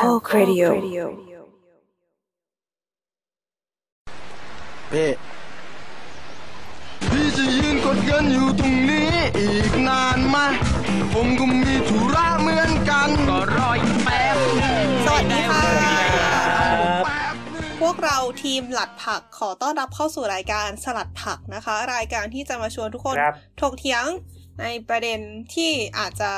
Talk Radio เพ่พี่จะยืนกดเงินอยู่ตรงนี้อีกนานไหมผมก็มีธุระเหมือนกันก็รออีกแป๊บหนึงสวัสดีค่ะแป๊บหนึงพวกเราทีมหลัดผักขอต้อนรับเข้าสู่รายการสลัดผักนะคะ รายการที่จะมาชวนทุกคนครับ ถกเถียงในประเด็นที่อาจจะ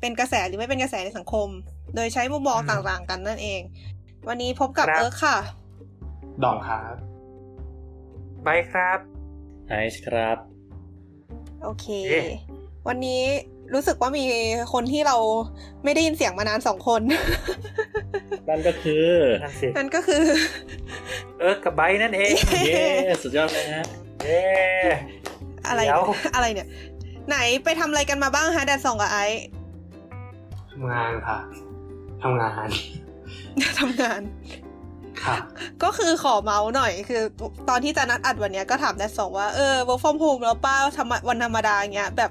เป็นกระแสหรือไม่เป็นกระแสในสังคม โดยใช้มุมมองต่างๆกันนั่นเอง วันนี้พบกับครับเอิร์กค่ะ ดองครับไปครับไอซ์ครับ โอเคเอ๊ะวันนี้รู้สึกว่ามีคนที่เราไม่ได้ยินเสียงมานานสองคน นั่นก็คือ นั่นสินั่นก็คือ เอิร์กกับไบร์ทนั่นเอง เย้สุดยอดเลยฮะเย้อะไรเดี๋เนี่ยยวอะไรเนี่ย ไหนไปทำอะไรกันมาบ้างฮะแดดสองกับไอซ์ทำงานค่ะ ทำงานทำงานค่ะก็คือขอเมาส์หน่อย คือ ตอนที่จะนัดอัดวันเนี้ยก็ถามแดดสองว่าเออ work from home แล้วป้าทำวันธรรมดาอย่างเงี้ย แบบ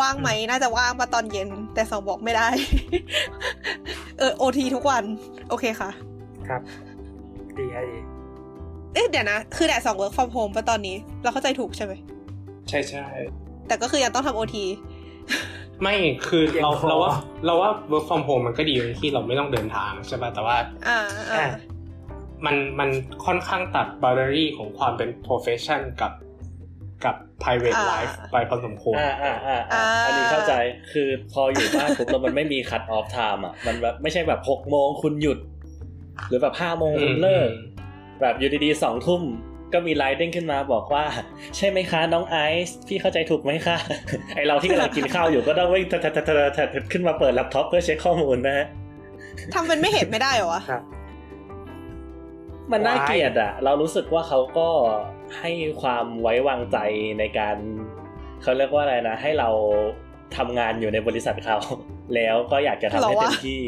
ว่างไหมน่าจะว่างมาตอนเย็น แต่สองบอกไม่ได้ เออโอทีทุกวัน โอเคค่ะ ครับ ดีฮะดีเอ๊ะเดี๋ยวนะ คือแดดสอง work from home ปะตอนนี้ เราเข้าใจถูกใช่ไหม ใช่ใช่แต่ก็คือยังต้องทำโอที ไม่คือเราเราว่าเราว่า work from home มันก็ดีตรงที่เราไม่ต้องเดินทางใช่ป่ะแต่ว่าอ่าอ่ามันมันค่อนข้างตัด boundary ของความเป็น profession กับกับ private อ่า life ไปพอสมควรอ่าอ่าอ่าอ่าอ่าอันนี้เข้าใจคือพออยู่บ้านปุ๊บแล้วมันไม่มีคัตออฟไทม์อะ มันแบบไม่ใช่แบบหกโมงคุณหยุด หรือแบบห้าโมงคุณเลิก แบบอยู่ดีๆสองทุ่ม ก็มีไลน์เด้งขึ้นมาบอกว่า ใช่ไหมคะน้องไอซ์พี่เข้าใจถูกไหมคะไอเราที่กำลังกินข้าวอยู่ก็ต้องวิ่งทะทะทะทะทะทะขึ้นมาเปิดแล็ปท็อปเพื่อเช็คข้อมูลนะฮะทำเป็นไม่เห็นไม่ได้เหรอวะครับมันน่าเกลียดอะเรารู้สึกว่าเขาก็ให้ความไว้วางใจในการเขาเรียกว่าอะไรนะ ให้เราทำงานอยู่ในบริษัทเขา แล้วก็อยากจะทำให้เหรอวะเต็มที่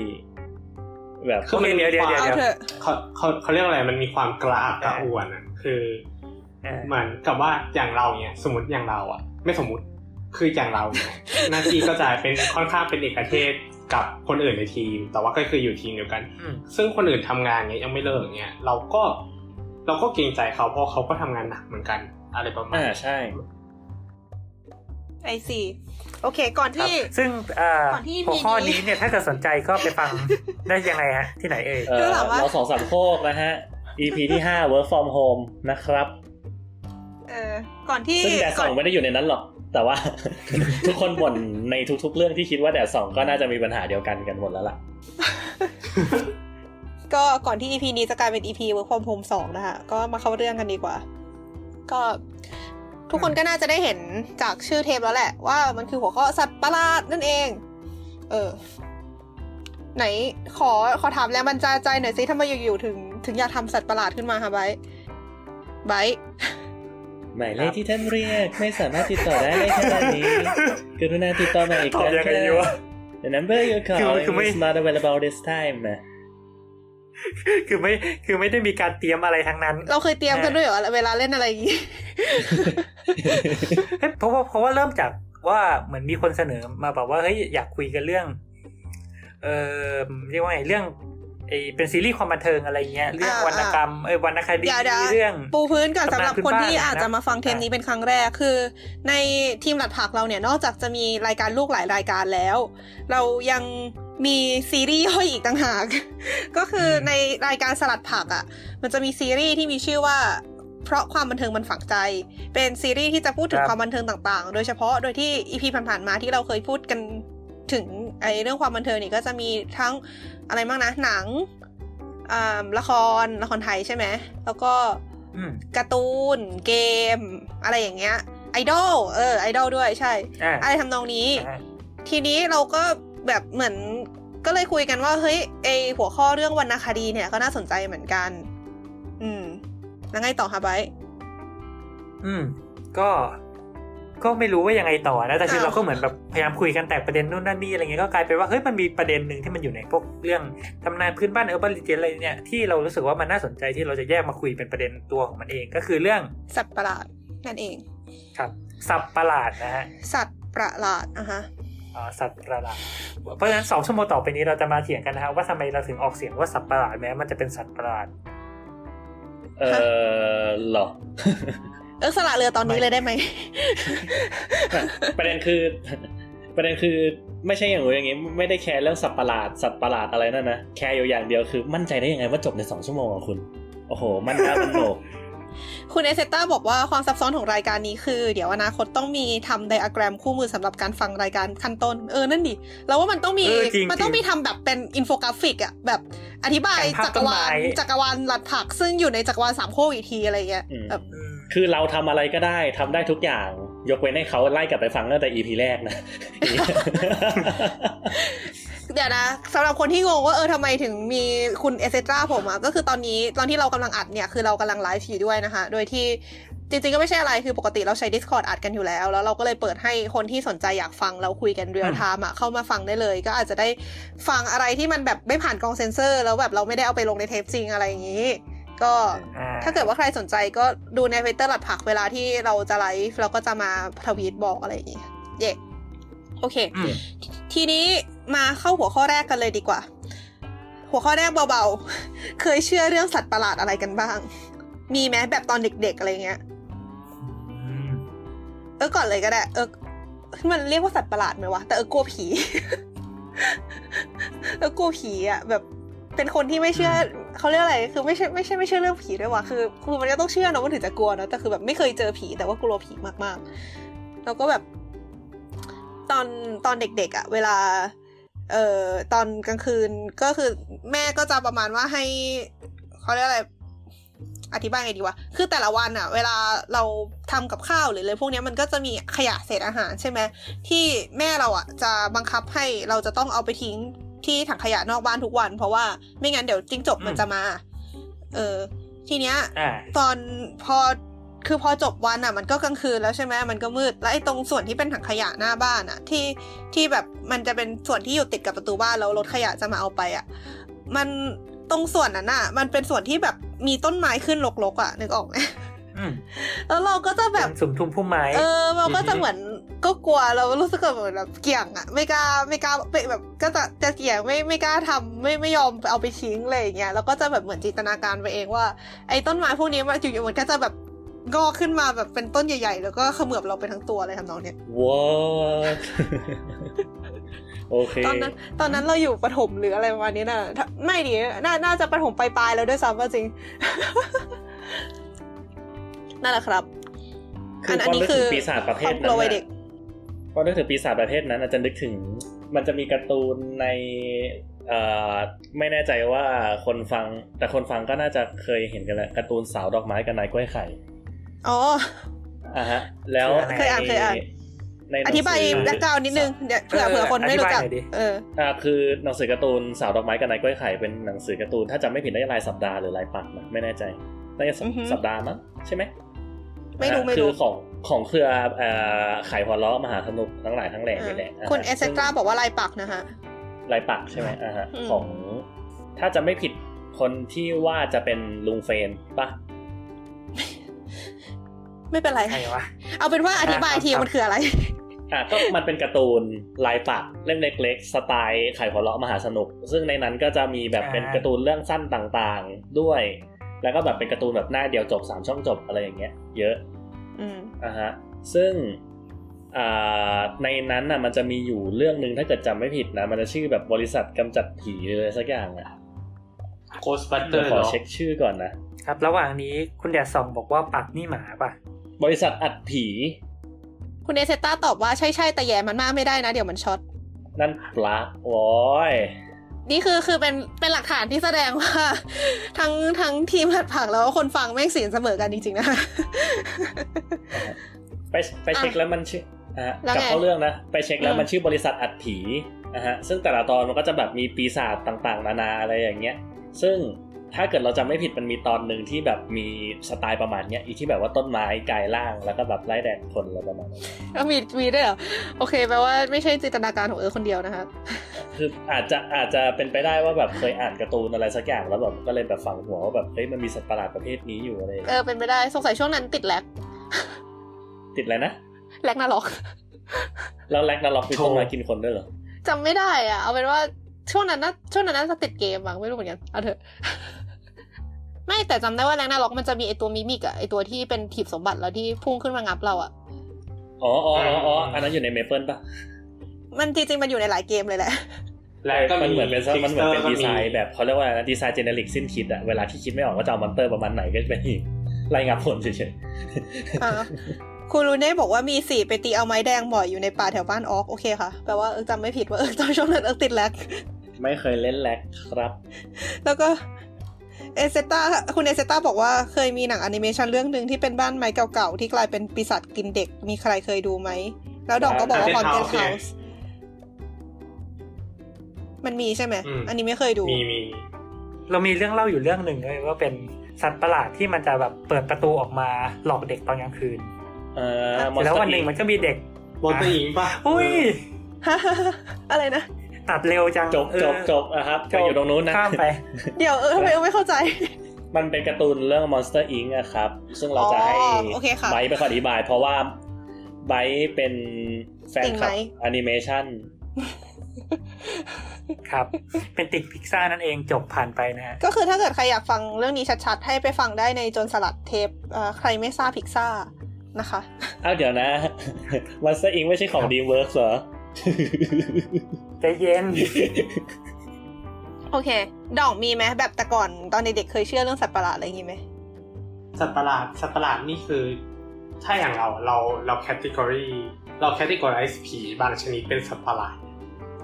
แบบคือมันเดี๋ยวเดี๋ยวมีเดี๋ยวเอาเดี๋ยวเถอะเขาเขาเขาเรียกอะไรมันมีความกระอักกระอ่วนอะ คือเออเหมือนกับว่าอย่างเราเนี่ยสมมติอย่างเราอะ ไม่สมมติคืออย่างเราเนี่ยหน้าที่ก็จะเป็นค่อนข้างเป็นเอกเทศกับคนอื่นในทีม แต่ว่าก็คืออยู่ทีมเดียวกันอืมซึ่งคนอื่นทำงานเนี้ยยังไม่เลิกเนี้ยเราก็เราก็เกรงใจเขาเพราะเขาก็ทำงานหนักเหมือนกัน อะไรประมาณอ่านี้ใช่ไอซีโอเค ก่อนครับที่ ซึ่งเอ่อก่อนที่หัวข้อมีนี้นี้เนี่ยถ้าเกิดสนใจก็ไปฟังได้ยังไงฮะ ที่ไหนเอ่ยเออคือถามว่าเราสองสามโคกนะฮะ EP ที่ห้า work from home นะครับ เออก่อนที่ซึ่งแดดสองไม่ได้อยู่ในนั้นหรอก แต่ว่า ทุกคนบ่นในทุกๆ เรื่องที่คิดว่าแดดสองก็น่าจะมีปัญหาเดียวกันกันหมดแล้วล่ะ ก็ก่อนที่ EP นี้จะกลายเป็น EP Work from Home 2 นะคะก็มาเข้าเรื่องกันดีกว่า ก็ทุกคนก็น่าจะได้เห็นจากชื่อเทปแล้วแหละ ว่ามันคือหัวข้อสัตว์ประหลาดนั่นเอง เออ ไหนขอขอถามแรงบันดาลใจหน่อยสิทำไมอยู่ๆถึง ถึงอยากทำสัตว์ประหลาดขึ้นมาคะไบร์ทไบร์ทหมายเลขที่ท่านเรียกไม่สามารถติดต่อได้ในขณะนี้กรุณาติดต่อมาอีกครั้งตอบยังไงดีวะ The number you คือ call คือไม่ is not available this time นะคือไม่คือไม่ได้มีการเตรียมอะไรทั้งนั้น เราเคยเตรียมกันด้วยเหรอเวลาเล่นอะไรอย่างงี้เฮ้ยเพราะว่าเพราะว่าเริ่มจากว่าเหมือนมีคนเสนอมาแบบว่าเฮ้ยอยากคุยกันเรื่อง เออเรียกว่าไงเรื่อง ไอเป็นซีรีส์ความบันเทิงอะไรเงี้ยเรื่องอ่าวรรณกรรมเอ้ยวรรณคดีเดี๋ยวเดี๋ยวเรื่อง ปูพื้นก่อนสำหรับตำนานพื้นคนที่บ้านอาจจะมาฟังเทปนี้เป็นครั้งแรกคือ ในทีมหลัดผักเราเนี่ยนอกจากจะมีรายการลูกหลายรายการแล้ว เรายังมีซีรีส์ย่อยอีกต่างหาก ก็คือในรายการสลัดผักอะ่ะ มันจะมีซีรีส์ที่มีชื่อว่าเพราะความบันเทิงมันฝังใจ เป็นซีรีส์ที่จะพูดถึงความบันเทิงต่างๆ โดยเฉพาะโดยที่อีพีผ่านๆมาที่เราเคยพูดกัน ถึงไอ้เรื่องความบันเทิงนี่ก็จะมีทั้งอะไรบ้างนะหนังอ่าละครละครไทยใช่ไหมแล้วก็อืมการ์ตูนเกม อะไรอย่างเงี้ยไอดอลเออไอดอลด้วยใช่อ่าอะไรทำนองนี้อ่าทีนี้เราก็แบบเหมือนก็เลยคุยกันว่า เฮ้ยไอหัวข้อเรื่องวรรณคดีเนี่ยก็น่าสนใจเหมือนกัน อืม แล้วไงต่อคะไบร์ทอืม ก็ ก็ไม่รู้ว่ายังไงต่อนะแต่คืออ้าวเราก็เหมือนแบบพยายามคุยกันแตกประเด็นนู่นนั่นนี่อะไรเงี้ยก็กลายเป็นว่าเฮ้ยมันมีประเด็นหนึ่งที่มันอยู่ในพวกเรื่องตำนานพื้นบ้าน urban legend อะไรเนี่ยที่เรารู้สึกว่ามันน่าสนใจที่เราจะแยกมาคุยเป็นประเด็นตัวของมันเองก็คือเรื่องสัตว์ประหลาดนั่นเอง ครับสับประหลาดนะฮะสัตว์ประหลาดอะฮะเออ่าสัตว์ประหลาด เพราะฉะนั้นสองชั่วโมงต่อไปนี้เราจะมาเถียงกันนะครับว่าทำไมเราถึงออกเสียงว่าสัตว์ประหลาดแม้มันจะเป็นสัตว์ประหลาด เออเหรอ เออสละเรือตอนนี้เลยได้ไหมประเด็นคือ ประเด็นคือไม่ใช่อย่างนู้นอย่างนี้ ไม่ได้แคร์เรื่องสัตว์ประหลาดสัตว์ประหลาดอะไรนั่นนะแคร์อยู่อย่างเดียวคือ มั่นใจได้ยังไงว่าจบในสองชั่วโมงอะคุณ โอ้โห มันน่ามันโหนกคุณเอเซต้าบอกว่าความซับซ้อนของรายการนี้คือ เดี๋ยวอนาคตต้องมีทำไดอะแกรมคู่มือสำหรับการฟังรายการขั้นต้น เออนั่นดิแล้วว่ามันต้องมีเออจริงมันต้องจริงมีทำแบบเป็นอินโฟกราฟิกอะแบบอธิบายการภาพจักรวาลต้นไม้จักรวาลสลัดผักซึ่งอยู่ในจักรวาลสามโคกอีกทีอะไรเงี้ยอืมแบบอืม คือเราทำอะไรก็ได้ทำได้ทุกอย่าง ยกเว้นให้เขาไล่กลับไปฟังตั้งแต่ EP แรกนะ เดี๋ยวนะสำหรับคนที่งงว่าเออทำไมถึงมีคุณเอเซต้าผมอะก็คือตอนนี้ตอนที่เรากำลังอัดเนี่ยคือเรากำลังไลฟ์อยู่ด้วยนะคะ โดยที่จริงๆ ก็ไม่ใช่อะไรคือปกติเราใช้ Discord อัดกันอยู่แล้ว แล้วเราก็เลยเปิดให้คนที่สนใจอยากฟังเราคุยกัน real-time อะเข้ามาฟังได้เลย ก็อาจจะได้ฟังอะไรที่มันแบบไม่ผ่านกองเซนเซอร์ แล้วแบบเราไม่ได้เอาไปลงในเทปจริงอะไรอย่างนี้ ก็อ่าถ้าเกิดว่าใครสนใจก็ดูในทวิตเตอร์สลัดผักเวลาที่เราจะไลฟ์เราก็จะมาทวีตบอกอะไรอย่างนี้เย่โอเคอืมทีนี้มาเข้าหัวข้อแรกกันเลยดีกว่า หัวข้อแรกเบาๆ เคยเชื่อเรื่องสัตว์ประหลาดอะไรกันบ้าง มีไหมแบบตอนเด็กๆอะไรเงี้ยอืมเออก่อนเลยก็ได้ เออมันเรียกว่าสัตว์ประหลาดไหมวะแต่เออกลัวผี เออกลัวผีอะแบบ เป็นคนที่ไม่เชื่อเขาเรียกอะไร คือไม่ใช่ไม่ใช่ไม่เชื่อเรื่องผีด้วยวะคือคือมันก็ต้องเชื่อเนอะมันถึงจะกลัวเนอะแต่คือแบบไม่เคยเจอผีแต่ว่ากลัวผีมากๆ แล้วก็แบบ ตอนตอนเด็กๆอะ เวลา เอ่อตอนกลางคืนก็คือแม่ก็จะประมาณว่าให้เขาเรียกอะไรอธิบายไงดีวะ คือแต่ละวันอะเวลาเราทำกับข้าวหรืออะไรพวกเนี้ยมันก็จะมีขยะเศษอาหารใช่ไหมที่แม่เราอะจะบังคับให้เราจะต้องเอาไปทิ้ง ที่ถังขยะนอกบ้านทุกวัน เพราะว่าไม่งั้นเดี๋ยวจิ้งจกมันจะมา เออ ทีเนี้ยอ่าตอนพอคือพอจบวันอะ มันก็กลางคืนแล้วใช่ไหมมันก็มืด แล้วไอ้ตรงส่วนที่เป็นถังขยะหน้าบ้านอะ ที่ที่แบบมันจะเป็นส่วนที่อยู่ติดกับประตูบ้านแล้วรถขยะจะมาเอาไปอะ มันตรงส่วนนั้นอะ มันเป็นส่วนที่แบบมีต้นไม้ขึ้นรกๆอะนึกออกไหมอืม แล้วเราก็จะแบบเป็นสุมทุมพุ่มไม้เออ เราก็จะอือฮึเหมือนก็กลัวเรารู้สึกแบบเหมือนแบบเกี่ยงอะ ไม่กล้าไม่กล้าไม่แบบ ก็จะจะเกี่ยงไม่ไม่กล้าทำไม่ไม่ยอมเอาไปทิ้งเลยอย่างเงี้ยแล้วก็จะแบบเหมือนจินตนาการไปเองว่าไอ้ต้นไม้พวกนี้มันอยู่ๆมันก็จะแบบงอกขึ้นมาแบบเป็นต้นใหญ่ ๆ แล้วก็เขมือบเราไปทั้งตัวอะไรทำนองเนี้ย What โอเค ตอนนั้นตอนนั้นเราอยู่ประถมหรืออะไรประมาณนี้น่ะถ้าไม่ดีน่าน่าจะประถมปลายๆแล้วด้วยซ้ำว่าจริง นั่นแหละครับคืออันพอนี้นึกคืถึองปีศาจประเภควาทมกนั้ลัวนวัยเด็น่ะกพอนึกถึงปีศาจประเภทนั้นอาจจะนึกถึง มันจะมีการ์ตูนในเอ่อไม่แน่ใจว่าคนฟัง แต่คนฟังก็น่าจะเคยเห็นกันแหละการ์ตูนสาวดอกไม้กับนายกล้วยไข่อ๋ออะฮะ แล้วเคยอ่านเคยอ่านในหนังสืธิบาย backgroundนิดนึงเดี๋ยวเผื่อเผื่อคนไม่รู้จักอธิบายหน่อยดิเอออ่าคือหนังสือการ์ตูนสาวดอกไม้กับนายกล้วยไข่เป็นหนังสือการ์ตูนถ้าจำไม่ผิดได้รายสัปดาห์หรือรายปักษ์นะไม่แน่ใจน่าจะสัปอือฮึสัปดาห์มั้งใช่ไหม ไม่รู้อ่าไม่รู้คือของของเครือเอ่อขายหัวเราะมหาสนุกทั้งหลายทั้งแหล่นี่แหละคุณาเอฮะเซตราบอกว่าลายปักนะฮะลายปักใช่ไหมอ่าฮะอืมของถ้าจะไม่ผิดคนที่ว่าจะเป็นลุงเฟนปะไม่เป็นไรใครวะเอาเป็นว่าอธิบายอะทีครับมันคืออะไรอะก็มันเป็นการ์ตูนลายปักเล่มเล็กๆ สไตล์ไข่หัวเราะมหาสนุก ซึ่งในนั้นก็จะมีแบบเป็นการ์ตูนเรื่องสั้นต่างๆ ด้วย แล้วก็แบบเป็นการ์ตูนแบบหน้าเดียวจบสามช่องจบอะไรอย่างเงี้ย เยอะอืมอะฮะซึ่งอ่าในนั้นน่ะมันจะมีอยู่เรื่องหนึ่งถ้าเกิดจำไม่ผิดนะ มันจะชื่อแบบบริษัทกำจัดผีเลยสักอย่างอะโคสบัตเตอเดี๋ยวร์ขอเนาะเช็คชื่อก่อนนะ ครับ ระหว่างนี้คุณแดดส่องบอกว่าปักนี่หมาป่ะ บริษัทอัดผี คุณเอเซตราตอบว่าใช่ใช่แต่แย่มันมากไม่ได้นะ เดี๋ยวมันช็อต นั่นปลั๊กโว้ย นี่คือคือเป็นเป็นหลักฐานที่แสดงว่า ทั้งทั้งทีมหัดผักแล้วก็คนฟังแม่งเสียงเสมอกันจริงๆนะไปไปเช็คแล้วมันชื่ออะแล้วกลับไงเข้าเรื่องนะ ไปเช็คแล้วอืมมันชื่อบริษัทอัดผีนะฮะซึ่งแต่ละตอนมันก็จะแบบมีปีศาจต่างๆนานาอะไรอย่างเงี้ย ซึ่ง ถ้าเกิดเราจำไม่ผิดมันมีตอนหนึ่งที่แบบมีสไตล์ประมาณเนี้ยอีที่แบบว่าต้นไม้กายล่างแล้วก็แบบไล่แดงคนอะไรประมาณนั้นก็มีมีด้วยเหรอโอเคแปลว่าไม่ใช่จินตนาการของเออคนเดียวนะคะคืออาจจะอาจจะเป็นไปได้ว่าแบบเคยอ่านการ์ตูนอะไรสักอย่างแล้วแบบก็เลยแบบฝังหัวว่าแบบเฮ้ยมันมีสัตว์ประหลาดประเภทนี้อยู่อะไรเออเป็นไปได้สงสัยช่วงนั้นติดแร็กติดอะไรนะ Ragnarok แล้ว Ragnarok มีต้นไม้กินคนด้วยเหรอจำไม่ได้อะเอาเป็นว่าช่วงนั้นนะช่วงนั้นน่าจะติดเกมบ้างไม่รู้เหมือนกันเอาเถอะ ไม่แต่จำได้ว่า Ragnarok มันจะมีไอตัว mimic อะไอตัวที่เป็นหีบสมบัติแล้วที่พุ่งขึ้นมางับเราอะอ๋ออ๋ออ๋ออ๋ออันนั้นอยู่ในเมเปิลปะมันจริงๆ มันอยู่ในหลายเกมเลยแหละ และก็มันเหมือนเป็นมันเหมือนเป็นก็ดีไซน์แบบเขาเรียกว่าอะไรนะดีไซน์เจเนริกสิ้นคิดอะเวลาที่คิดไม่ออกว่าจะเอามอนเตอร์ประมาณไหนก็จะเป็นรายงานผลเฉยอ่าคุณรูเน่บอกว่ามีสี่ไปตีเอาไม้แดงบ่อยอยู่ในป่าแถวบ้านออกโอเคค่ะแปลว่าเออจำไม่ผิดว่าเออตอนช่วงนั้นเออติดแลกๆไม่เคยเล่นแล็กครับ แล้วก็ เอเซต้าคุณเอเซต้าบอกว่าเคยมีหนังแอนิเมชันเรื่องหนึ่งที่เป็นบ้านไม้เก่าๆ ที่กลายเป็นปีศาจกินเด็กมีใครเคยดูไหม แล้วดอกก็บอกว่า Haunted House มันมีใช่ไหม อันนี้ไม่เคยดู มีมี เรามีเรื่องเล่าอยู่เรื่องหนึ่งเลยว่าเป็นสัตว์ประหลาดที่มันจะแบบเปิดประตูออกมาหลอกเด็กตอนกลางคืน เอ่ออะแล้ววันหนึ่งมันก็มีเด็ก Monster Inc.ป่ะอุ้ยอะไรนะ ตัดเร็วจังจบเออจบจบอะครับไปอยู่ตรงนู้นนะข้ามไป เดี๋ยวเออทำไมเออไม่เข้าใจ มันเป็นการ์ตูนเรื่อง Monster Inc. อะครับ ซึ่งเราจะให้อ๋อโอเคค่ะไบร์ทไปขออธิบาย เพราะว่าไบร์ทเป็นแฟนคลับจริงไหมแอนิเมชันครับ เป็นติกพิกซ่านั่นเองจบผ่านไปนะฮะ ก็คือถ้าเกิดใครอยากฟังเรื่องนี้ชัดๆ ให้ไปฟังได้ในโจรสลัดเทปเอ่อใครไม่ทราบพิกซ่านะคะ อ้าวเดี๋ยวนะ Monster Inc. ไม่ใช่ของ DreamWorks เหรอ ใจเย็น โอเค ดอกมีไหมแบบแต่ก่อนตอนเด็กๆเคยเชื่อเรื่องสัตว์ประหลาดอะไรอย่างงี้ไหมสัตว์ประหลาดสัตว์ประหลาดนี่คือ ถ้าอย่างเราเราเรา category เรา category ผีบางชนิดเป็นสัตว์ประหลาด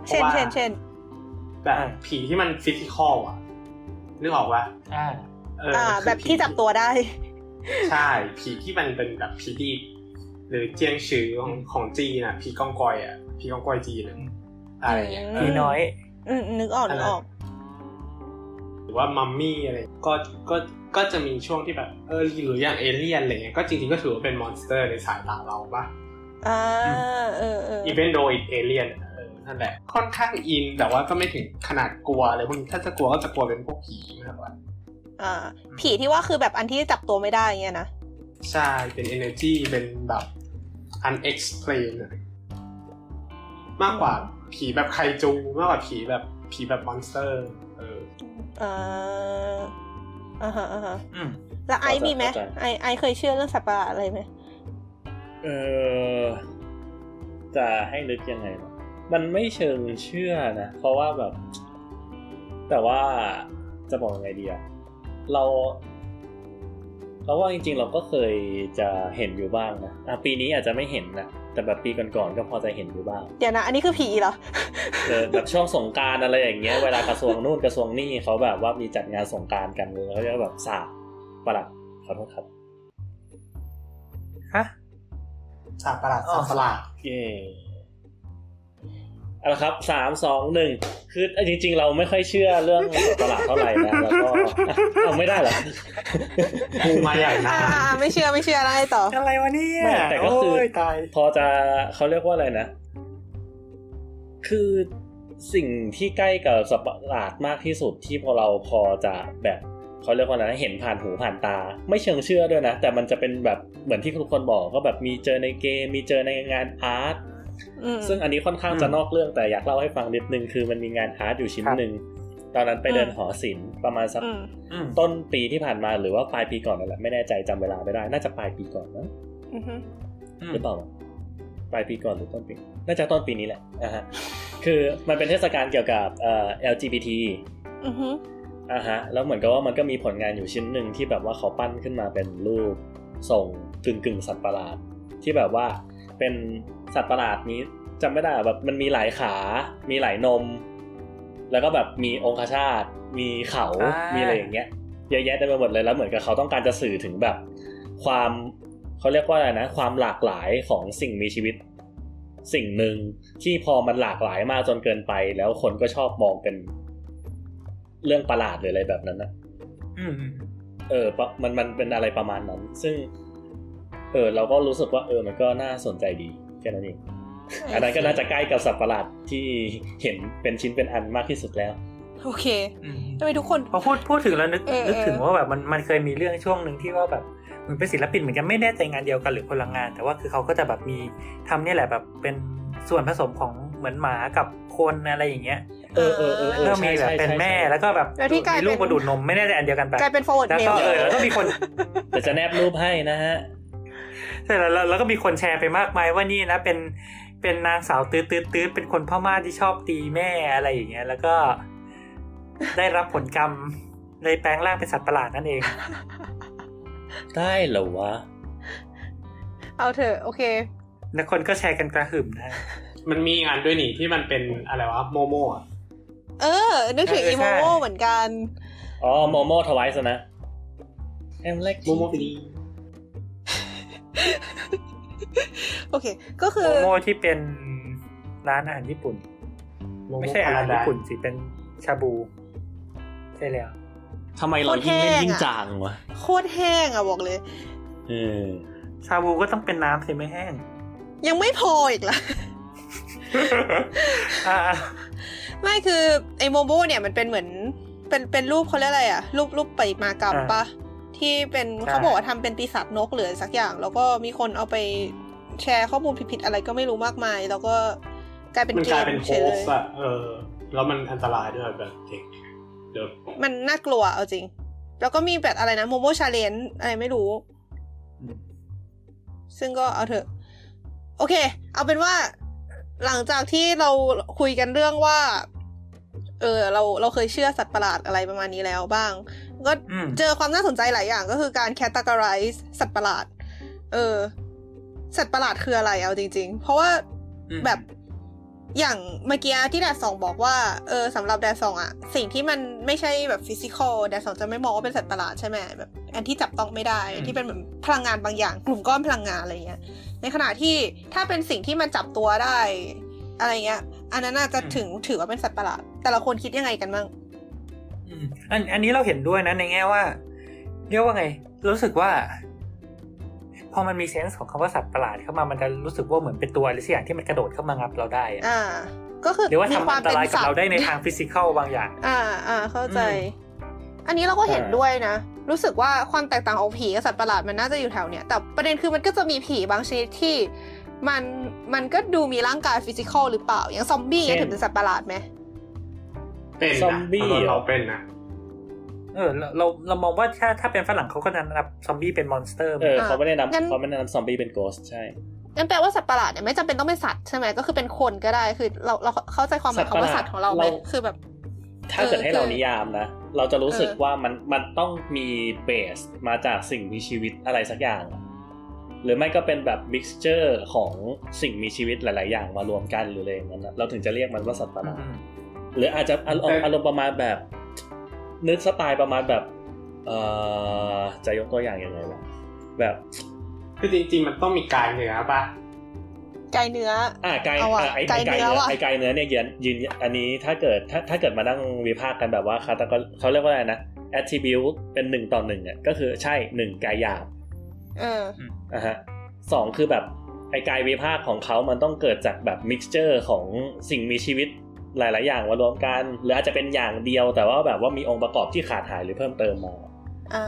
เพราะว่าเช่นเช่นเช่นแบบผีที่มัน physical อะนึกออกว่าอ่าเอออ่าคือแบบผีที่จับตัวได้ ใช่ ผีที่มันเป็นแบบผีดีบหรือเจียงซือของของจีนอะผีกองกอยอะ ผีกองกอยจีนอะอะไรอย่างเงี้ยอืมเอผีน้อยอืมนึกออกนึกออกหรือว่ามัมมี่อะไรก็ก็ก็จะมีช่วงที่แบบเออหรืออย่างเอเลี่ยนอะไรเงี้ยก็จริงๆก็ถือว่าเป็น monster ในสายตาเราปะอ่าเออเอออเวนดิโกเอเลียนเออนั่นแหละค่อนข้างอินแต่ว่าก็ไม่ถึงขนาดกลัวอะไรพวกนี้ถ้าจะกลัวก็จะกลัวเป็นพวกผีมากกว่าอ่า ผีที่ว่าคือแบบอันที่จับตัวไม่ได้เงี้ยนะ ใช่ เป็น energy เป็นแบบ unexplained อะ มากกว่าผีแบบไคจูมากกว่าผีแบบผีแบบ monster เอออ่าอ่าฮะอ่าฮะอืมแล้วไอซ์มีไหมเข้าใจไอไอซ์เคยเชื่อเรื่องสัตว์ประหลาดอะไรไหมเออจะให้นึกยังไงวะมันไม่เชิงเชื่อนะ เพราะว่าแบบ แต่ว่าจะบอกยังไงดีอะเราเราว่าจริงๆ เราก็เคยจะเห็นอยู่บ้างนะอะปีนี้อาจจะไม่เห็นนะ แต่แบบปีก่อนๆก็พอจะเห็นอยู่บ้าง เดี๋ยวนะ อันนี้คือผีเหรอเออแบบช่วงสงกรารอะไรอย่างเงี้ยเวลากระทรวงนู่นกระทรวงนี่เขาแบบว่ามีจัดงานสงกรารกันเลยเขาจะแบบสาดประหลัดขอโทษครับฮะสัตว์ประหลาดสัตว์ประหลาดเย่ เอาละครับสามสองหนึ่งคือจริง ๆ เราไม่ค่อยเชื่อเรื่องตลาดเท่าไหร่นะแล้วก็อะเอาไม่ได้เหรอกูมาใหญ่นะอ่าอ่าไม่เชื่อไม่เชื่อได้ต่ออะไรวะเนี่ยไม่แต่ก็คือโยตายพอจะเขาเรียกว่าอะไรนะ คือสิ่งที่ใกล้กับสัตว์ประหลาดมากที่สุดที่พอเราพอจะแบบเขาเรียกว่าอะไรนะเห็นผ่านหูผ่านตา ไม่เชิงเชื่อด้วยนะ แต่มันจะเป็นแบบเหมือนที่ทุกคนบอกก็แบบมีเจอในเกมมีเจอในงานอาร์ตอืม ซึ่งอันนี้ค่อนข้างจะนอกเรื่องแต่อยากเล่าให้ฟังนิดนึงคือมันมีงานอาร์ตอยู่ชิ้นหนึ่งตอนนั้นไปเดินหอศิลป์ประมาณสักอืมอืมต้นปีที่ผ่านมาหรือว่าปลายปีก่อนนั่นแหละไม่แน่ใจจำเวลาไม่ได้ น่าจะปลายปีก่อนนะอือฮึอืมหรือเปล่าวะปลายปีก่อนหรือต้นปี น่าจะต้นปีนี้แหละอะฮะคือมันเป็นเทศกาลเกี่ยวกับเอ่อ LGBT อือฮึอะฮะแล้วเหมือนกับว่ามันก็มีผลงานอยู่ชิ้นหนึ่งที่แบบว่าเขาปั้นขึ้นมาเป็นรูปส่งกึ่งกึ่งๆสัตว์ประหลาด ที่แบบว่าเป็น สัตว์ประหลาดนี้จำไม่ได้อะแบบมันมีหลายขา มีหลายนม แล้วก็แบบมีองคชาตมีเขาอ่ามีมีอะไรอย่างเงี้ยเยอะแยะเต็มไปหมดเลยแล้วเหมือนกับเขาต้องการจะสื่อถึงแบบ ความเขาเรียกว่าอะไรนะ ความหลากหลายของสิ่งมีชีวิต สิ่งหนึ่งที่พอมันหลากหลายมากจนเกินไป แล้วคนก็ชอบมองเป็นเรื่องประหลาดหรืออะไรแบบนั้นนะอืมอืมเออปะมันมันเป็นอะไรประมาณนั้น ซึ่ง เออ เราก็รู้สึกว่า เออ มันก็น่าสนใจดีแค่นั้นเองอันนั้นก็น่าจะใกล้กับสัตว์ประหลาดที่เห็นเป็นชิ้นเป็นอันมากที่สุดแล้ว โอเคอืมทำไมทุกคนพอพูดพูดถึงแล้วนึกเออนึกถึงเออว่าแบบมันมันเคยมีเรื่องช่วงหนึ่งที่ว่าแบบเหมันเป็นศิลปินเหมือนกันไม่แน่ใจงานเดียวกันหรือคนละงาน แต่ว่าคือเขาก็จะแบบมีทำเนี่ยแหละแบบเป็นส่วนผสมของเหมือนหมากับคนอะไรอย่างเงี้ยเออเออเออเออเริ่มมีแบบเป็นแม่แล้วก็แบบแล้วที่กลายมีลูกเป็นมาดูดนมไม่แน่ใจอันเดียวกันปะกลายเป็น forward แล้วก็ mail เออแล้วก็มีคนเดี๋ยวจะแนบรูปให้นะฮะ ใช่แล้วแล้วแล้วก็มีคนแชร์ไปมากมายว่านี่นะเป็นเป็นนางสาวตื้อตื้อตื้อเป็นคนพม่าที่ชอบตีแม่อะไรอย่างเงี้ย แล้วก็ได้รับผลกรรมเลยแปลงร่างเป็นสัตว์ประหลาดนั่นเอง ได้เหรอวะ เอาเถอะโอเคแล้วคนก็แชร์กันกระหึ่มนะ มันมีงานด้วยนี่ที่มันเป็นอะไรวะโมโมอะเออ นึกถึงเอออีใช่โมเหมือนกัน อ๋อโมโมทวายส์นะแอมเล็กโมโมฟิดี โอเค ก็คือโมโมที่เป็นร้านอาหารญี่ปุ่นโมโมไม่ใช่อาหารพาราไดญี่ปุ่นสิเป็นชาบู ใช่แล้วทำไมเรายิ่งเล่นยิ่งจางวะโคตรแห้งอะบอกเลยเออชาบูก็ต้องเป็นน้ำสิไม่แห้ง ยังไม่พออีกละอ่าไม่คือไอโมโมเนี่ยมันเป็นเหมือนเป็นเป็นรูปเขาเรียกอะไรอะรูปรูปประติมากรรมปะ ที่เป็นใช่เขาบอกว่าทำเป็นปีศาจนกหรือสักอย่าง แล้วก็มีคนเอาไปแชร์ข้อมูลผิดๆอะไรก็ไม่รู้มากมาย แล้วก็กลายเป็นมันเกกลายมเป็นโฮเฉยเลสยอะเออ แล้วมันอันตรายด้วยแบบเด็กเดี๋ยวมันน่ากลัวเอาจริง แล้วก็มีแบบอะไรนะโมโมชาเลนอะไรไม่รู้ ซึ่งก็เอาเถอะ โอเค เอาเป็นว่าหลังจากที่เราคุยกันเรื่องว่า เออเราเราเคยเชื่อสัตว์ประหลาดอะไรประมาณนี้แล้วบ้าง ก็อืมเจอความน่าสนใจหลายอย่างก็คือการ categorize สัตว์ประหลาด เออ สัตว์ประหลาดคืออะไรเอาจริง ๆ เพราะว่าอืมแบบอย่างเมื่อกี้ที่แดดสองบอกว่าเออสำหรับแดดสองอะสิ่งที่มันไม่ใช่แบบฟิสิกอลแดดสองจะไม่มองว่าเป็นสัตว์ประหลาดใช่ไหมแบบอันที่จับต้องไม่ได้อืมที่เป็นเหมือนพลังงานบางอย่าง กลุ่มก้อนพลังงานอะไรเงี้ย ในขณะที่ถ้าเป็นสิ่งที่มันจับตัวได้ อะไรเงี้ย อันนั้นน่าจะถึงถือว่าเป็นสัตว์ประหลาด แต่ละคนคิดยังไงกันบ้างอืมอันอันนี้เราเห็นด้วยนะในแง่ว่า เรียกว่าไง รู้สึกว่า พอมันมีเซนส์ของคำว่าสัตว์ประหลาดเข้ามามันจะรู้สึกว่าเหมือนเป็นตัวอะไรสักอย่างที่มันกระโดดเข้ามางับเราได้อะอ่า ก็คือหรือว่ามีทำควาอัมนตเป็นรายกับสัตเราว์ได้ในทางฟิสิกอลบางอย่าง อ่าอ่าเข้าใจอือันนี้เราก็เห็นอ่าด้วยนะรู้สึกว่าความแตกต่างของผีกับสัตว์ประหลาดมันน่าจะอยู่แถวเนี้ยแต่ประเด็นคือมันก็จะมีผีบางชนิดที่ มันมันก็ดูมีร่างกายฟิสิกอลหรือเปล่า อย่างซอมบี้เนี่ยถือเป็นสัตว์ประหลาดไหมเป็นซอนะมบี้เราเหรอเราเป็นนะเออเราเราเรามองว่าถ้าถ้าเป็นฝรั่งเขาก็จะนับซอมบี้เป็นมอนสเตอร์เออเขาไม่ได้นับงั้นเขาไม่ได้นับซอมบี้เป็นโกสใช่นั่นแปลว่าสัตว์ประหลาดเนี่ยไม่จำเป็นต้องเป็นสัตว์ใช่ไหมก็คือเป็นคนก็ได้คือเราเราเข้าใจความหมายคำว่าสัตว์ของเราไหมเราคือแบบ ถ้าเกิดเออให้เราคือนิยามนะเราจะรู้สึกเออว่ามันมันต้องมี base มาจากสิ่งมีชีวิตอะไรสักอย่าง หรือไม่ก็เป็นแบบ mixture ของสิ่งมีชีวิตหลาย ๆ อย่างมารวมกันหรืออะไรอย่างนั้นนะเราถึงจะเรียกมันว่าสัตว์ประหลาดหรืออาจจะอารมณ์อารมณ์ประมาณแบบ นึกสไตล์ประมาณแบบเอ่อจะยกตัวอย่างยังไงวะแบบคือจริง ๆ มันต้องมีกายเนื้อปะไก่เนื้อ อ่าไกลเอาอะอะไอ้ไกลไอ้ไกลเนื้อเนื้อว่ะไอ้ไกลเนื้อเนี่ยยืนยืนอันนี้ถ้าเกิดถ้าถ้าเกิดมานั่งวิพากษ์กันแบบว่าคาตาก็เขาเรียกว่าอะไรนะ attribute เป็นหนึ่งต่อหนึ่งอะก็คือใช่หนึ่งกายหยาบเอออะฮะสองคือแบบไอ้กายวิภาคของเขามันต้องเกิดจากแบบ mixture ของสิ่งมีชีวิตหลาย ๆ อย่างมารวมกัน หรืออาจจะเป็นอย่างเดียวแต่ว่าแบบว่ามีองค์ประกอบที่ขาดหายหรือเพิ่มเติมมาอ่า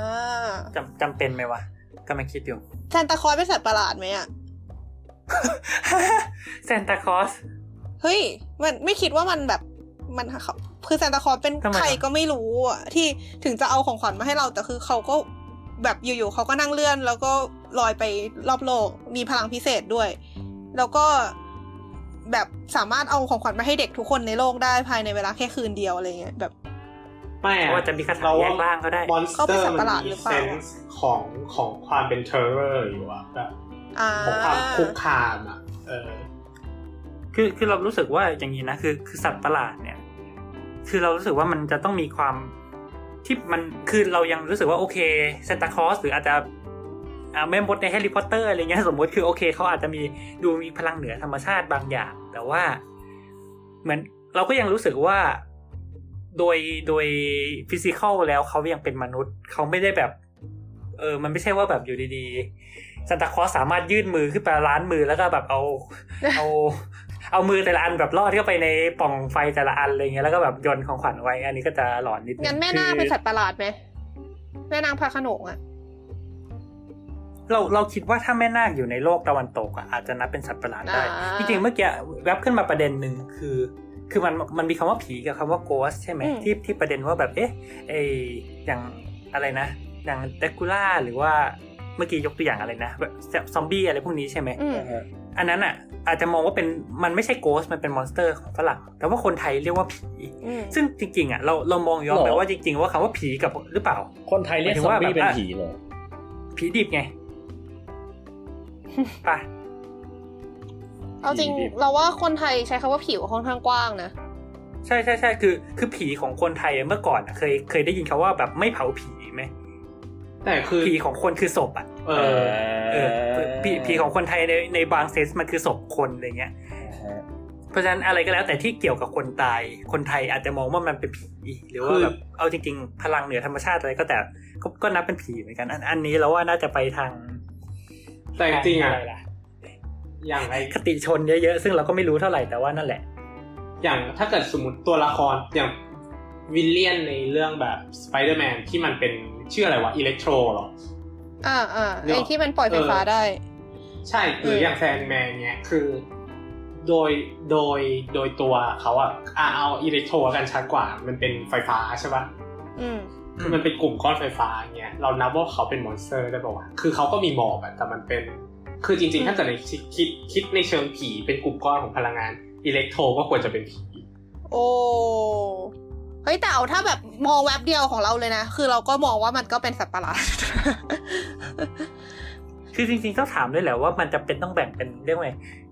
จำจำเป็นไหมวะกำลังคิดอยู่ซานตาคลอสเป็นสัตว์ประหลาดไหมอะซานตาคลอสเฮ้ยมันไม่คิดว่ามันแบบมันเขาคือซานตาคลอสเป็นทำไมใครอะก็ไม่รู้อะที่ถึงจะเอาของขวัญมาให้เราแต่คือเขาก็ แบบอยู่ๆเขาก็นั่งเลื่อน แล้วก็ลอยไปรอบโลก มีพลังพิเศษด้วย แล้วก็แบบสามารถเอาของขวัญมาให้เด็กทุกคนในโลกได้ภายในเวลาแค่คืนเดียวอะไรเงี้ยแบบไม่เพอะราะว่าจะมีคาถาแยกร่างก็ได้มอนสเขาเตเป็อนสัตร์ว์มัประหลาดนหรืมีอเปล่าเซนส์ของของความเป็นเทอร์เรอร์อยู่อะแบบอ่าของความคุกคามอะเออคือคือเรารู้สึกว่าอย่างนี้นะคือคือสัตว์ประหลาดเนี่ย คือเรารู้สึกว่ามันจะต้องมีความ ที่มันคือเรายังรู้สึกว่าโอเคซนตาคอสหรืออาจจะอ่าแม่มดในแฮร์รี่พอตเตอร์อะไรเงี้ยสมมติคือโอเคเขาอาจจะมีดูมีพลังเหนือธรรมชาติบางอย่าง แต่ว่าเหมือนเราก็ยังรู้สึกว่าโดยโดยฟิสิกอลแล้วเขายังเป็นมนุษย์เขาไม่ได้แบบเออมันไม่ใช่ว่าแบบอยู่ดีๆซานตาคอสสามารถยื่นมือขึ้นไปล้านมือแล้วก็แบบเอาเอา เอามือแต่ละอันแบบลอดเข้าไปในปล่องไฟแต่ละอันอะไรเงี้ยแล้วก็แบบโยนของขวัญไว้ อันนี้ก็จะหลอนนิดนึงงั้นแม่นาคคือเป็นสัตว์ประหลาดไหมแม่นางพระโขนงอะเราเราคิดว่าถ้าแม่นาคอยู่ในโลกตะวันตกอะอาจจะนับเป็นสัตว์ประหลาดได้อ่าจริงๆเมื่อกี้แวบขึ้นมาประเด็นหนึ่งคือ คือมันมันมีคำว่าผีกับคำว่า ghost ใช่ไหมอืมที่ที่ประเด็นว่าแบบเอ๊ะไออย่างอะไรนะ อย่างแดรกคูลาหรือว่า เมื่อกี้ยกตัวอย่างอะไรนะแบบซอมบี้อะไรพวกนี้ใช่ไหมอืมอันนั้นอะ อาจจะมองว่าเป็นมันไม่ใช่ ghost มันเป็น monster ของฝรั่งแต่ว่าคนไทยเรียกว่าผีอืมซึ่งจริงๆอะเราเรามองย้อนไปหรอว่าจริง ๆ ว่าคำว่าผีกับหรือเปล่า คนไทยเรียกหมายถึงอมว่าแบบว่าซอมบี้แบบเป็นผีเหรอผีดิบไงป่ะเอาจริงผีดิบเราว่าคนไทยใช้คำว่าผิวค่อนข้างกว้างนะใช่ใช่ใช่คือ คือผีของคนไทยอะเมื่อก่อนอะเคยเคยได้ยินเขาว่าแบบไม่เผาผีไหม แต่คือผีของคนคือศพอะเอเออเออผีผีของคนไทยในในบางเซนส์มันคือศพคนอะไรเงี้ยเพราะฉะนั้นอะไรก็แล้วแต่ที่เกี่ยวกับคนตาย คนไทยอาจจะมองว่ามันเป็นผีหรือว่าคือแบบเอาจริง ๆ พลังเหนือธรรมชาติอะไรก็แต่ก็ก็นับเป็นผีเหมือนกัน อันอันนี้เราว่าน่าจะไปทางแต่จริงๆอะไรล่ะอย่างไอคติชนเยอะๆซึ่งเราก็ไม่รู้เท่าไหร่แต่ว่านั่นแหละ อย่างถ้าเกิดสมมติตัวละครอย่าง villain ในเรื่องแบบสไปเดอร์แมนที่มันเป็น ชื่ออะไรวะ Electro หรออ่าอ่าเนอะไอ้ที่มันปล่อยไฟฟ้าเออได้ ใช่หรืออย่าง Sandman เนี้ยคือ โดยโดยโดยตัวเขาอะอะเอา Electro กันชัดกว่า มันเป็นไฟฟ้าใช่ปะอืมคือมันเป็นกลุ่มก้อนไฟฟ้าเงี้ยเรานับว่าเขาเป็น monster ได้ป่าวะคือเขาก็มีหมอกอะแต่มันเป็น คือจริงๆ ถ้าเกิดในคิดคิดคิดในเชิงผีเป็นกลุ่มก้อนของพลังงาน Electro ก็ควรจะเป็นผีโอ้เฮ้ยแต่เอาถ้าแบบมองแวบเดียวของเราเลยนะ คือเราก็มองว่ามันก็เป็นสัตว์ประหลาด คือจริงๆต้องถามด้วยแหละว่ามันจะเป็นต้องแบ่งเป็นเรื่องไง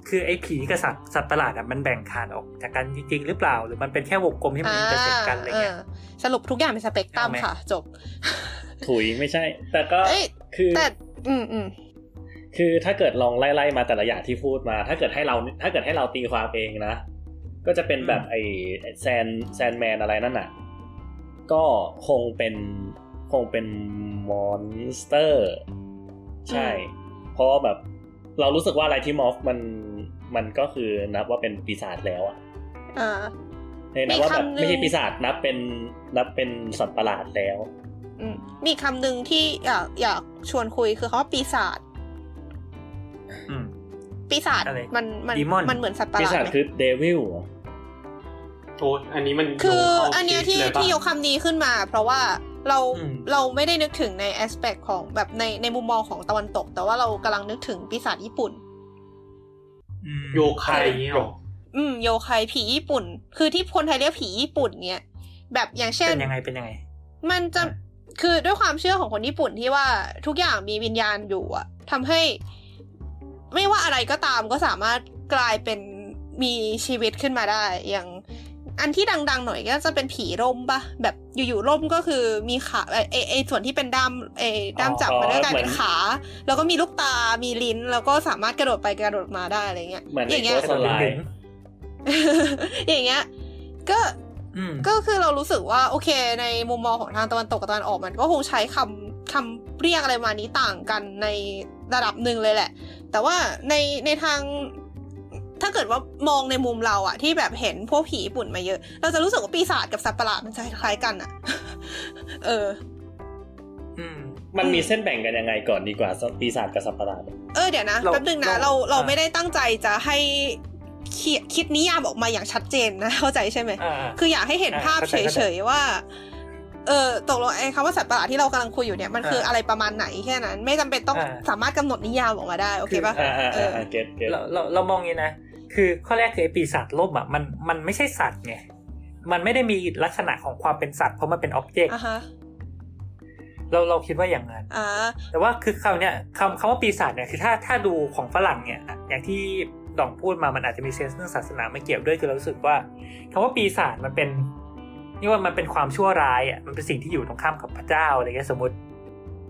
คือไอ้ผีกับสัตว์สัตว์ประหลาดอะมันแบ่งขาดออกจากกันจริงๆหรือเปล่า หรือมันเป็นแค่วงกลมที่มัน intersect กันอะไรเงี้ยสรุปทุกอย่างเป็นสเปกตรัมเอาไหมค่ะ จบ ถุยไม่ใช่ แต่ก็เอ้ยคือแต่อืมอืมคือถ้าเกิดลองไล่ๆมาแต่ละอย่างที่พูดมา ถ้าเกิดให้เราถ้าเกิดให้เราตีความเองนะ ก็จะเป็นแบบไอ้แซน Sandman อะไรนั่นน่ะ ก็คงเป็นคงเป็น monster ใช่ เพราะว่าแบบเรารู้สึกว่าอะไรที่ morph มันมันก็คือนับว่าเป็นปีศาจแล้วอะอ่าในนับว่าแบบมีคำหนึ่งไม่ใช่ปีศาจนับเป็นนับเป็นสัตว์ประหลาดแล้วอืมมีคำหนึ่งที่อยากอยากชวนคุยคือคำว่าปีศาจอืมปีศาจอะไรมันมัน Demon มันเหมือนสัตว์ประหปีลาดศาจไหมคือเดวิล โอ้อันนี้มันคือโยงเข้าอันเนี้ยที่เลยปะที่ยกคำนี้ขึ้นมา เพราะว่าเราอืมเราไม่ได้นึกถึงในแอสเปกของแบบในในมุมมองของตะวันตก แต่ว่าเรากำลังนึกถึงปีศาจญี่ปุ่นอืมโยคายเงี้ยหรออืมโยคายผีญี่ปุ่น คือที่คนไทยเรียกผีญี่ปุ่นเนี่ยแบบอย่างเช่นเป็นยังไงเป็นยังไง มันจะอะคือด้วยความเชื่อของคนญี่ปุ่นที่ว่าทุกอย่างมีวิญญาณอยู่อะทำให้ ไม่ว่าอะไรก็ตามก็สามารถกลายเป็นมีชีวิตขึ้นมาได้ อย่าง อันที่ดัง ๆ หน่อยก็จะเป็นผีร่มปะแบบอยู่ๆร่มก็คือมีขาไอไอ้ไอส่วนที่เป็นด้ามไอด้ามจับมันก็กลายเป็นขา แล้วก็มีลูกตา มีลิ้น แล้วก็สามารถกระโดดไปกระโดดมาได้อะไรเงี้ยเหมือนอในย่างโกเงี้ยสไลดึงด์อย่างเงี้ย ก็อืมก็คือเรารู้สึกว่าโอเค ในมุมมองของทางตะวันตกกับตะวันออกมันก็คงใช้คำคำเรียกอะไรมานี้ต่างกันในระดับหนึ่งเลยแหละ แต่ว่าในในทาง ถ้าเกิดว่ามองในมุมเราอะที่แบบเห็นพวกผีญี่ปุ่นมาเยอะ เราจะรู้สึกว่าปีศาจกับสัตว์ประหลาดมันจะคล้ายๆกันอะเอออืมมันมีเส้นแบ่งกันยังไงก่อนดีกว่าปีศาจกับสัตว์ประหลาดเออเดี๋ยวนะเราแป๊บนึงนะเราเราเราอ่าไม่ได้ตั้งใจจะให้เขียคิดนิยามออกมาอย่างชัดเจนนะ เข้าใจใช่ไหมอ่าคืออยากให้เห็นอ่าภาพเข้าใจเฉยๆว่า เออตกลงไอ้คำว่าสัตว์ประหลาดที่เรากำลังคุยอยู่เนี่ยมันคืออ่าอะไรประมาณไหนแค่นั้น ไม่จำเป็นต้องอ่าสามารถกำหนดนิยามออกมาได้โอเคปะอ่าอ่าเอออ่าเก็ตเก็ตเราเราเรามองงี้นะ คือข้อแรกคือไอ้ปีศาจล่มอะมันมันไม่ใช่สัตว์ไงมันไม่ได้มีลักษณะของความเป็นสัตว์เพราะมันเป็นอ็อบเจกต์อะฮะเราเราคิดว่าอย่างนั้นอ่าแต่ว่าคือคำเนี้ยคำคำว่าปีศาจเนี่ยคือถ้าถ้าดูของฝรั่งเนี่ย อย่างที่ดองพูดมามันอาจจะมีเซนส์เรื่องศาสนาไม่เกี่ยวด้วยคือเรารู้สึกว่าคำว่าปีศาจมันเป็นนี่ว่ามันเป็นความชั่วร้ายอะมันเป็นสิ่งที่อยู่ตรงข้ามกับพระเจ้าอะไรเงี้ยสมมติ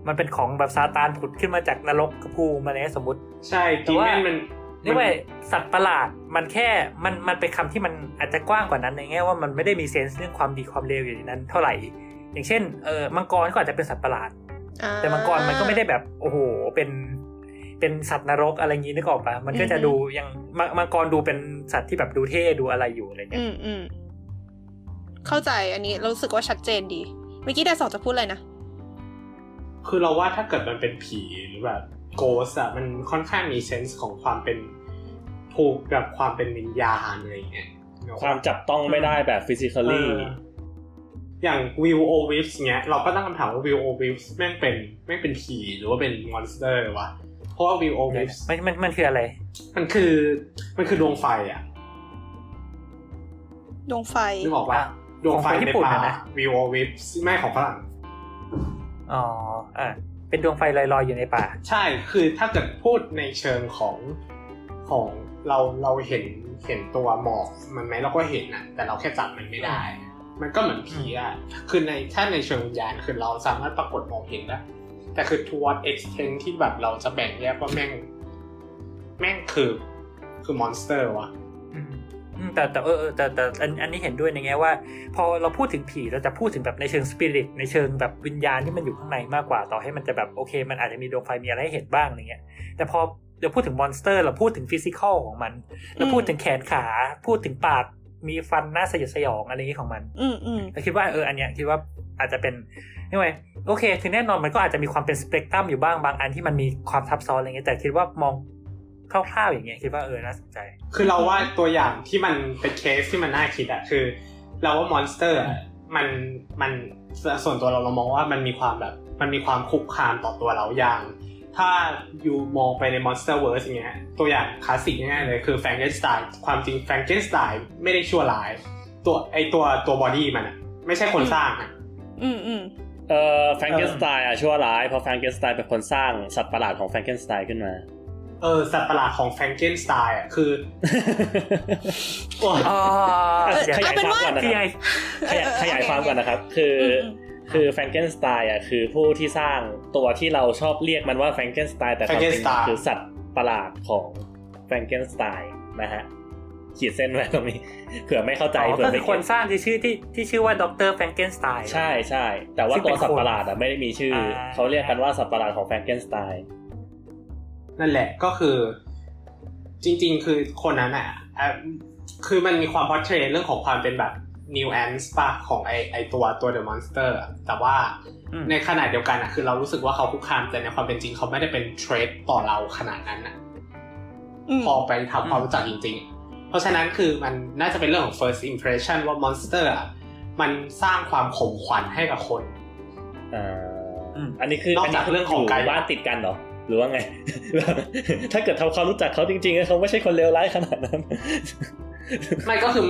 มันเป็นของแบบซาตานผุดขึ้นมาจากนรกกระพูมาอะไรเงี้ยสมมติ ใช่แต่ดีว่าแม่นมัน นี่ว่าสัตว์ประหลาดมันแค่มันมันเป็นคำที่มันอาจจะกว้างกว่านั้นในแง่ว่ามันไม่ได้มีเซนส์เรื่องความดีความเลวอยู่ในนั้น เท่าไหร่ อย่างเช่นเออมังกรก็อาจจะเป็นสัตว์ประหลาดอ่าแต่มังกรมันก็ไม่ได้แบบโอ้โหเป็นเป็นสัตว์นรกอะไรอย่างนี้นึกออกปะมันก็จะอือฮึดูยังมังมังกรดูเป็นสัตว์ที่แบบดูเท่ดูอะไรอยู่อะไรเงี้อืยมอืมเข้าใจอันนี้เรารู้สึกว่าชัดเจนดีเมื่อกี้แต่สองจะพูดอะไรนะคือเราว่าถ้าเกิดมันเป็นผีหรือแบบ ghost อะมันค่อนข้างมี sense ของความเป็น ผูกกับความเป็นวิญญาณอะไรอย่างเงี้ยความจับต้องไม่ได้แบบ physically เอออย่างวิวโอวิฟเงี้ยเราก็ตั้งคำถามว่าวิวโอวิฟแม่งเป็นแม่งเป็นผีหรือว่าเป็น monster วะเพราะว่าวิวโอวิฟมันมันมันคืออะไร มันคือมันคือดวงไฟอะดวงไฟนึกออกว่าอะดวงไฟของญี่ในปุ่นป่าอะนะวิวโอวิฟไม่ของฝรั่งอ๋ออะเป็นดวงไฟลอยๆอยู่ในป่า ใช่คือถ้าเกิดพูดในเชิงของของ เราเราเห็นเห็นตัวหมอกมันไหมเราก็เห็นนะแต่เราแค่จับมันไม่ได้ มันก็เหมือนผีอะคือในถ้าในเชิงวิญญาณคือเราสามารถปรากฏมองเห็นได้แต่คือ to what extent ที่แบบเราจะแบ่งแยกว่าแม่ง แม่งคือคือ monster วะอืมอืมแต่แต่เออเออแต่แต่อันอันนี้เห็นด้วยในแง่ว่า พอเราพูดถึงผีเราจะพูดถึงแบบในเชิงสปิริตในเชิงแบบวิญญาณที่มันอยู่ข้างในมากกว่าต่อให้มันจะแบบโอเค มันอาจจะมีดวงไฟมีอะไรให้เห็นบ้างอะไรเงี้ยแต่พอ เราพูดถึง monster เราพูดถึง physical ของมันเราพูดถึงแขนขา พูดถึงปาก มีฟันหน้าสยดสยองอะไรอย่างนี้ของมัน อืมอืมเราคิดว่าเอออันเนี้ยคิดว่าอาจจะเป็นนี่ไงโอเค ถึงแน่นอนมันก็อาจจะมีความเป็นสเปกตรัมอยู่บ้างบางอันที่มันมีความซับซ้อนอะไรเงี้ยแต่คิดว่ามองคร่าวๆอย่างเงี้ยคิดว่าเออน่าสนใจ คือเราว่าตัวอย่างที่มันเป็นเคสที่มันน่าคิดอะคือ เราว่า monster อะมันมันส่วนตัวเราเรามองว่ามันมีความแบบ มันมีความคุกคามต่อตัวเราอย่าง ถ้าอยู่มองไปใน MonsterVerse อย่างเงี้ยตัวอย่างคลาสสิกง่ายๆเลยคือแฟรงเกนสไตน์ความจริงแฟรงเกนสไตน์ไม่ได้ชั่วร้าย ตัวไอตัวตัว body มันอะไม่ใช่คนสร้างอะอืมอืมเอ่อแฟรงเกนสไตน์อะชั่วร้ายเพราะแฟรงเกนสไตน์เป็นคนสร้างสัตว์ประหลาดของแฟรงเกนสไตน์ขึ้นมาเออสัตว์ประหลาดของแฟรงเกนสไตน์อะคือโอ้ยอ๋อขยายความก่อนนะที่คไงรับขยายขยายความก่อนนะครับ คืออม คือแฟรงเกนสไตน์อะคือผู้ที่สร้างตัวที่เราชอบเรียกมันว่าแฟรงเกนสไตน์แต่ความจริงมันคือสัตว์ประหลาดของแฟรงเกนสไตน์นะฮะขีดเส้นไว้ตรงนี้เผื่อไม่เข้าใจอ๋อเผื่อไม่ get ก็คือคนสร้างที่ชื่อที่ที่ชื่อว่าด็อกเตอร์แฟรงเกนสไตน์ใช่ใช่แต่ว่าซึ่งตัเป็วนคนสัตว์ประหลาดอะไม่ได้มีชื่ออาเขาเรียกกันว่าสัตว์ประหลาดของแฟรงเกนสไตน์นั่นแหละก็คือ จริง ๆ คือคนนั้นอะอะคือมันมีความพอเทรเรื่องของความเป็นแบบ new ants ป่ะของไอไอตัวตัว the monster อะแต่ว่าอืมในขณะเดียวกันอะคือเรารู้สึกว่าเขาคุกคามแต่ในความเป็นจริงเขาไม่ได้เป็นเทรดต่อเราขนาดนั้นอะอืมพอไปทำความรู้จักจริง ๆ เพราะฉะนั้นคือมันน่าจะเป็นเรื่องของ first impression ว่า monster อะมันสร้างความขมขวัญให้กับคนอ่าอืมอันนี้คือนอกจากเรื่องของยู่กายบ้านติดกันเหรอหรือว่าไง ถ้าเกิดทำความรู้จักเขาจริงๆเขาไม่ใช่คนเลวร้ายขนาดนั้น ไม่ก็คือ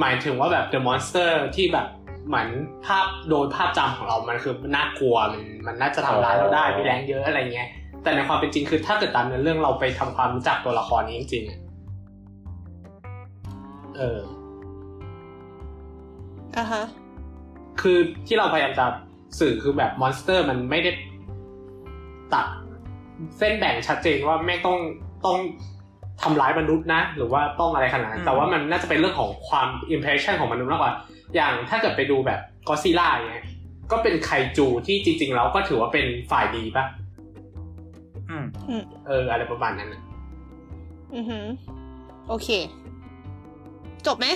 หมายถึงว่าแบบ the monster ที่แบบเหมือนภาพโดยภาพจำของเรามันคือน่ากลัวมันมันน่าจะทำร้ายเราได้อ๋อมีแรงเยอะอะไรเงี้ยแต่ในความเป็นจริงคือถ้าเกิดตามเนื้อเรื่องเราไปทำความรู้จักตัวละครนี้จริงๆอะเอออะฮะคือที่เราพยายามจะสื่อคือแบบ monster มันไม่ได้ตัดเส้นแบ่งชัดเจนว่าไม่ต้องต้อง ทำร้ายมนุษย์นะ หรือว่าต้องอะไรขนาดนั้นอืมแต่ว่ามันน่าจะเป็นเรื่องของความ impression ของมนุษย์มากกว่า อย่างถ้าเกิดไปดูแบบกอซิล่าอย่างเงี้ยก็เป็นไคจูที่จริง ๆ แล้วก็ถือว่าเป็นฝ่ายดีปะอืมเออ อะไรประมาณนั้นน่ะอือหือ โอเค จบไหม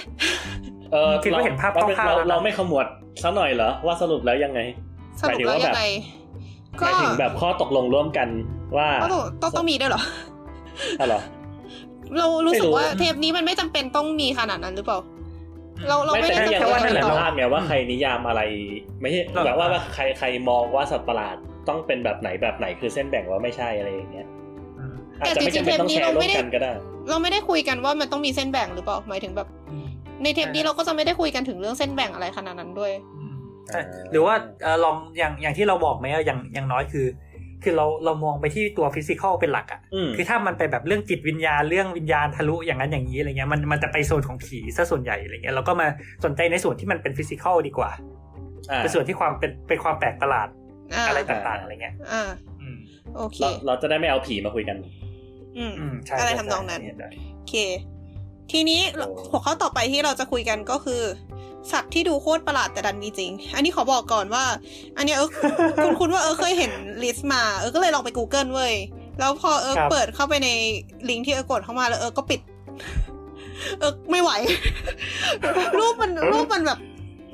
เออคิดว่าเห็นภาพเราคร่าวๆเราแล้วนะเราไม่ขมวดสักหน่อยเหรอ ว่าสรุปแล้วยังไงสรุปแล้วยังไงหมายถึงแบบข้อตกลงร่วมกันว่าก็ต้องต้องต้องมีด้วยเหรออะไรอ เรารู้สึกไม่รู้ว่าเทปนี้มันไม่จำเป็นต้องมีขนาดนั้นหรือเปล่า เราเราไม่ไม่แต่ได้ที่ยังจำไม่เป็นได้ต้องพลาดไงว่าใครนิยามอะไร ไม่ใช่เราแบบว่าว่าใครใครมองว่าสัตว์ประหลาดต้องเป็นแบบไหนแบบไหนคือเส้นแบ่งว่าไม่ใช่อะไรอย่างเงี้ยอืมอาจจะไม่จำเป็นต้องแชร์ร่วมกันก็ได้ เราไม่ได้คุยกันว่ามันต้องมีเส้นแบ่งหรือเปล่าหมายถึงแบบ ในเทปนี้เราก็จะไม่ได้คุยกันถึงเรื่องเส้นแบ่งอะไรขนาดนั้นด้วยอืมใช่หรือว่าเอ่อลองอย่างอย่างที่เราบอกไหมอะอย่างอย่างน้อยคือ คือเราเรามองไปที่ตัว physical เป็นหลักอะอืมคือถ้ามันไปแบบเรื่องจิตวิญญาณเรื่องวิญญาณทะลุอย่างนั้นอย่างนี้อะไรเงี้ยมันมันจะไปโซนของผีซะส่วนใหญ่อะไรเงี้ยเราก็มาสนใจในส่วนที่มันเป็น physical ดีกว่าอ่าเป็นส่วนที่ความเป็นเป็นความแปลกประหลาดอ่าอะไรต่างๆอะไรเงี้ยอ่าอืมโอเคเราเราจะได้ไม่เอาผีมาคุยกัน อืมอืมใช่อะไรใช่ทำนองนั้นใช่ได้โอเค ทีนี้โอ้หัวข้อต่อไปที่เราจะคุยกันก็คือ สัตว์ที่ดูโคตรประหลาดแต่ดันมีจริง อันนี้ขอบอกก่อนว่า อันเนี้ยเออคุณคุณว่าเออเคยเห็นลิสต์มาเออก็เลยลองไป Google เว้ย แล้วพอเออเปิดเข้าไปในลิงก์ที่เออกดเข้ามาแล้วเออก็ปิด เออไม่ไหว รูปมันรูปมันแบบ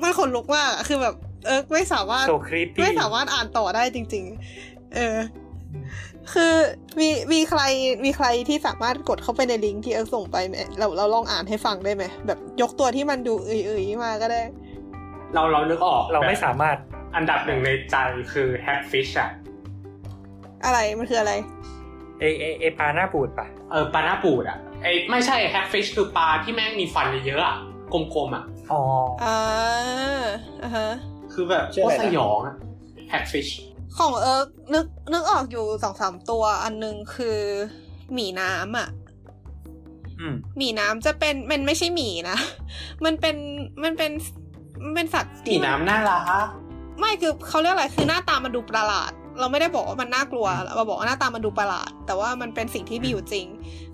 มันขนลุกมากอะคือแบบ เออไม่สามารถ so creepy ไม่สามารถอ่านต่อได้จริง ๆ เออ คือมีมีใครมีใครที่สามารถกดเข้าไปในลิงก์ที่เอิร์กส่งไปไหมเราเราลองอ่านให้ฟังได้ไหมแบบยกตัวที่มันดูเอื่อยๆมาก็ได้ เราเรานึกออกเราไม่แบบสามารถอันดับหนึ่งในใจคือ hagfish อะอะไรมันคืออะไรเอเอเอปลาหน้าบูดปะเออปลาหน้าบูดอะไอไม่ใช่ hagfish คือปลาที่แม่งมีฟันเยอะๆอะกลมๆอะอ๋ออ่าอ่าฮะคือแบบชื่อโคอะไรนะโคตรสยองอะ hagfish ของเอิร์กนึกนึกออกอยู่สองสามตัวอันหนึ่งคือหมีน้ำอะอืมหมีน้ำจะเป็นมันไม่ใช่หมีนะ มันเป็นมันเป็นมันเป็นสัตว์สีน้ำน่ารักไม่คือเขาเรียกอะไรคือหน้าตามันดูประหลาด เราไม่ได้บอกว่ามันน่ากลัวเราบอกว่าหน้าตามันดูประหลาด แต่ว่ามันเป็นสิ่งที่มีอยู่จริง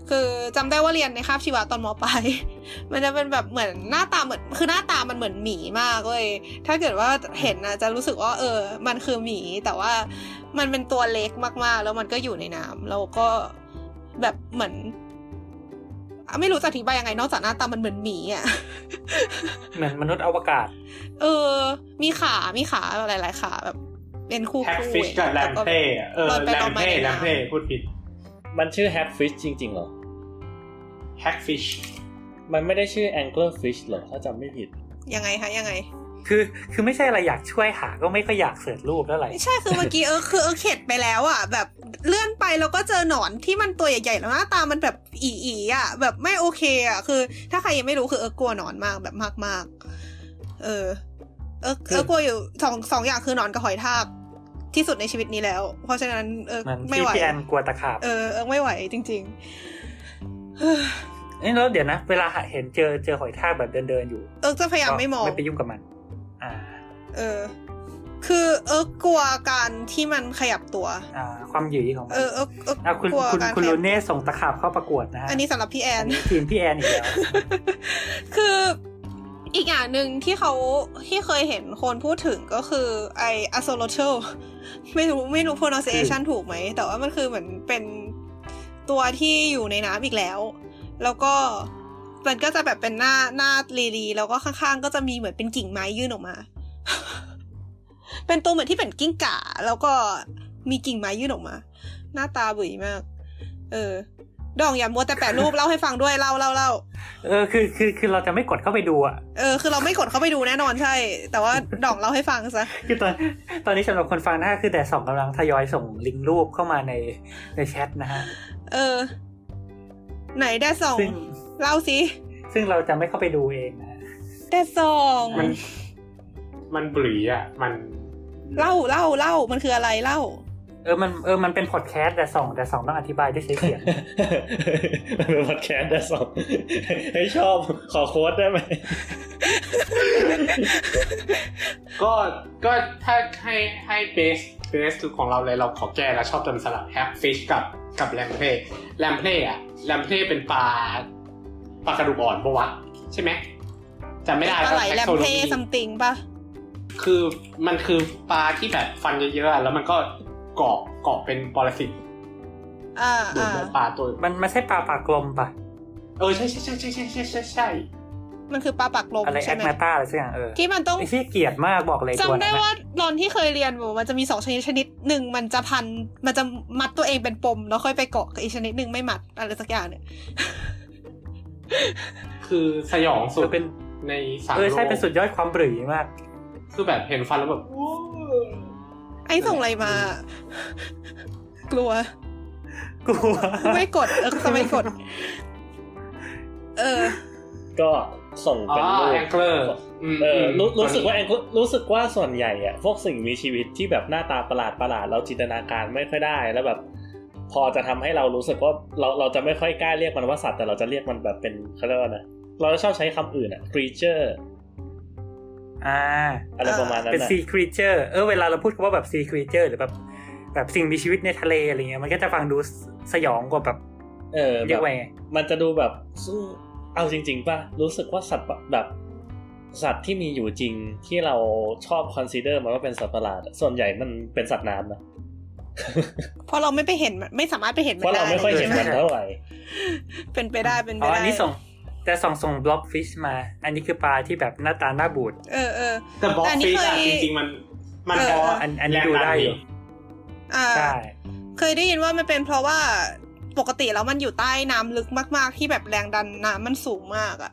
คือจำได้ว่าเรียนในคาบชีวะตอนมปลาย มันจะเป็นแบบเหมือนหน้าตาเหมือนคือหน้าตามันเหมือนหมีมากเว้ยถ้าเกิดว่าเห็นนะจะรู้สึกว่า เออ มันคือหมี แต่ว่ามันเป็นตัวเล็กมากๆ แล้วมันก็อยู่ในน้ำแล้วก็แบบเหมือนอะไม่รู้จะอธิบายยังไงนอกจากหน้าตามันเหมือนหมีอะ เหมือนมนุษย์อวกาศ เออ มีขา มีขาหลาย ๆ ขาแบบ เป็นคู่คู่แล้ว hagfish กับ lampreyอะเออลอยไปลอยมาเพ่ในแรมน้ำ lamprey lamprey พูดผิด มันชื่อ Hagfish จริง ๆ เหรอ hagfish มันไม่ได้ชื่อ Anglerfish เหรอถ้าจำไม่ผิด ยังไงคะยังไง คือคือไม่ใช่อะไรอยากช่วยหาก็ไม่ค่อยอยาก search รูปเท่าไหร่ไม่ใช่คือเมื่อกี้เออคือเออเข็ดไปแล้วอะ แบบเลื่อนไปแล้วก็เจอหนอนที่มันตัวใหญ่ๆแล้วหน้าตามันแบบอีอีๆอะ แบบไม่โอเคอะ คือ ถ้าใครยังไม่รู้คือเออกลัวหนอนมากแบบมากๆ เออ เออเออกลัวอยู่สองสองอย่างคือหนอนกับหอยทากที่สุดในชีวิตนี้แล้ว เพราะฉะนั้นเออมันไม่ที่ไหวพี่แอนกลัวตะขาบเออเออไม่ไหวจริง ๆ เฮ้ยเอ้ยแล้วเดี๋ยวนะ เวลาเห็นเจอเจอหอยทากแบบเดินเดินๆอยู่ เออจะพยายามไม่มองไม่ไปยุ่งกับมัน อ่า เออ คือเออกลัวการที่มันขยับตัว อ่า ความหยีของมันเออเออเอออะคุณกลัวคุณการคุณขยัลูบเน่ส่งตะขาบเข้าประกวดนะฮะอันนี้สำหรับพี่แอนอันนี้ทีมพี่แอนอีกแล้วคืออีกอย่างหนึ่งที่เขาที่เคยเห็นคนพูดถึงก็คือไอ a s o l o t l ไม่รู้ไม่รู้ pronunciation ถูกไหม แต่ว่ามันคือเหมือนเป็น ตัวที่อยู่ในน้ำอีกแล้ว แล้วก็มันก็จะแบบเป็นหน้าหน้าลีลีแล้วก็ข้างๆ ก็จะมีเหมือนเป็นกิ่งไม้ยื่นออกมา เป็นตัวเหมือนที่เป็นกิ้งก่า แล้วก็มีกิ่งไม้ยื่นออกมา หน้าตาบุ๋ยมาก เออ ดองอย่ามัวแต่แปะรูปเล่าให้ฟังด้วยเล่าเล่าเล่าเออคือคือคือเราจะไม่กดเข้าไปดูอะเออคือเราไม่กดเข้าไปดูแน่นอนใช่ แต่ว่าดองเล่าให้ฟังซะคือตอนตอนนี้สำหรับคนฟังนะคือแต่สองกำลังทยอยส่งลิงก์รูปเข้ามาในในแชทนะฮะ เออ ไหนแดดสองซึ่งเล่าสิ ซึ่งเราจะไม่เข้าไปดูเองนะฮะแดดสองมัน มันบลีอะ มันเล่าเล่าเล่ามันคืออะไรเล่า เออมันเออมันเป็นพอดแคสต์แต่สองแต่สองต้องอธิบายด้วยใช้เสียงมันเป็นพอดแคสต์แต่สองให้ชอบขอโค้ดได้ไหมก็ก็ถ้าให้ให้เบสเบสของเราเลยเราขอแก้แล้วชอบจนสลับแฮปฟิชกับ กับแรมเพลแรมเพลอะแรมเพลเป็นปลาปลากระดูกอ่อนปะวะใช่ไหมจำไม่ได้ปลาไหลแรมเพลซัมติงปะคือมันคือปลาที่แบบฟันเยอะๆแล้วมันก็เกาะเกาะเป็นปรสิตอ่าปลาตัว มันไม่ใช่ปลาปากลมปะเออใช่ใช่ใช่ใช่ใช่ใช่ใช่ มันคือปลาปากลมอะไรแอใช่คไหมมาตาอะไรสักอย่างเออที่มันต้องไอ้ที่เกลียดมากบอกเลยตัวจำได้นั้นว่าอะตอนที่เคยเรียนบอกมันจะมีสองชนิดชนิดหนึ่งมันจะพันมันจะมัดตัวเองเป็นปม แล้วค่อยไปเกาะกับอีกชนิดหนึ่งไม่มัดอะไรสักอย่างเนี่ย คือสยองสุเอดอเป็นในสามเออโลใช่กเป็นสุดยอดความบรือมาก คือแบบเห็นฟันแล้วแบบไอ้ส่งอะไรมา กลัว กลัว ไม่กดเออจะไม่กด เออ ก็ ส่งอ๋อเป็นรูปแองเกอร์มเออรู้มรู้สึกว่าแองรู้สึกว่าส่วนใหญ่อะพวกสิ่งมีชีวิตที่แบบหน้าตาประหลาดประหลาดเราจินตนาการไม่ค่อยได้แล้วแบบ พอจะทำให้เรารู้สึกว่าเราเราจะไม่ค่อยกล้าเรียกมันว่าสัตว์แต่เราจะเรียกมันแบบเป็นเขาเรียกว่านะเราจะชอบใช้คำอื่นอะ creature อ่าอะไรประมาณนั้นเป็นอะ sea creature เออเวลาเราพูดคำว่าแบบ sea creature หรือแบบแบบสิ่งมีชีวิตในทะเลอะไรเงี้ยมันก็จะฟังดูสยองกว่าแบบ เออเรียกแบบว่าไงมันจะดูแบบซึ่ง เอาจริง ๆป่ะรู้สึกว่าสัตว์แบบสัตว์ที่มีอยู่จริงที่เราชอบ consider มันว่าเป็นสัตว์ประหลาดอะส่วนใหญ่มันเป็นสัตว์น้ำนะเพราะเราไม่ไปเห็นมันไม่สามารถไปเห็นมันได้เพราะเราไม่ค่อยเห็นมันเท่าไหร่เป็นไปได้อ๋อเป็นไปได้อันนี้ส่งแต่ส่งส่ง blobfish มา อันนี้คือปลาที่แบบหน้าตาหน้าบูดเออเออแต่แต่อันนี้ blobfish อะเคยจริงๆมัน มันเออพออันอันนี้ดูได้อยู่อ่าใช่เคยได้ยินว่ามันเป็นเพราะว่า ปกติแล้วมันอยู่ใต้น้ำลึกมากๆ ที่แบบแรงดันน้ำมันสูงมากอะ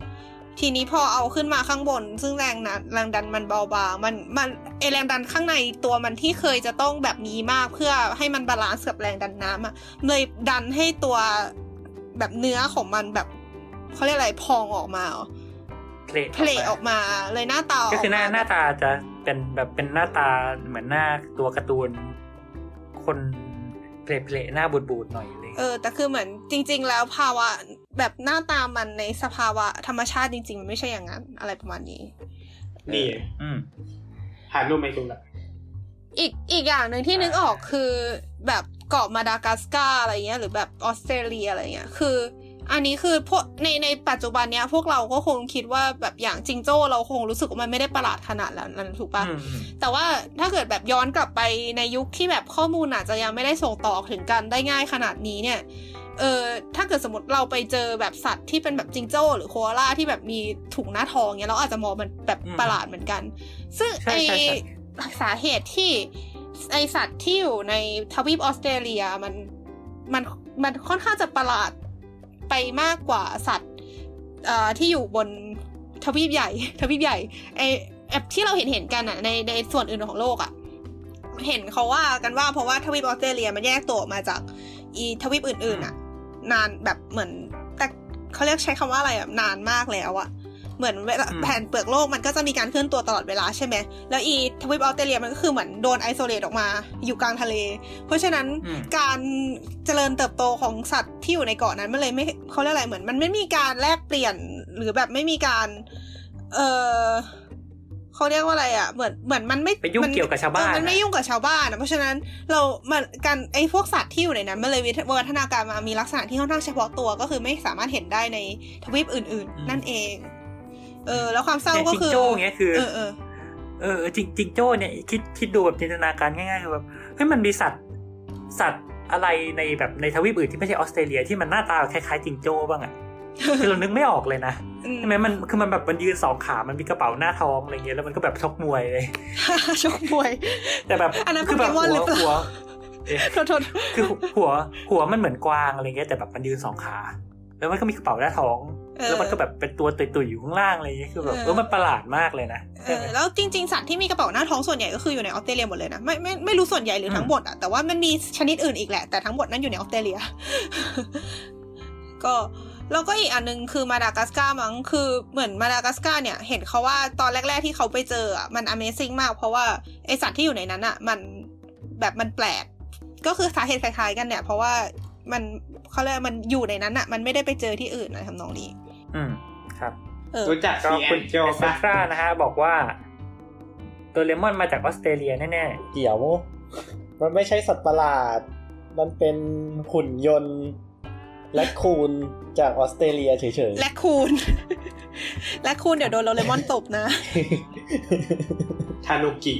ทีนี้พอเอาขึ้นมาข้างบน ซึ่งแรงนะแรงดันมันเบาบางมันมันไอแรงดันข้างในตัวมันที่เคยจะต้องแบบมีมากเพื่อให้มัน balance กับแรงดันน้ำอะเลยดันให้ตัวแบบเนื้อของมันแบบเขาเรียกอะไรพองออกมาเหรอเพลทเพลออกมาเลยหน้าตาก็คือหน้าออกมหน้าตาจะเป็นแบบเป็นหน้าตาเหมือนหน้าตัวการ์ตูน คนเพลเพลหน้าบูดบูดๆหน่อย เลยเออ แต่คือเหมือนจริง ๆ แล้วภาวะแบบหน้าตามันในสภาวะธรรมชาติจริง ๆ มันไม่ใช่อย่างนั้น อะไรประมาณนี้ นี่ อืมหารูปไม่ถูกละอีกอีกอย่างหนึ่งที่นึกออกคือแบบเกาะมาดากัสการ์อะไรเงี้ย หรือแบบออสเตรเลียอะไรเงี้ย คือ อันนี้คือพวกในในปัจจุบันเนี้ยพวกเราก็คงคิดว่าแบบอย่างจิงโจ้เราคงรู้สึกว่ามันไม่ได้ประหลาดขนาดนั้นถูกปะอืมอืมแต่ว่าถ้าเกิดแบบย้อนกลับไปในยุคที่แบบข้อมูลอาจจะยังไม่ได้ส่งต่อถึงกันได้ง่ายขนาดนี้เนี่ยเออถ้าเกิดสมมติเราไปเจอแบบสัตว์ที่เป็นแบบจิงโจ้หรือโคอาล่าที่แบบมีถุงหน้าท้องเนี้ยเราอาจจะมองมันแบบประหลาดเหมือนกัน ซึ่งใช่ไอใช่ใช่สาเหตุที่ไอสัตว์ที่อยู่ในทวีปออสเตรเลียมันมันมันค่อนข้างจะประหลาด ไปมากกว่าสัตว์ที่อยู่บนทวีปใหญ่ ทวีปใหญ่ไอแอบที่เราเห็นเห็นกันอะในในส่วนอื่นของโลกอะเห็นเขาว่ากันว่าเพราะว่าทวีปออสเตรเลียมันแยกตัวออกมาจากอีทวีปอื่นๆอะนานแบบเหมือน แต่เขาเรียกใช้คำว่าอะไรอะนานมากแล้วอะ เหมือนเวลาอืมแผ่นเปลือกโลกมันก็จะมีการเคลื่อนตัวตลอดเวลาใช่ไหมแล้วอีทวีปออสเตรเลียมันก็คือเหมือนโดน isolate ออกมาอยู่กลางทะเล เพราะฉะนั้นอืมการเจริญเติบโตของสัตว์ที่อยู่ในเกาะนั้นมันเลยไม่เขาเรียกอะไรเหมือน มันไม่มีการแลกเปลี่ยนหรือแบบไม่มีการ เออเขาเรียกว่าอะไรอะเหมือนเหมือนมันไม่ไปยุ่งมัเกี่ยวกับชาวบ้านเออมันไม่อะยุ่งกับชาวบ้านอะเพราะฉะนั้นเรามันการไอ้พวกสัตว์ที่อยู่ในนั้นมันเลยวิวัฒนาการมามีลักษณะที่ค่อนข้างเฉพาะตัวก็คือไม่สามารถเห็นได้ในทวีปอื่น ๆ นั่นเอง เออ แล้วความเศร้าเนี่ยก็จิงคือโจ้เงี้ยคือ เออเออเออจิงจิงโจ้เนี่ยคิดคิดดูแบบจินตนาการง่ายๆคือแบบเฮ้ยมันมีสัตว์สัตว์อะไรในแบบในทวีปอื่นที่ไม่ใช่ออสเตรเลียที่มันหน้าตาคล้ายๆจิงโจ้บ้างอะคือเรานึกไม่ออกเลยนะอืมใช่ไหมมันคือมันแบบมันยืนสองขา มันมีกระเป๋าหน้าท้องอะไรเงี้ยแล้วมันก็แบบชกมวยเลยชกมวย แต่แบบอันนั้นคืแบบโปเกมอนหรือเปล่าหัวเอ๊ะโทษโทษคือหัวหัวมันเหมือนกวางอะไรเงี้ยแต่แบบมันยืนสองขา แล้วมันก็มีกระเป๋าหน้าท้องเออ แล้วมันก็แบบเป็นตัวตุยๆอยู่ข้างล่างอะไรเงี้ยคือแบบเออเออมันประหลาดมากเลยนะเออแล้วจริง ๆ สัตว์ที่มีกระเป๋าหน้าท้องส่วนใหญ่ก็คืออยู่ในออสเตรเลียหมดเลยนะไม่ไม่ไม่รู้ส่วนใหญ่หรือทั้งหมดอะแต่ว่ามันมีชนิดอื่นอีกแหละแต่ทั้งหมดนั้นอยู่ในออสเตรเลีย ก็แล้วก็อีกอันนึงคือมาดากัสการ์มั้งคือเหมือนมาดากัสการ์เนี่ย เห็นเขาว่าตอนแรก ๆที่เขาไปเจออะมัน Amazing มาก เพราะว่าไอสัตว์ที่อยู่ในนั้นอะมันแบบมันแปลก ก็คือสาเหตุคล้ายๆกันเนี่ย เพราะว่ามันเขาเรียกว่ามันอยู่ในนั้นอะมันไม่ได้ไปเจอที่อื่นอะไรทำนองนี้ อืมครับเออรู้จักก็ซีแอคุณนเจเอลสปะตรานะฮะบอกว่าตัวเลมอนมาจากออสเตรเลียแน่เกี่ยว มันไม่ใช่สัตว์ประหลาด มันเป็นหุ่นยนต์และคูนจากออสเตรเลียเฉยและคูณและคูณเดี๋ยวโดนโรเลมอนตบนะๆทานุกิ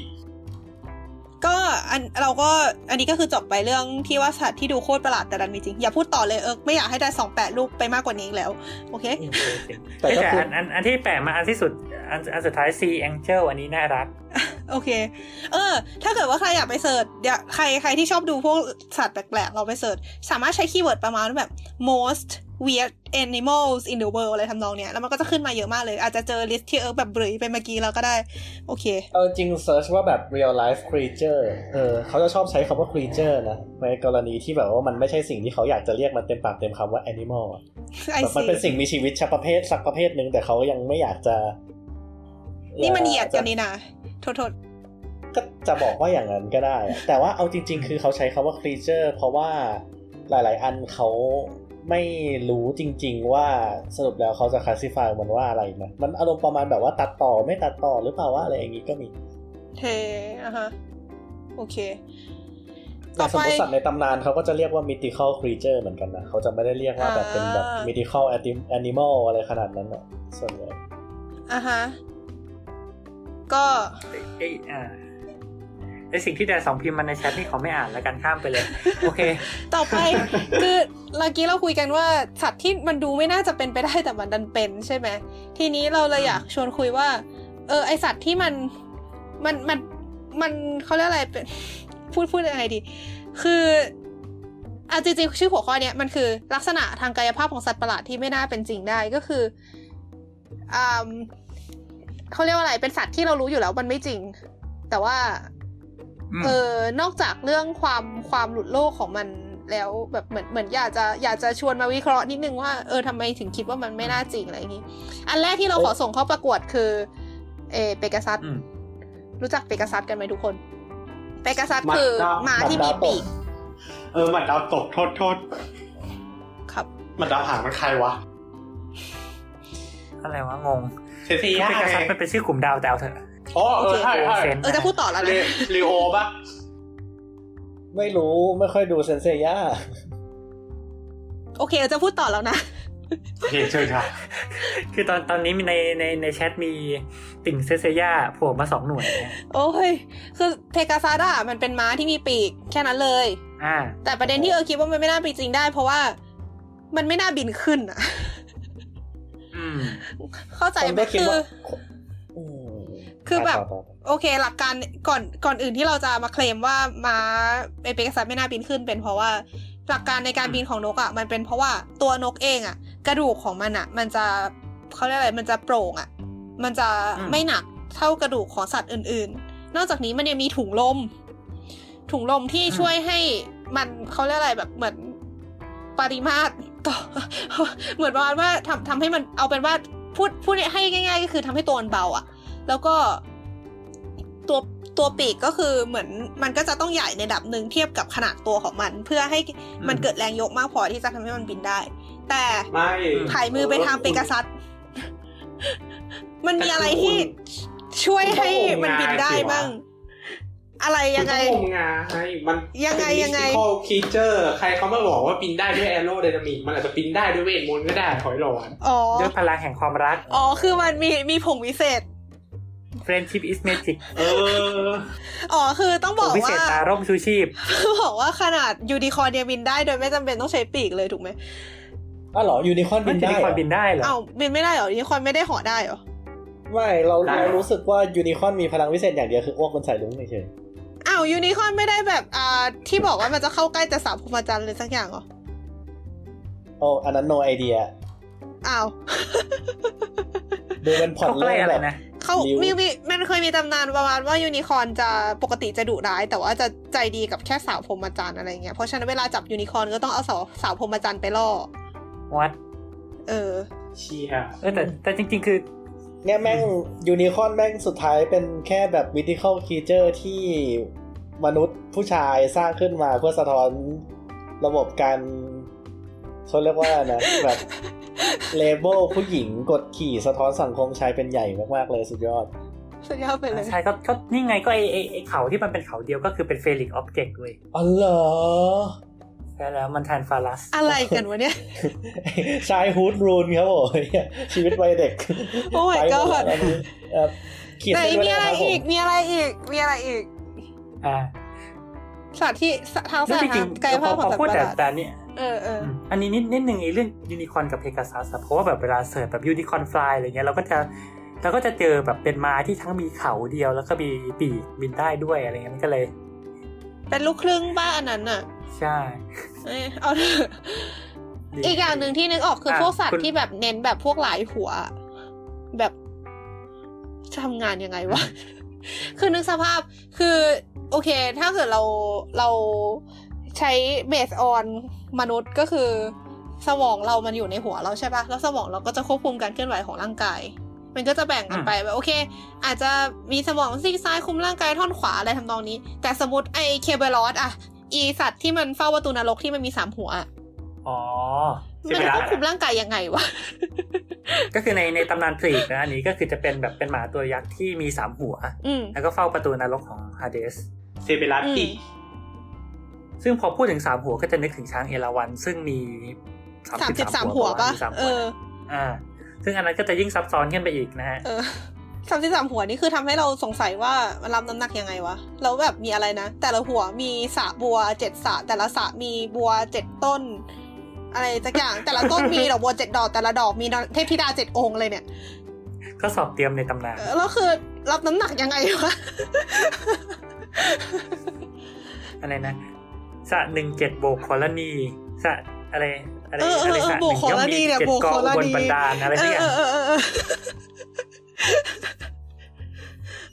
ก็อันเราก็อันนี้ก็คือจบไปเรื่องที่ว่าสัตว์ที่ดูโคตรประหลาดแต่ดันมีจริง อย่าพูดต่อเลยเออไม่อยากให้ได้สองแปดลูกไปมากกว่านี้อีกแล้ว โอเคๆแต่แต่ก็แต่คืออันอันอันที่แปลกมาอันที่สุดอันอันสุดท้าย Sea Angel อันนี้น่ารัก โอเค เออ ถ้าเกิดว่าใครอยากไป search เดี๋ยวใครใครที่ชอบดูพวกสัตว์แปลกๆ เราไป search สามารถใช้ keyword ประมาณว่าแบบ most weird animals in the world อะไรทำนองเนี้ย แล้วมันก็จะขึ้นมาเยอะมากเลย อาจจะเจอ list ที่เอิร์กแบบเบรยไปเมื่อกี้แล้วก็ได้ โอเค เอาจริง search ว่าแบบ real life creature เออเขาจะชอบใช้คำว่า creature นะ ในกรณีที่แบบว่ามันไม่ใช่สิ่งที่เขาอยากจะเรียกมันเต็มปากเต็มคำว่า animal อะไอแบบมันซีเป็นสิ่งมีชีวิตชประเภทสักประเภทหนึ่งแต่เขายังไม่อยากจะ นี่มันเหยียดกันนี่นะโทษโทษก็จะบอกว่าอย่างนั้นก็ได้อะแต่ว่าเอาจริง ๆ คือเขาใช้คำว่า creature เพราะว่าหลาย ๆ อันเขา ไม่รู้จริง ๆ ว่าสรุปแล้วเขาจะ classify มันว่าอะไรนะมันอารมณ์ประมาณแบบว่าตัดต่อไม่ตัดต่อหรือเปล่าว่าอะไรอย่างงี้ก็มีเทอะฮะ โอเคแต่สมมติสัตว์ในตำนานเขาก็จะเรียกว่า mythical creature เหมือนกันนะเขาจะไม่ได้เรียกว่าแบบเป็นแบบอ่า mythical anim- animal อะไรขนาดนั้นอะส่วนใหญ่อะฮะ ก็ไอ้อ่าไอ สิ่งที่แดนสองพิมพ์มาในแชทนี่เขอไม่อ่านแล้วกันข้ามไปเลย โอเค ต่อไปคือเมื่อกี้เราคุยกันว่าสัตว์ที่มันดูไม่น่าจะเป็นไปได้แต่มันดันเป็นใช่ไหมทีนี้เราเลยอยากชวนคุยว่า เออไอสัตว์ที่มันมันมันมันเขาเรียกอะไรเป็นพูดพูดยังไงดี คืออะจริงๆชื่อหัวข้อเนี้ยมันคือลักษณะทางกายภาพของสัตว์ประหลาดที่ไม่น่าเป็นจริงได้ก็คืออ่าเขาเรียกว่าอะไรเป็นสัตว์ที่เรารู้อยู่แล้วมันไม่จริง แต่ว่า เออนอกจากเรื่องความความหลุดโลกของมันแล้วแบบเหมือนเหมือนอยากจะอยากจะชวนมาวิเคราะห์นิดนึงว่าเออทำไมถึงคิดว่ามันไม่น่าจริงอะไรอย่างนี้ อันแรกที่เราขอส่งเข้าประกวดคือ เอเปกัสซัสอืมรู้จักเปกัสซัสกันไหมทุกคน เปกัสซัสหมัดคือดาวหมาที่มีปีก เออหมัดดาวตกโทษโทษครับหมัดดาวหางมันใครวะอะไรวะงงเซนซีย่าเป็นกระไงซับมันเป็นชื่อกลุ่มดาวแต่เอาเถอะ อ๋อเออใช่ใช่เซนเออจะพูดต่อแล้วเลนะลีโอปะไม่รู้ไม่ค่อยดูเซนเซย่าโอเคจะพูดต่อแล้วนะโอเคเชิญค่ะคือตอนตอนนี้มีในในในแชทมีติ่งเซเซย่าโผล่มาสองหน่วยนะโอ้ย คือเพกาซัสอะมันเป็นม้าที่มีปีกแค่นั้นเลย อ่า แต่ประเด็นที่เออคิดว่ามันไม่น่าเป็นจริงได้ เพราะว่ามันไม่น่าบินขึ้นอะอืมเข้าใจผมไหมก็คิดคือว่าอืม คือแบบต่ต่อโอเค หลักการก่อนก่อนอื่นที่เราจะมาเคลมว่ามาเอเปกซัสไม่น่าบินขึ้น เป็นเพราะว่าหลักการในการบินของนกอะมันเป็นเพราะว่าตัวนกเองอะ กระดูกของมันอะ มันจะเขาเรียกอะไรมันจะโปร่งอะ มันจะอืมไม่หนักเท่ากระดูกของสัตว์อื่น ๆ นอกจากนี้มันยังมีถุงลม ถุงลมที่ช่วยให้มันเขาเรียกอะไรแบบเหมือนปริมาตรต่อเหมือนประมาณว่าทำทำให้มันเอาเป็นว่าพูดพูดให้ง่าย ๆ ก็คือทำให้ตัวมันเบาอะ แล้วก็ตัวตัวปีกก็คือเหมือนมันก็จะต้องใหญ่ในระดับหนึ่งเทียบกับขนาดตัวของมัน เพื่อให้มันอืมเกิดแรงยกมากพอที่จะทำให้มันบินได้ แต่ไม่ถ่ายมือไปทางเปกัสซัสมันมีอะไรที่ช่วยให้มันบินได้บ้างอะไรยังไงมันต้องงมงายมันยังไงยังไงเป็น mystical creature ใครเขามาบอกว่าบินได้ด้วย aerodynamic มันอาจจะบินได้ด้วยเวทมนต์ก็ได้ถอยหลอนอ๋อด้วยพลังแห่งความรัก อ๋อ คือมันมีมีผงวิเศษ friendship is magic เออ อ๋อ คือต้องผบอมกพิเศษว่าตาร่มชูชีพต้องบอกว่าขนาดยูนิคอร์นเนี่ยบินได้โดยไม่จำเป็นต้องใช้ปีกเลยถูกไหมอ้าวเหรอยูนิคอร์นมับินนจะได้มีเหครวามอบินได้เหรอ เอ้าบินไม่ได้เหรอยูนิคอร์นไม่ได้เหอได้เหรอ ไม่เราได้ เรารู้สึกว่ายูนิคอร์นมีพลังวิเศษอย่างเดียวคืออ้วกบนสายลุงเฉยอ้าวยูนิคอร์นไม่ได้แบบอ่าที่บอกว่ามันจะเข้าใกล้แต่สามพรหมจรรย์เลยสักอย่างเหรอ ๆโอ้อันนั้น no idea อ้าว ดูเป็นพล็อตเขาใกล้เรื่องอะไรแบบนะ เขาริ้วมีมีมันเคยมีตำนานประมาณว่ายูนิคอร์นจะปกติจะดุร้าย แต่ว่าจะใจดีกับแค่สาวพรหมจรรย์อะไรเงี้ยเพราะฉะนั้นเวลาจับยูนิคอร์นก็ต้องเอาสาวสาวพรหมจรรย์ไปล่อวัดเออเชียเออแต่แต่จริง ๆ คือเนี่ยแม่งยูนิคอร์นแม่งสุดท้ายเป็นแค่แบบวิ t ิ c a l creature ที่มนุษย์ผู้ชายสร้างขึ้นมาเพื่อสะท้อนระบบการ เขาเรียกว่านะแบบเลเบลผู้หญิงกดขี่สะท้อนสังคมชายเป็นใหญ่มากๆเลยสุดยอด สุดยอดไปเลย ใช่ก็ก็นี่ไงก็ไอไอไอเขาที่มันเป็นเขาเดียวก็คือเป็นเฟลิกออบเจกต์เว้ยอ๋อเหรอใช่แล้วมันแทนฟาลัส อะไรกันวะเนี่ย ชายฮูดรูนครับผมชีวิตวัยเด็ก โอ้ my ไปหมด god แล้วอันนี้เอ่อขีดไหนเส้นไว้มีอะไรนะครับผอีก มีอะไรอีก มีอะไรอีก อ่าสัตว์ที่สทางแล้วสัตจว์ริทางงกายๆพภาอพขพองอสัตว์พูดประหแต่ลาดแต่เนี่ย เออเอออืมอันนี้นิดนิดหนึ่งไอ้เรื่องยูนิคอนกับเพกาซัสเพราะว่าแบบเวลาเสิร์ชแบบยูนิคอนฟลายอะไรเงี้ยเราก็จะเราก็จะเจอแบบเป็นม้าที่ทั้งมีเขาเดียว แล้วก็มีปีกบินได้ด้วยอะไรเงี้ยมันก็เลย เป็นลูกครึ่งบ้าอันนั้นน่ะ ใช่เอ้ยเอาเถอะดีอีกอย่างหนึ่งที่นึกออกคืออะพวกสัตคุว์ณที่แบบเน้นแบบพวกหลายหัว แบบจะทำงานยังไงวะ คือนึกสภาพคือ โอเค ถ้าเกิดเราเรา ใช้เบสออนมนุษย์ก็คือ สมองเรามันอยู่ในหัวเราใช่ปะแล้วสมองเราก็จะควบคุมการเคลื่อนไหวของร่างกาย มันก็จะแบ่งกันไปแบบโอเค อาจจะมีสมองซีกซ้ายคุมร่างกายท่อนขวาอะไรทำนองนี้ แต่สมมติไอเคเบลอสอะอีสัตว์ที่มันเฝ้าประตูนรกที่มันมีสามหัวอะอ๋อมันควบคุมร่างกายยังไงวะ ก็คือในในตำนานกรีกนะอันนี้ก็คือจะเป็นแบบเป็นหมาตัวยักษ์ที่มีสามหัวอืมแล้วก็เฝ้าประตูนรกของฮาเดสเซเบรัสติอืม ซึ่งพอพูดถึงสามหัวก็จะนึกถึงช้างเอราวัณซึ่งมีสามสิบสามหัวปะมีสามเอหัวออ่า ซึ่งอันนั้นก็จะยิ่งซับซ้อนขึ้นไปอีกนะฮะเออสามสิบสามหัวนี่คือทำให้เราสงสัยว่ามันรับน้ำหนักยังไงวะ แล้วแบบมีอะไรนะ แต่ละหัวมีสระบัวเจ็ดสระแต่ละสระมีบัวเจ็ดต้น อะไรสักอย่าง แต่ละต้นมีดอกบัวเจ็ดดอก แต่ละดอกมีเทพธิดาเจ็ดองค์เลยเนี่ย ก็สอบเตรียมในตำนานเออแล้วคือรับน้ำหนักยังไงวะ อะไรนะ สะหนึ่งเจ็ดโบกคอลนีสะอะไรอะไรเออเอออะไรเออสะหโบนึ่กงคอลนีเนี่ยเจ็ดโบกกอคอลบนนีบันดาลอะไรเอสักออย่างเออเออเออเออ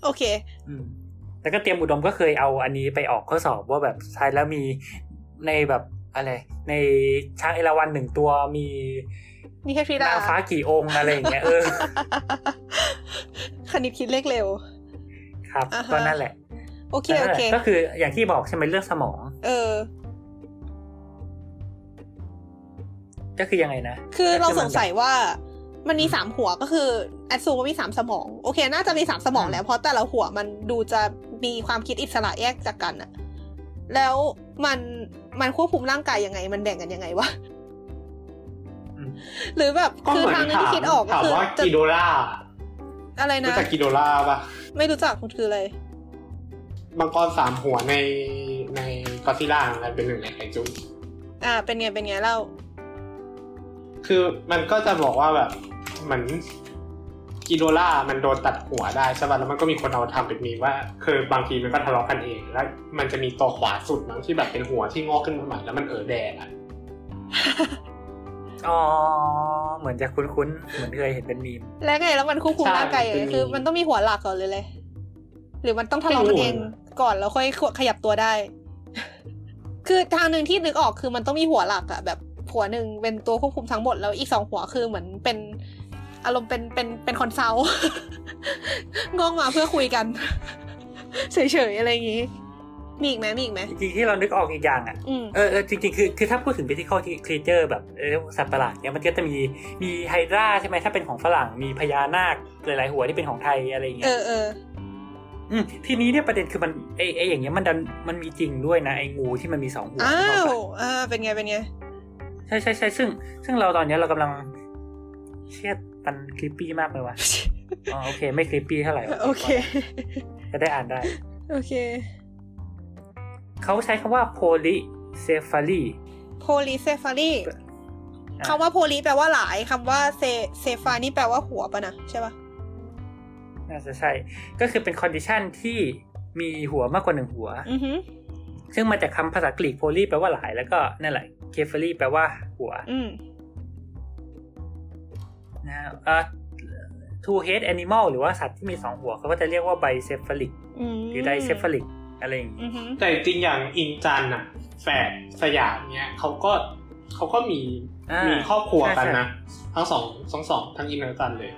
โอเคมแล้วก็เตรียมอุดมก็เคยเอาอันนี้ไปออกข้อสอบว่าแบบใช้แล้วมีในแบบอะไร ในช้างเอราวัณหนึ่งตัวมีนี่แค่ทริดานางฟ้ากี่องค์อะไรอย่างเงี้ยเออคณิตคิดเลขเร็ว ครับอ่าฮะก็นั่นแหละ โอเคนั่โอนแหละเค ก็คืออย่างที่บอกใช่ไหมเรื่องสมอง เออ ก็คือยังไงนะ คือเราก็สงสัยว่ามันมีสามหัวก็คือแอดซูว่ามีสามสมอง โอเค น่าจะมีสามสมองแหล้ว เพราะแต่ละหัวมันดูจะมีความคิดอิสระแยกจากกันอะแล้วมันมันควบคุมร่างกายยังไง มันแบ่งกันยังไงวะอืมหรือแบบก็คือเหมือนทางนึงถามที่คิดออกก็ถามคือว่าจะกิโดล่าอะไรรู้นะจักกิโดล่าปะไม่รู้จักมันคืออะไร มังกรสามหัวในในกอซิล่าอะไรเป็นหนึ่งในไคจู อ่า เป็นไง เป็นไงเล่า คือมันก็จะบอกว่าแบบเหมือนกิโดล่ามันโดนตัดหัวได้ใช่ป่ะแล้วมันก็มีคนเอาทำเป็นมีมว่า คือบางทีมันก็ทะเลาะกันเอง แล้วมันจะมีตัวขวาสุดมั้งที่แบบเป็นหัวที่งอกขึ้นมาใหม่แล้วมันเออแดงอะอ๋อ เหมือนจะคุ้นๆ เหมือนเคยเห็นเป็นมีม แล้วไงแล้วมันควบคุมใช่ร่างกายยังไงเป็นคือมีมันต้องมีหัวหลักก่อนเลยเลย หรือมันต้องทะเลาะกันเองไม่รู้อะ ก่อนแล้วค่อยขยับตัวได้ คือทางหนึ่งที่นึกออกคือมันต้องมีหัวหลักอะแบบหัวหนึ่งเป็นตัวควบคุมทั้งหมดแล้วอีกสองหัวคือเหมือนเป็นอารมณ์เป็นเป็นเป็นคอนซัลท์งอกมาเพื่อคุยกันเฉยๆอะไรอย่างงี้ มีอีกไหมมีอีกไหมจริงๆที่เรานึกออกอีกอย่างอะอืมเออเออจริงๆคือคือถ้าพูดถึง physical creature แบบเออสัตว์ประหลาดเนี่ยมันก็จะมีมีไฮดราใช่ไหมถ้าเป็นของฝรั่งมีพญานาคหลายๆหัวที่เป็นของไทยอะไรอย่างเงี้เอยอเอออืม ทีนี้เนี่ยประเด็นคือมันไอไออย่างเงี้ยมันดันมันมีจริงด้วยนะไองูที่มันมีสองหัวอ้านึกออกปะอ่าเป็นไงเป็นไงใช่ใช่ใช่ซึ่ง ซึ่งเราตอนเนี้ยเรากำลังเชียดมัน creepy มากเลยว่ะอ๋อโอเค ไม่ creepy เท่าไหร่วะโอเคจะได้อ่านได้ โอเค เขาใช้คำว่า polycephaly polycephaly คำว่า poly แปลว่าหลายคำว่าเซเซฟานี่แปลว่าหัวปะนะใช่ปะ น่าจะใช่ ก็คือเป็น condition ที่มีหัวมากกว่าหนึ่งหัวอือหือซึ่งมาจากคำภาษากรีก poly แปลว่าหลายแล้วก็นั่นแหละเคฟ a รีแปลว่าหัวอืมนะฮะอ่า two head animal หรือว่าสัตว์ที่มีสองหัวเขาก็จะเรียกว่า bicephalic อืมหรือ dicephalic อะไรอย่างงี้อือหือแต่จริงๆอย่างอินจันอะแฝดสยามเนี้ยเขาก็เขาก็มีอ่ามีมีครอบครัวกันใช่นะ ทั้งสองทั้งสองทั้งอินและจันเลย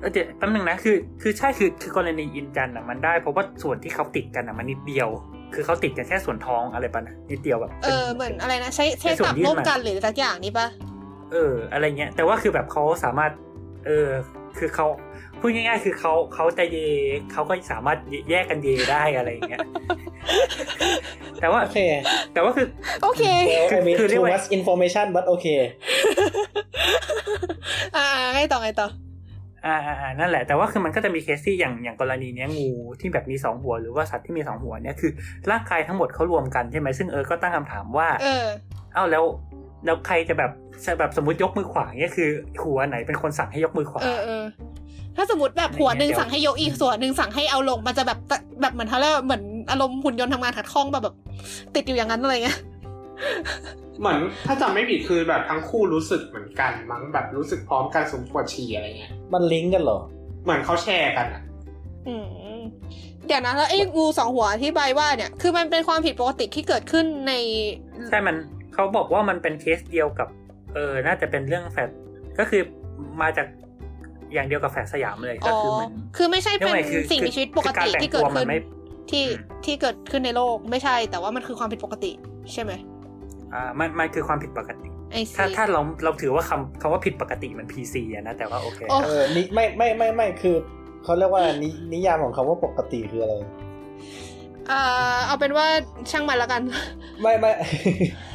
เออเดี๋ยวแป๊บนึงนะคือ คือใช่คือคือกรณีอินจันอะมันได้ เพราะว่าส่วนที่เขาติดกันอะมันนิดเดียว คือเขาติดกันแค่ส่วนท้องอะไรปะนะนิดเดียวแบบเอป็อเหมือนอะไรนะใช้ใช้ในส่วนตับยื่นร่วมมากันหรือสักอย่างนี่ปะเออ อะไรเงี้ยแต่ว่าคือแบบเขาสามารถ เออคือเขาพูดง่าย ๆ คือเขาเขาจะเยเขาก็สามารถแยกกันเยได้อะไรอย่างเงี้ยแต่ว่าโอเคแต่ว่าคือโอเค well I mean คือเรียก too ว่า much information but okay อ่าไงต่อไงต่อ อ่าอ่าอ่านั่นแหละ แต่ว่าคือมันก็จะมีเคสที่อย่างอย่างกรณีเนี้ยงูที่แบบมีสองหัว หรือว่าสัตว์ที่มีสองหัวเนี่ยคือร่างกายทั้งหมดเขารวมกันใช่ไหมซึ่งเออก็ตั้งคำถามว่า เออเอ้าแล้วแล้วใครจะแบบจะแบบสมมติยกมือขวาเนี่ยคือ หัวไหนเป็นคนสั่งให้ยกมือขวา เออเออถ้าสมมติแบบหัวหนึ่งสั่งให้ยกอีกส่วนหนึ่งสั่งให้เอาลงมันจะแบบแบบเหมือนเขาเรียกว่าเหมือนอารมณ์หุ่นยนต์ทำงานขัดข้องแบบแบบ ติดอยู่อย่างนั้นอะไรเงี้ย เหมือนถ้าจำไม่ผิดคือแบบทั้งคู่รู้สึกเหมือนกันมั้งแบบรู้สึกพร้อมกันสมปวดฉี่อะไรเงี้ยมันลิงก์กันเหรอ เหมือนเขาแชร์กันอะอืมเดี๋ยวนะแล้วไอ้งูสองหัวที่ใบายว่าเนี่ยคือมันเป็นความผิดปกติที่เกิดขึ้นใน ใช่มันเขาบอกว่ามันเป็นเคสเดียวกับ เออ น่าจะเป็นเรื่องแฟดก็คือมาจากอย่างเดียวกับแฟดสยามเลยก็อ๋อคือเหมือนคือไม่ใช่เป็นเรียกว่าไงคือสิ่งมีชีวิตปกติคือการแต่งที่เกิดตัวมัขึ้นนไม่ที่อืมที่เกิดขึ้นในโลกไม่ใช่ แต่ว่ามันคือความผิดปกติ ใช่ไหม อ่ามันมันคือความผิดปกติไอ้ถ้าสิถ้าเราเราถือว่าคำคำว่าผิดปกติมัน PC อะนะแต่ว่าโอเคโอ้เออนิไม่ไม่ไม่ไม่คือเขาเรียกว่านินิยามของคำว่าปกติคืออะไรอ่าเอาเป็นว่าช่างมันละกัน ไม่ไม่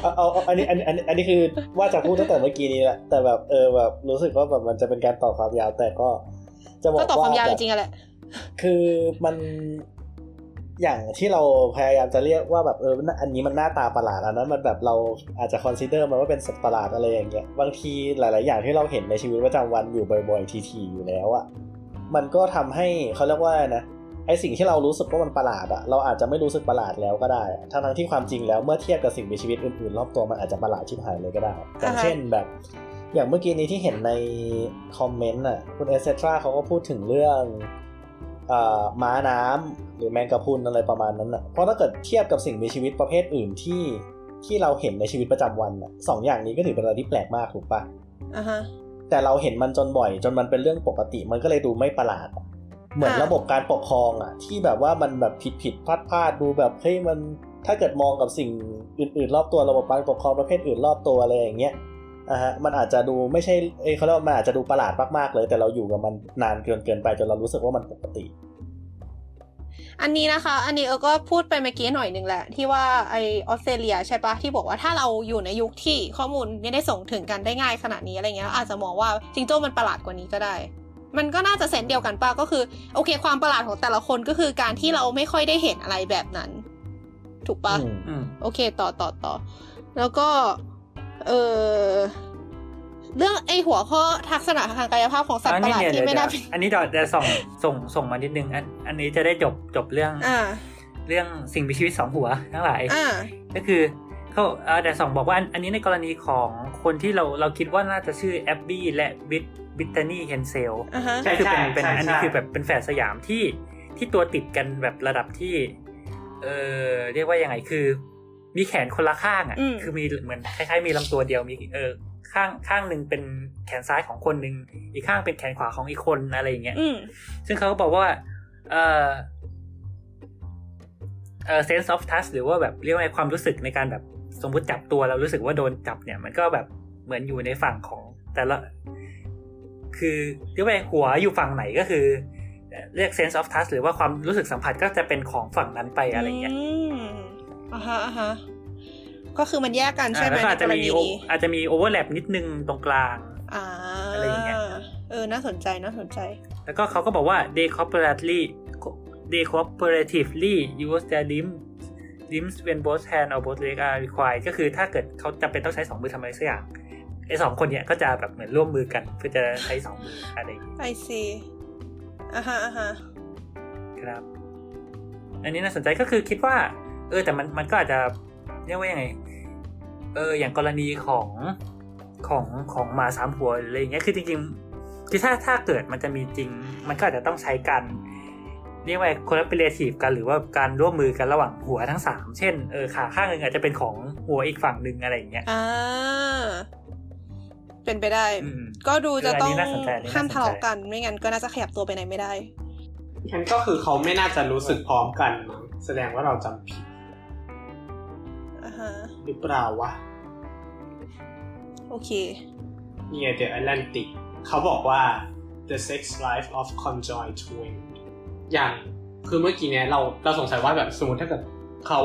เอาเอาเอาอันนี้อันนี้อันนี้อันนี้คือว่าจะพูดตั้งแต่เมื่อกี้นี้แหละแต่แบบเออแบบรู้สึกว่าแบบมันจะเป็นการต่อความยาวแต่ก็ จะบอกก็ตอบความยาวแบจบริงๆอะแหละคือมัน อย่างที่เราพยายามจะเรียกว่าแบบเอออันนี้มันหน้าตาประหลาดอันนั้นมันแบบเราอาจจะคอนซีเดอร์มันว่าเป็นสัตว์ประหลาดอะไรอย่างเงี้ยบางทีหลาย ๆ อย่างที่เราเห็นในชีวิตประจำวันอยู่บ่อย ๆ ทีๆอยู่แล้วอะมันก็ทำให้เขาเรียกว่านะไอสิ่งที่เรารู้สึกว่ามันประหลาดอะเราอาจจะไม่รู้สึกประหลาดแล้วก็ได้ ทั้งทั้งที่ความจริงแล้วเมื่อเทียบกับสิ่งมีชีวิตอื่น ๆ รอบตัวมันอาจจะประหลาดชิบหายเลยก็ได้ อย่างเช่นแบบ อย่างเมื่อกี้นี้ที่เห็นในคอมเมนต์อะคุณเอเซตราเขาก็พูดถึงเรื่อง ม้าน้ำหรือแมงกะพรุนอะไรประมาณนั้นอะเพราะถ้าเกิดเทียบกับสิ่งมีชีวิตประเภทอื่นที่ที่เราเห็นในชีวิตประจำวันอะสองอย่างนี้ก็ถือเป็นอะไรที่แปลกมากถูกปะอ่าฮะแต่เราเห็นมันจนบ่อย จนมันเป็นเรื่องปกติมันก็เลยดูไม่ประหลาดอะเหมือนอ่าระบบการปกครองอะที่แบบว่ามันแบบผิดผิดพลาดพลาดดูแบบเฮ้ยมันถ้าเกิดมองกับสิ่งอื่นๆ รอบตัวระบบการปกครองประเภทอื่นรอบตัวอะไรอย่างเงี้ย อะฮะมันอาจจะดูไม่ใช่เอ้ยเขาเรียกว่ามันอาจจะดูประหลาดมากๆเลย แต่เราอยู่กับมันนานเกินเกินไปจนเรารู้สึกว่ามันปกติ อันนี้นะคะ อันนี้เออก็พูดไปเมื่อกี้หน่อยหนึ่งแหละ ที่ว่าไอออสเตรเลียใช่ปะที่บอกว่าถ้าเราอยู่ในยุคที่ข้อมูลไม่ได้ส่งถึงกันได้ง่ายขนาดนี้อะไรเงี้ย อาจจะมองว่าจิงโจ้มันประหลาดกว่านี้ก็ได้มันก็น่าจะเซนส์เดียวกันปะก็คือ โอเค ความประหลาดของแต่ละคนก็คือการที่เราไม่ค่อยได้เห็นอะไรแบบนั้น ถูกปะอืมอืมโอเค ต่อต่อต่อแล้วก็ เออเรื่องไอหัวข้อทักษณะทางกายภาพของสัตว์ประหลาดอันนี้ที่เนี่ยไม่เดี๋น่ายวอันนี้เดี๋ยวเดี๋ยวส่งส่งส่งมานิดนึงอันอันนี้จะได้จบจบเรื่องอ่าเรื่องสิ่งมีชีวิตสองหัวทั้งหลายอ่าก็คือเขาเอ่อแต่สองบอกว่าอันอันนี้ในกรณีของคนที่เราเราคิดว่าน่าจะชื่อแอบบี้และบิทบิตตานีเฮนเซลอ่าฮะใช่คือเป็นเป็นใช่อันนี้ใช่คือแบบเป็นแฝดสยามที่ที่ตัวติดกันแบบระดับที่ เออเรียกว่ายังไงคือ มีแขนคนละข้างอะอืมคือมีเหมือนคล้ายๆมีลำตัวเดียวมีเออข้างข้างหนึ่งเป็นแขนซ้ายของคนหนึ่งอีกข้างเป็นแขนขวาของอีกคนอะไรอย่างเงี้ยอืมซึ่งเขาก็บอกว่า เออเออ sense of touch หรือว่าแบบเรียกว่าไงความรู้สึกในการแบบสมมุติจับตัวเรารู้สึกว่าโดนจับเนี่ย มันก็แบบเหมือนอยู่ในฝั่งของแต่ละ คือเรียกว่าหัวอยู่ฝั่งไหนก็คือ เรียก sense of touch หรือว่าความรู้สึกสัมผัสก็จะเป็นของฝั่งนั้นไปอะไรเงี้ยม อ่าฮะอ่าฮะก็คือมันแยกกันใช่อ่าไหมแล้วก็อาจในจะกรมีณีโอนี้อาจจะมี overlap นิดนึงตรงกลางอ่าอะไรอย่างเงี้ยเออ น่าสนใจน่าสนใจ แล้วก็เขาก็บอกว่า they cooperatively they cooperatively use their limbs limbs when both hand or both leg are required ก็คือถ้าเกิดเขาจำเป็นต้องใช้สองมือทำอะไรสักอย่างไอ้สองคนเนี้ยก็จะแบบเหมือนร่วมมือกัน เพื่อจะใช้สองมืออะไรอย่างเงี้ย I see อ่าฮะอ่าฮะครับ อันนี้น่าสนใจก็คือคิดว่าเออแต่มันมันก็อาจจะเรียกว่ายังไง เออ อย่างกรณีของของของหมาสามหัวหรืออะไรอย่างเงี้ยคือจริงๆคือถ้าถ้าเกิดมันจะมีจริง มันก็อาจจะต้องใช้กันเรียกว่า collaborative กันหรือว่าการร่วมมือกันระหว่างหัวทั้งสามเช่นเออขาข้างหนึ่งอาจจะเป็นของหัวอีกฝั่งหนึ่งอะไรอย่างเงี้ยอ่าเป็นไปได้อืมก็ดูจะต้องคืออันนี้น่าสนใจอันนี้น่าสนใจห้ามทะเลาะกันไม่งั้นก็น่าจะขยับตัวไปไหนไม่ได้งั้นก็คือเขาไม่น่าจะรู้สึกพร้อมกันมั้งแสดงว่าเราจำผิดอ่าฮะ หรือเปล่าวะ โอเค นี่ไง The Atlantic เขาบอกว่า the sex life of conjoined twin อย่างคือเมื่อกี้เนี้ยเราเราสงสัยว่าแบบสมมติถ้าเกิดเขา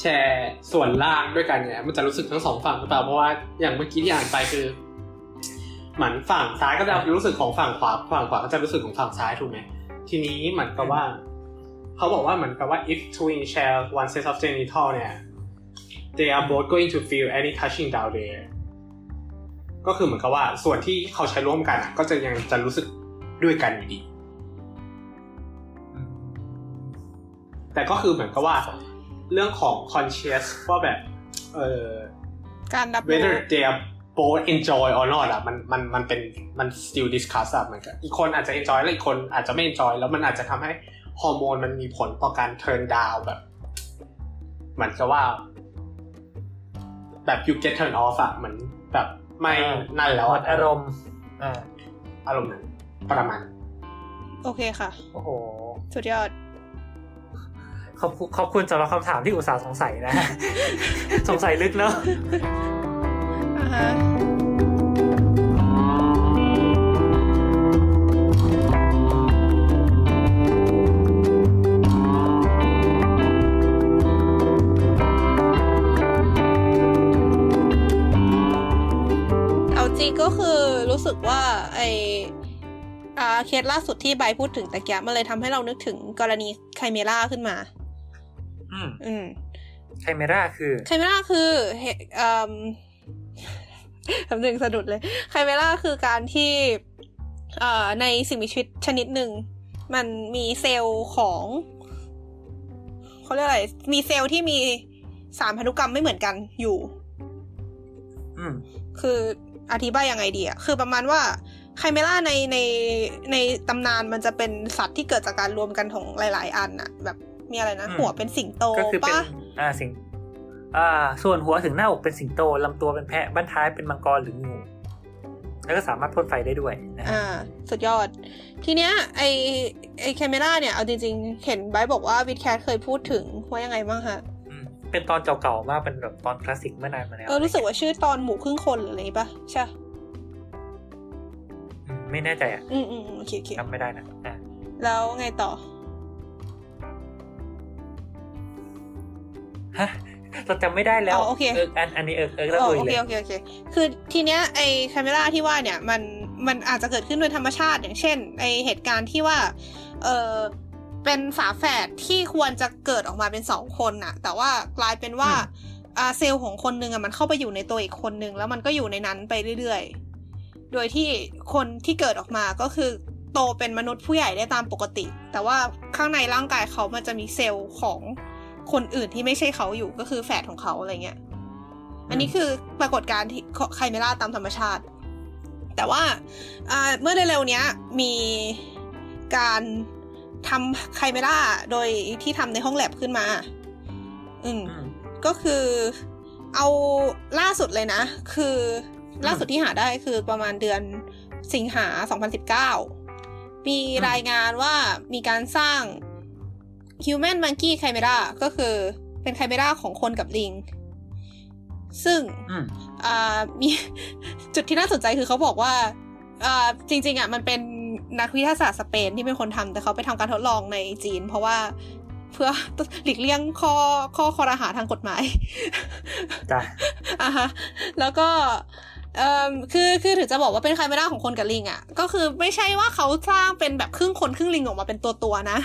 แชร์ส่วนล่างด้วยกันเนี่ยมันจะรู้สึกทั้งสองฝั่งหรือเปล่าเพราะว่าอย่างเมื่อกี้ที่อ่านไปคือเหมือนฝั่งซ้ายก็จะรู้สึกของฝั่งขวาฝั่งขวาก็จะรู้สึกของฝั่งซ้ายถูกไหมทีนี้เหมือนกับว่า เขาบอกว่าเหมือนกับว่า if twin share one set of genital เนี่ย they are both going to feel any touching down there ก็คือเหมือนกับว่าส่วนที่เขาใช้ร่วมกันอะก็จะยังจะรู้สึกด้วยกันอยู่ดี แต่ก็คือเหมือนกับว่า เรื่องของ conscious ว่าแบบ เออการรับรู้ whether they are both enjoy or not อะมันมันมันเป็นมัน still discuss อะเหมือนกันอีกคนอาจจะ enjoy แล้วอีกคนอาจจะไม่ enjoy แล้วมันอาจจะทำให้ฮอร์โมนมันมีผลต่อการ turn down แบบเหมือนกับว่า แบบ you get turn off อะเหมือนแบบไม่นั่นแล้วหมอะดอารมณ์อ่าอารมณ์นั้นประมาณ โอเคค่ะ โอ้โห สุดยอด ขอบคุณขอบคุณสำหรับคำถามที่อุตส่าห์สงสัยนะ สงสัยลึกเนอะ ริงก็คือรู้สึกว่าไออ่าเคสล่าสุดที่ใบพูดถึงตะเกียบมันเลยทำให้เรานึกถึงกรณี chimera ขึ้นมา อืมอืมไคเมราคือไคเมล่าคือเหตุอืมคำหนึ่งสะดุดเลย chimera คือการที่เอ่อในสิ่งมีชีวิตชนิดหนึ่ง มันมีเซลล์ของเขาเรียกอะไร มีเซลล์ที่มีสารพันธุกรรมไม่เหมือนกันอยู่ อืมคือ อธิบายยังไงดีอะคือประมาณว่า chimera ในในในตำนานมันจะเป็นสัตว์ที่เกิดจากการรวมกันของหลาย ๆ อันอะแบบมีอะไรนะอืมหัวเป็นสิงโตก็คือเป็นปะอ่าสิงอ่า ส่วนหัวถึงหน้าอกเป็นสิงโตลำตัวเป็นแพะบั้นท้ายเป็นมังกรหรืองูแล้วก็สามารถพ่นไฟได้ด้วยนะฮะอ่า สุดยอด ทีเนี้ยไอไอ chimera เนี่ย เอาจริง ๆ เห็นไบร์ทบอกว่า WiTcast เคยพูดถึงว่ายังไงบ้างฮะอืม เป็นตอนเก่าๆมากเป็นแบบตอนคลาสสิกเมื่อนานมาแล้วเออรู้สึกว่าชื่อตอนหมูครึ่งคนหรืออะไรปะใช่ปะอืมไม่แน่ใจอะอืมอืมอืมโอเคโอเคจำไม่ได้นะอะแล้วไงต่อฮะเราจำไม่ได้แล้วอ๋อโอเคเอออันอันนี้เออเออแล้วอ๋อเอ่ยโอเลเคยโอเคโอเคคือทีเนี้ยไอ chimera ที่ว่าเนี่ยมันมันอาจจะเกิดขึ้นโดยธรรมชาติอย่างเช่นไอเหตุการณ์ที่ว่า เออ เป็นฝาแฝดที่ควรจะเกิดออกมาเป็นสองคนน่ะ แต่ว่ากลายเป็นว่าอ่าเซลล์ของคนหนึ่งอะมันเข้าไปอยู่ในตัวอีกคนหนึ่งแล้วมันก็อยู่ในนั้นไปเรื่อยๆ โดยที่คนที่เกิดออกมาก็คือโตเป็นมนุษย์ผู้ใหญ่ได้ตามปกติ แต่ว่าข้างในร่างกายเขามันจะมีเซลล์ของคนอื่นที่ไม่ใช่เขาอยู่ก็คือแฝดของเขาอะไรเงี้ย อันนี้คือปรากฏการณ์ที่ไคเมล่าตามธรรมชาติ แต่ว่าอ่าเมื่อเร็วๆเนี้ยมีการ ทำไคเมล่าโดยที่ทำในห้องแลบขึ้นมาอืมอืม ก็คือ เอาล่าสุดเลยนะ คือล่าสุดที่หาได้คือประมาณเดือนสิงหา 2019 มีรายงานว่ามีการสร้าง Human Monkey Chimera ก็คือเป็นไคเมราของคนกับลิง ซึ่งอืมอ่ามีจุดที่น่าสนใจคือเขาบอกว่าอ่าจริง ๆอะมันเป็น นักวิทยาศาสตร์สเปนที่เป็นคนทำแต่เขาไปทำการทดลองในจีน เพราะว่าเพื่อหลีกเลี่ยงข้อข้อคอรหาทางกฎหมายจ้ะอะฮะแล้วก็เอ่อคือคือถึงจะบอกว่าเป็นไคเมราของคนกับลิงอะ ก็คือไม่ใช่ว่าเขาสร้างเป็นแบบครึ่งคนครึ่งลิงออกมาเป็นตัวตัวๆนะ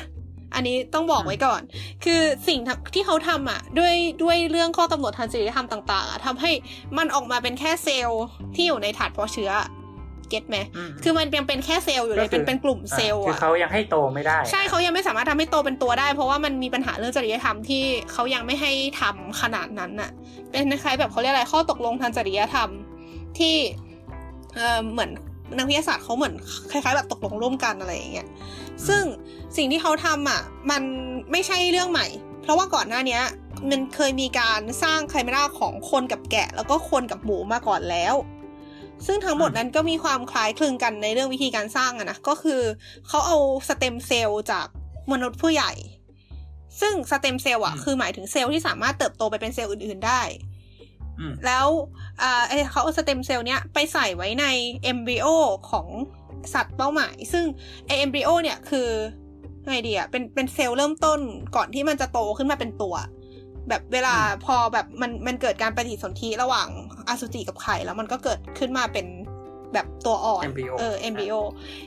อันนี้ต้องบอกไว้ก่อน คือสิ่งที่เขาทำอะ ด้วยด้วยเรื่องข้อกำหนดทางจริยธรรมต่างๆอะทำให้มันออกมาเป็นแค่เซลล์ที่อยู่ในถาดเพาะเชื้อ เก็ตไหมมคือมันยังเป็นแค่เซลล์อยู่เลยเป็นเป็นกลุ่มเซลล์คืออะเขายังให้โตไม่ได้ ใช่เขายังไม่สามารถทำให้โตเป็นตัวได้ เพราะว่ามันมีปัญหาเรื่องจริยธรรมที่เขายังไม่ให้ทำขนาดนั้นน่ะ เป็นคล้ายๆแบบเขาเรียกอะไรข้อตกลงทางจริยธรรมที่เออเหมือนนักวิทยาศาสตร์เขาเหมือนคล้ายๆแบบตกลงร่วมกันอะไรอย่างเงี้ยซึ่งสิ่งที่เขาทำอะมันไม่ใช่เรื่องใหม่ เพราะว่าก่อนหน้าเนี้ยมันเคยมีการสร้าง chimera ของคนกับแกะ แล้วก็คนกับหมูมาก่อนแล้ว ซึ่งทั้งหมดนั้นก็มีความคล้ายคลึงกันในเรื่องวิธีการสร้างอะนะ ก็คือเขาเอาสเต็มเซลล์จากมนุษย์ผู้ใหญ่ ซึ่งสเต็มเซลล์อะอืมคือหมายถึงเซลล์ที่สามารถเติบโตไปเป็นเซลล์อื่น ๆ ได้อืมแล้วอ่าไอ้เขาเอาสเต็มเซลล์เนี้ยไปใส่ไว้ในembryo ของสัตว์เป้าหมาย ซึ่งไอ embryo เนี่ยคือไงดีอะเป็นเป็นเซลล์เริ่มต้นก่อนที่มันจะโตขึ้นมาเป็นตัว แบบเวลาอืมพอแบบมันมันเกิดการปฏิสนธิระหว่างอสุจิกับไข่แล้วมันก็เกิดขึ้นมาเป็นแบบตัวอ่อน embryo เออ embryo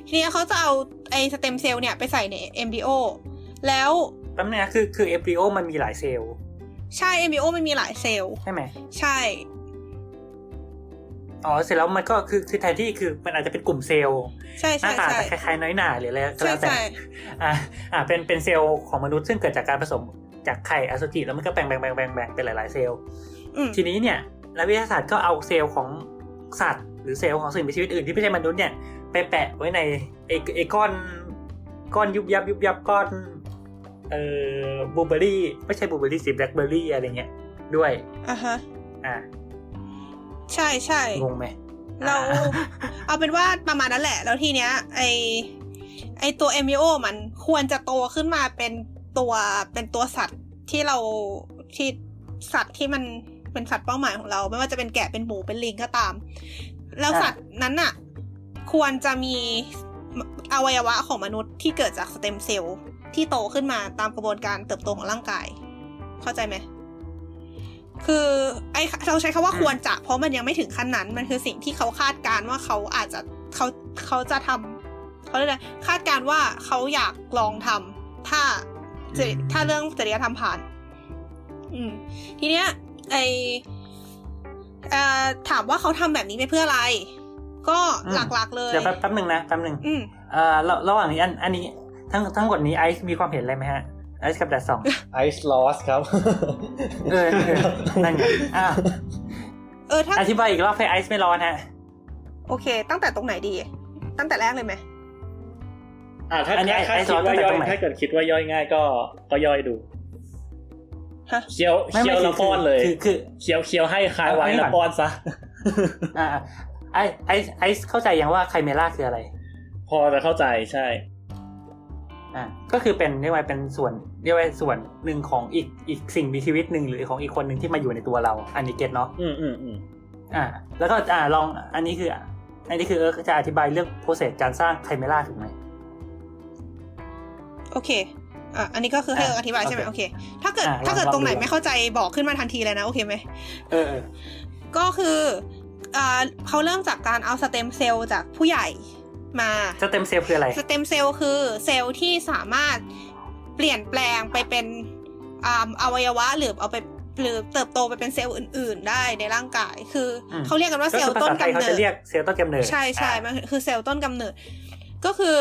ทีนี้เขาจะเอาไอสเต็มเซลล์เนี่ยไปใส่ใน embryo แล้วแป๊บนึงนะคือคือ embryo มันมีหลายเซลล์ ใช่ embryo มันมีหลายเซลล์ ใช่ไหม ใช่ อ๋อ เสร็จแล้วมันก็คือคือแทนที่คือมันอาจจะเป็นกลุ่มเซลล์ ใช่หน้าใช่ตาใช่จะคล้ายๆน้อยหนาหรืออะไรก็ใช่แล้วแต่ใช่อ่าอ่าเป็นเป็นเซลล์ของมนุษย์ซึ่งเกิดจากการผสม จากไข่อสุจิแล้วมันก็แบ่งแบ่งแบ่งแบ่งแบ่งเป็นหลาย ๆ เซลล์อืมทีนี้เนี่ยนักวิทยาศาสตร์ก็เอาเซลล์ของสัตว์ หรือเซลล์ของสิ่งมีชีวิตอื่นที่ไม่ใช่มนุษย์เนี่ยไปแปะไว้ในไอ้ไอ้ก้อนก้อนยุบยับยุบยับก้อนเอ่อบูเบอรี่ไม่ใช่บูเบอรี่สิแบล็คเบอรี่อะไรเงี้ยด้วยอะฮะอ่าใช่ใช่งงไหมเราอ่เอาเป็นว่าประมาณนั้นแหละ แล้วทีเนี้ย ไอไอตัวเอมิโอมันควรจะโตขึ้นมาเป็น ตัวเป็นตัวสัตว์ที่เราที่สัตว์ที่มันเป็นสัตว์เป้าหมายของเรา ไม่ว่าจะเป็นแกะเป็นหมูเป็นลิงก็ตาม แล้วสัตว์นั้นน่ะควรจะมีอวัยวะของมนุษย์ที่เกิดจากสเต็มเซลล์ที่โตขึ้นมาตามกระบวนการเติบโตของร่างกาย เข้าใจไหมคือไอเราใช้คาว่าควรจะ เพราะมันยังไม่ถึงขั้นนั้น มันคือสิ่งที่เขาคาดการณ์ว่าเขาอาจจะเขาเขาจะทำเขาเรียกอะไรคาดการณ์ว่าเขาอยากลองทำถ้า ถ้าเรื่องจริยธรรมผ่าน อืม ทีเนี้ย ไอเอ่อถามว่าเขาทำแบบนี้ไปเพื่ออะไร ก็หลักๆ เลย เดี๋ยวแป๊บแป๊บหนึ่งนะแป๊บหนึ่งอืมเอ่อระระหว่างนี้อันอันนี้ทั้งทั้งหมดนี้ไอซ์มีความเห็นอะไรไหมฮะไอซ์กับแดดสองไอซ์ลอสครับ เออเออนั่นไงอ่าเออถ้าอธิบายอีกรอบให้ไอซ์ไม่ร้อนฮะ โอเค ตั้งแต่ตรงไหนดี ตั้งแต่แรกเลยไหม อ่าถ้าอันนี้ถ้าไอ้คิดว่าไอ้ย่ซอสตั้งแต่อยตรงไหนถ้าเกิดคิดว่าย่อยง่ายก็ก็ย่อยดูฮะเคี้ยวไม่เคี้ไม่ยวคืแล้วป้อนเลยคือคือเคี้ยวเคี้ยวให้คายไว้เอาให้แล้วก่อนป้อนซะอ่าไอไอไอซ์เข้าใจยังว่า chimera คืออะไร พอจะเข้าใจใช่อ่าก็คือเป็นเรียกว่าเป็นส่วนเรียกว่าส่วนหนึ่งของอีกอีกสิ่งมีชีวิตหนึ่งหรือของอีกคนหนึ่งที่มาอยู่ในตัวเรา อันนี้ get เนาะอืมอืมอืมอ่า แล้วก็อ่าลองอันนี้คือ อันนี้คือเออจะอธิบายเรื่อง process การสร้าง chimera ถูกไหม โอเคอะอันนี้ก็คือให้อะอธิบายใช่ไหมโอโอเคเค ถ้าเกิดอะถ้าเกิดลองตรงไหนลองดูไม่เข้าใจบอกขึ้นมาทันทีเลยนะ โอเคไหมเออเออก็คืออ่าเขาเริ่มจากการเอาสเต็มเซลล์จากผู้ใหญ่มาสเต็มเซลล์คืออะไรสเต็มเซลล์คือเซลล์ที่สามารถเปลี่ยนแปลงไปเป็นอ่าอวัยวะหรือเอาไปหรือเติบโตไปเป็นเซลล์อื่น ๆ ได้ในร่างกาย คืออืมเขาเรียกกันว่าก็เซลล์ต้นกำเนิด ก็คือล์ภาษาไทยเขาจะเรียกเซลล์ต้นกำเนิดใช่ใช่อ่ามันคือเซลล์ต้นกำเนิด ก็คือ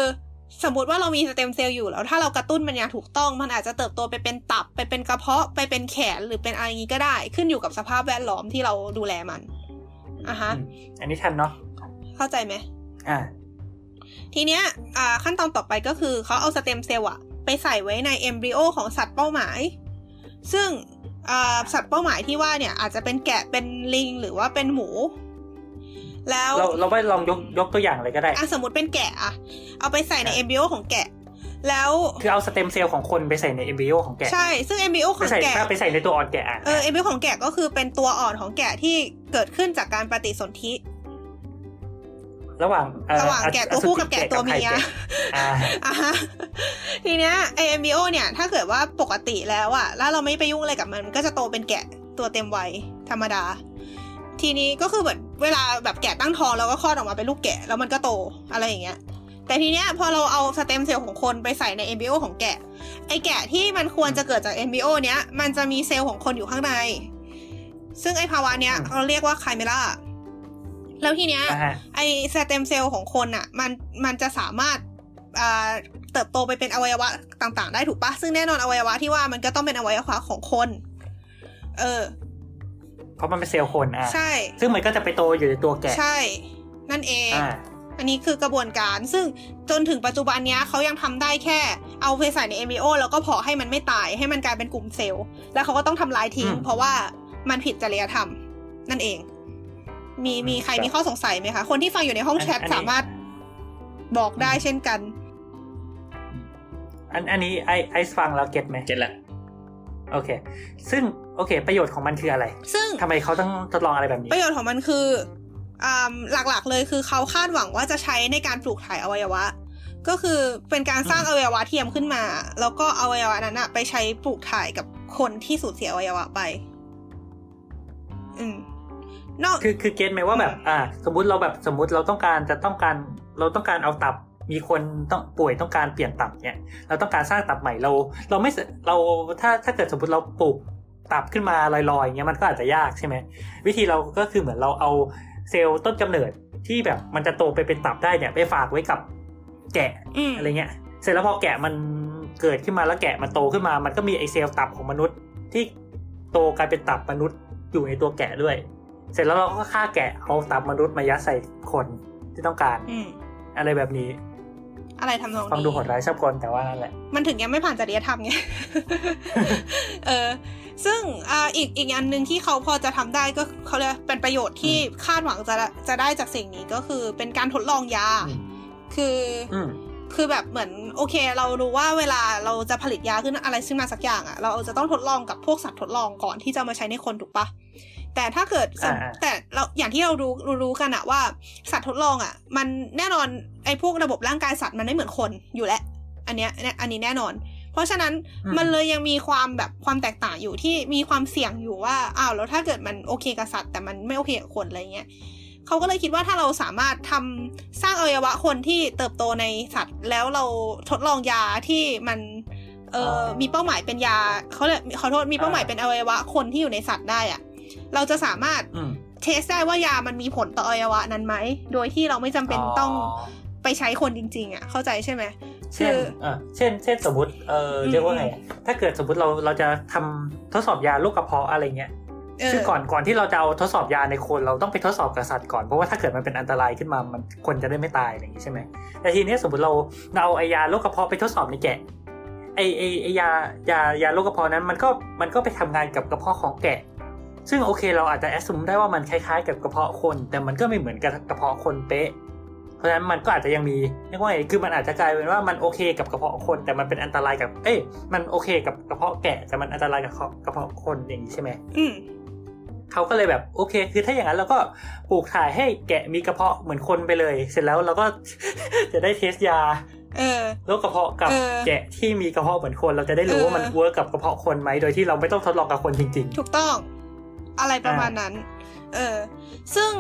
สมมติว่าเรามีสเต็มเซลล์อยู่แล้ว ถ้าเรากระตุ้นมันอย่างถูกต้อง มันอาจจะเติบโตไปเป็นตับไปเป็นกระเพาะไปเป็นแขนหรือเป็นอะไรอย่างนี้ก็ได้ ขึ้นอยู่กับสภาพแวดล้อมที่เราดูแลมันอะฮะอืมอันนี้ทันเนาะเข้าใจไหมอ่าทีเนี้ยอ่าขั้นตอนต่อไปก็คือเขาเอาสเต็มเซลล์อะไปใส่ไว้ในเอมบริโอของสัตว์เป้าหมาย ซึ่งอ่าสัตว์เป้าหมายที่ว่าเนี่ยอาจจะเป็นแกะเป็นลิง หรือว่าเป็นหมู แล้วเราเราไปลองยกยกตัวอย่างเลยก็ได้อะสมมติเป็นแกะอะเอาไปใส่ในเอมบริโอของแกะ แล้วคือเอาสเต็มเซลล์ของคนไปใส่ในเอมบริโอของแกะใช่ซึ่งเอมบริโอขไปองใส่แกะถ้าไปใส่ในตัวอ่อนแกะอะเออเอมบริโอของแกะก็คือเป็นตัวอ่อนของแกะที่เกิดขึ้นจากการปฏิสนธิระหว่างเอ่อระหว่างแกะตัวผู้กับแกะตัวเมียไข่แกะอ่าอะฮะทีเนี้ยไอเอมบริโอเนี่ย ถ้าเกิดว่าปกติแล้วอะแล้วเราไม่ไปยุ่งอะไรกับมันมันก็จะโตเป็นแกะตัวเต็มวัยธรรมดา ทีนี้ก็คือเหมือนเวลาแบบแกะตั้งท้องแล้วก็คลอดออกมาเป็นลูกแกะแล้วมันก็โตอะไรอย่างเงี้ย แต่ทีเนี้ยพอเราเอาสเต็มเซลล์ของคนไปใส่ใน embryo ของแกะ ไอแกะที่มันควรจะเกิดจาก embryo เนี้ยมันจะมีเซลล์ของคนอยู่ข้างใน ซึ่งไอภาวะเนี้ยอืมเราเรียกว่า chimera แล้วทีเนี้ยอ่าฮะไอสเต็มเซลล์ของคนอะมันมันจะสามารถอ่าเติบโตไปเป็นอวัยวะต่าง ๆ ได้ถูกปะซึ่งแน่นอนอวัยวะที่ว่ามันก็ต้องเป็นอวัยวะของคน เออ เพราะมันเป็นเซลล์คนอะใช่ ซึ่งมันก็จะไปโตอยู่ในตัวแกะใช่ นั่นเองอ่าอันนี้คือกระบวนการซึ่งจนถึงปัจจุบันเนี้ยเขายังทำได้แค่เอาไปใส่ในเอมิโอแล้วก็เพาะให้มันไม่ตายให้มันกลายเป็นกลุ่มเซลล์ แล้วเขาก็ต้องทำลายทิ้งอืมเพราะว่ามันผิดจริยธรรม นั่นเอง มีมีใครมีข้อสงสัยไหมคะ คนที่ฟังอยู่ในห้องแชทอันนี้สามารถบอกได้เช่นกัน อันอันนี้ไอไอซ์ฟังแล้วเก็ตไหมเก็ตละ โอเค ซึ่งโอเค ประโยชน์ของมันคืออะไร ซึ่งทำไมเขาต้องทดลองอะไรแบบนี้ ประโยชน์ของมันคืออ่าหลักๆเลยคือเขาคาดหวังว่าจะใช้ในการปลูกถ่ายอวัยวะ ก็คือเป็นการสร้างอวัยวะเทียมขึ้นมา แล้วก็อวัยวะนั้นอะไปใช้ปลูกถ่ายกับคนที่สูญเสียอวัยวะไป อืมนอกคือคือเก็ตไหมว่าแบบ อ่า สมมุติเราแบบสมมุติเราต้องการจะต้องการเราต้องการเอาตับ มีคนต้องป่วยต้องการเปลี่ยนตับเนี่ย เราต้องการสร้างตับใหม่เรา เราไม่สเราถ้าถ้าเกิดสมมติเราปลูกตับขึ้นมาลอยๆอย่างเงี้ยมันก็อาจจะยากใช่ไหมวิธีเราก็คือเหมือนเราเอาเซลล์ต้นกำเนิดที่แบบมันจะโตไปเป็นตับได้เนี่ยไปฝากไว้กับแกะอืมอะไรเงี้ย เสร็จแล้วพอแกะมันเกิดขึ้นมาแล้วแกะมันโตขึ้นมามันก็มีไอเซลล์ตับของมนุษย์ ที่โตกลายเป็นตับมนุษย์อยู่ในตัวแกะด้วย เสร็จแล้วเราก็ฆ่าแกะเอาตับมนุษย์มายัดใส่คนที่ต้องการอืมอะไรแบบนี้ อะไรทำนองนี้ฟังดูโหดร้ายชอบคนแต่ว่านั่นแหละ มันถึงยังไม่ผ่านจริยธรรมไงเออซึ่งอ่าอีกอีกอันหนึ่งที่เขาพอจะทำได้ก็เขาเรียกเป็นประโยชน์ที่คาดหวังจะจะได้จากสิ่งนี้ก็คือเป็นการทดลองยาอืมคืออืมคือแบบเหมือนโอเค เรารู้ว่าเวลาเราจะผลิตยาขึ้นอะไรขึ้นมาสักอย่างอะเราจะต้องทดลองกับพวกสัตว์ทดลองก่อนที่จะเอามาใช้ในคนถูกปะ แต่ถ้าเกิดสมอ่าแต่เราอย่างที่เรารู้รู้รู้กันอะว่าสัตว์ทดลองอะมันแน่นอนไอ้พวกระบบร่างกายสัตว์มันไม่เหมือนคนอยู่แล้วอันเนี้ยเนี่ยอันนี้แน่นอน เพราะฉะนั้นอืมมันเลยยังมีความแบบความแตกต่างอยู่ที่มีความเสี่ยงอยู่ว่าอ้าวแล้วถ้าเกิดมันโอเคกับสัตว์แต่มันไม่โอเคกับคนอะไรเงี้ยเขาก็เลยคิดว่าถ้าเราสามารถทำสร้างอวัยวะคนที่เติบโตในสัตว์ แล้วเราทดลองยาที่มันเออออมีเป้าหมายเป็นยาเขาเลยขอโทษมีเป้าหมายอ่าเป็นอวัยวะคนที่อยู่ในสัตว์ได้อะ เราจะสามารถอืมเทสได้ว่ายามันมีผลต่ออวัยวะนั้นไหม โดยที่เราไม่จำเป็นต้องไปใช้คนจริง ๆ อะ เข้าใจใช่ไหมเช่นคือเออเช่น เช่น สมมติ เอออืมเรียกว่าไง ถ้าเกิดสมมติเรา เราจะทำทดสอบยาโรคกระเพาะอะไรเงี้ยเออซึ่งก่อน ก่อนที่เราจะเอาทดสอบยาในคน เราต้องไปทดสอบกับสัตว์ก่อน เพราะว่าถ้าเกิดมันเป็นอันตรายขึ้นมา มันคนจะได้ไม่ตายอะไรอย่างนี้ใช่ไหม แต่ทีนี้สมมติเราเราเอาไอยาโรคกระเพาะไปทดสอบในแกะ ไอไอไอยายายาโรคกระเพาะนั้น มันก็ มันก็ไปทำงานกับกระเพาะของแกะ ซึ่งโอเคเราอาจจะแอดซูมได้ว่ามันคล้ายๆ กับกระเพาะคน แต่มันก็ไม่เหมือนกับกระเพาะคนเป๊ะ เพราะฉะนั้นมันก็อาจจะยังมีเรียกว่าไงคือมันอาจจะกลายเป็นว่ามันโอเคกับกระเพาะคน แต่มันเป็นอันตรายกับ เอ้ยมันโอเคกับกระเพาะแกะแต่มันอันตรายกับกระเพาะคนอย่างนี้ใช่ไหมอืมเขาก็เลยแบบโอเค คือถ้าอย่างนั้นเราก็ปลูกถ่ายให้แกะมีกระเพาะเหมือนคนไปเลย เสร็จแล้วเราก็จะได้ test ยาเออโรคกระเพาะกับเออแกะที่มีกระเพาะเหมือนคน เราจะได้รู้เออว่ามัน work กับกระเพาะคนไหมโดยที่เราไม่ต้องทดลองกับคนจริงถูกต้อง อะไรประมาณนั้น เออ ซึ่ง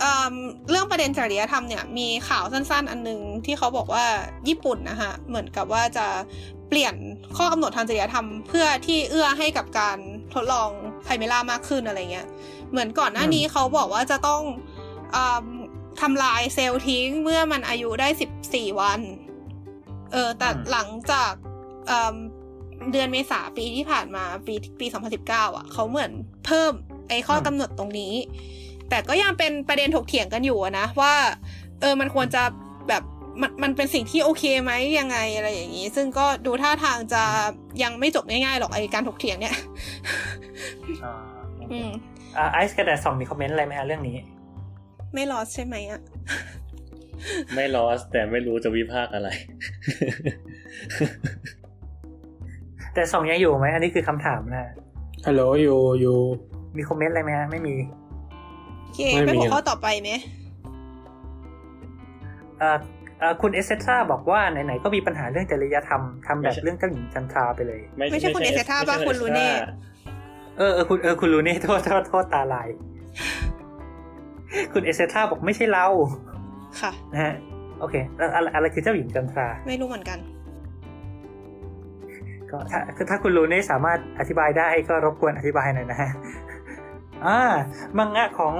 เอิ่มเรื่องประเด็นจริยธรรมเนี่ย มีข่าวสั้นๆ อันหนึ่งที่เขาบอกว่าญี่ปุ่นนะคะเหมือนกับว่าจะเปลี่ยนข้อกำหนดทางจริยธรรม เพื่อที่เอื้อให้กับการทดลอง chimera มากขึ้นอะไรเงี้ย เหมือนก่อนหน้านี้เขาบอกว่าจะต้องอมทำลายเซลล์ทิ้งเมื่อมันอายุได้สิบสี่วัน เออ แต่อืมหลังจากเอิ่มเดือนเมษาปีที่ผ่านมาปีปี 2019 อะ เขาเหมือนเพิ่ม ไอ้ข้อกำหนดตรงนี้ แต่ก็ยังเป็นประเด็นถกเถียงกันอยู่อะนะว่า เออมันควรจะแบบมันมันเป็นสิ่งที่โอเคไหมยังไงอะไรอย่างนี้ ซึ่งก็ดูท่าทางจะยังไม่จบง่ายๆหรอกไอ้การถกเถียงเนี่ยๆอ่าอืมอ่าไอซ์กระดาษสองมีคอมเมนต์อะไรไหมฮะเรื่องนี้ ไม่ลอสใช่ไหมอะไม่ลอสแต่ไม่รู้จะวิพากษ์อะไร แต่สองยังอยู่ไหมอันนี้คือคำถามนะฮัลโหลอยู่อยู่ มีคอมเมนต์อะไรไหมฮะไม่มีโอเคไม่ไปมีหัวอะข้อต่อไปไหมเอ่อเอ่อคุณเอสเซทราบอกว่าไหนๆก็มีปัญหาเรื่องจริยธรรมทำแบบไม่ใช่เรื่องเจ้าหญิงจันทราไปเลย ไม่ใช่คุณเอเซท่าป่ะไม่ใช่คุณลูเน่เออเออคุณเออคุณรู้นี่โทษโทษโทษตาลายคุณเอสเซทราบอกไม่ใช่เรา ค่ะนะฮะโอเคแล้วอะไรอะไรคือเจ้าหญิงจันทรา ไม่รู้เหมือนกัน ก็ถ้าคือถ้าคุณรู้นี่สามารถอธิบายได้ก็รบกวนอธิบายหน่อยนะฮะ อ่า มังงะของ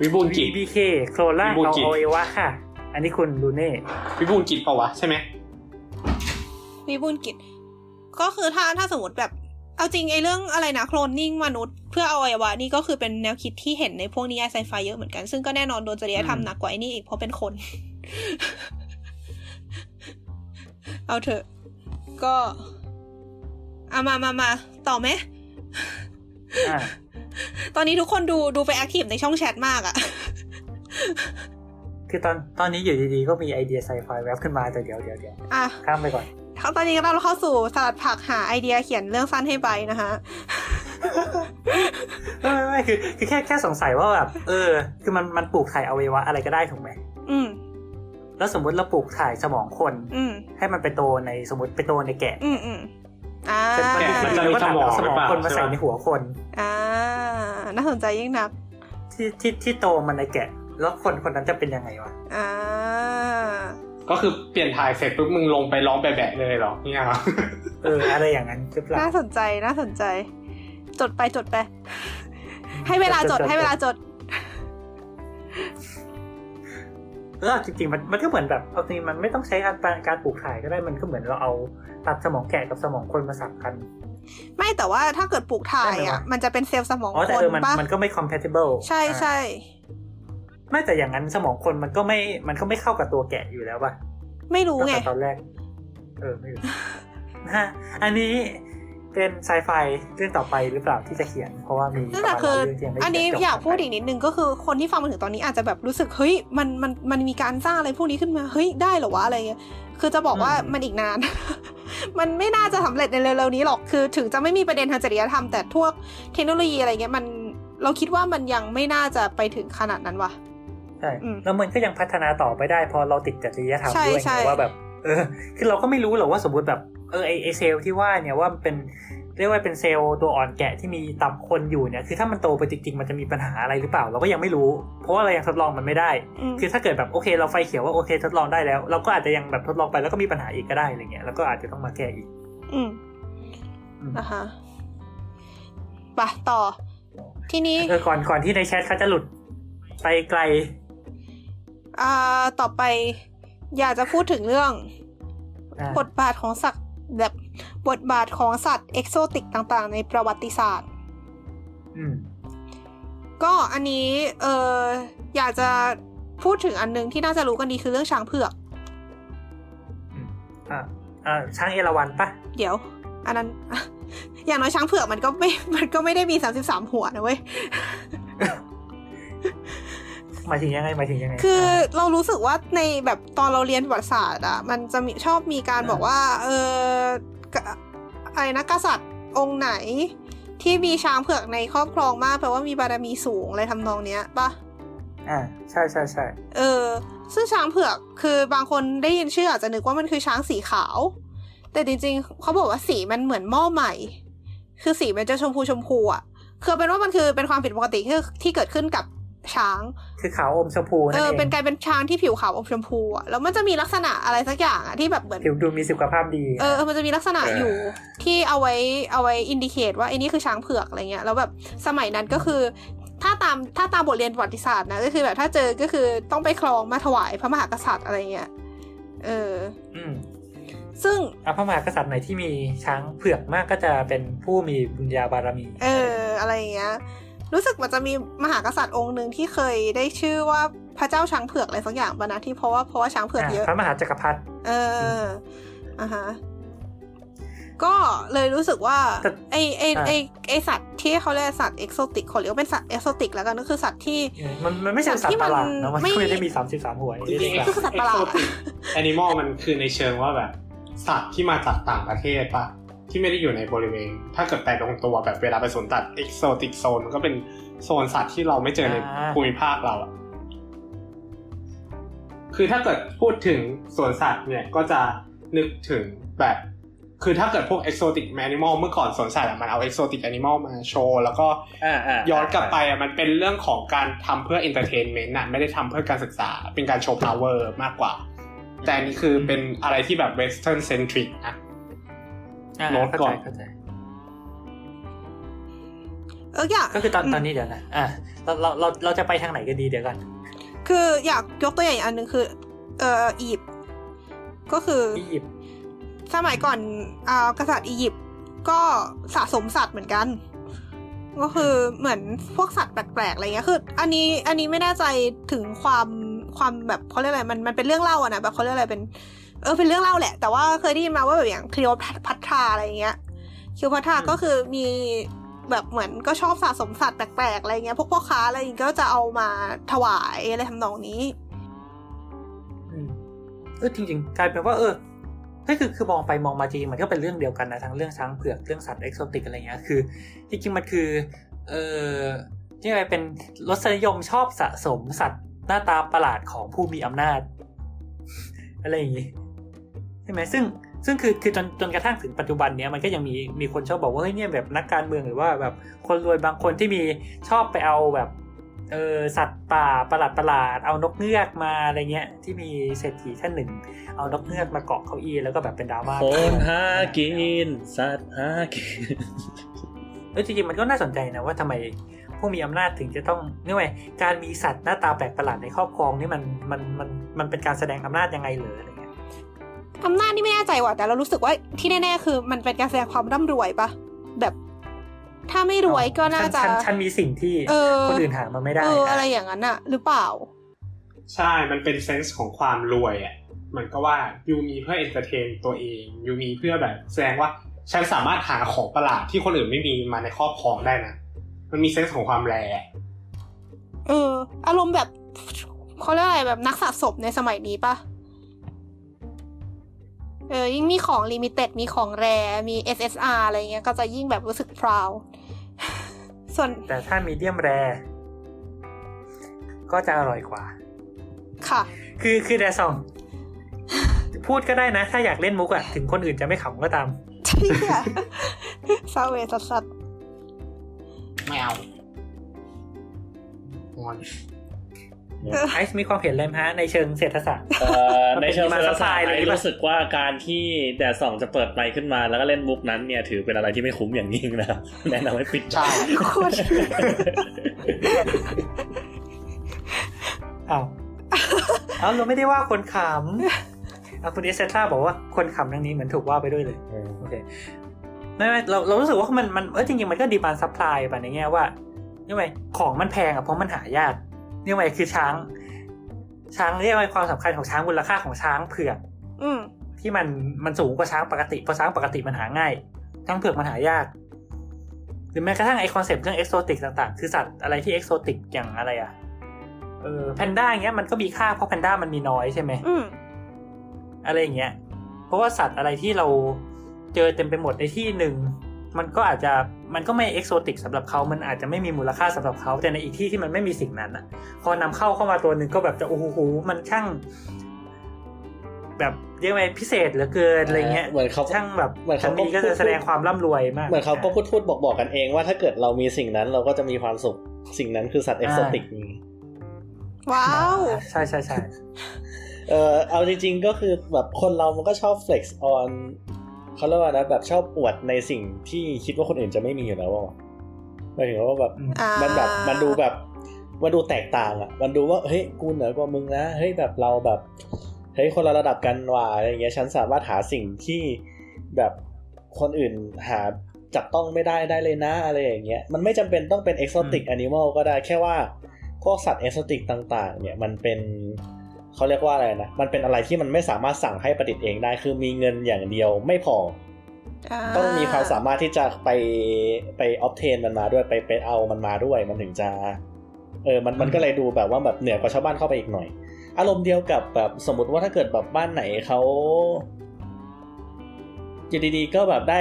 วิบูลย์กิจ BBK โคลล่าวิบูลย์เอากิจเอาเอวะค่ะ อันนี้คุณลูเน่วิบูลย์กิจเปล่าวะใช่ไหมวิบูลย์กิจ ก็คือถ้าถ้าสมมติแบบ เอาจริงไอ้เรื่องอะไรนะโคลนนิ่งมนุษย์เพื่อเอาอวัยวะนี่ก็คือเป็นแนวคิดที่เห็นในพวกนิยายไซไฟเยอะเหมือนกัน ซึ่งก็แน่นอนโดนจริยธรรมหนักกว่าไอ้นี่อีกเพราะเป็นคน เอาเถอะ ก็เอามามามาต่อไหมอ่า ตอนนี้ทุกคนดูดูไป active ในช่องแชทมากอะคือตอนตอนนี้อยู่ดีๆ ก็มีไอเดียไซไฟแวบขึ้นมาแต่เดี๋ยวเดี๋ยวเดี๋ยวอะข้ามไปก่อนเขาตอนนี้เราเข้าสู่ศาสตร์ผักหาไอเดียเขียนเรื่องสั้นให้ใบนะคะไม่ไม่ไม่คือคือแค่แค่สงสัยว่าแบบเออ คือมันมันปลูกถ่ายอวัยวะอะไรก็ได้ถูกไหมอืมแล้วสมมุติเราปลูกถ่ายสมองคน อืมให้มันไปโตในสมมติไปโตในแกะ อืมอืมอ่า เสร็จแกะมันจะแล้วมีก็สตัดมองเอาสหรืมอองเปล่าคนมาใช่ใส่ปะในหัวคน อ่า น่าสนใจยิ่งนัก ที่ที่ที่โตมันในแกะ แล้วคนคนนั้นจะเป็นยังไงวะ อ่า ก็คือเปลี่ยนถ่ายเสร็จปุ๊บมึงลงไปร้องแบะๆเลยเหรอเนี่ยเหรอเอออะไรอย่างนั้นหรือเปล่าน่าสนใจน่าสนใจ จดไปจดไป ให้เวลาจดให้เวลาจด เออจริงๆมันมันก็เหมือนแบบเอาจริงมันไม่ต้องใช้การการปลูกถ่ายก็ได้มันก็เหมือนเราเอาตัดสมองแกะกับสมองคนมาสับกัน ไม่แต่ว่าถ้าเกิดปลูกถ่ายได้ไหมอะวะมันจะเป็นเซลล์สมองอ๋อแต่คนเออมันปะมันก็ไม่ compatible ใช่ใช่ไม่แต่อย่างนั้นสมองคนมันก็ไม่มันก็ไม่เข้ากับตัวแกะอยู่แล้วป่ะไม่รู้ตั้งไงแต่ตอนแรก เออไม่รู้นะฮะอันนี้ เป็นไซไฟเรื่องต่อไปหรือเปล่าที่จะเขียน เพราะว่ามีนั่นปแหระละมาณคือเรื่องที่ยังไม่อันนี้เขียจบอยากพูดไปอีกนิดนึงก็คือคนที่ฟังมาถึงตอนนี้อาจจะแบบรู้สึกเฮ้ยมันมันมันมีการสร้างอะไรพวกนี้ขึ้นมาเฮ้ยได้เหรอวะอะไรเงี้ยคือจะบอกว่ามันอีกนาน มันไม่น่าจะสำเร็จในเร็วๆนี้หรอกคือ ถึงจะไม่มีประเด็นทางจริยธรรมแต่พวกเทคโนโลยีอะไรเงี้ยมันเราคิดว่ามันยังไม่น่าจะไปถึงขนาดนั้นว่ะใช่อืมแล้วมันก็ยังพัฒนาต่อไปได้พอเราติดจริยธรรมใช่ด้วยใช่ไงว่าแบบเออคือเราก็ไม่รู้หรอกว่าสมมติแบบ เออไอไอเซลล์ที่ว่าเนี่ยว่ามันเป็นเรียกว่าเป็นเซลล์ตัวอ่อนแกะที่มีตับคนอยู่เนี่ยคือถ้ามันโตไปจริงๆมันจะมีปัญหาอะไรหรือเปล่า เราก็ยังไม่รู้ เพราะว่าเรายังทดลองมันไม่ได้อืมคือถ้าเกิดแบบโอเค เราไฟเขียวว่าโอเค ทดลองได้แล้ว เราก็อาจจะยังแบบทดลองไปแล้วก็มีปัญหาอีกก็ได้อะไรเงี้ยแล้วก็อาจจะต้องมาแก้อีก อืมอืมนะคะไปะต่อ ทีนี้เออก่อนก่อนที่ในแชทเขาจะหลุดไปไกล อ่าต่อไป อยากจะพูดถึงเรื่องอ่าบทบาทของสัตว์ แบบบทบาทของสัตว์เอกโซติกต่างๆ ในประวัติศาสตร์อืมก็อันนี้เอออยากจะพูดถึงอันนึงที่น่าจะรู้กันดีคือเรื่องช้างเผือกอ่าอ่าช้างเอราวัณปะเดี๋ยว อันนั้น อย่างน้อยช้างเผือกมันก็ไม่ มันก็ไม่ได้มีสามสิบสามหัวนะเว้ย หมายถึงยังไงหมายถึงยังไง คือเรารู้สึกว่าในแบบตอนเราเรียนประวัติศาสตร์อะมันจะมีชอบมีการบอกว่า เออกะอะไรนะกษัตริย์องค์ไหน ที่มีช้างเผือกในครอบครองมากแปลว่ามีบารมีสูงอะไรทำนองเนี้ยปะอ่าใช่ใช่ใช่เออ ซึ่งช้างเผือกคือบางคนได้ยินชื่ออาจจะนึกว่ามันคือช้างสีขาว แต่จริงๆเขาบอกว่าสีมันเหมือนหม้อใหม่ คือสีมันจะชมพูชมพูอะคือเป็นว่ามันคือเป็นความผิดปกติที่ที่เกิดขึ้นกับ ช้าง คือขาวอมชมพูเอนั่นอเองเป็นกลายเป็นช้างที่ผิวขาวอมชมพูอะแล้วมันจะมีลักษณะอะไรสักอย่างอะที่แบบเหมือนผิวดูมีสุขภาพดีเออมันจะมีลักษณะอยู่ที่เอาไว้เอาไว้อินดิเคตว่าไอ้นี่คือช้างเผือกอะไรเงี้ยแล้วแบบสมัยนั้นก็คือถ้าตามถ้าตามบทเรียนประวัติศาสตร์นะก็คือแบบถ้าเจอก็คือต้องไปคลองมาถวายพระมหากษัตริย์อะไรเงี้ยเอออืมซึ่งอะพระมหากษัตริย์ไหนที่มีช้างเผือกมากก็จะเป็นผู้มีบุญญาบารมี เออ อะไรเงี้ย รู้สึกมันจะมีมหากษัตริย์องค์หนึ่งที่เคยได้ชื่อว่าพระเจ้าช้างเผือกอะไรสักอย่างปะนะที่เพราะว่าเพราะว่าช้างเผือกเยอะพระมหาจักรพรรดิเอออะฮะก็เลยรู้สึกว่าแต่ไอไอไอไอสัตว์ที่เขาเรียกสัตว์ exotic ขอเรียกว่าเป็นสัตว์ exotic แล้วกันก็คือสัตว์ที่ มันมันไม่ใช่สัตว์ที่มันปนระหลาดนะมันไม่ไม่ได้มีสามสิบสามหัวจริงๆเรียกก็คือสัตว์ประหลาด animal มันคือในเชิงว่าแบบ สัตว์ที่มาจากต่างประเทศปะ ที่ไม่ได้อยู่ในบริเวณ ถ้าเกิดแปลตรงตัวแบบเวลาไปสวนสัตว์ exotic zone มันก็เป็นโซนสัตว์ที่เราไม่เจอในภูมิภาคเราอะคือถ้าเกิดพูดถึงสวนสัตว์เนี่ยก็จะนึกถึงแบบ คือถ้าเกิดพวก exotic animal เมื่อก่อนสวนสัตว์อะมันเอา exotic animal มาโชว์ แล้วก็อ่าอ่าย้อนกลับไปอะมันเป็นเรื่องของการทำเพื่อ entertainment น่ะไม่ได้ทำเพื่อการศึกษา เป็นการโชว์ power มากกว่า แต่อันนี้คือเป็นอะไรที่แบบ Western-centric นะ อ่าโน้ตเข้าก่อนเข้าใจเข้าใจเอออยากก็คือตอนตอนนี้เดี๋ยวนะอะเราเราเราเราจะไปทางไหนกันดีเดี๋ยวกัน คืออยากยกตัวอย่างอีกอันหนึ่งคือ เอออียิปต์ก็คืออียิปต์สมัยก่อนอ่ากษัตริย์อียิปต์ก็สะสมสัตว์เหมือนกัน ก็คือเหมือนพวกสัตว์แปลกๆอะไรเงี้ยคือ อันนี้อันนี้ไม่แน่ใจถึงความความแบบเขาเรียกอะไรมันมันเป็นเรื่องเล่าอะนะแบบเขาเรียกอะไรเป็น เออเป็นเรื่องเล่าแหละ แต่ว่าเคยได้ยินมาว่าแบบอย่างคลีโอพัทราอะไรเงี้ยคลีโอพัทราก็คือมีแบบเหมือนก็ชอบสะสมสัตว์แปลกๆอะไรเงี้ย พวกพ่อค้าอะไรอย่างเงี้ยก็จะเอามาถวายอะไรทำนองนี้อืมเออจริงๆกลายเป็นว่า เออก็คือคือมองไปมองมาจริงมันก็เป็นเรื่องเดียวกันนะทั้งเรื่องช้างเผือกเรื่องสัตว์เอกโซติกอะไรเงี้ยคือจริงๆมันคือ เออที่อะไรเป็นรสนิยมชอบสะสมสัตว์หน้าตาประหลาดของผู้มีอำนาจ อะไรอย่างงี้ ใช่ไหมซึ่งซึ่งคือคือจนจนกระทั่งถึงปัจจุบันเนี้ยมันก็ยังมีมีคนชอบบอกว่าเฮ้ยเนี่ยแบบนักการเมืองหรือว่าแบบคนรวยบางคนที่มีชอบไปเอาแบบเออสัตว์ป่าประหลาดประหลาดๆเอานกเงือกมาอะไรเงี้ยที่มีเศรษฐีท่านหนึ่ง เอานกเงือกมาเกาะเก้าอี้แล้วก็แบบเป็นดราม่าคนหากินสัตว์หากินเออจริงๆมันก็น่าสนใจนะว่าทำไมผู้มีอำนาจถึงจะต้องนี่ไงการมีสัตว์หน้าตาแปลกประหลาดในครอบครองนี่มันมันมันมันเป็นการแสดงอำนาจยังไงเหรอ อะไรเงี้ยอำนาจนี่ไม่แน่ใจว่ะแต่เรารู้สึกว่าที่แน่ๆคือ มันเป็นการแสดงความร่ำรวยปะแบบถ้าไม่รวยก็น่าจะ ฉันฉันมีสิ่งที่เออคนอื่นหามาไม่ได้เอออะอะไรอย่างนั้นอะหรือเปล่า ใช่ มันเป็น sense ของความรวยอะเหมือนก็ว่า you มีเพื่อ entertain ตัวเอง you มีเพื่อแบบ แสดงว่าฉันสามารถหาของประหลาดที่คนอื่นไม่มีมาในครอบครองได้นะมันมี sense ของความ rareเออ อารมณ์แบบเขาเรียกอะไรแบบนักสะสมในสมัยนี้ปะ เออยิ่งมีของ limited มีของ rare มี SSR อะไรเงี้ยก็จะยิ่งแบบรู้สึก proudส่วนแต่ถ้า medium rare ก็จะอร่อยกว่า ค่ะ คือคือแดซอง พูดก็ได้นะ ถ้าอยากเล่นมุกอะถึงคนอื่นจะไม่ขำก็ตามเที่ยซาเวสัสสัสไม่เอางอน ไอซ์มีความเห็นอะไรไหมฮะในเชิงเศรษฐศาสตร์เอ่อมันในเป็นเชิงมาเศรษฐศาสตสไตล์ร์เลยไอ้ปะรู้สึกว่าการที่แดดส่องจะเปิดไมค์ขึ้นมา แล้วก็เล่นมุกนั้นเนี่ยถือเป็นอะไรที่ไม่คุ้มอย่างยิ่งนะครับแนะนำให้ปิดใช่โคตรอ้าวเอาเราไม่ได้ว่าคนขอะคุณเอสเซตราบอกว่าคนขำเรื่องนี้เหมือนถูกว่าไปด้วยเลยเออโอเคไม่ไม่เราเรารู้สึกว่ามันมันเออจริงๆมันก็ demand supply ไปในแง่ว่านี่ไงของมันแพงอะเพราะมันหายาก นี่ไงคือช้าง ช้างเรียกว่าความสำคัญของช้างมูลค่าของช้างเผือก อืมที่มันมันสูงกว่าช้างปกติเพราะช้างปกติมันหาง่ายช้างเผือกมันหายาก หรือแม้กระทั่งไอ concept เรื่อง exotic ต่างๆ คือสัตว์อะไรที่ exotic อย่างอะไรอะเออแพนด้าอย่างเงี้ยมันก็มีค่าเพราะแพนด้ามันมีน้อยใช่ไหมอืมอะไรอย่างเงี้ย เพราะว่าสัตว์อะไรที่เราเจอเต็มไปหมดในที่หนึ่ง มันก็อาจจะมันก็ไม่เอกโซติกสำหรับเขา มันอาจจะไม่มีมูลค่าสำหรับเขา แต่ในอีกที่ที่มันไม่มีสิ่งนั้นอะพอนำเข้าเข้ามาตัวหนึ่งก็แบบจะโอ้โหมันช่าง แบบเรียกว่าพิเศษเหลือเกินอะไรเงี้ยเหมือนเขาช่างแบบเหมือนทัเขานนี้ก็จะแสดงความร่ำรวยมาก เหมือนเขาก็พูดพูดบอกบอกกันเองว่าถ้าเกิดเรามีสิ่งนั้นเราก็จะมีความสุขสิ่งนั้นคือสัตว์เอกโซติกนี้ว้าวใช่ใช่ใช่เออเอาจริงๆก็คือแบบคนเรามันก็ชอบ flex on เขาเรียกว่านะแบบชอบอวดในสิ่งที่คิดว่าคนอื่นจะไม่มีอยู่แล้วว่าหมายถึงว่าแบบอืมอ่ามันแบบมันดูแบบมันดูแตกต่างอะ มันดูว่าเฮ้ยกูเหนือกว่ามึงนะเฮ้ยแบบเราแบบเฮ้ยคนละระดับกันว่ะอะไรอย่างเงี้ยฉันสามารถหาสิ่งที่แบบคนอื่นหาจับต้องไม่ได้ได้เลยนะอะไรอย่างเงี้ยมันไม่จำเป็นต้องเป็น exotic animal ก็ได้แค่ว่าพวกสัตว์ exotic ต่าง ๆ เนี่ยมันเป็น เขาเรียกว่าอะไรนะ มันเป็นอะไรที่มันไม่สามารถสั่งให้ประดิษฐ์เองได้ คือมีเงินอย่างเดียวไม่พอาต้องมีความสามารถที่จะไปไป obtain มันมาด้วยไปไปเอามันมาด้วย มันถึงจะ เออ มันมันก็เลยดูแบบว่าแบบเหนือกว่าชาวบ้านเข้าไปอีกหน่อย อารมณ์เดียวกับแบบสมมติว่าถ้าเกิดแบบบ้านไหนเขาอยู่ดีๆก็แบบได้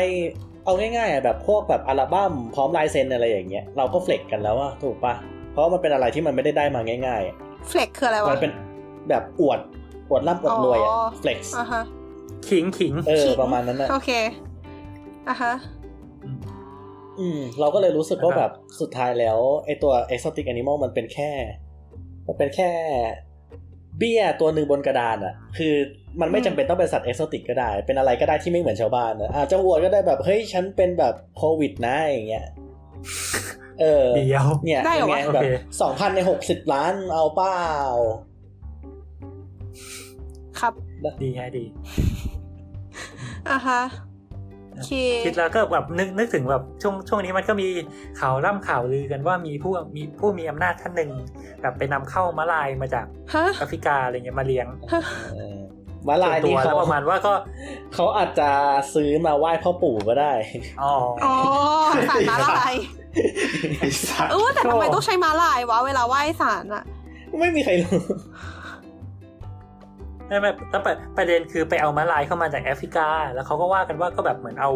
เอาง่ายๆอะแบบพวกแบบอัลบั้มพร้อมลายเซ็นอะไรอย่างเงี้ยเราก็เฟล็กกันแล้วอะถูกปะเพราะว่ามันเป็นอะไรที่มันไม่ได้ได้มาง่ายๆอะเฟล็กคืออะไรวะมันเป็น แบบอวดอวดร่ำอวดรวยอะอ๋อเฟล็กอ่าฮะขิงขิงเออขิงประมาณนั้นอะโอเคอะฮะอืม เราก็เลยรู้สึกว่าแบบสุดท้ายแล้วไอตัว exotic animal มันเป็นแค่ มันเป็นแค่เบี้ยตัวหนึ่งบนกระดานอะคือมันไม่อืมจำเป็นต้องเป็นสัตว์ exotic ก็ได้ เป็นอะไรก็ได้ที่ไม่เหมือนชาวบ้านอะอาจจะอวดก็ได้แบบ เฮ้ย ฉันเป็นแบบโควิดนะอย่างเงี้ย เออเดียวเนี่ยได้เหรอวะยังงแบบโอเคสองพันในหกสิบล้านเอาเปล่าครับ ดีฮะดีอะฮะโอเคคิดแล้วก็แบบนึกนึกถึงแบบช่วงช่วงนี้มันก็มีข่าวล่ำข่าวลือกันว่ามีผู้มีผู้มีอำนาจท่านหนึ่งแบบไปนำเข้ามาลายมาจากฮะแอฟริกาอะไรเงี้ยมาเลี้ยงเออมาลายตันี้วแล้เขาวประมาณว่าก็เขาอาจจะซื้อมาไหว้พ่อปู่ก็ได้ อ๋ออ๋อสารม้าลายไอ้สัตว์เออแต่ทำไมต้องใช้ม้าลายวะเวลาไหว้สารอะไม่มีใครรู้ ไม่ไม่แล้วประประเด็นคือไปเอามาลายเข้ามาจากแอฟริกา แล้วเขาก็ว่ากันว่าก็แบบเหมือนเอา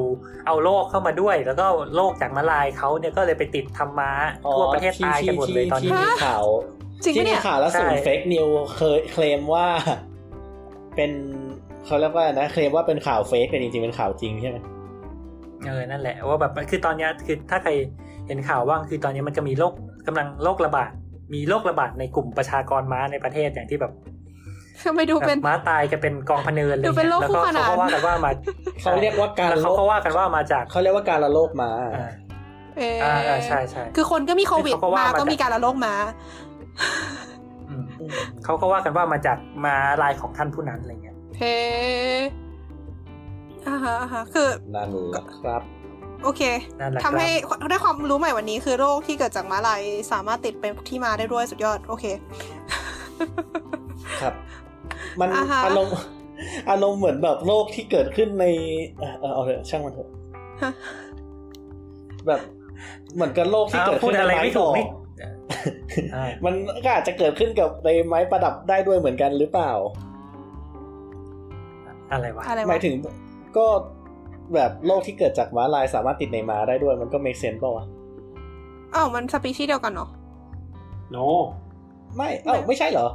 เอาโรคเข้ามาด้วย แล้วก็โรคจากมาลายเขาเนี่ยก็เลยไปติดทำม้าทั่วประเทศตายกันหมดเลยตอนที่นี้มีข่าวจริงที่ปะมีเนี่ยข่าวแล้วส่งใช่เฟกนิวเคยเคลมว่าเป็นเขาเรียกว่านะเคลมว่าเป็นข่าวเฟกแต่จริงๆเป็นข่าวจริงใช่ไหมเออนั่นแหละว่าแบบคือตอนเนี้ยคือถ้าใครเห็นข่าวว่างคือตอนนี้มันจะมีโรคกำลังโรคระบาดมีโรคระบาดในกลุ่มประชากรม้าในประเทศอย่างที่แบบ ทำไมดูเป็นม้าตายกันเป็นกองพะเนินเลยดูเป็นโรคแล้วคู่ก็ขนานเขาก็ว่ากันว่ามาเขาเรียกว่าการแล้วเขาก็ว่ากันว่ามาจากเขาเรียกว่าการละโลกมาอ่าเอออ่าอ่าใช่ใช่คือคนก็มีโควิดเขาก็ว่ามามาก็จากมีการละโรคมาอืมเขาก็ว่ากันว่ามาจากมาลายของท่านผู้นั้นอะไรเงี้ยเฮ้อ่าฮะอ่าฮะคือนั่นแหละครับโอเคนั่นแหละทำให้ครับได้ความรู้ใหม่วันนี้คือโรคที่เกิดจากม้าลายสามารถติดไปที่มาได้ด้วยสุดยอด โอเค ครับ มันอ่าฮะอารมณ์อารมณ์เหมือนแบบโลกที่เกิดขึ้นในเออเออเอาเถอะช่างมันเถอะฮะแบบเหมือนกับโลกที่อ้าวเกิดพูขึ้ดนในอะไรไม้ไม่ดถูกอกนี่อ่ามันก็อาจจะเกิดขึ้นกับในไม้ประดับได้ด้วยเหมือนกันหรือเปล่า อะไรวะอะไรหมาะยถึงก็แบบโรคที่เกิดจากม้าลายสามารถติดในม้าได้ด้วย มันก็ make sense ป่าวะอ้าวมันสปีชีส์เดียวกันเหรอโนไม่เอ้าไม่ใช่เหรอ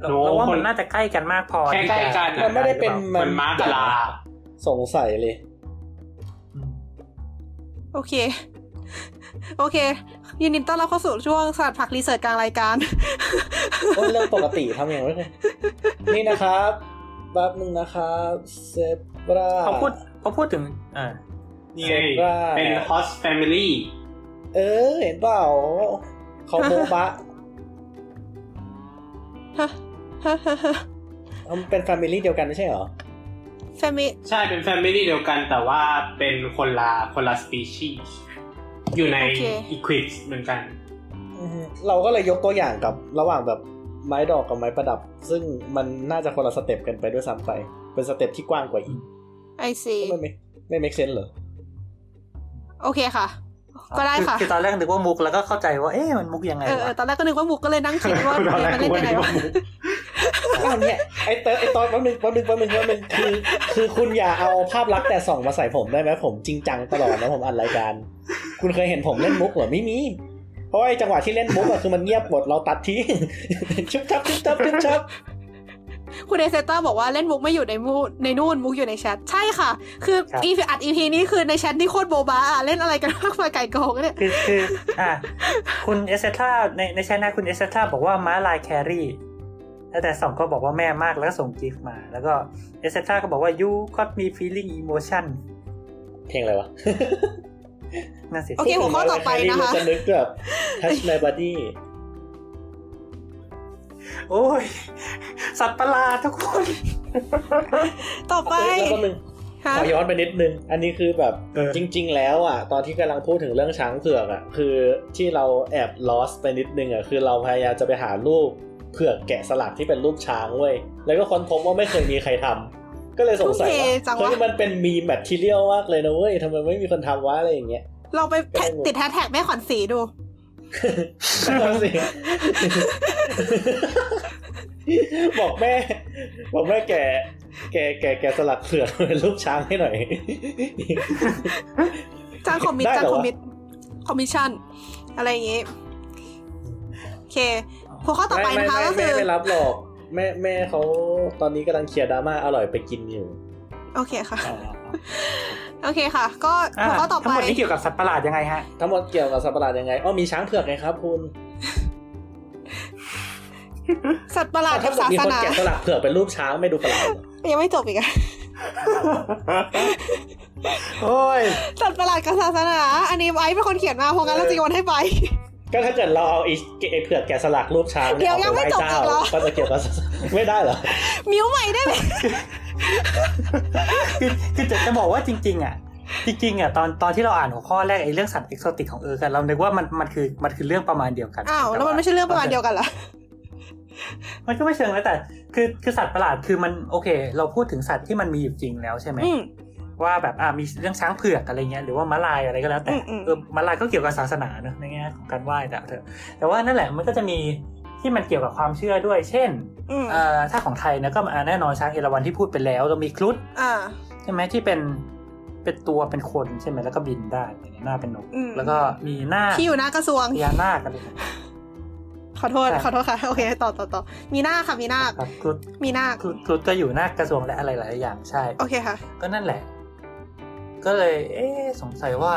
เราโน้เราว่าคมันนน่าจะใกล้กันมากพอแค่ที่ใกล้จะกันมันไม่ได้เป็นเหมือนม้ากับลาสงสัยเลยอืมโอเค โอเค ยินดีต้อนรับเข้าสู่ช่วงศาสตร์ผักรีเสิร์ชกลางรายการโอ้เรื่องปกติทำอย่างไรเลยนี่นะครับแป๊บนึงนะครับเซบราเขาพูดเขาพูดถึงอ่านี่ไงเซบราเป็น horse family เออ เห็นเปล่าเขาโบบะ ฮะฮะฮะฮะเอามันเป็น family เดียวกันไม่ใช่เหรอ famiใช่เป็น family เดียวกันแต่ว่าเป็นคนละคนละสปีชีส์อยู่ใน equid เหมือนกันอือฮึเราก็เลยยกตัวอย่างกับระหว่างแบบไม้ดอกกับไม้ประดับ ซึ่งมันน่าจะคนละ step กันไปด้วยซ้ำไป เป็น step ที่กว้างกว่าอีก I see ไม่ไม่ไม่ make sense เหรอ โอเคค่ะ ก็ได้ค่ะอคือตอนแรกนึกว่ามุกแล้วก็เข้าใจว่าเอ๊ะมันมุกยังไงเออเออวะตอนแรกก็นึกว่ามุกก็เลยนั่งคิดว่าตอนแรกมันเล่นยังไงวะอ้าวเนี่ยไอเตอร์ไอตอนแป๊บนึงแป๊บนึงแป๊บนึงแป๊บนึงคือ คือคุณอย่าเอาภาพลักษณ์แต่ส่องมาใส่ผมได้ไหมผมจริงจังตลอดนะผมอัดรายการ คุณเคยเห็นผมเล่นมุกเหรอไม่มีเพราะว่าไอจังหวะที่เล่นมุกอะคือมันเงียบหมดเราตัดทิ้งชุบชับชุบชับชุบชับ คุณเอเซต้าบอกว่าเล่นมุกไม่อยู่ในมูในนู่นมุกอยู่ในแชทใช่ค่ะ คือ EP อัด EP นี้คือในแชทนี่โคตรโบบาอะเล่นอะไรกันมากมายไก่โกงเนี่ยคือคืออะคุณเอสเซท่าในใน channel คุณเอสเซท่าบอกว่าม้าลายแครี่แล้วแต่สองก็บอกว่าแม่มากแล้วก็ส่งกิฟต์มา แล้วก็เอสเซท่าก็บอกว่า you got me feeling emotion เพลงอะไรวะนั่นสิโอเคหัวข้อต่อไปนะคะมัจะนึกแบบ touch my body โอ้ย สัตว์ประหลาดทุกคน ต่อไปแล้วก็นึงฮะขอย้อนไปนิดนึง อันนี้คือแบบเออจริง ๆ แล้วอะ ตอนที่กำลังพูดถึงเรื่องช้างเผือกอะ คือที่เราแอบ lost ไปนิดนึงอะ คือเราพยายามจะไปหารูปเผือกแกะสลักที่เป็นรูปช้างเว้ย แล้วก็ค้นพบว่าไม่เคยมีใครทำก็เลยสงสัยทุ่มเทจัว่างวะเฮ้ยมันเป็นมีแมททีเรียลมากเลยนะเว้ยทำไมไม่มีคนทำวะอะไรอย่างเงี้ยลองไปแท็กติดแฮชแท็กแม่ขวัญสีดูนั่นสิ บอกแม่ บอกแม่แกแกแกแกสลักเผือกเป็นรูปช้างให้หน่อยจ้างคอมมิชได้จ้างเหรอคอมวะมิชคอมมิชชั่น อะไรอย่างงี้โอเคหัวข้อต่อไปไม่นะคะไม่ก็ไม่คือไม่รับหรอก แม่แม่เขาตอนนี้กำลังเคลียร์ดราม่าอร่อยไปกินอยู่ โอเคค่ะ โอเคค่ะ ก็อะหัวข้อต่อทั้ไปงหมดนี้เกี่ยวกับสัตว์ประหลาดยังไงฮะทั้งหมดเกี่ยวกับสัตว์ประหลาดยังไงอ๋อมีช้างเผือกไงครับคุณสัตว์ประหลาดกัถ้าบเกิดศามีสคนนาแกะสลักเผือกเป็นรูปช้างไม่ดูประหลาดเหรอยังไม่จบอีกอะโอ้ยสัตว์ประหลาดกับศาสนา อันนี้ไว้เป็นคนเขียนมาเพราะงั้นเราจะโยนให้ไป ก็ถ้าเกิดเราเอาไอ้ไอ้เผือกแกะสลักรูปช้างเดี๋ยวอายังปไม่หว้จบเจ้าอีกเหรอก็จะเกี่ยวกับศาสนาไม่ได้เหรอมิวใหม่ได้ไหมคือคือจะจะบอกว่าจริง ๆ อะ จริงๆอะตอนตอนที่เราอ่านหัวข้อแรกไอ้เรื่องสัตว์เอกโซติกของเออกันเรานึกว่ามันมันคือมันคือเรื่องประมาณเดียวกันอ้าวแล้วมันไม่ใช่เรื่องประมาณเดียวกันเหรอมันก็ไม่เชิงนะแต่ คือคือสัตว์ประหลาดคือมันโอเค เราพูดถึงสัตว์ที่มันมีอยู่จริงแล้วใช่ไหมอืม ว่าแบบอ่ามีเรื่องช้างเผือกอะไรเงี้ยหรือว่าม้าลายอะไรก็แล้วแต่อืมอืมเออม้าลายก็เกี่ยวกับศาสนาเนอะในแง่ของการไหว้แต่เถอะแต่ว่านั่นแหละมันก็จะมีที่มันเกี่ยวกับความเชื่อด้วย เช่นอืมเอ่อถ้าของไทยนะก็อ่าแน่นอนช้างเอราวัณที่พูดไปแล้วเรามีครุฑอ่าใช่ไหมที่เป็นเป็นตัวเป็นคนใช่ไหมแล้วก็บินได้หน้าเป็นนกอืมแล้วก็มีหน้าที่อยู่หน้ากระทรวงพญานาคอะไรขอโทษใช่ขอโทษค่ะโอเคต่อต่อต่อมีหน้าค่ะมีหน้าคครับครุฑมีหน้าคครุฑครุฑก็อยู่หน้ากระทรวงและอะไรหลายอย่างใช่โอเคค่ะ ก็นั่นแหละ ก็เลย เอ๊ะสงสัยว่า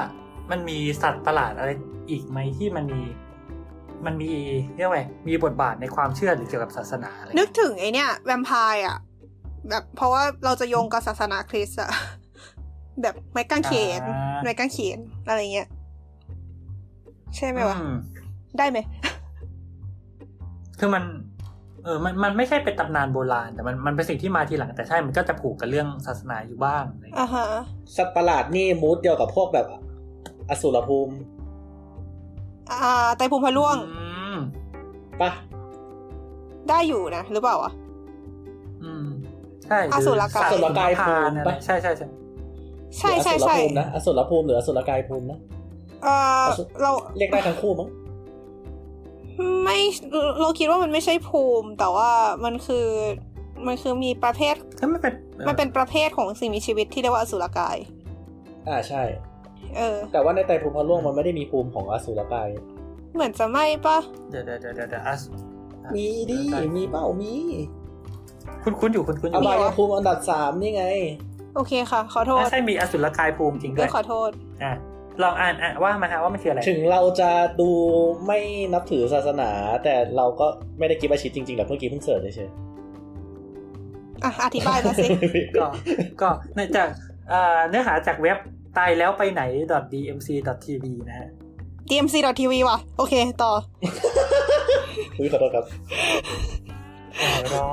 มันมีสัตว์ประหลาดอะไรอีกไหมที่มันมีมันมีเรียกว่าไงมีบทบาทในความเชื่อหรือเกี่ยวกับศาสนาอะไรนึกถึงไอเนี่ยแวมไพร์อะ แบบเพราะว่าเราจะโยงกับศาสนาคริสต์อะแบบไม้กางเขนอ่าไม้กางเขนอะไรเงี้ย ใช่ไหมวะอืมได้ไหม คือมัน เออมันมันไม่ใช่เป็นตำนานโบราณ แต่มันมันเป็นสิ่งที่มาทีหลังแต่ใช่มันก็จะผูกกับเรื่องศาสนาอยู่บ้างอะไรอย่างเงี้ยอ่าฮะสัตว์ประหลาดนี่มูดเดียวกับพวกแบบ อสูรภูมิ อ่าไตรภูมิพระล่วงอืมปะได้อยู่นะ หรือเปล่าวะอืม ใช่อสูรกายหอสัตว์อสูรกายภูมิอะไรปะใช่ใช่ใช่ใช่ใช่หรืออสูรใช่ภูมินะอสูรภูมิหรืออสูรกายภูมินะ เอออสูรเราเรียกได้ทั้งคู่มั้ง ไม่เราคิดว่ามันไม่ใช่ภูมิ แต่ว่ามันคือมันคือมีประเภทก็ไม่เป็นมันเป็นประเภทของสิ่งมีชีวิตที่เรียกว่าอสุรกาย อ่าใช่ เออ แต่ว่าในไตรภูมิพระร่วงมันไม่ได้มีภูมิของอสูรกาย เหมือนจะไม่ปะเดี๋ยวเดี๋ยวเดี๋ยวเดี๋ยวเดี๋ยวอะมีดิมีเป้ามี คุณคุณอยู่คุณคุณออยู่บายภูมิอันดับสามนี่ไง โอเคค่ะ ขอโทษอะใช่มีอสุรกายภูมิจริงด้เอวอยขอโทษอะ ลองอ่านอะว่ามาฮะว่ามันคืออะไร ถึงเราจะดูไม่นับถือศาสนา แต่เราก็ไม่ได้คิดว่าชิดจริงๆหรอกเมื่อกี้เพิ่งเสิร์ชเฉยอะอธิบายมาสิๆก็ก็เนื่องจากเอ่อเนื้อหาจากเว็บตายแล้วไปไหน .dmc.tv นะฮะ dmc.tv ว่ะ โอเค ต่ออุ๊ยขอโทษครับอ๋อ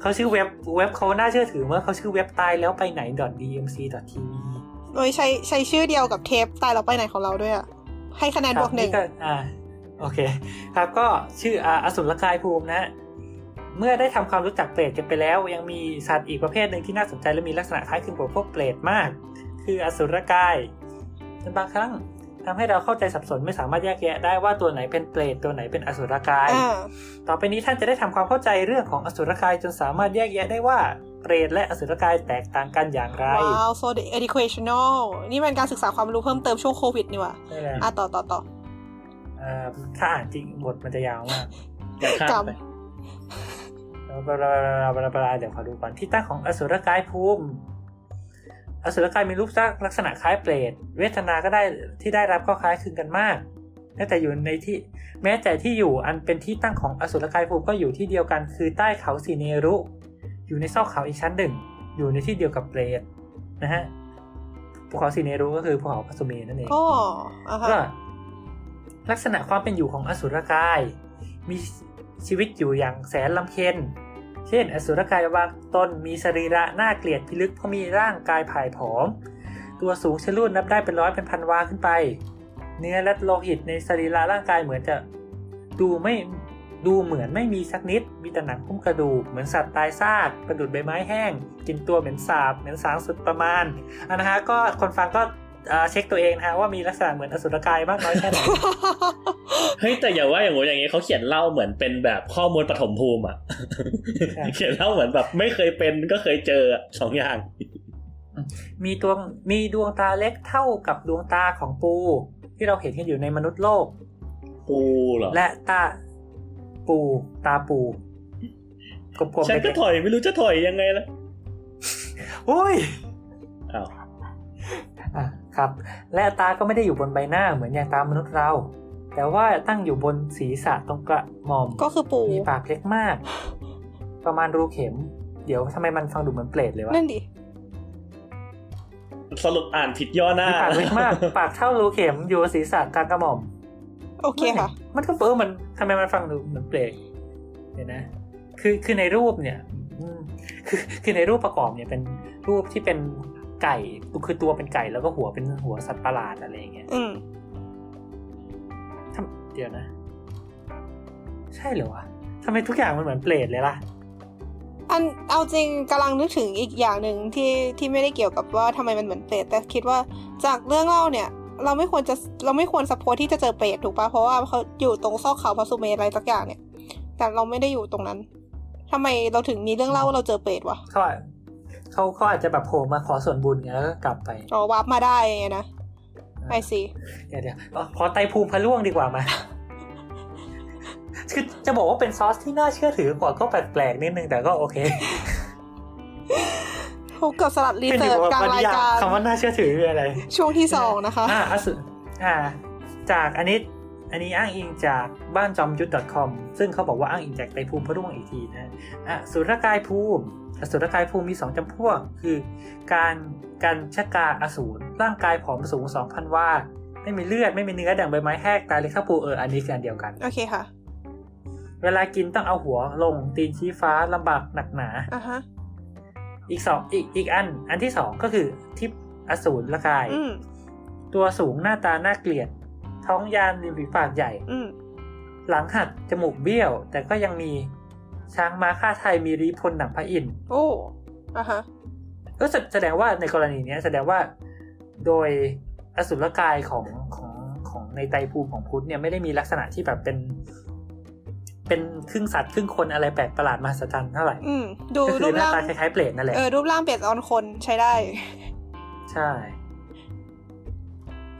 เขเขาชื่อเว็บเว็บเขาน่าเชื่อถือเมื่อเขาชื่อเว็บตายแล้วไปไหน .dmc.tv โดยใช้ใช้ชื่อเดียวกับเทปตายเราไปไหนของเราด้วยอะให้คะแนนบวกหนึ่งก็อ่าโอเค ครับก็ชื่ออ่าอสุรกายภูมินะเมื่อได้ทำความรู้จักเปรตกันไปแล้ว ยังมีสัตว์อีกประเภทหนึ่งที่น่าสนใจและมีลักษณะคล้ายคลึงกับพวกเปรตมาก คืออสุรกายจนบางครั้งทำให้เราเข้าใจสับสนไม่สามารถแยกแยะได้ว่าตัวไหนเป็นเปรตตัวไหนเป็นอสุรกายอ่าต่อไปนี้ท่านจะได้ทำความเข้าใจเรื่องของอสุรกายจนสามารถแยกแยะได้ว่า เปรตและอสุรกายแตกต่างกันอย่างไร ว้าว so educational นี่เป็นการศึกษาความรู้เพิ่มเติมช่วงโควิดนี่หว่าได้แล้วอะต่อต่อต่อเอ่อถ้าอ่านจริงบทมันจะยาวมากอย่าข้ามไปบลาบลาบลาบลาบลาเดี๋ยวขอดูก่อนที่ตั้งของอสุรกายภูมิอสุรกายมีรูปลักษณะคล้ายเปรตเวทนาก็ได้ที่ได้รับก็คล้ายคลึงกันมากแม้แต่อยู่ในที่ แม้แต่ที่อยู่อันเป็นที่ตั้งของอสุรกายภูมิก็อยู่ที่เดียวกัน คือใต้เขาสีเนรุ อยู่ในซอกเขาอีกชั้นหนึ่ง อยู่ในที่เดียวกับเปรตนะฮะภูเขาสีเนรุก็คือภูเขาพัสุเมนนั่นเองอ๋ออะฮะก็ลักษณะความเป็นอยู่ของอสุรกาย มีชีวิตอยู่อย่างแสนลำเค็ญเช่น อสุรกายบางตนมีสรีระน่าเกลียดพิลึกเพราะมีร่างกายผายผอม ตัวสูงชะลูดนับได้เป็นร้อยเป็นพันวาขึ้นไป เนื้อและโลหิตในสรีระร่างกายเหมือนจะดูไม่ ดูเหมือนไม่มีสักนิด มีแต่หนังหุ้มกระดูก เหมือนสัตว์ตายซาก ประดุดใบไม้แห้ง กินตัวเหม็นสาบ เหม็นสางสุดประมาณอันนะฮะก็คนฟังก็เอ่อเช็คตัวเองนะฮะว่ามีลักษณะเหมือนอสุรกายมากน้อยแค่ไหน เฮ้ยแต่อย่าว่าอย่างงู้นอย่างงี้เขาเขียนเล่าเหมือนเป็นแบบข้อมูลปฐมภูมิอะใช่เขียนเล่าเหมือนแบบไม่เคยเป็นก็เคยเจออะสองอย่าง มีตัวมีดวงตาเล็กเท่ากับดวงตาของปู ที่เราเห็นกันอยู่ในมนุษย์โลก ปูเหรอ และตา ปู ตาปูกลมๆฉันก็เล็กถอยไม่รู้จะถอยยังไงละๆโอ้ยอ้าวอะครับ และตาก็ไม่ได้อยู่บนใบหน้าเหมือนอย่างตามนุษย์เรา แต่ว่าตั้งอยู่บนศีรษะตรงกระหม่อม ก็คือปูมีปากเล็กมาก ประมาณรูเข็ม เดี๋ยวทำไมมันฟังดูเหมือนเปรตเลยวะนั่นดิสรุปอ่านผิดย่อหน้ามีปากเล็กมาก ปากเท่ารูเข็มอยู่บนศีรษะกลางกระหม่อม โอเคค่ะ มันก็เออมันทำไมมันฟังดูเหมือนเปลกเดี๋ยวนะ คือคือในรูปเนี่ยอืมคือคือในรูปประกอบเนี่ยเป็นรูปที่เป็นไก่คือตัวเป็นไก่แล้วก็หัวเป็นหัวสัตว์ประหลาดอะไรอย่างเงี้ยอืมทำเดี๋ยวนะ ใช่เหรอวะทำไมทุกอย่างมันเหมือนเปรตเลยล่ะ อันเอาจริงกำลังนึกถึงอีกอย่างหนึ่งที่ที่ไม่ได้เกี่ยวกับว่าทำไมมันเหมือนเปรตแต่คิดว่าจากเรื่องเล่าเนี่ย เราไม่ควรจะเราไม่ควร spot ที่จะเจอเปรตถูกปะเพราะว่าเขาอยู่ตรงซอกเขาพระสุเมรุอะไรสักอย่างเนี่ย แต่เราไม่ได้อยู่ตรงนั้นทำไมเราถึงมีเรื่องเล่าว่าเราเจอเปรตวะเขาอาจเขาเขาอาจจะแบบโผล่มาขอส่วนบุญไงแล้วก็กลับไปอ๋อ warp มาได้ไงนะ Iีเดี๋ยวเดี๋ยวเอาขอไตรภูมิพระร่วงดีกว่ามาคือจะบอกว่าเป็นซอสที่น่าเชื่อถือกว่าก็แปลกๆนิดนึงแต่ก็โอเค พบกับสลัดรีขึ้นอเสิร์ยู่ชกับกลางวรรรายยาการคำว่าน่าเชื่อถือคืออะไร ช่วงที่สองนะคะอ่าอสุอ่า จากอันนี้อันนี้อ้างอิงจากบ้านจอมยุทธ .com ซึ่งเขาบอกว่าอ้างอิงจากไตรภูมิพระร่วงอีกทีนะอะสุรกายภูมิอสุรกายภูมิมีสองจำพวก คือการการชะกาอสูรร่างกายผอมสูง 2,000 ว่า ไม่มีเลือด ไม่มีเนื้อดังใบไม้แห้งตายเลยข้าปูเอออันนี้คืออันเดียวกัน โอเคค่ะ เวลากินต้องเอาหัวลงตีนชี้ฟ้าลำบากหนักหนาอะฮะ อีกสองอีกอีกอัน อันที่สองก็คือทิพอสูรละกายอืมตัวสูงหน้าตาน่าเกลียด ท้องยานริมฝีปากใหญ่อืมหลังหักจมูกเบี้ยว แต่ก็ยังมีช้างม้าฆ่าไทยมีรีพลหนังพระอินทร์โอ้อะฮะก็แสแสดงว่าในกรณีเนี้ยแสดงว่าโดยอสุรกายของของของในไตรภูมิของพุทธเนี่ยไม่ได้มีลักษณะที่แบบเป็น เป็นครึ่งสัตว์ครึ่งคนอะไรแปลกประหลาดมหัศจรรย์เท่าไหร่อืมดูก็คืรูอปหน้าร่างตาคล้ายๆเปรตนั่นแหละเออรูปร่างเปลี่ยนออนคนใช้ได้ ใช่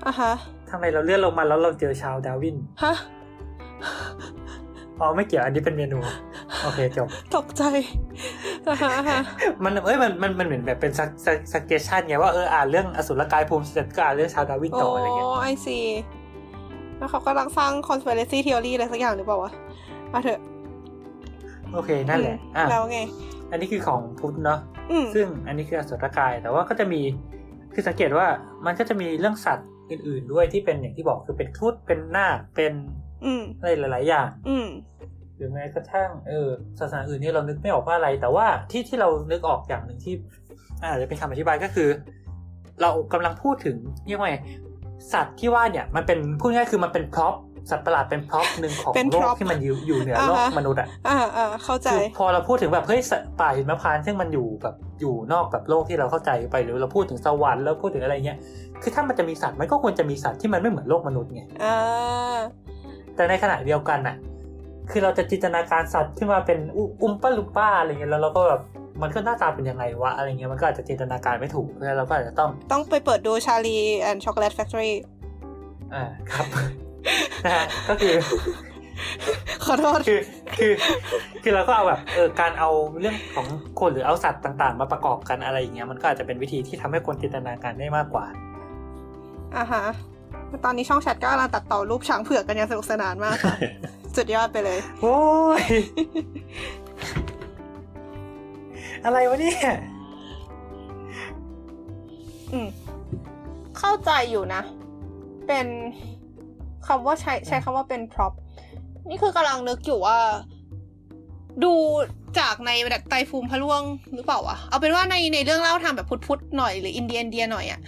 อะฮะทำไมเราเลื่อนลงมาแล้วเราเจอชาวดาวินฮะอ๋อไม่เกี่ยวอันนี้เป็นเมนู โอเคจบตกใจอะฮะอะฮะมันเอ้ยมันมันมันเหมือนแบบเป็นสักสักเกชันไงว่าเอออ่านเรื่องอสุรกายภูมิเสร็จก็อ่านเรื่องชาวดาวินโอ้ต่ออะไรเงี้ยไอซีแล้วเขากำลังสร้าง conspiracy theory อะไรสักอย่างหรือเปล่าวะ เอาเถอะ โอเคนั่นแหละอือะมแล้วไง อันนี้คือของพุทธเนาะอืมซึ่งอันนี้คืออสุรกาย แต่ว่าก็จะมีคือสังเกตว่ามันก็จะมีเรื่องสัตว์อื่น ๆ ด้วยที่เป็นอย่างที่บอกคือเป็นครุฑเป็นนาคเป็นอืมอะไรหลาย ๆ อย่าง อืมหรือแม้กระทั่งเออศาสนาอื่นนี่เรานึกไม่ออกว่าอะไร แต่ว่าที่ที่เรานึกออกอย่างหนึ่งที่อาจจะเป็นคำอธิบายก็คือ เรากำลังพูดถึงเรียกว่าไงสัตว์ที่ว่าเนี่ย มันเป็นพูดง่ายๆคือมันเป็น prop สัตว์ประหลาดเป็น prop หนึ่งของเป็นโลก prop ที่มันอยู่อยู่เหนือโลกอ่าฮะมนุษย์อะอ่าอ่าเข้าใจคือพอเราพูดถึงแบบเฮ้ยสัตว์ป่าหิมพานต์ซึ่งมันอยู่แบบอยู่นอกแบบโลกที่เราเข้าใจไปหรือเราพูดถึงสวรรค์แล้วพูดถึงอะไรเงี้ยคือถ้ามันจะมีสัตว์มันก็ควรจะมีสัตว์ที่มันไม่เหมือนโลกมนุษย์ไงอ่าแต่ในขณะเดียวกันน่ะ คือเราจะจินตนาการสัตว์ขึ้นมาเป็นอุอุมป้าลุมป้าอะไรเงี้ยแล้วเราก็แบบมันก็หน้าตาเป็นยังไงวะอะไรเงี้ยมันก็อาจจะจินตนาการไม่ถูกเพราะฉะนั้นเราก็อาจจะต้องต้องไปเปิดดู Charlie and Chocolate Factoryอ่าครับ นะฮะก็คือขอโทษคือคือ คือเราก็เอาแบบเออการเอาเรื่องของคนหรือเอาสัตว์ต่าง ๆ มาประกอบกันอะไรอย่างเงี้ยมันก็อาจจะเป็นวิธีที่ทำให้คนจินตนาการได้มากกว่าอ่าฮะตอนนี้ช่องแชทก็กำลังตัดต่อรูปช้างเผือกกันอย่างสนุกสนานมากค่ะสุดยอดไปเลย โอ้ยอะไรวะเนี่ยอืมเข้าใจอยู่นะ เป็น คำว่าใช้ใช้คำว่าเป็น prop นี่คือกำลังนึกอยู่ว่า ดูจากในแบบไตรภูมิพระล่วงหรือเปล่าวะเอาเป็นว่าในในเรื่องเล่าทางแบบพุทธๆหน่อยหรืออินเดียอินเดียหน่อยอะ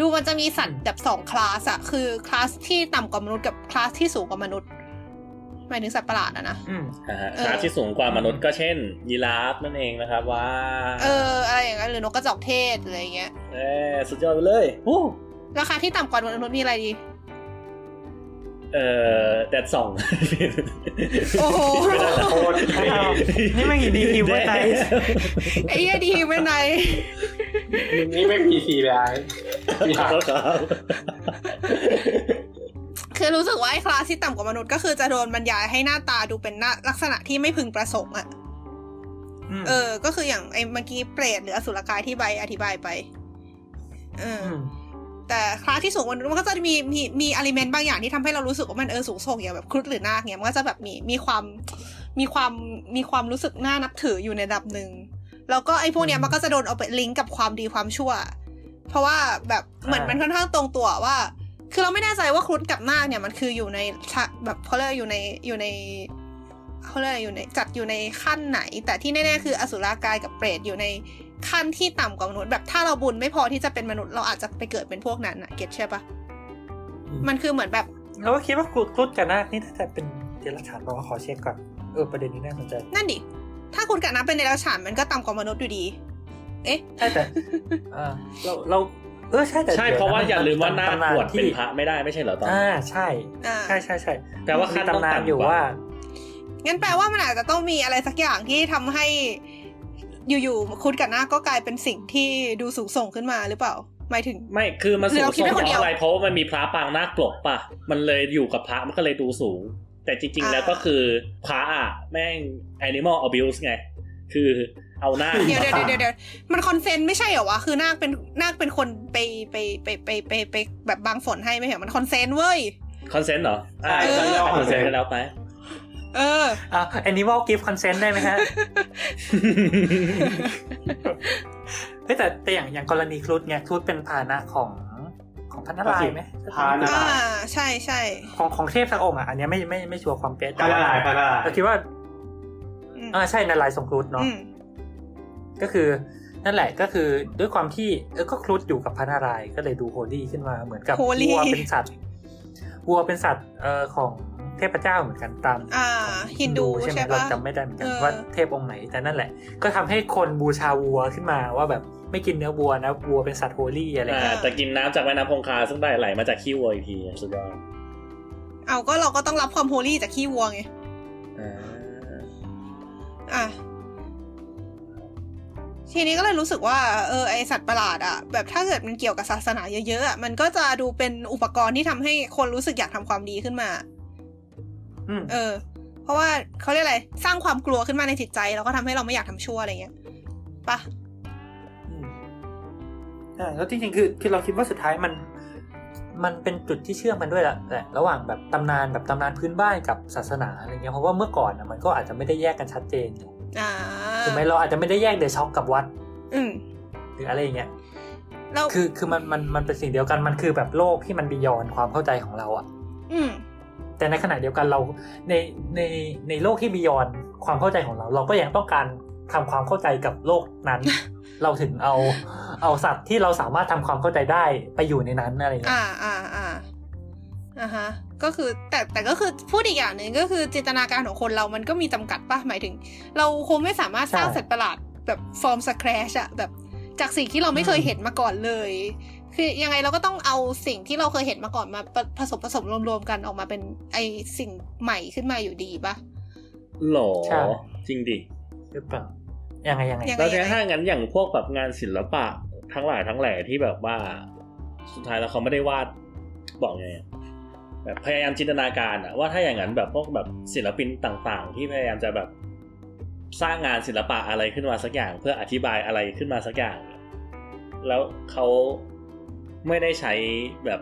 ดูมันจะมีสัตว์แบบสองคลาสอะคือคลาสที่ต่ำกว่ามนุษย์กับคลาสที่สูงกว่ามนุษย์หมายถึงสัตว์ประหลาดอะนะอืมอ่าฮะเออคลาสที่สูงกว่ามนุษย์ก็เช่น ยีราฟนั่นเองนะครับว่า เอออะไรอย่างเงี้ยหรือนกกระจอกเทศหรืออะไรอย่างเงี้ยเออสุดยอดไปเลยฮู้ราคาที่ต่ำกว่ามนุษย์มีอะไรดี เออแดดส่องโอ้โหโคตรอ้าวนี่ไม่กี่ดีคิวไว้ไหนไอ้เหี้ยดีไม่ไหนนี่ไม่พีซีเลยไอ้มีขอหักโทษครับคือรู้สึกว่าไอ้คลาสที่ต่ำกว่ามนุษย์ก็คือจะโดนบรรยายให้หน้าตาดูเป็นหน้าลักษณะที่ไม่พึงประสงค์อะมเออ ก็คืออย่างไอ้เมื่อกี้เปรตหรืออสุรกายที่ใบอธิบายไป เอออม แต่คลาสที่สูงกว่ามันก็จะมีมีมีอลิเมนต์บางอย่างที่ทำให้เรารู้สึกว่ามันเออสูงส่งอย่างแบบครุฑหรือนาคเนี่ยมันก็จะแบบมีมีความมีความมีความรู้สึกน่านับถืออยู่ในระดับหนึ่งแล้วก็ไอ้พวกเนี้ยมันก็จะโดนเอาไปลิงก์กับความดีความชั่ว เพราะว่าแบบเหมือนมันค่อนข้างตรงตัวว่า คือเราไม่แน่ใจว่าครุฑกับนาคเนี่ยมันคืออยู่ในชะแบบเขาเรียกว่าอยู่ในอยู่ในเขาเรียกอะไรอยู่ในจัดอยู่ในขั้นไหน แต่ที่แน่ๆคืออสุรกายกับเปรตอยู่ใน ขั้นที่ต่ำกว่ามนุษย์แบบถ้าเราบุญไม่พอที่จะเป็นมนุษย์เราอาจจะไปเกิดเป็นพวกนั้นอะเก็ตใช่ปะมันคือเหมือนแบบเราก็คิดว่าครุฑครุฑกับนาคนี่น่าจะเป็นเดรัจฉานบอกว่าขอเช็คก่อนเออประเด็นนี้น่าสนใจ นั่นดิถ้าคุณกับน้ำเป็นในราฉานมันก็ต่ำกว่ามนุษย์อยู่ดี เอ๊ะใช่แต่เออเราเราเออใช่แต่ใช่เพราะว่าอย่าลืมว่าหน้าตำนบวชเป็นที่พระไม่ได้ไม่ใช่เหรอตอนอ่าใช่อ่าใช่ใช่ใช่แปลว่าขั้นต้องตำนานต่ำกว่าอยู่ว่างั้นแปลว่ามันอาจจะต้องมีอะไรสักอย่างที่ทำให้ อยู่ๆคุณกับนาคก็กลายเป็นสิ่งที่ดูสูงส่งขึ้นมาหรือเปล่าหมายถึง ไม่คือมันหรืสูองเราคิดส่งไม่เพคนเดียวราะอะไรเพราะว่ามันมีพระปางหน้ากลบป่ะมันเลยอยู่กับพระมันก็เลยดูสูง แต่จริง ๆ แล้วก็คือพระอะแม่ง animal abuse ไง คือเอาหน้าเดี๋ยวเดี๋ยวเดี๋ยวเดี๋ยวมันคอนเซนต์ไม่ใช่เหรอวะคือนาคเป็นนาคเป็นคนไปไปไปไปไปไปแบบบางฝนให้ไม่เหรอมันคอนเซนต์เว้ยคอนเซนต์เหรออ่าเออก็เรียกว่าคอนเซนต์แล้วไป เอออ่า animal give consent ได้ไหมฮะเฮ้ยแต่แต่อย่างอย่างกรณีครุฑเนี่ยครุฑเป็นพาหนะของของพันนารายณ์ไหมพานะอ่าใช่ใช่ของของเทพสักองค์อะอันเนี้ยไม่ไม่ไม่ชัวร์ความเป๊ะพาละลายพาละลายแต่คิดว่าอืมอ่าใช่นารายณ์ทรงครุฑเนาะอืมก็คือนั่นแหละก็คือด้วยความที่เออก็ครุฑอยู่กับพระนารายณ์ก็เลยดูโฮลี่ขึ้นมาเหมือนกับ Holy วัวเป็นสัตว์วัวเป็นสัตว์เอ่อของเทพเจ้าเหมือนกันตามอ่าของฮินดูใช่ไหมใช่เราปะจำไม่ได้เหมือนกันเออว่าเทพองค์ไหนแต่นั่นแหละ ก็ทำให้คนบูชาวัวขึ้นมาว่าแบบไม่กินเนื้อวัวนะวัวเป็นสัตว์โฮลี่อะไรอ่าเงี้ยแต่กินน้ำจากแม่น้ำคงคาซึ่งได้ไหลมาจากขี้วัวอีกทีสุดยอดเอาก็เราก็ต้องรับความโฮลี่จากขี้วัวไงอ่าอะทีนี้ก็เลยรู้สึกว่าเออไอสัตว์ประหลาดอะแบบถ้าเกิดมันเกี่ยวกับศาสนาเยอะๆอะมันก็จะดูเป็นอุปกรณ์ที่ทำให้คนรู้สึกอยากทำความดีขึ้นมาอืม เออ เพราะว่าเขาเรียกอะไร สร้างความกลัวขึ้นมาในจิตใจ แล้วก็ทำให้เราไม่อยากทำชั่วอะไรเงี้ยปะอืมอ่าแล้วจริงๆคือคือเราคิดว่าสุดท้ายมัน มันเป็นจุดที่เชื่อมกันด้วยแหละแหละระหว่างแบบตำนานแบบตำนานพื้นบ้านกับศาสนาอะไรเงี้ยเพราะว่าเมื่อก่อนอะมันก็อาจจะไม่ได้แยกกันชัดเจนอ่าถูกไหมเราอาจจะไม่ได้แยกเดอะช็อกกับวัด อืมหรืออะไรอย่างเงี้ยแล้วคือคือมันมันมันเป็นสิ่งเดียวกันมันคือแบบโลกที่มันบียอนความเข้าใจของเราอะอืม แต่ในขณะเดียวกันเราในในในโลกที่ beyond ความเข้าใจของเรา เราก็ยังต้องการทำความเข้าใจกับโลกนั้น เราถึงเอาเอาสัตว์ที่เราสามารถทำความเข้าใจได้ไปอยู่ในนั้นอะไรอย่างเงี้ยอ่าอ่าอ่าอ่าฮะก็คือแต่แต่ก็คือพูดอีกอย่างหนึ่งก็คือจินตนาการของคนเรามันก็มีจำกัดป่ะหมายถึง เราคงไม่สามารถสร้างสัตว์ประหลาดแบบ from scratch อะแบบจากสิ่งที่เราไม่เคยเห็นมาก่อนเลย คือยังไงเราก็ต้องเอาสิ่งที่เราเคยเห็นมาก่อนมาผผสมผสมรวมๆกันออกมาเป็นไอสิ่งใหม่ขึ้นมาอยู่ดีป่ะหรอใช่จริงดิหรือเปล่ายังไงยังไงยังไงแล้วเนี่ยถ้างั้นอย่างพวกแบบงานศิลปะทั้งหลายทั้งแหล่ที่แบบว่า สุดท้ายแล้วเขาไม่ได้วาดบอกไงอะแบบพยายามจินตนาการอะว่าถ้าอย่างนั้นแบบพวกแบบศิลปินต่างๆ ที่พยายามจะแบบสร้างงานศิลปะอะไรขึ้นมาสักอย่าง เพื่ออธิบายอะไรขึ้นมาสักอย่าง แล้วเขา ไม่ได้ใช้แบบ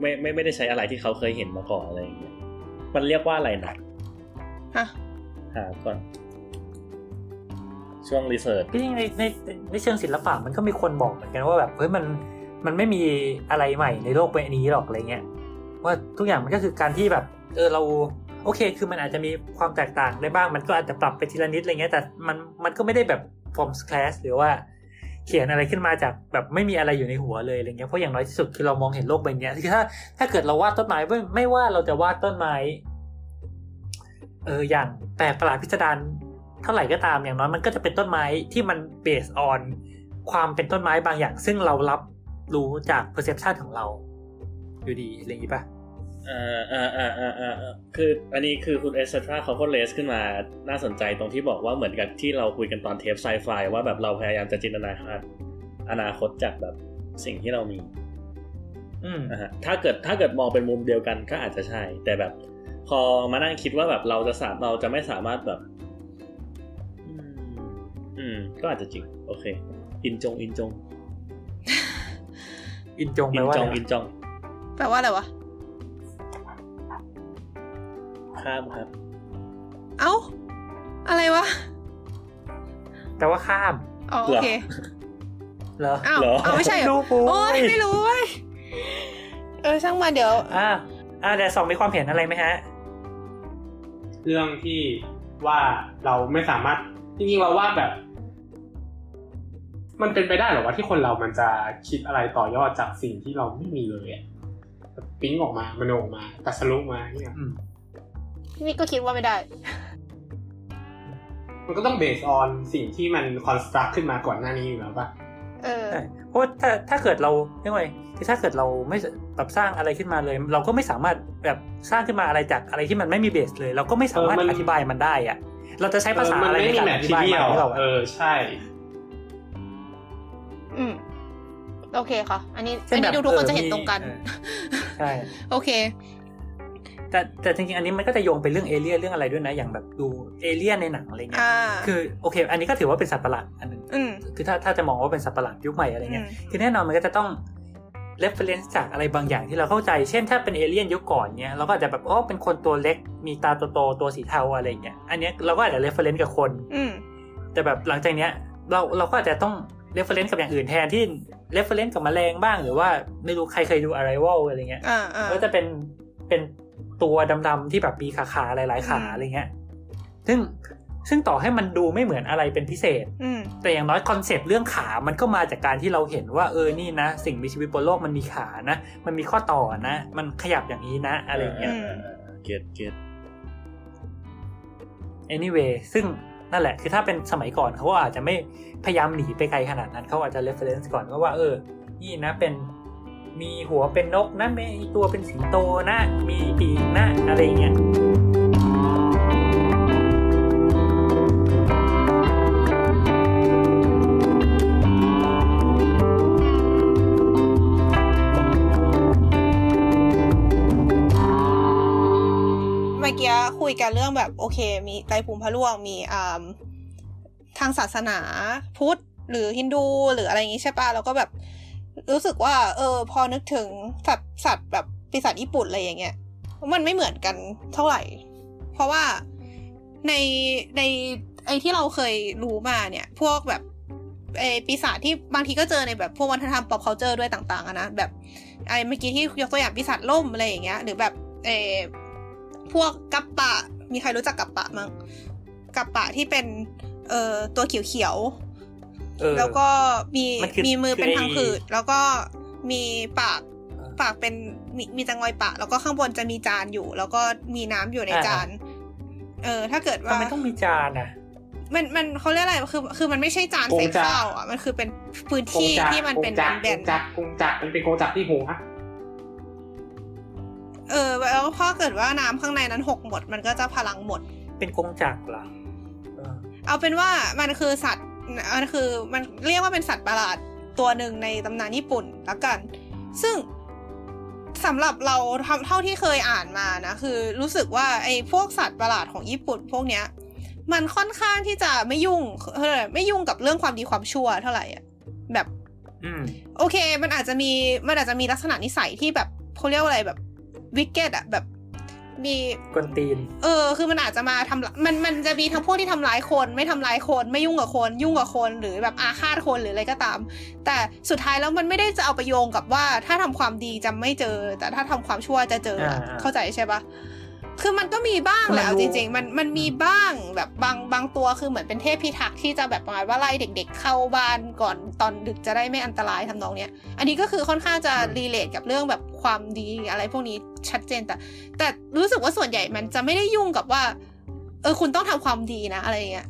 ไม่ไม่ไม่ได้ใช้อะไรที่เขาเคยเห็นมาก่อนอะไรอย่างเงี้ยมันเรียกว่าอะไรนะฮะหาก่อน ช่วงรีเสิร์ชที่จริงในในในเชิงศิลปะมันก็มีคนบอกเหมือนกันว่าแบบเฮ้ยมันมันไม่มีอะไรใหม่ในโลกใบนี้หรอกอะไรเงี้ยว่าทุกอย่างมันก็คือการที่แบบ เออเราโอเค คือมันอาจจะมีความแตกต่างได้บ้าง มันก็อาจจะปรับไปทีละนิดอะไรเงี้ย แต่มันมันก็ไม่ได้แบบ from scratch หรือว่า เขียนอะไรขึ้นมาจากแบบไม่มีอะไรอยู่ในหัวเลยอะไรเงี้ยเพราะอย่างน้อยที่สุดคือเรามองเห็นโลกใบเนี้ยคือถ้าถ้าเกิดเราวาดต้นไม้ไม่ไม่ว่าเราจะวาดต้นไม้เอออย่างแปลกประหลาดพิสดารเท่าไหร่ก็ตามอย่างน้อยมันก็จะเป็นต้นไม้ที่มันเบสออนความเป็นต้นไม้บางอย่าง ซึ่งเรารับรู้จาก perception ของเรา อยู่ดีอะไรอย่างงี้ป่ะอ่า อ่าอ่าอ่าอ่าอ่าคืออันนี้คือคุณเอสตราเขาก็เลสขึ้นมาน่าสนใจตรงที่บอกว่าเหมือนกับที่เราคุยกันตอนเทปไซไฟว่าแบบเราพยายามจะจินตนาการอนาคตจากแบบสิ่งที่เรามี อืมนะฮะถ้าเกิดถ้าเกิดมองเป็นมุมเดียวกันก็อาจจะใช่ แต่แบบ พอมานั่งคิดว่าแบบเราจะสามเราจะไม่สามารถแบบ อืมอืมก็อาจจะจริง โอเค อินจง อินจง อินจงอิแปลนว่าจอะงไรอินจงแปลว่าอะไรวะ ข้ามครับ เอ้า อะไรวะแปลว่าข้ามอ๋อโอเคเหรออ้าวเหรออ้าวไม่ใช่เหรดูอปูโอ้ยไม่รู้เว้ยเออช่างมาเดี๋ยว อ่าอ่าแต่สองมีความเห็นอะไรไหมฮะ เรื่องที่ว่าเราไม่สามารถจริงๆเราว่าแบบ มันเป็นไปได้เหรอว่าที่คนเรามันจะคิดอะไรต่อยอดจากสิ่งที่เราไม่มีเลยอะแบบปิ๊งออกมามโนออกมาตัดสรุปมาเนี่ย อืมนี่ก็คิดว่าไม่ได้ มันก็ต้องเบสออนสิ่งที่มันคอนสตรักขึ้นมาก่อนหน้านี้อยู่แล้วปะเออใช่เพราะว่าถ้าถ้าเกิดเราเรียกว่าไงคือถ้าเกิดเราไม่แบบสร้างอะไรขึ้นมาเลย เราก็ไม่สามารถแบบสร้างขึ้นมาอะไรจากอะไรที่มันไม่มีเบสเลย เราก็ไม่สามารถอธิบายมันได้อะเราจะใช้ภาษาเออมัอะไรไม่ในมีการแมอทธิทีบายเรียมันลหรือเปล่าเออใช่ อืมโอเคค่ะ อันนี้เช่อันแบนี้บดูทุกคนออจะเห็นมีตรงกันเออใช่ โอเค แต่แต่จริงๆ อันนี้มันก็จะโยงไปเรื่องเอเลี่ยนเรื่องอะไรด้วยนะ อย่างแบบดูเอเลี่ยนในหนังอะไรเงี้ยอ่าคือโอเค อันนี้ก็ถือว่าเป็นสัตว์ประหลาดอันหนึงอืมคือถ้าถ้าจะมองว่าเป็นสัตว์ประหลาดยุคใหม่อะไรเงี้ยอืมคือแน่นอนมันก็จะต้อง reference จากอะไรบางอย่างที่เราเข้าใจ เช่นถ้าเป็นเอเลี่ยนยุคก่อนเนี้ยเราก็อาจจะแบบอ๋อเป็นคนตัวเล็ก มีตาโตๆตัวสีเทาอะไรเงี้ยอันเนี้ยเราก็อาจจะ reference กับคนอืมแต่แบบหลังจากเนี้ยเราเราก็อาจจะต้อง reference กับอย่างอื่นแทนที่ reference กับแมลงบ้างหรือว่าไม่รู้ใครเคยดู Arrival อะไรเงี้ยอ่าอ่าก็จะเป็นเป็น ตัวดำๆที่แบบมีขาขาๆหลาย ๆ ขาอืมอะไรเงี้ย ซึ่งซึ่งต่อให้มันดูไม่เหมือนอะไรเป็นพิเศษอืมแต่อย่างน้อย concept เรื่องขา มันก็มาจากการที่เราเห็นว่าเออ นี่นะ สิ่งมีชีวิตบนโลกมันมีขานะ มันมีข้อต่อนะ มันขยับอย่างนี้นะ อะไรเงี้ย get get anyway ซึ่งนั่นแหละ คือถ้าเป็นสมัยก่อนเขาก็อาจจะไม่พยายามหนีไปไกลขนาดนั้น เขาอาจจะ reference ก่อนว่าว่า เออ นี่นะเป็น มีหัวเป็นนกนะมีตัวเป็นสิงโตนะ มีปีกนะ อะไรเงี้ยเมื่อกี้คุยกันเรื่องแบบโอเค มีไตภูมิพระร่วงมีทางศาสนาพุทธหรือฮินดูหรืออะไรอย่างงี้ใช่ปะแล้วก็แบบ รู้สึกว่า เออ พอนึกถึงสัตว์สัตว์แบบปีศาจญี่ปุ่นอะไรอย่างเงี้ยมันไม่เหมือนกันเท่าไหร่ เพราะว่าในในไอที่เราเคยรู้มาเนี่ย พวกแบบเอปีศาจที่บางทีก็เจอในแบบพวกวัฒนธรรม pop culture ด้วยต่างๆอะนะแบบไอเมื่อกี้ที่ยกตัวอย่างปีศาจล่มอะไรอย่างเงี้ย หรือแบบเอพวกกัปปะ มีใครรู้จักกัปปะมั้งกัปปะที่เป็นเอ่อตัวเขียว แล้วก็มีมันคือมีมือเป็นคือไอ้พังผืด แล้วก็มีปากอ่าปากเป็นมีมีจังงอยปากแล้วก็ข้างบนจะมีจานอยู่ แล้วก็มีน้ำอยู่ในอ่าจาน เออ ถ้าเกิดทำว่าไมต้องมีจานอะ มันมันเขาเรียกอะไรคือ คือมันไม่ใช่จานกงใส่จักรข้าวอะมันคือเป็นพื้นกงที่จักรที่มันเป็นกงจักรแบนกงจักรกงจักรมันเป็นกงจักรที่หัวๆเออแล้วพอเกิดว่าน้ำข้างในนั้นหกหมด มันก็จะพลังหมด เป็นกงจักรเหรอเออเอาเป็นว่ามันคือสัตว์ มันคือมันเรียกว่าเป็นสัตว์ประหลาดตัวหนึ่งในตำนานญี่ปุ่นละกัน ซึ่งสำหรับเราทำเท่าที่เคยอ่านมานะคือรู้สึกว่าไอ้พวกสัตว์ประหลาดของญี่ปุ่นพวกเนี้ย มันค่อนข้างที่จะไม่ยุ่งเออไม่ยุ่งกับเรื่องความดีความชั่วเท่าไหร่อะแบบอืมโอเค มันอาจจะมีมันอาจจะมีลักษณะนิสัยที่แบบเขาเรียกว่าอะไรแบบวิกเก็ตอะแบบ มีกวนตีน เออ คือมันอาจจะมาทำร้ายมันมันจะมีทั้งพวกที่ทำร้ายคน ไม่ทำร้ายคน ไม่ยุ่งกับคน ยุ่งกับคนหรือแบบอาฆาตคนหรืออะไรก็ตาม แต่สุดท้ายแล้วมันไม่ได้จะเอาไปโยงกับว่า ถ้าทำความดีจะไม่เจอ แต่ถ้าทำความชั่วจะเจออะอ่าเข้าใจใช่ปะ คือมันก็มีบ้างแหละมันเอารู้จริง ๆ มันมันมีบ้างแบบบางบางตัวคือเหมือนเป็นเทพพิทักษ์ที่จะแบบประมาณว่าไล่เด็ก ๆ เข้าบ้านก่อนตอนดึกจะได้ไม่อันตรายทำนองเนี้ย อันนี้ก็คือค่อนข้างจะรีเลทกับเรื่องแบบความดีอะไรพวกนี้ชัดเจนแต่ แต่รู้สึกว่าส่วนใหญ่มันจะไม่ได้ยุ่งกับว่า เออคุณต้องทำความดีนะอะไรอย่างเงี้ย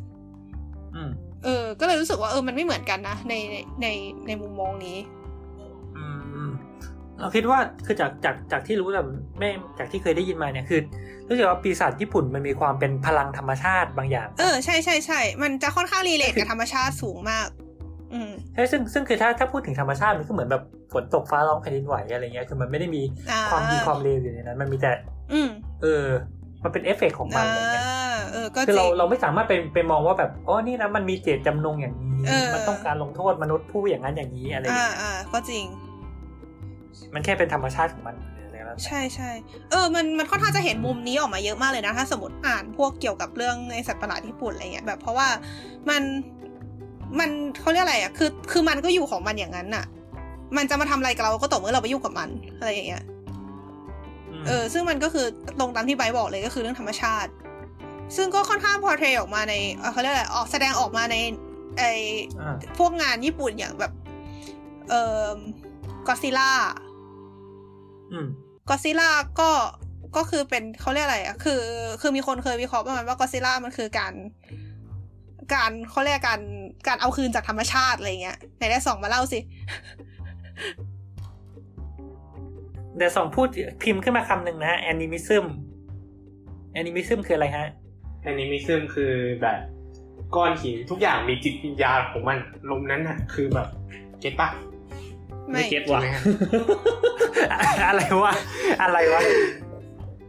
อืมเออ ก็เลยรู้สึกว่าเออมันไม่เหมือนกันนะในในในในมุมมองนี้อืมอืม เราคิดว่าคือจากจากจากที่รู้แบบไม่จากที่เคยได้ยินมาเนี่ยคือรู้สึกว่าปีศาจญี่ปุ่นมันมีความเป็นพลังธรรมชาติบางอย่าง เออใช่ใช่ใช่มันจะค่อนข้าง relate กับธรรมชาติสูงมากอืมใช่ซึ่งซึ่งคือถ้าถ้าพูดถึงธรรมชาติมันก็เหมือนแบบฝนตกฟ้าร้องแผ่นดินไหวอะไรเงี้ยคือมันไม่ได้มีอ่าความดีความเลวอยู่ในนั้น มันมีแต่ อืมเออ มันเป็นเอฟเฟกต์ของมันอ่าอะไรเงี้ยเออก็คือจริเรางเราไม่สามารถไปไปมองว่าแบบอ๋อนี่นะมันมีเจตจำนงอย่างนี้เออมันต้องการลงโทษมนุษย์ผู้อย่างนั้นอย่างนี้อะไรอย่างอ่าเงี้ยอ่าก็จริง มันแค่เป็นธรรมชาติของมันอะไรแล้วแต่ใช่ใช่เออมันมันค่อนข้างจะเห็นมุมนี้ออกมาเยอะมากเลยนะ ถ้าสมมติอ่านพวกเกี่ยวกับเรื่องไอสัตว์ประหลาดญี่ปุ่นอะไรเงี้ยแบบเพราะว่ามันมันเขาเรียกอะไรอะคือ คือมันก็อยู่ของมันอย่างนั้นน่ะ มันจะมาทำอะไรกับเราก็ต่อเมื่อเราไปยุ่งกับมันอะไรอย่างเงี้ยมเออ ซึ่งมันก็คือตรงตามที่ไบร์ทบอกเลยก็คือเรื่องธรรมชาติ ซึ่งก็ค่อนข้างพอเทรออกมาในเอ่อเขาเรียกอะไรออกแสดงออกมาในไออ่าพวกงานญี่ปุ่นอย่างแบบ เอ่อก็อดซิลล่าอืม ก็อดซิลล่าก็ก็คือเป็นเขาเรียกอะไรอะคือ คือมีคนเคยวิเคราะห์ประมาณว่าก็อดซิลล่ามันคือการ การเขาเรียกการการเอาคืนจากธรรมชาติอะไรเงี้ยไหนได้สองมาเล่าสิเดี๋ยวสองพูดพิมพ์ขึ้นมาคำหนึ่งนะฮะ animism animism คืออะไรฮะแอนิมิซึมคือแบบก้อนหินทุกอย่างมีจิตวิญญาณของมันลมนั้นน่ะคือแบบ เก็ตปะ ไม่ไม่เก็ตว่ะใช่ไหมฮะอะไรวะอะไรวะ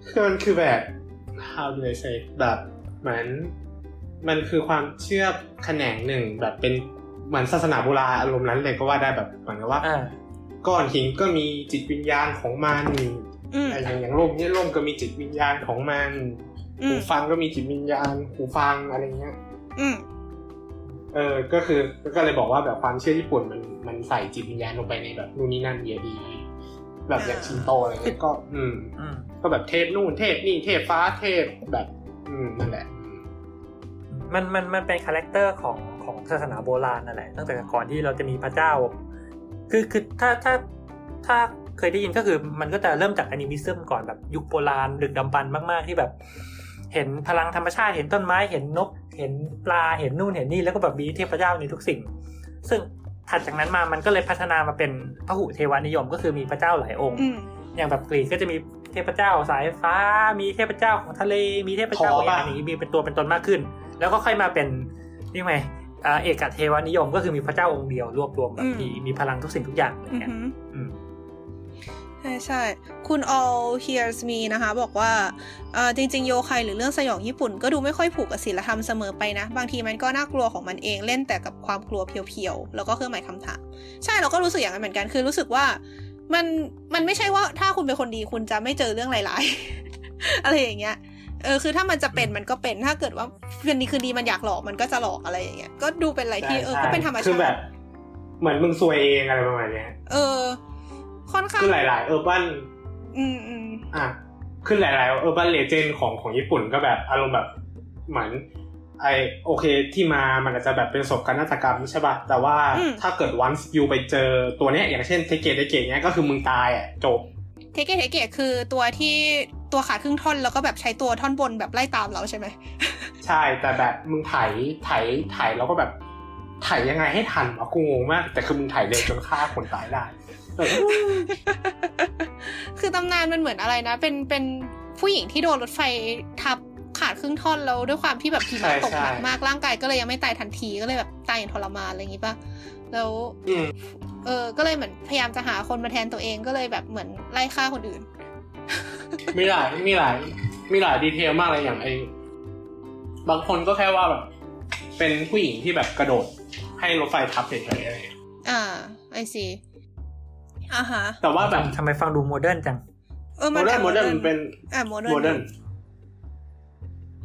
คือมันคือแบบ how do I say แบบเหมือนมันคือความเชื่อแขนงหนึ่งแบบเป็นเหมือนศาสนาโบราณอารมณ์นั้นเลยก็ว่าได้แบบเหมือนกับว่าอ่าก้อนหินก็มีจิตวิญญาณของมันอืมอะไรอย่างอย่างร่มเนี่ยร่มก็มีจิตวิญญาณของมันอืม หูฟังก็มีจิตวิญญาณหูฟังอะไรเงี้ยอืม เออก็คือก็เลยบอกว่าแบบความเชื่อญี่ปุ่นมันมันใส่จิตวิญญาณลงไปในแบบนู่นนี่นั่นเยอะดี แบบอย่างอ่าชินโตอะไรเงี้ยก็อืมอืมก็แบบเทพนู่นเทพนี่เทพฟ้าเทพแบบ อืมนั่นแหละ มันมันมันเป็น character ของของศาสนาโบราณนั่นแหละตั้งแต่ก่อนที่เราจะมีพระเจ้า คือคือถ้าถ้าถ้าเคยได้ยินก็คือมันก็จะเริ่มจากแอนิมิซึมก่อนแบบยุคโบราณดึกดำบรรพ์มาก ๆ ที่แบบ เห็นพลังธรรมชาติเห็นต้นไม้เห็นนก เห็นปลาเห็นนู่นเห็นนี่แล้วก็แบบมีเทพเจ้าในทุกสิ่ง ซึ่งถัดจากนั้นมามันก็เลยพัฒนามาเป็นพหุเทวานิยมก็คือมีพระเจ้าหลายองค์อืมอย่างแบบกรีกก็จะมีเทพเจ้าสายฟ้า มีเทพเจ้าของทะเล มีเทพเจ้าขออะไรป่ะอย่างนี้มีเป็นตัวเป็นตนมากขึ้น แล้วก็ค่อยมาเป็นนี่ไงอ่าเอกเทวานิยมก็คือมีพระเจ้าองค์เดียวรวบรวมแบบมีมีพลังทุกสิ่งทุกอย่างอะไรอือเงี้ยหืออืมใช่ใช่คุณ all hears me นะคะ บอกว่าเออจริง ๆ โยไคหรือเรื่องสยองญี่ปุ่น ก็ดูไม่ค่อยผูกกับศีลธรรมเสมอไปนะ บางทีมันก็น่ากลัวของมันเองเล่นแต่กับความกลัวเพียวๆ แล้วก็เครื่องหมายคำถาม ใช่เราก็รู้สึกอย่างนั้นเหมือนกันคือรู้สึกว่ามันมันไม่ใช่ว่าถ้าคุณเป็นคนดีคุณจะไม่เจอเรื่องร้ายๆอะไรอย่างเงี้ยเออคือถ้ามันจะเป็นมันก็เป็นถ้าเกิดว่าคืนดีคืนดีมันอยากหลอกมันก็จะหลอกอะไรอย่างเงี้ยก็ดูเป็นอะไรที่เออก็เป็นธรรมคืชาอแบติบเหมือนมึงซวยเองอะไรประมาณเนี้ยเออ ค่อนข้างคือหลาย ๆ เออร์บันอืมอืมอะคือหลายๆ urban legend ของของญี่ปุ่นก็แบบอารมณ์แบบเหมือนไอโอเคที่มามันอาจจะแบบเป็นศพการฆาตกรรมใช่ป่ะแต่ว่าอืมถ้าเกิด once you ไปเจอตัวเนี้ยอย่างเช่นเทเกะเทเกะเนี้ยก็คือมึงตายอะจบเทเกะเทเกะคือตัวที่ตัวขาดครึ่งท่อนแล้วก็แบบใช้ตัวท่อนบนแบบไล่ตามเราใช่ไหมใช่แต่แบบมึงไถไถไถแล้วก็แบบไถยังไงให้ทันวะกูงงมาก แต่คือมึงไถเร็วจนฆ่าคนตายได้เออ คือตำนานมันเหมือนอะไรนะ เป็นเป็นผู้หญิงที่โดนรถไฟทับขาดครึ่งท่อนแล้วด้วยความที่แบบหิมะตกหนักมากร่างกายก็เลยยังไม่ตายทันทีก็เลยแบบตายอย่างทรมานอะไรอย่างงี้ป่ะแล้วอืมเออ ก็เลยเหมือนพยายามจะหาคนมาแทนตัวเองก็เลยแบบเหมือนไล่ฆ่าคนอื่น มีหลายมีหลายมีหลาย detail มากเลยอย่างไอบางคนก็แค่ว่าแบบ เป็นผู้หญิงที่แบบกระโดดให้รถไฟทับเฉยๆอะไรอย่างเงี้ยอ่า I see อ่าฮะแต่ว่าแบบทำไมฟังดู modern จังเออมัน modern โมเดิร์นแอบมันเป็นอ่า modern modern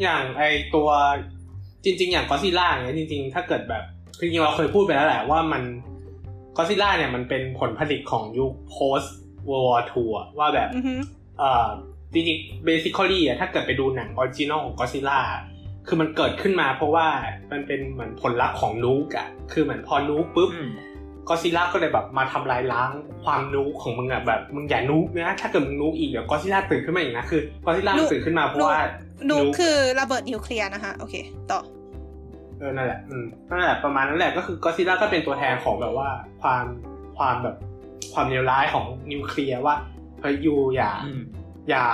อย่างไอตัวจริง ๆ อย่างกอซิล่าอย่างเงี้ยจริง ๆ ถ้าเกิดแบบจริงๆเราเคยพูดไปแล้วแหละว่ามันกอซิล่าเนี่ยมันเป็นผลผลิตของยุค post World War II อะว่าแบบอือฮึเอ่อจริงๆ basically อะถ้าเกิดไปดูหนัง original ของกอซิล่าคือมันเกิดขึ้นมาเพราะว่ามันเป็นเหมือนผลลัพธ์ของ nuke อะคือเหมือนพอ nuke ปุ๊บอืม ก็ซิล่าก็เลยแบบมาทำลายล้างความ nuke ของมึงอะแบบมึงอย่า nuke นะถ้าเกิดมึง nuke อีกเดี๋ยวก็ซิล่าตื่นขึ้นมาอีกนะคือก็ซิล่าตื่นขึ้นมาเพราะว่านูนูคือระเบิดนิวเคลียร์นะคะโอเค ต่อเออนั่นแหละอืมนั่นแหละประมาณนั้นแหละก็คือก็ซิล่าก็เป็นตัวแทนของแบบว่าความความแบบความเลวร้ายของนิวเคลียร์ว่าเฮ้ยยูอย่าอืมอย่า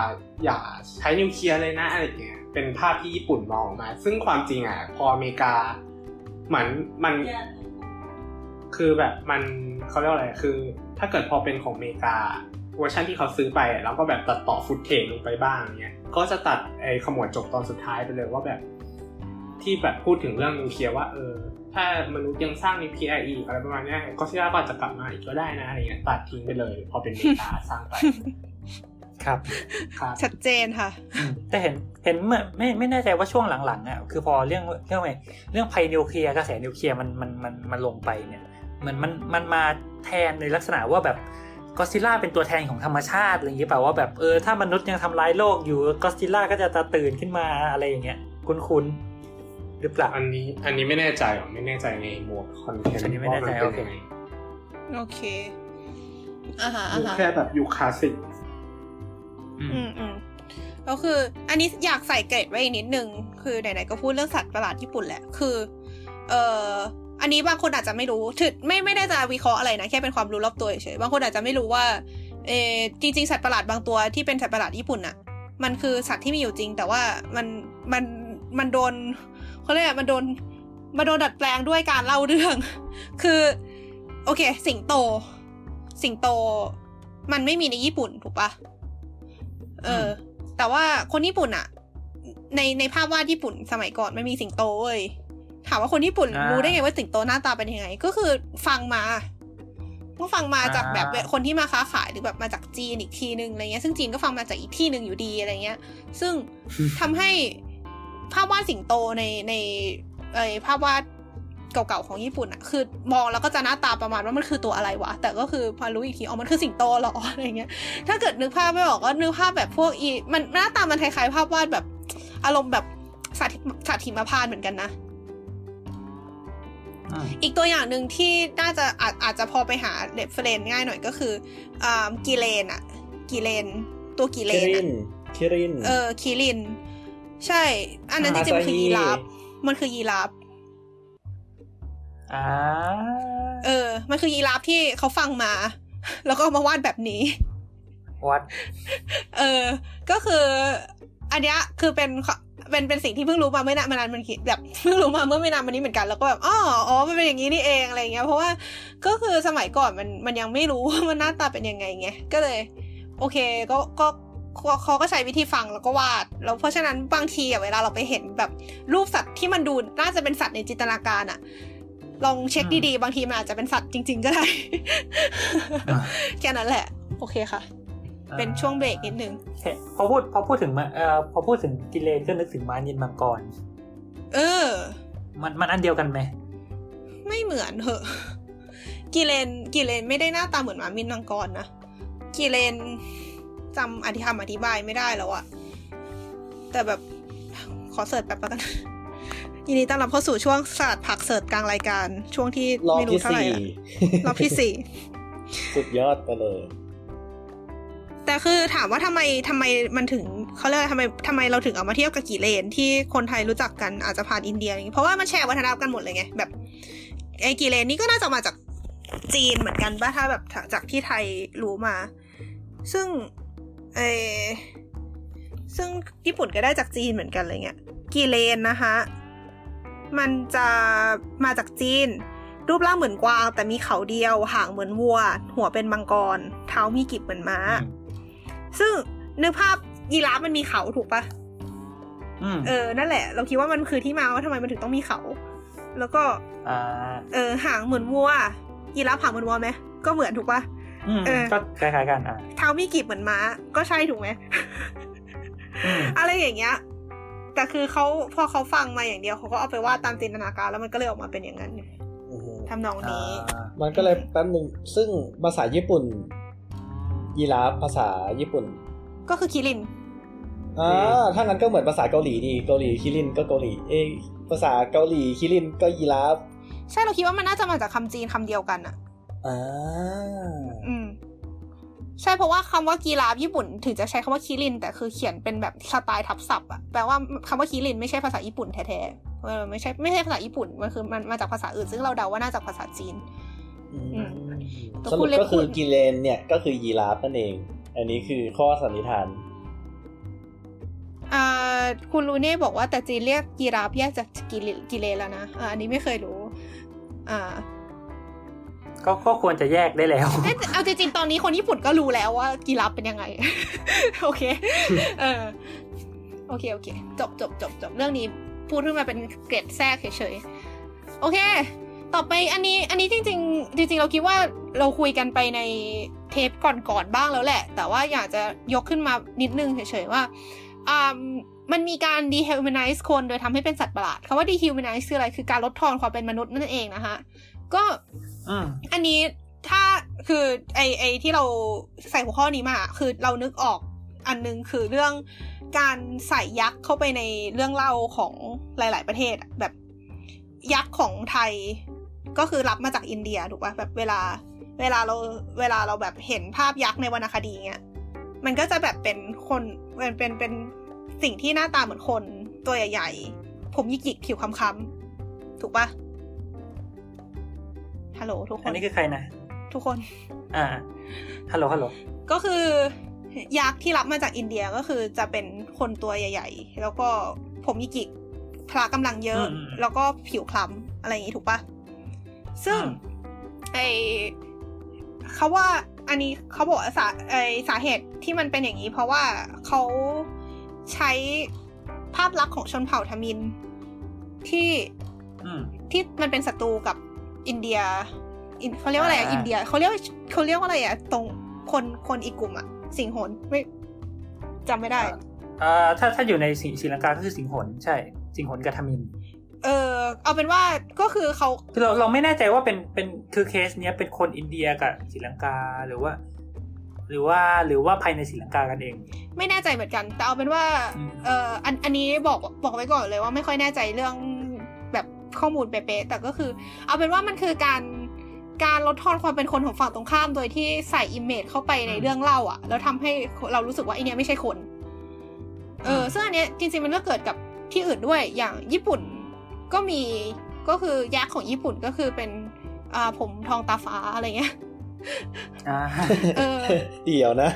อย่าใช้นิวเคลียร์เลยนะอะไรอย่างเงี้ยเป็นภาพที่ญี่ปุ่นมองออกมา ซึ่งความจริงอะพออเมริกาเหมือนมัน คือแบบมันเขาเรียกว่าอะไรคือ ถ้าเกิดพอเป็นของอเมริกาเวอร์ชันที่เขาซื้อไปอะแล้วก็แบบตัดต่อ footage ลงไปบ้างเงี้ยก็จะตัดไอ้ขมวดจบตอนสุดท้ายไปเลยว่าแบบ ที่แบบพูดถึงเรื่องนิวเคลียร์ว่าเออ ถ้ามนุษย์ยังสร้างนิวเคลียร์อีกอะไรประมาณเนี้ยก็ซิล่าก็อาจจะกลับมาอีกก็ได้นะอะไรเงี้ยตัดทิ้งไปเลย พอเป็นอเมริกาสร้างไปครับครับ ชัดเจนค่ะอืมแต่เห็นเห็นเมื่อไม่ไม่แน่ใจว่าช่วงหลังๆอะคือพอเรื่องเรื่องอะไรเรื่องภัยนิวเคลียร์กระแสนิวเคลียร์มันมันมันมันลงไปเนี่ย เหมือนมันมันมาแทนในลักษณะว่าแบบก็ซิล่าเป็นตัวแทนของธรรมชาติอะไรอย่างเงี้ยเปล่าว่าแบบเออถ้ามนุษย์ยังทำร้ายโลกอยู่ก็ซิล่าก็จะตาตื่นขึ้นมาอะไรอย่างเงี้ยคุ้นๆหรือเปล่าอันนี้อันนี้ไม่แน่ใจหรอไม่แน่ใจในโหมดคอนเทนต์อันนี้ไม่แน่ใจว่ามันเป็นโอเคยังไงโอเคอ่าฮะยุอ่าคฮะแค่แบบยุคคลาสสิกอืมอืมอืมก็คือ อันนี้อยากใส่เกรดไว้อีกนิดนึง คือไหนๆก็พูดเรื่องสัตว์ประหลาดญี่ปุ่นแหละ คือ เอ่อ อันนี้บางคนอาจจะไม่รู้ถึงไม่ไม่ได้จะวิเคราะห์อะไรนะแค่เป็นความรู้รอบตัวเฉยๆบางคนอาจจะไม่รู้ว่าเออจริงๆสัตว์ประหลาดบางตัวที่เป็นสัตว์ประหลาดญี่ปุ่นอะมันคือสัตว์ที่มีอยู่จริง แต่ว่ามันมันมันโดนเขาเรียกอะไรมันโดนมาโดนดัดแปลงด้วยการเล่าเรื่อง คือ โอเค สิงโต สิงโต มันไม่มีในญี่ปุ่นถูกปะเออ แต่ว่าคนญี่ปุ่นอะในในภาพวาดญี่ปุ่นสมัยก่อนไม่มีสิงโตเว้ย ถามว่าคนญี่ปุ่นอ่ารู้รู้ได้ไงว่าสิงโตหน้าตาเป็นยังไง ก็คือฟังมาก็ฟังมาจากแบบอ่าคนที่มาค้าขายหรือแบบมาจากจีนอีกทีนึงอะไรเงี้ยซึ่งจีนก็ฟังมาจากอีกที่หนึ่งอยู่ดีอะไรเงี้ย ซึ่งทำให้ภาพวาดสิงโตในในไอภาพวาดเก่าๆของญี่ปุ่นอะคือมองแล้วก็จะหน้าตาประมาณว่ามันคือตัวอะไรวะ แต่ก็คือพอรู้อีกทีอ๋อมันคือสิงโตเหรออะไรเงี้ย ถ้าเกิดนึกภาพไม่ออกก็นึกภาพแบบพวกอี มันหน้าตามันคล้ายๆภาพวาดแบบอารมณ์แบบสัตว์สัตว์หิมพานต์เหมือนกันนะ อืมอีกตัวอย่างหนึ่งที่น่าจะอาจอาจจะพอไปหา reference ง่ายหน่อยก็คืออ่ากิเลนอะกิเลน ตัวกิเลนคิรินอะคิริน เออคิริน ใช่ อันนั้นจริงๆมันคือยีราฟมันคือยีราฟอ่าเออ มันคือยีราฟที่เขาฟังมา แล้วก็เอามาวาดแบบนี้วัดเออ ก็คือ อันเนี้ยคือเป็น เป็นเป็นสิ่งที่เพิ่งรู้มาเมื่อนานมานานมันคิดแบบเพิ่งรู้มาเมื่อไม่นานมานี้เหมือนกันแล้วก็แบบอ๋ออ๋อมันเป็นอย่างนี้นี่เองอะไรเงี้ยเพราะว่าก็คือสมัยก่อนมันมันยังไม่รู้ว่ามันหน้าตาเป็นยังไงไงก็เลย โอเคก็ก็ก็เขาก็ใช้วิธีฟังแล้วก็วาด แล้วเพราะฉะนั้นบางทีอะเวลาเราไปเห็นแบบรูปสัตว์ที่มันดูน่าจะเป็นสัตว์ในจินตนาการอะลองเช็คดีๆ บางทีมันอาจจะเป็นสัตว์จริง ๆ ก็ได้อ่าแค่นั้นแหละ โอเคค่ะ เป็นช่วงเบรกนิดนึงเห็นพอพูดพอพูดถึงมาเอ่อพอพูดถึงกิเลนก็นึกถึงม้านินมังกร เออ มันมันอันเดียวกันไหม ไม่เหมือนเหอะ กิเลนกิเลนไม่ได้หน้าตาเหมือนหมามินมังกรนะ กิเลนจำอธิคำอธิบายไม่ได้แล้วอะแต่แบบขอเสิร์ชแป๊บแล้วกันยินดีต้อนรับเข้าสู่ช่วงศาสตร์ผักเสิร์ชกลางรายการ ช่วงที่รอบไม่รู้ที่เท่าไหร่สี่ละรอบที่สี่สุดยอดไปเลย แต่คือถามว่าทำไมทำไมมันถึงเขาเรียกทำไมทำไมเราถึงเอามาเทียบกับกี่เลน ที่คนไทยรู้จักกันอาจจะผ่านอินเดียเพราะว่ามันแชร์วัฒนธรรมกันหมดเลยไงแบบไอ้กี่เลนนี่ก็น่าจะมาจากจีนเหมือนกันป่ะถ้าแบบจากที่ไทยรู้มา ซึ่งเอซึ่งญี่ปุ่นก็ได้จากจีนเหมือนกันเลยเงี้ยกี่เลนนะคะมันจะมาจากจีน รูปร่างเหมือนกวาง แต่มีเขาเดียว หางเหมือนวัว หัวเป็นมังกร เท้ามีกีบเหมือนม้า ซึ่งนึกภาพยีราฟมันมีเขาถูกปะอืมเออ นั่นแหละ เราคิดว่ามันคือที่มาว่าทำไมมันถึงต้องมีเขา แล้วก็อ่าเออหางเหมือนวัวยีราฟหางเหมือนวัวไหมก็เหมือนถูกปะอืมเออก็คล้ายๆกันอะเท้ามีกีบเหมือนม้า ก็ใช่ถูกไหมอืมอะไรอย่างเงี้ย แต่คือเขาพอเขาฟังมาอย่างเดียวเขาก็เอาไปวาดตามจินตนาการแล้วมันก็เลยออกมาเป็นอย่างนั้นอือฮึทำนองนี้อ่ามันก็เลยแป๊บนึงซึ่งภาษาญี่ปุ่น ยีราฟภาษาญี่ปุ่น ก็คือคิรินอ่าถ้างั้นก็เหมือนภาษาเกาหลีดีเกาหลีคิรินก็เกาหลี เอยภาษาเกาหลีคิรินก็ยีราฟใช่เราคิดว่ามันน่าจะมาจากคำจีนคำเดียวกันอะอ่าอืมใช่เพราะว่าคำว่ากีราฟญี่ปุ่น ถึงจะใช้คำว่าคิริน แต่คือเขียนเป็นแบบสไตล์ทับศัพท์อะแปลว่าคำว่าคิรินไม่ใช่ภาษาญี่ปุ่นแท้ๆเออไม่ใช่ไม่ใช่ภาษาญี่ปุ่นมันคือมันมาจากภาษาอื่นซึ่งเราเดาว่าน่าจากภาษาจีนอืมอืม สรุปก็คือกิเลนเนี่ยก็คือยีราฟนั่นเอง อันนี้คือข้อสันนิษฐานอ่าคุณลูเน่บอกว่าแต่จีนเรียกกีราฟแยกจากกิเลกิเลนแล้วนะอ่าอันนี้ไม่เคยรู้อ่าก็ก็ควรจะแยกได้แล้ว เอ๊ะแต่เอาจริงๆ ตอนนี้คนญี่ปุ่นก็รู้แล้วว่ากีราฟเป็นยังไง โอเค เออ โอเค โอเค จบจบจบจบเรื่องนี้พูดขึ้นมาเป็นเกร็ดแทรกเฉยๆ โอเค ต่อไปอันนี้อันนี้จริง ๆ จริง ๆ เราคิดว่าเราคุยกันไปในเทปก่อนๆบ้างแล้วแหละ แต่ว่าอยากจะยกขึ้นมานิดนึงเฉยๆว่าอ่ามันมีการ dehumanize คนโดยทำให้เป็นสัตว์ประหลาดคำว่า dehumanize คืออะไรคือการลดทอนความเป็นมนุษย์นั่นเองนะคะก็อืมอันนี้ถ้าคือไอไอที่เราใส่หัวข้อนี้มาคือเรานึกออกอันนึงคือเรื่องการใส่ยักษ์เข้าไปในเรื่องเล่าของหลาย ๆ ประเทศอะแบบยักษ์ของไทย ก็คือรับมาจากอินเดียถูกปะแบบเวลา เวลาเราเวลาเราแบบเห็นภาพยักษ์ในวรรณคดีเงี้ยมันก็จะแบบเป็นคนเป็นเป็นเป็นสิ่งที่หน้าตาเหมือนคนตัวใหญ่ๆ ผมหยิกๆผิวค้ำๆถูกปะฮัลโหลทุกคอันนนี้คือใครนะ ทุกคน อ่า ฮัลโหลฮัลโหล ก็คือ ยักษ์ที่รับมาจากอินเดียก็คือจะเป็นคนตัวใหญ่ ๆ แล้วก็ผมยิกิกพละกำลังเยอะอืมแล้วก็ผิวคล้ำอะไรอย่างนี้ถูกปะ ซึ่งอืมไอเขาว่าอันนี้เขาบอกว่าสาไอสาเหตุที่มันเป็นอย่างนี้ เพราะว่าเขาใช้ภาพลักษณ์ของชนเผ่าทมินที่อืมที่มันเป็นศัตรูกับอินเดียอินเขาเรียกว่าอะไรอะอ่าอินเดียเขาเรียกว่าเขาเรียกว่าอะไรอะตรงคนคนอีกกลุ่มอะสิงหนไม่จำไม่ได้อ่าถ้าถ้าอยู่ในศรีศรีลังกาก็คือสิงหนใช่ สิงหนกับทมิน เออเอาเป็นว่าก็คือเขาคือเราเราไม่แน่ใจว่าเป็นเป็นคือเคสเนี้ยเป็นคนอินเดียกับศรีลังกาหรือว่า หรือว่าหรือว่าภายในศรีลังกากันเอง ไม่แน่ใจเหมือนกัน แต่เอาเป็นว่าอืมเอออันอันนี้บอกบอกไว้ก่อนเลยว่าไม่ค่อยแน่ใจเรื่องแบบข้อมูลเป๊ะๆแต่ก็คือ เอาเป็นว่ามันคือการการลดทอนความเป็นคนของฝั่งตรงข้ามโดยที่ใส่ image เข้าไปในเรื่องเล่าอะแล้วทำให้เรารู้สึกว่าไอเนี้ยไม่ใช่คน เออซึ่งอันเนี้ยจริงๆมันก็เกิดกับที่อื่นด้วยอย่างญี่ปุ่น ก็มีก็คือยักษ์ของญี่ปุ่นก็คือเป็นอ่าผมทองตาฟ้าอะไรเงี้ยอ่าเออเดี๋ยวนะ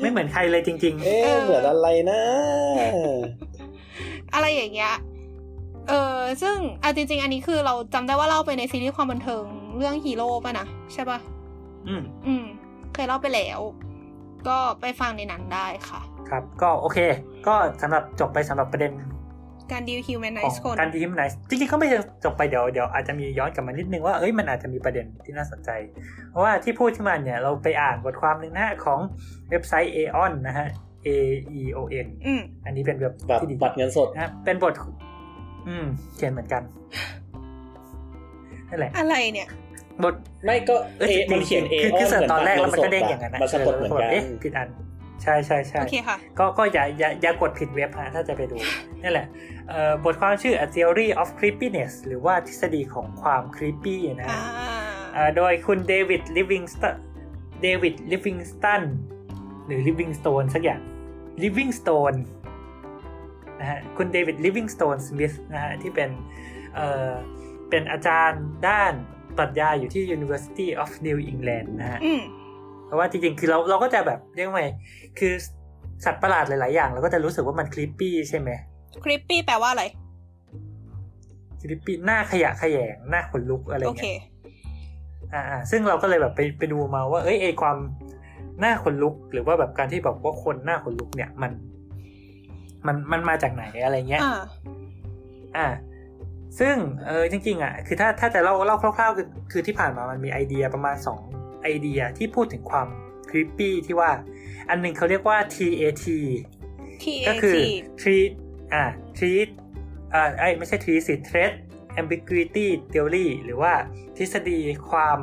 ไม่เหมือนใครเลยจริงเอ๊ะเหมือนอะไรนะ อะไรอย่างเงี้ยเออซึ่งอะจริง ๆ อันนี้คือเราจำได้ว่าเล่าไปในซีรีส์ความบันเทิงเรื่องฮีโร่ป่ะนะใช่ป่ะๆอืม อืม เคยเล่าไปแล้ว ก็ไปฟังในนั้นได้ค่ะ ครับ ก็โอเค ก็สำหรับจบไปสำหรับประเด็น การ dehumanize ของคนการ dehumanize จริงๆก็ไม่ได้จบไปเดี๋ยวเดี๋ยวอาจจะมีย้อนกลับมานิดนึงว่าเอ้ยมันอาจจะมีประเด็นที่น่าสนใจ เพราะว่าที่พูดขึ้นมาเนี่ยเราไปอ่านบทความหนึ่งนะฮะของเว็บไซต์ Aeon นะฮะ A E O N อืมอันนี้เป็นเว็บบัตรที่ดีบัตรเงินสดนะฮะเป็นบท อืมเขียนเหมือนกันนั่นแหละอะไรเนี่ยบทไม่ก็เออเอจริงๆมันเขียนเอคือคือ search ตอนแรกแล้วมันก็เด้งอย่างนั้นนะมันสะกดเหมือนกันเอ๊ะผิดอัน ใช่ใช่ใช่โอเคค่ะก็ก็อย่าอย่าอย่ากดผิดเว็บฮะถ้าจะไปดูนั่นแหละเอ่อบทความชื่อ A Theory of Creepiness หรือว่าทฤษฎีของความ creepy นะอ่าฮะเอ่อโดยคุณเดวิดลิฟวิงสตันเดวิดลิฟวิงสตันหรือลิฟวิงสโตนสักอย่างลิฟวิงสโตนนะฮะคุณเดวิดลิฟวิงสโตนสมิธนะฮะที่เป็นเอ่อเป็นอาจารย์ด้านปรัชญาอยู่ที่ University of New England นะฮะอืมเพ ราะว่าจริงๆ คือเราเราก็จะแบบเรียกว่าไงคือสัตว์ประหลาดหลายๆ อย่างเราก็จะรู้สึกว่ามัน creepy ใช่ไหม creepy แปลว่าอะไร creepy น่าขยะแขยงน่าขนลุกอะไรโอเคเงี้ยอ่าอ่าซึ่งเราก็เลยแบบไปไปดูมาว่า เอ้ยไอความหน้าขนลุก หรือว่าแบบการที่บอกว่าคนหน้าขนลุกเนี่ยมัน มันมันมาจากไหนอะไรเงี้ยอ่าอ่าซึ่งเออจริงๆอะคือถ้าถ้าจะเล่าเล่าคร่าวๆคือคือที่ผ่านมามันมีไอเดียประมาณสอง ไอเดียที่พูดถึงความคลิปปี้ที่ว่า อันหนึ่งเขาเรียกว่า TAT T ก็ A คือ T treat อ่า treat อ่าไอ้ยไม่ใช่ treat สิ threat ambiguity theory หรือว่าทฤษฎีความ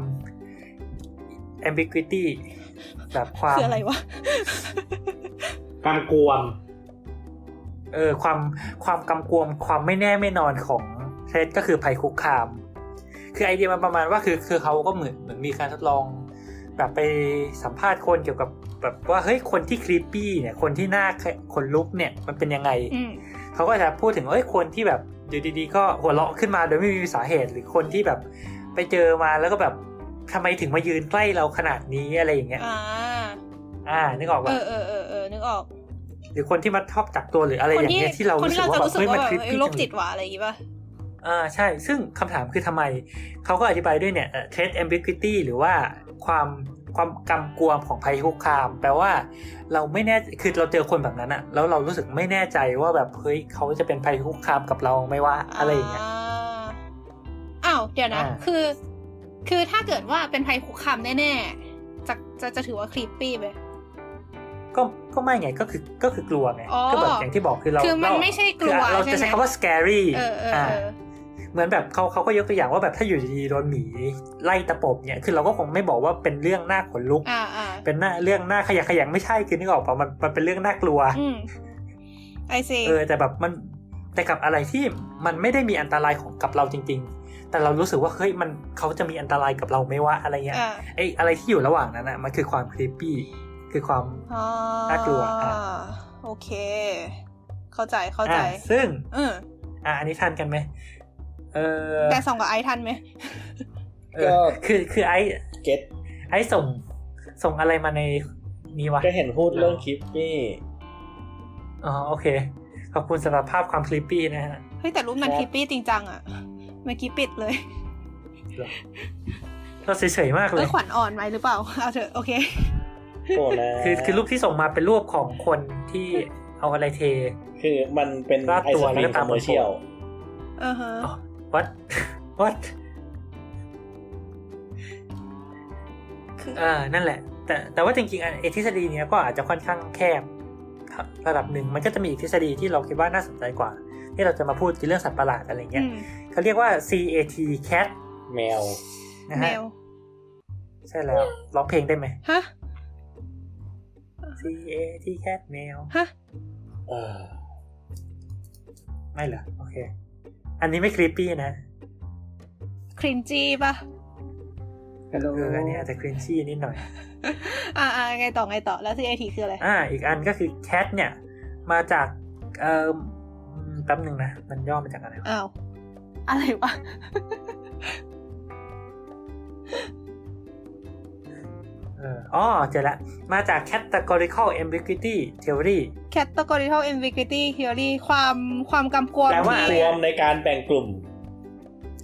ambiguity แบบความคืออะไรวะกำกวมเออความความกำกวมความไม่แน่ไม่นอนของเทรดก็คือภัยคุกคาม คือไอเดียมันประมาณว่าคือคือเขาก็เหมือนเหมือนมีการทดลอง แบบไปสัมภาษณ์คนเกี่ยวกับแบบว่าเฮ้ยคนที่ครีปปี้เนี่ยคนที่หน้าคนลุกเนี่ยมันเป็นยังไงอืมเขาก็จะพูดถึงเอ้ยคนที่แบบอยู่ดีๆ ก็หัวเราะขึ้นมาโดยไม่มีสาเหตุหรือคนที่แบบไปเจอมาแล้วก็แบบทำไมถึงมายืนใกล้เราขนาดนี้อะไรอย่างเงี้ยอ่าอ่านึกออกเอป่ะอเออเออเออนึกออก หรือคนที่มาชอบจับตัวหรืออะไรคนอย่างที่เงี้ยที่เราคนรู้ที่สึกเราว่าจะแบบรู้สึกเฮ้ยว่ามันแบบคลิปเอ้ยปี้โรจัคงจิตเลยว่ะอะไรอย่างงี้ป่ะอ่าใช่ ซึ่งคำถามคือทำไม เขาก็อธิบายด้วยเนี่ยเทส ambiguity หรือว่า ความความกำกวมของภัยคุกคาม แปลว่าเราไม่แน่คือเราเจอคนแบบนั้นอะแล้วเรารู้สึกไม่แน่ใจว่าแบบเฮ้ยเขาจะเป็นภัยคุกคามกับเราไหม่ว่าอะไรอย่างเงี้ยาอ้าวเดี๋ยวนะอ่าคือ คือถ้าเกิดว่าเป็นภัยคุกคามแน่ๆจะจะจะถือว่าครีปปี้ไหมก็ก็ไม่ไงก็คือก็คือกลัวไงอ๋อก็แบบอย่างที่บอกคือเราคือมันเราไม่ใช่กลัวคือเราใช่จะไหมใช้คำว่า scary เออ เออเออเหมือนแบบเขาเขาก็ยกตัวอย่างว่าแบบถ้าอยู่ดีๆโดนหมีไล่ตะปบเนี่ยคือเราก็คงไม่บอกว่าเป็นเรื่องน่าขนลุกอ่าอ่าเป็นหน้าเรื่องหน้าขยะแขยงไม่ใช่คือนึกออกป่ะมันมันเป็นเรื่องน่ากลัวอืมไอซีเออแต่แบบมันแต่กับอะไรที่มันไม่ได้มีอันตรายของกับเราจริง ๆ แต่เรารู้สึกว่าเฮ้ยมันเขาจะมีอันตรายกับเราไหม่ว่าอะไรเงี้ยอ่าไออะไรที่อยู่ระหว่างนั้นอะมันคือความครีปปี้คือความอ่าน่ากลัวอะโอเค เข้าใจเข้าใจอะซึ่งเอออะอันนี้ทันกันไหม เออแต่สองกับไอทันไหมเออคือคือไอเก็ตไอส่งส่งอะไรมาในนี้วะก็เห็นพูดเรื่องคลิปนี่อ๋อโอเค ขอบคุณสำหรับภาพความคลิปปี้นะฮะ เฮ้ยแต่รูปนั้นครับคลิปปี้จริงจังอะเมื่อกี้ปิดเลยเราเฉยๆมากเอเลอยขวัญอ่อนไหมหรือเปล่าเอาเถอะโอเคโอ้นะคือคือรูปที่ส่งมาเป็นรูปของคนที่เอาอะไรเท คือมันเป็นราดไอตัศวคแล้วรีก็มตาคมอมเมอร์เชียลเออฮะอ๋อ what what คืออ่านั่นแหละ แต่แต่ว่าจริงๆอะไอทฤษฎีเนี้ยก็อาจจะค่อนข้างแคบระดับหนึ่งมันก็จะมีอีกทฤษฎีที่เราคิดว่าน่าสนใจกว่า ที่เราจะมาพูดเรื่องสัตว์ประหลาดอะไรเงี้ยอืมเขาเรียกว่า CAT cat แมวนะแมฮะวใช่แล้วร้องเพลงได้ไหมฮะ CAT cat แมวฮะเออไม่เหรอ โอเค อันนี้ไม่ครีปปี้นะครินจีป่ะเอออันนี้อาจจะครินชี่นิดหน่อยอ่าอ่าไงต่อไงต่อแล้ว CAT คืออะไร อ่า อีกอันก็คือ cat เนี่ย มาจาก เอ่ออืมแป๊บหนึ่งนะ มันย่อมาจากอะไรวะอ้าว อะไรวะเอออ๋อเจอละ มาจาก categorical ambiguity theory categorical ambiguity theory ความความกำกวมแปลว่าที่กวมในการแบ่งกลุ่ม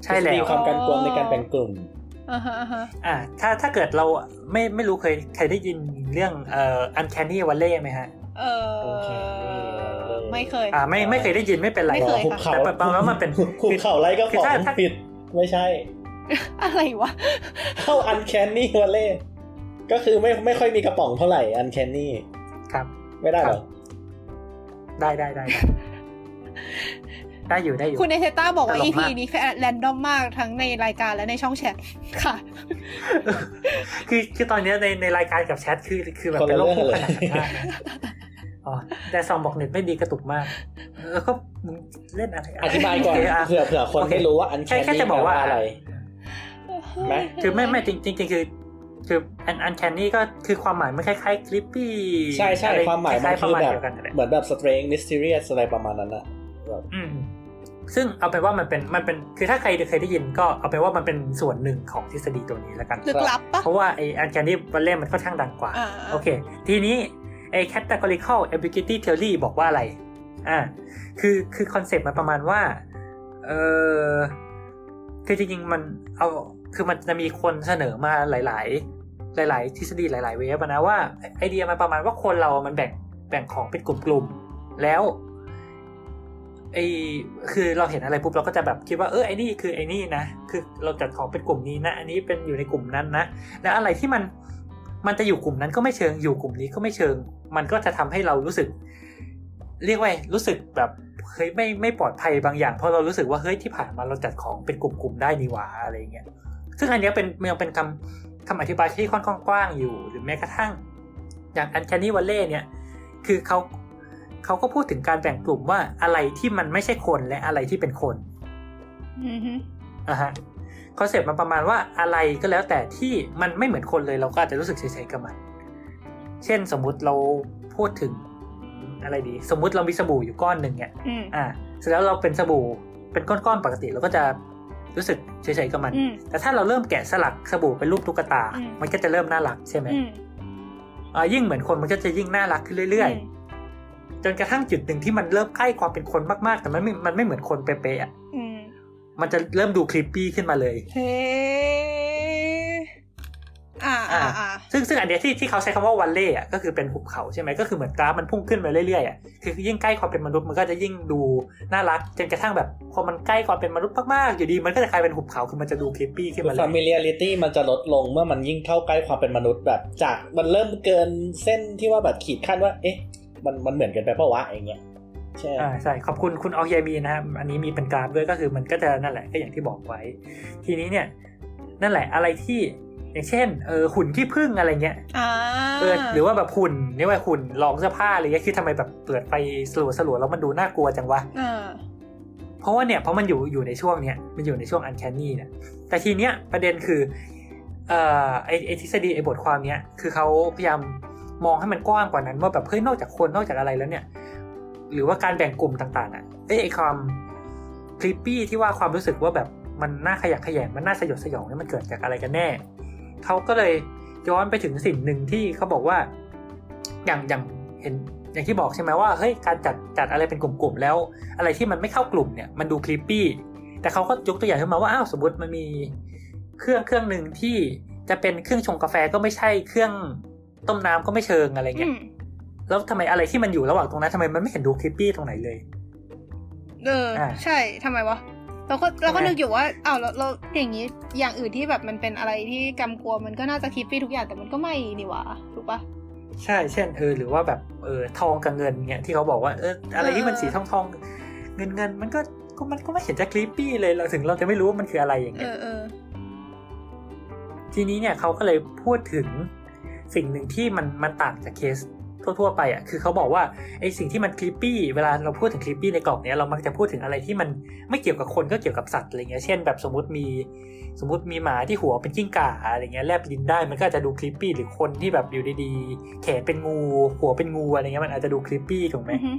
ใช่แล้มีวความกันกวมในการแบ่งกลุ่มอ่าฮะอ่าฮะอ่าถ้าถ้าเกิดเราไม่ไม่รู้เคยเคยได้ยินเรื่องเอ่อ uncanny valley ไหมฮะ เออโอเคไม่เคย อ่าไม่ไม่เคยได้ยินไม่เป็นไรไม่เคยหุบเขาแต่แบบบางแล้วมันเป็นหุบเขาไล่ก็คืขอองถ้าถ้าผิดไม่ใช่ อะไรวะเข้าอัน ก็คือไม่ไม่ค่อยมีกระป๋องเท่าไหร่อันแคนนี่ครับ ไม่ได้เหรอได้ได้ได้ได้ได้อยู่ได้อยู่ คุณเอเทต้าบอกว่าตลก EP มากนี้แค่แรนดอมมากทั้งในรายการและในช่องแชทค่ะ คือคือตอนเนี้ยในในรายการกับแชทคือคือแบบเป็นโลกคู่ขนานกันมากนะอ๋อแต่ซองบอกเน็ตไม่ดีกระตุกมาก แล้วก็มึงเล่นอะไรอธิบายก่อนโเคะเผื่อเผื่อคนโอเคไม่รู้ว่าอันแคแค่นแค่นี่จะบอกว่าอะไรไหมคือไม่ไม่จริงจริงๆคือ คืออันอันแคนนี่ก็คือความหมายมันคล้ายๆคลิปปี้ใช่ใช่ความหมายมันล้ๆคือแบบเดียวกันนั่นแหละเหมือนแบบ strange mysterious อะไรประมาณนั้นอะแบบอืมซึ่งเอาเป็นว่ามันเป็นมันเป็นคือถ้าใครเคยได้ยินก็เอาเป็นว่ามันเป็นส่วนหนึ่งของทฤษฎีตัวนี้แล้วกันลึกลับปะเพราะว่าไออันแคนนี่วันเล่มันค่อนข้างดังกว่าอ่าโอเค ทีนี้ไอ้ categorical ambiguity theory บอกว่าอะไรอ่าคือคือคอนเซปต์มันประมาณว่าเออคือจริงๆมันเอา คือมันจะมีคนเสนอมาหลาย ๆ หลาย ๆ ทฤษฎีหลาย ๆ เวฟนะว่าไอเดียมันประมาณว่าคนเรามันแบ่งแบ่งของเป็นกลุ่ม ๆ แล้วไอคือเราเห็นอะไรปุ๊บเราก็จะแบบคิดว่าเออไอนี่คือไอนี่นะ คือเราจัดของเป็นกลุ่มนี้นะ อันนี้เป็นอยู่ในกลุ่มนั้นนะ แล้วอะไรที่มันมันจะอยู่กลุ่มนั้นก็ไม่เชิงอยู่กลุ่มนี้ก็ไม่เชิง มันก็จะทำให้เรารู้สึก เรียกว่ารู้สึกแบบเฮ้ยไม่ไม่ปลอดภัยบางอย่างเพราะเรารู้สึกว่าเฮ้ยที่ผ่านมาเราจัดของเป็นกลุ่มๆได้นี่หว่าอะไรเงี้ย ซึ่งอันเนี้ยเป็นมันเป็นคำคำอธิบายที่ค่อนข้างกว้างอยู่ หรือแม้กระทั่ง อย่างอันแคนนี่วัลเล่เนี่ย คือเขาเขาก็พูดถึงการแบ่งกลุ่มว่าอะไรที่มันไม่ใช่คนและอะไรที่เป็นคนอือฮึอะฮะ concept มันประมาณว่าอะไรก็แล้วแต่ที่มันไม่เหมือนคนเลยเราก็อาจจะรู้สึกเฉยๆกับมัน เช่นสมมุติเราพูดถึงอะไรดี สมมุติเรามีสบู่อยู่ก้อนหนึ่งเนี่ยอืมอ่า เสร็จแล้วเราเป็นสบู่เป็นก้อนๆปกติเราก็จะ รู้สึกเฉยๆกับมันอืมแต่ถ้าเราเริ่มแกะสลักสบู่เป็นรูปตุ๊กตาอืมมันก็จะเริ่มน่ารักใช่ไหมอืมอ่ายิ่งเหมือนคนมันก็จะยิ่งน่ารักขึ้นเรื่อยๆ จนกระทั่งจุดหนึ่งที่มันเริ่มใกล้ความเป็นคนมากๆ แต่มันไม่มันไม่เหมือนคนเป๊ะๆอะอืมมันจะเริ่มดูคลิปปี้ขึ้นมาเลย เฮ้ อ่าอ่าอ่าซึ่งซึ่งอันเนี้ยที่ที่เขาใช้คำว่าวันเล่อะก็คือเป็นหุบเขาใช่ไหมก็คือเหมือนกราฟมันพุ่งขึ้นไปเรื่อยๆอะคือยิ่งใกล้ความเป็นมนุษย์มันก็จะยิ่งดูน่ารักจนกระทั่งแบบพอมันใกล้ความเป็นมนุษย์มากๆอยู่ดีมันก็จะกลายเป็นหุบเขาคือมันจะดูคลิปปี้ขึ้นคือมาเลย familiarity มันจะลดลงเมื่อมันยิ่งเข้าใกล้ความเป็นมนุษย์แบบจากมันเริ่มเกินเส้นที่ว่าแบบขีดขั้นว่า เอ๊ะ มันมันเหมือนกันไปเปล่าวะอย่างเงี้ยใช่อ่าใช่ ขอบคุณคุณออกเยมีนะครับ อันนี้มีเป็นกราฟด้วยก็คือมันก็จะนั่นแหละก็อย่างที่บอกไว้ ทีนี้เนี่ย นั่นแหละอะไรที่ อย่างเช่นเออหุ่นที่พึ่งอะไรเงี้ยอ่าเออหรือว่าแบบหุ่นนี่ว่าหุ่นลองเสื้อผ้าอะไรเงี้ยคือทำไมแบบเปิดไฟสลัวสลัวๆแล้วมันดูน่ากลัวจังวะอ่าเพราะว่าเนี่ยเพราะมันอยู่อยู่ในช่วงเนี้ยมันอยู่ในช่วงอันแคนนี่เนี่ยแต่ทีเนี้ยประเด็นคือเอ่อไอไอทฤษฎีไอบทความเนี้ยคือเขาพยายามมองให้มันกว้างกว่านั้นว่าแบบเฮ้ยนอกจากคนนอกจากอะไรแล้วเนี่ย หรือว่าการแบ่งกลุ่มต่างๆอะเอ้ยไอความคลิปปี้ที่ว่าความรู้สึกว่าแบบมันน่าขยักขยงมันน่าสยดสยองเนี่ยมันเกิดจากอะไรกันแน่ เขาก็เลยย้อนไปถึงสิ่งหนึ่งที่เขาบอกว่า อย่างอย่างเห็นอย่างที่บอกใช่ไหมว่าเฮ้ยการจัดจัดอะไรเป็นกลุ่มๆแล้ว อะไรที่มันไม่เข้ากลุ่มเนี่ยมันดูคลิปปี้แต่เขาก็ยกตัวอย่างขึ้นมาว่าอ้าวสมมติมันมีเครื่องเครื่องหนึ่งที่จะเป็นเครื่องชงกาแฟก็ไม่ใช่เครื่องต้มน้ำก็ไม่เชิงอะไรอืเงี้ยมแล้วทำไมอะไรที่มันอยู่ระหว่างตรงนั้นทำไมมันไม่เห็นดูคลิปปี้ตรงไหนเลย เอออ่าใช่ทำไมวะ เราก็เราก็ทำไมนึกอยู่ว่าอ้าวเราเราอย่างนี้อย่างอื่นที่แบบมันเป็นอะไรที่กำกวมมันก็น่าจะคิดปี้ทุกอย่างแต่มันก็ไม่นี่หว่าถูกปะใช่เช่นเออหรือว่าแบบเออทองกับเงินเนี่ยที่เขาบอกว่าเอออะไรที่มันเออสีทองทองเงินเงินมันก็ก็มันก็ไม่เห็นจะ creepy เลยเราถึงเราจะไม่รู้ว่ามันคืออะไรอย่างเอเงี้ยอเออทีนี้เนี่ยเขาก็เลยพูดถึงสิ่งหนึ่งที่มันมันต่างจากเคส ทั่วๆไปอะคือเขาบอกว่าไอสิ่งที่มัน creepy เวลาเราพูดถึง creepy ในกล่องเนี้ยเรามักจะพูดถึงอะไรที่มันไม่เกี่ยวกับคนก็เกี่ยวกับสัตว์อะไรเงี้ยเช่น แบบสมมติมีสมมติมีหมาที่หัวเป็นจิ้งก่าอะไรเงี้ยแลบลิ้นได้มันก็อาจจะดู creepy หรือคนที่แบบอยู่ดีๆแขนเป็นงู หัวเป็นงูอะไรเงี้ยมันอาจจะดู creepy ถูกไหมอือฮึ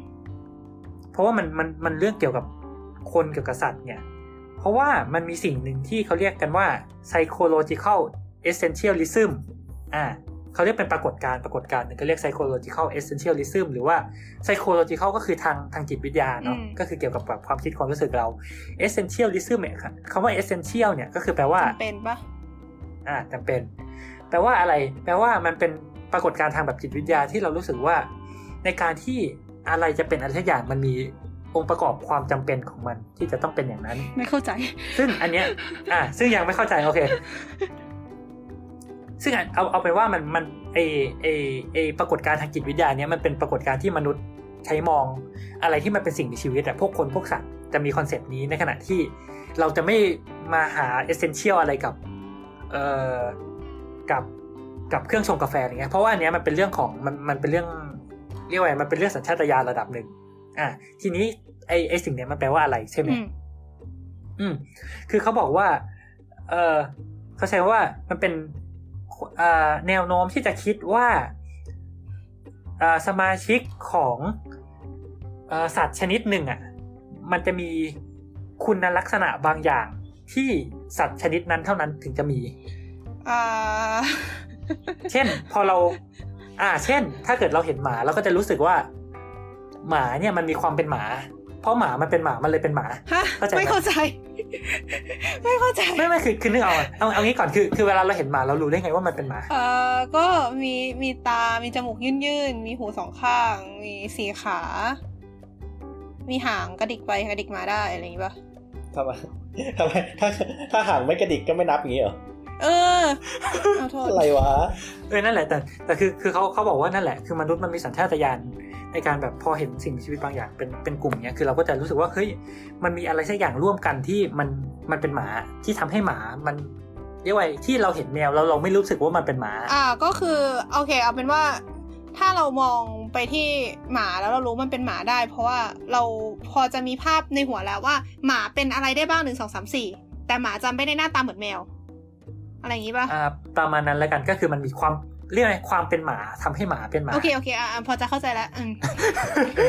เพราะว่ามันมันมันเรื่องเกี่ยวกับคนเกี่ยวกับสัตว์เนี่ยเพราะว่ามันมีสิ่งหนึ่งที่เขาเรียกกันว่า psychological essentialism อ่า เขาเรียกเป็นปรากฏการณ์ปรากฏการณ์หนึ่งก็เรียก psychological essentialism หรือว่า psychological ก็คือทางทางจิตวิทยาเนาะก็คือเกี่ยวกับแบบความคิดความรู้สึกเรา essentialism เนี่ยคำว่า essential เนี่ยก็คือแปลว่าจำเป็นปะอ่าจำเป็น แปลว่าอะไร แปลว่ามันเป็นปรากฏการณ์ทางแบบจิตวิทยาที่เรารู้สึกว่า ในการที่อะไรจะเป็นอะไรสักอย่างมันมีองค์ประกอบความจำเป็นของมันที่จะต้องเป็นอย่างนั้น ไม่เข้าใจ ซึ่งอันเนี้ยอ่าซึ่งยังไม่เข้าใจโอเค ซึ่งอันเอาเอาเป็นว่ามันมันไอไอไอปรากฏการณ์ทางจิตวิทยาเนี้ยมันเป็นปรากฏการณ์ที่มนุษย์ใช้มองอะไรที่มันเป็นสิ่งมีชีวิตอะพวกคนพวกสัตว์จะมี concept นี้ในขณะที่เราจะไม่มาหา essential อะไรกับเอ่อกับกับเครื่องชงกาแฟอะไรเงี้ยเพราะว่าอันเนี้ยมันเป็นเรื่องของมันมันเป็นเรื่องเรียกว่าไงมันเป็นเรื่องสัญชาตญาณระดับหนึ่งอะทีนี้ไอไอสิ่งเนี้ยมันแปลว่าอะไรใช่ไหมอืมอืมคือเขาบอกว่า เออเขาใช้ว่ามันเป็นเอ่อ แนวโน้มที่จะคิดว่าเอ่อสมาชิกของเอ่อสัตว์ชนิดหนึ่งอะมันจะมีคุณลักษณะบางอย่างที่สัตว์ชนิดนั้นเท่านั้นถึงจะมีอ่าเช่น พอเรา อ่า เช่น ถ้าเกิดเราเห็นหมาเราก็จะรู้สึกว่า หมาเนี่ยมันมีความเป็นหมา เพราะหมามันเป็นหมามันเลยเป็นหมาฮะเข้าใจไหมไม่เข้าใจ ไม่เข้าใจไม่ไม่คือคือนึกเอาอะเอาเอางี้ก่อนคือคือเวลาเราเห็นหมาเรารู้ได้ไงว่ามันเป็นหมาเอ่อก็มีมีตา มีจมูกยื่นๆมีหูสองข้าง มีสี่ขา มีหางกระดิกไปกระดิกมาได้อะไรอย่างงี้ปะทำไมทำไมถ้าถ้าห่างไม่กระดิกก็ไม่นับอย่างนี้เหรอเออเอาโทษอะไรวะเออนั่นแหละแต่แต่คือคือเขาเขาบอกว่านั่นแหละคือมนุษย์มันมีสัญชาตญาณ ในการแบบพอเห็นสิ่งมีชีวิตบางอย่างเป็นเป็นกลุ่มเนี้ยคือเราก็จะรู้สึกว่าเฮ้ยมันมีอะไรสักอย่างร่วมกันที่มันมันเป็นหมาที่ทำให้หมามันเรียกว่าที่เราเห็นแมวแล้วเราไม่รู้สึกว่ามันเป็นหมา อ่าก็คือโอเค เอาเป็นว่า ถ้าเรามองไปที่หมาแล้วเรารู้มันเป็นหมาได้ เพราะว่าเราพอจะมีภาพในหัวแล้วว่า หมาเป็นอะไรได้บ้างหนึ่งสองสามสี่แต่หมาจำไม่ได้หน้าตาเหมือนแมว อะไรอย่างงี้ปะอ่าประมาณนั้นแล้วกันก็คือมันมีความ เรียกไงความเป็นหมาทำให้หมาเป็นหมา โอเคโอเคอะอะพอจะเข้าใจแล้วอืม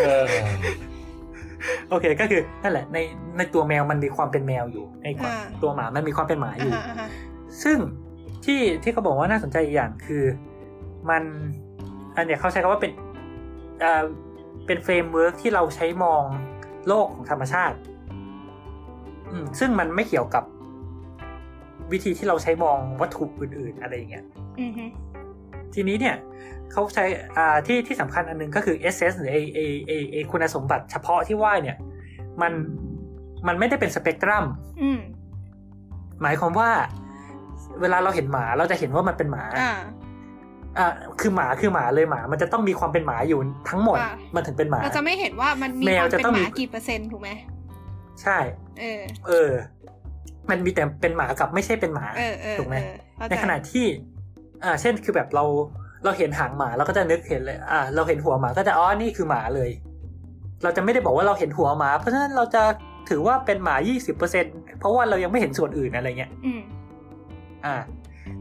เออโอเคก็คือนั่นแหละ ในในตัวแมวมันมีความเป็นแมวอยู่ในความอ่าตัวหมามันมีความเป็นหมาออ่ายู่ฮะอ่าฮะซึ่งที่ที่เขาบอกว่าน่าสนใจอีกอย่างคือ มันอันเนี้ยเขาใช้คำว่าเป็นเอ่อเป็น framework ที่เราใช้มองโลกของธรรมชาติ อืมซึ่งมันไม่เกี่ยวกับวิธีที่เราใช้มองวัตถุอื่น ๆ อะไรอย่างเงี้ยอือฮึ ทีนี้เนี่ยเขาใช้อ่าที่ที่สำคัญอันหนึงก็คือ SS หรือไอไอไอไอคุณสมบัติเฉพาะที่ว่าเนี่ย มันมันไม่ได้เป็นสเปกตรัมอืมหมายความว่า เวลาเราเห็นหมาเราจะเห็นว่ามันเป็นหมาอ่าอ่าคือหมาคือหมาเลยหมา มันจะต้องมีความเป็นหมาอยู่ทั้งหมดอะมันถึงเป็นหมาเราจะไม่เห็นว่ามันมีแมคววามจะเป็นต้องหมีมากี่เปอร์เซ็นต์ถูกไหมใช่ เออ เออ มันมีแต่เป็นหมากับไม่ใช่เป็นหมาเออเออถูกไหมเออเข้าใจในขณะที่ อ่า เช่นคือแบบเราเราเห็นหางหมาเราก็จะนึกเห็นเลย อ่า เราเห็นหัวหมาก็จะอ๋อนี่คือหมาเลย เราจะไม่ได้บอกว่าเราเห็นหัวหมา เพราะฉะนั้นเราจะถือว่าเป็นหมา 20%เพราะว่าเรายังไม่เห็นส่วนอื่นอะไรเงี้ยอืมอ่า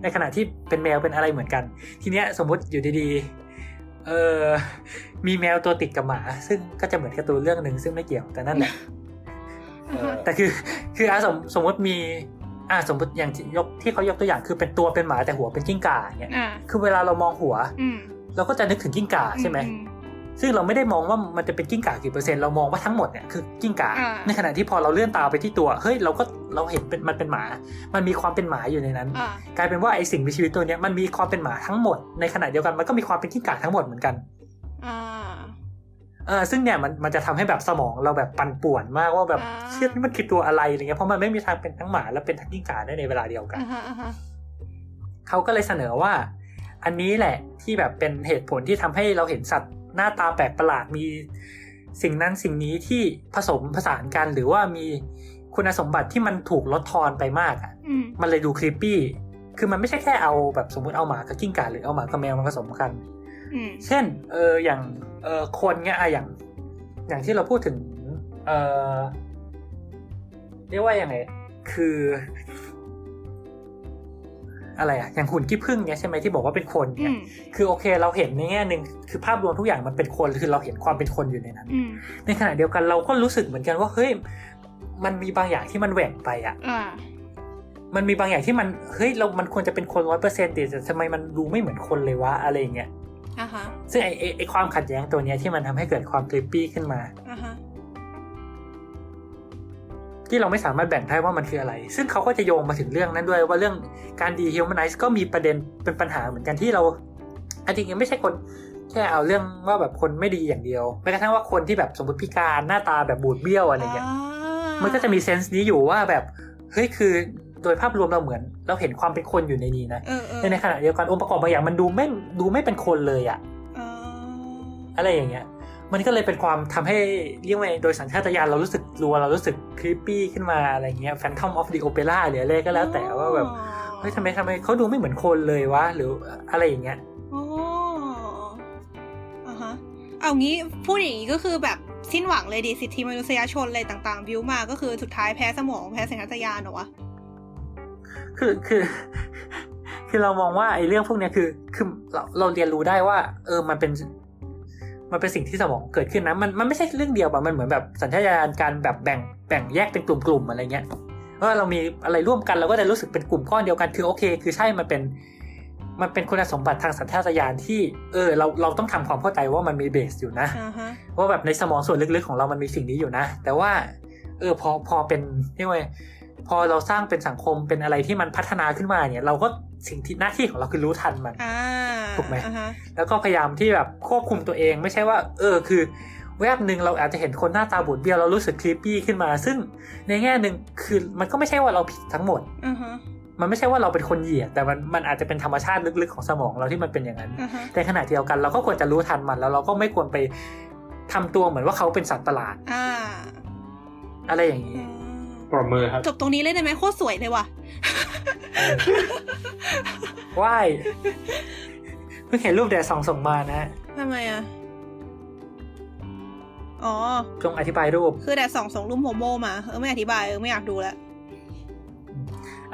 ในขณะที่เป็นแมวเป็นอะไรเหมือนกัน ทีเนี้ยสมมุติอยู่ดีๆ เออมีแมวตัวติดกับหมา ซึ่งก็จะเหมือนการ์ตูนเรื่องหนึ่งซึ่งไม่เกี่ยวแต่นั่นแหละเออแต่คือ คืออะสมสมมติมี อ่าสมมติอย่างที่ยกที่เขายกตัวอย่างคือเป็นตัวเป็นหมาแต่หัวเป็นกิ้งก่าอย่างเงี้ยอ่าคือเวลาเรามองหัวอืมเราก็จะนึกถึงกิ้งก่าใช่ไหมอืซึ่งเราไม่ได้มองว่ามันจะเป็นกิ้งก่ากี่เปอร์เซ็นต์เรามองว่าทั้งหมดเนี่ยคือกิ้งก่าอ่าในขณะที่พอเราเลื่อนตาไปที่ตัวเฮ้ยเราก็เราเห็นเป็นมันเป็นหมา มันมีความเป็นหมาอยู่ในนั้นอ่ากลายเป็นว่าไอสิ่งมีชีวิตตัวเนี้ยมันมีความเป็นหมาทั้งหมด ในขณะเดียวกันมันก็มีความเป็นกิ้งก่าทั้งหมดเหมือนกันอ่า เออซึ่งเนี่ยมันมันจะทำให้แบบสมองเราแบบปั่นป่วนมากว่าแบบอ่าเชื่อนี่มันคือตัวอะไรอะไรเงี้ยเพราะมันไม่มีทางเป็นทั้งหมาและเป็นทั้งกิ้งก่าได้ในเวลาเดียวกันอ่าฮะอ่าฮะเขาก็เลยเสนอว่า อันนี้แหละที่แบบเป็นเหตุผลที่ทำให้เราเห็นสัตว์หน้าตาแปลกประหลาดมีสิ่งนั้นสิ่งนี้ที่ผสมผสานกันหรือว่ามีคุณสมบัติที่มันถูกลดทอนไปมากอะอืมมันเลยดูครีปปี้ คือมันไม่ใช่แค่เอาแบบสมมติเอาหมากับกิ้งก่าหรือเอาหมากับแมวมาผสมกันอืม เช่น เอออย่างเออคนเงี้ยอะอย่าง อย่างที่เราพูดถึง เออเรียกว่ายังไงคือ อะไรอะอย่างหุ่นขี้ผึ้งเนี้ยใช่ไหมที่บอกว่าเป็นคนอืเนี่ยมคือโอเค เราเห็นในแง่หนึ่งคือภาพรวมทุกอย่างมันเป็นคนคือเราเห็นความเป็นคนอยู่ในนั้นอืมในขณะเดียวกันเราก็รู้สึกเหมือนกันว่าเฮ้ยมันมีบางอย่างที่มันแหว่งไปอะอ่ามันมีบางอย่างที่มัน เฮ้ย เรา มันควรจะเป็นคนร้อยเปอร์เซ็นต์แต่ทำไมมันดูไม่เหมือนคนเลยวะ อะไรอย่างเงี้ยอ่าฮะ ซึ่งไอไอ้ไอความขัดแย้งตัวเนี้ยที่มันทำให้เกิดความคลิปปี้ขึ้นมาอ่าฮะที่เราไม่สามารถแบ่งได้ว่ามันคืออะไร ซึ่งเขาก็จะโยงมาถึงเรื่องนั้นด้วย ว่าเรื่องการดีฮิวแมนไนซ์ก็มีประเด็นเป็นปัญหาเหมือนกันที่เราอันจริงๆไม่ใช่คนแค่เอาเรื่องว่าแบบคนไม่ดีอย่างเดียวแม้กระทั่งว่าคนที่แบบสมมติพิการหน้าตาแบบบูดเบี้ยวอะไรเงี้ยมันก็จะมีเซนส์นี้อยู่ว่าแบบเฮ้ยคือ โดยภาพรวมเราเหมือน เราเห็นความเป็นคนอยู่ในนี้นะเออเออแต่ในขณะเดียวกันองค์ประกอบบางอย่างมันดูไม่ดูไม่เป็นคนเลยอะอ่าอะไรอย่างเงี้ย มันก็เลยเป็นความทำให้เรียกว่าโดยสัญชาตญาณเรารู้สึกกลัวเรารู้สึกครีปปี้ขึ้นมาอะไรเงี้ย Phantom of the Opera หรืออะไรก็แล้วแต่ว่าแบบเฮ้ยทำไมทำไมเขาดูไม่เหมือนคนเลยวะหรืออะไรอย่างเงี้ยอ๋ออ่าฮะเอางี้พูดอย่างนี้ก็คือแบบสิ้นหวังเลยดิสิทธิมนุษยชนอะไรต่างๆ บิวมาก็คือสุดท้ายแพ้สมองแพ้สัญชาตญาณเหรอวะ คือคือ คือเรามองว่าไอ้เรื่องพวกเนี้ยคือคือเราเราเรียนรู้ได้ว่า เออมันเป็น มันเป็นสิ่งที่สมองเกิดขึ้นนะมันมันไม่ใช่เรื่องเดียวอะมันเหมือนแบบสัญชาตญาณการแบบแบ่งแบ่งแยกเป็นกลุ่มๆอะไรเงี้ยว่าเรามีอะไรร่วมกันเราก็จะรู้สึกเป็นกลุ่มก้อนเดียวกันคือโอเค คือใช่มันเป็น มันเป็นคุณสมบัติทางสัญชาตญาณที่เออเราเราต้องทำความเข้าใจว่ามันมีเบสอยู่นะอ่าฮะว่าแบบในสมองส่วนลึกๆของเรามันมีสิ่งนี้อยู่นะ แต่ว่า เออพอพอเป็นเรียกว่าไง พอเราสร้างเป็นสังคมเป็นอะไรที่มันพัฒนาขึ้นมาเนี่ย เราก็สิ่งที่หน้าที่ของเราคือรู้ทันมันอ่าถูกไหมอ่าฮะแล้วก็พยายามที่แบบควบคุมตัวเองไม่ใช่ว่า เออคือ แวบหนึ่งเราอาจจะเห็นคนหน้าตาบูดเบี้ยวเรารู้สึกคลิปปี้ขึ้นมา ซึ่งในแง่หนึ่งคือมันก็ไม่ใช่ว่าเราผิดทั้งหมดอ่าฮะมันไม่ใช่ว่าเราเป็นคนเหยียดแต่มันมันอาจจะเป็นธรรมชาติลึกๆของสมองเราที่มันเป็นอย่างนั้นอ่าฮะแต่ขณะเดียวกันเราก็ควรจะรู้ทันมัน แล้วเราก็ไม่ควรไปทำตัวเหมือนว่าเขาเป็นสัตว์ประหลาดอ่าอะไรอย่างอืนี้ม ปรบมือครับ จบตรงนี้เลยได้ไหมโคตรสวยเลยว่ะว่ายเพิ่งเห็นรูปแดดสองส่งมานะทำไมอะ อ๋อจงอธิบายรูป คือแดดสองส่งรูปโมโมมา เออไม่อธิบายเออไม่อยากดูแล้ว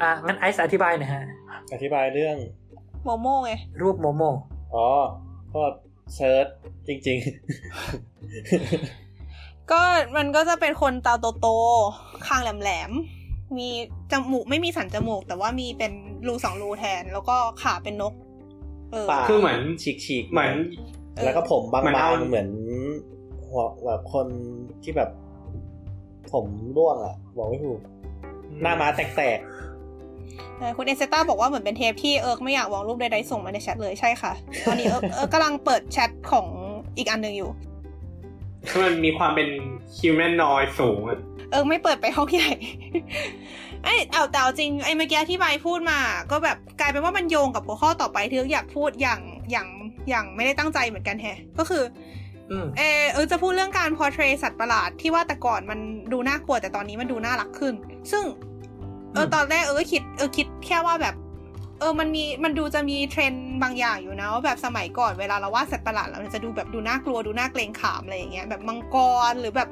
อะงั้นไอซ์อธิบายหน่อยฮะ อธิบายเรื่อง โมโมไง รูปโมโม อ๋อ ก็เซิร์ชจริง ก็มันก็จะเป็นคนตาโตๆคางแหลมๆ มีจมูกไม่มีสันจมูก แต่ว่ามีเป็นรูสองรูแทน แล้วก็ขาเป็นนก เออๆปากคือเหมือนฉีกฉีกๆเหมือน แล้วก็ผมบาเหมือนเอางๆเหมือนหัวแบบคนที่แบบ ผมร่วงอะ บอกไม่ถูกหน้าม้าแตกเออคุณเอเซต้าบอกว่าเหมือนเป็นเทปที่เอิร์กไม่อยากวางรูปใดๆส่งมาในแชทเลยใช่ค่ะตอนนี้เอิร์กเอิร์กกำลังเปิดแชทของอีกอันหนึ่งอยู่ คือมันมีความเป็น humanoid สูงอะเออไม่เปิดไปห้องใหญ่ไอ้เอาแต่เอาจริงไอ้เมื่อกี้ที่ใบพูดมา ก็แบบกลายเป็นว่ามันโยงกับหัวข้อต่อไปที่เอิร์กอยากพูดอย่างอย่างอย่างไม่ได้ตั้งใจเหมือนกันแฮะ ก็คืออืมเออเออจะพูดเรื่องการ portray สัตว์ประหลาดที่ว่าแต่ก่อนมันดูน่ากลัวแต่ตอนนี้มันดูน่ารักขึ้น ซึ่งเอออืมตอนแรกเออก็คิดเออคิดแค่ว่าแบบ เออมันมีมันดูจะมีเทรนด์บางอย่างอยู่นะว่าแบบสมัยก่อนเวลาเราวาดสัตว์ประหลาดเราจะดูแบบดูน่ากลัวดูน่าเกรงขามอะไรอย่างเงี้ยแบบมังกรหรือแบบ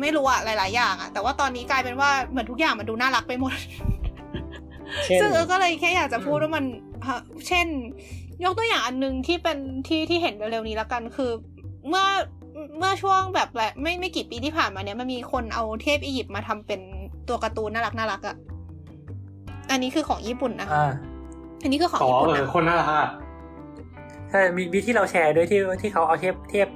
ไม่รู้อะหลาย ๆ อย่างอะแต่ว่าตอนนี้กลายเป็นว่าเหมือนทุกอย่างมันดูน่ารักไปหมดๆเช่นซึ่งเออก็เลยแค่อยากจะพูดว่ามันฮะเช่น ยกตัวอย่างอันหนึงที่เป็นที่ที่เห็นเร็วๆนี้แล้วกันคือ เมื่อเมื่อช่วงแบบแหละไม่ไม่กี่ปีที่ผ่านมาเนี่ยมันมีคนเอาเทพอียิปต์มาทำเป็นตัวการ์ตูนน่ารักน่ารักอะ อันนี้คือของญี่ปุ่นนะอ่าอันนี้คือของอ๋อญี่ปุ่นเออนะคนน่ารักอะใช่มีมีที่เราแชร์ด้วยที่ที่เขาเอาเทพเทพ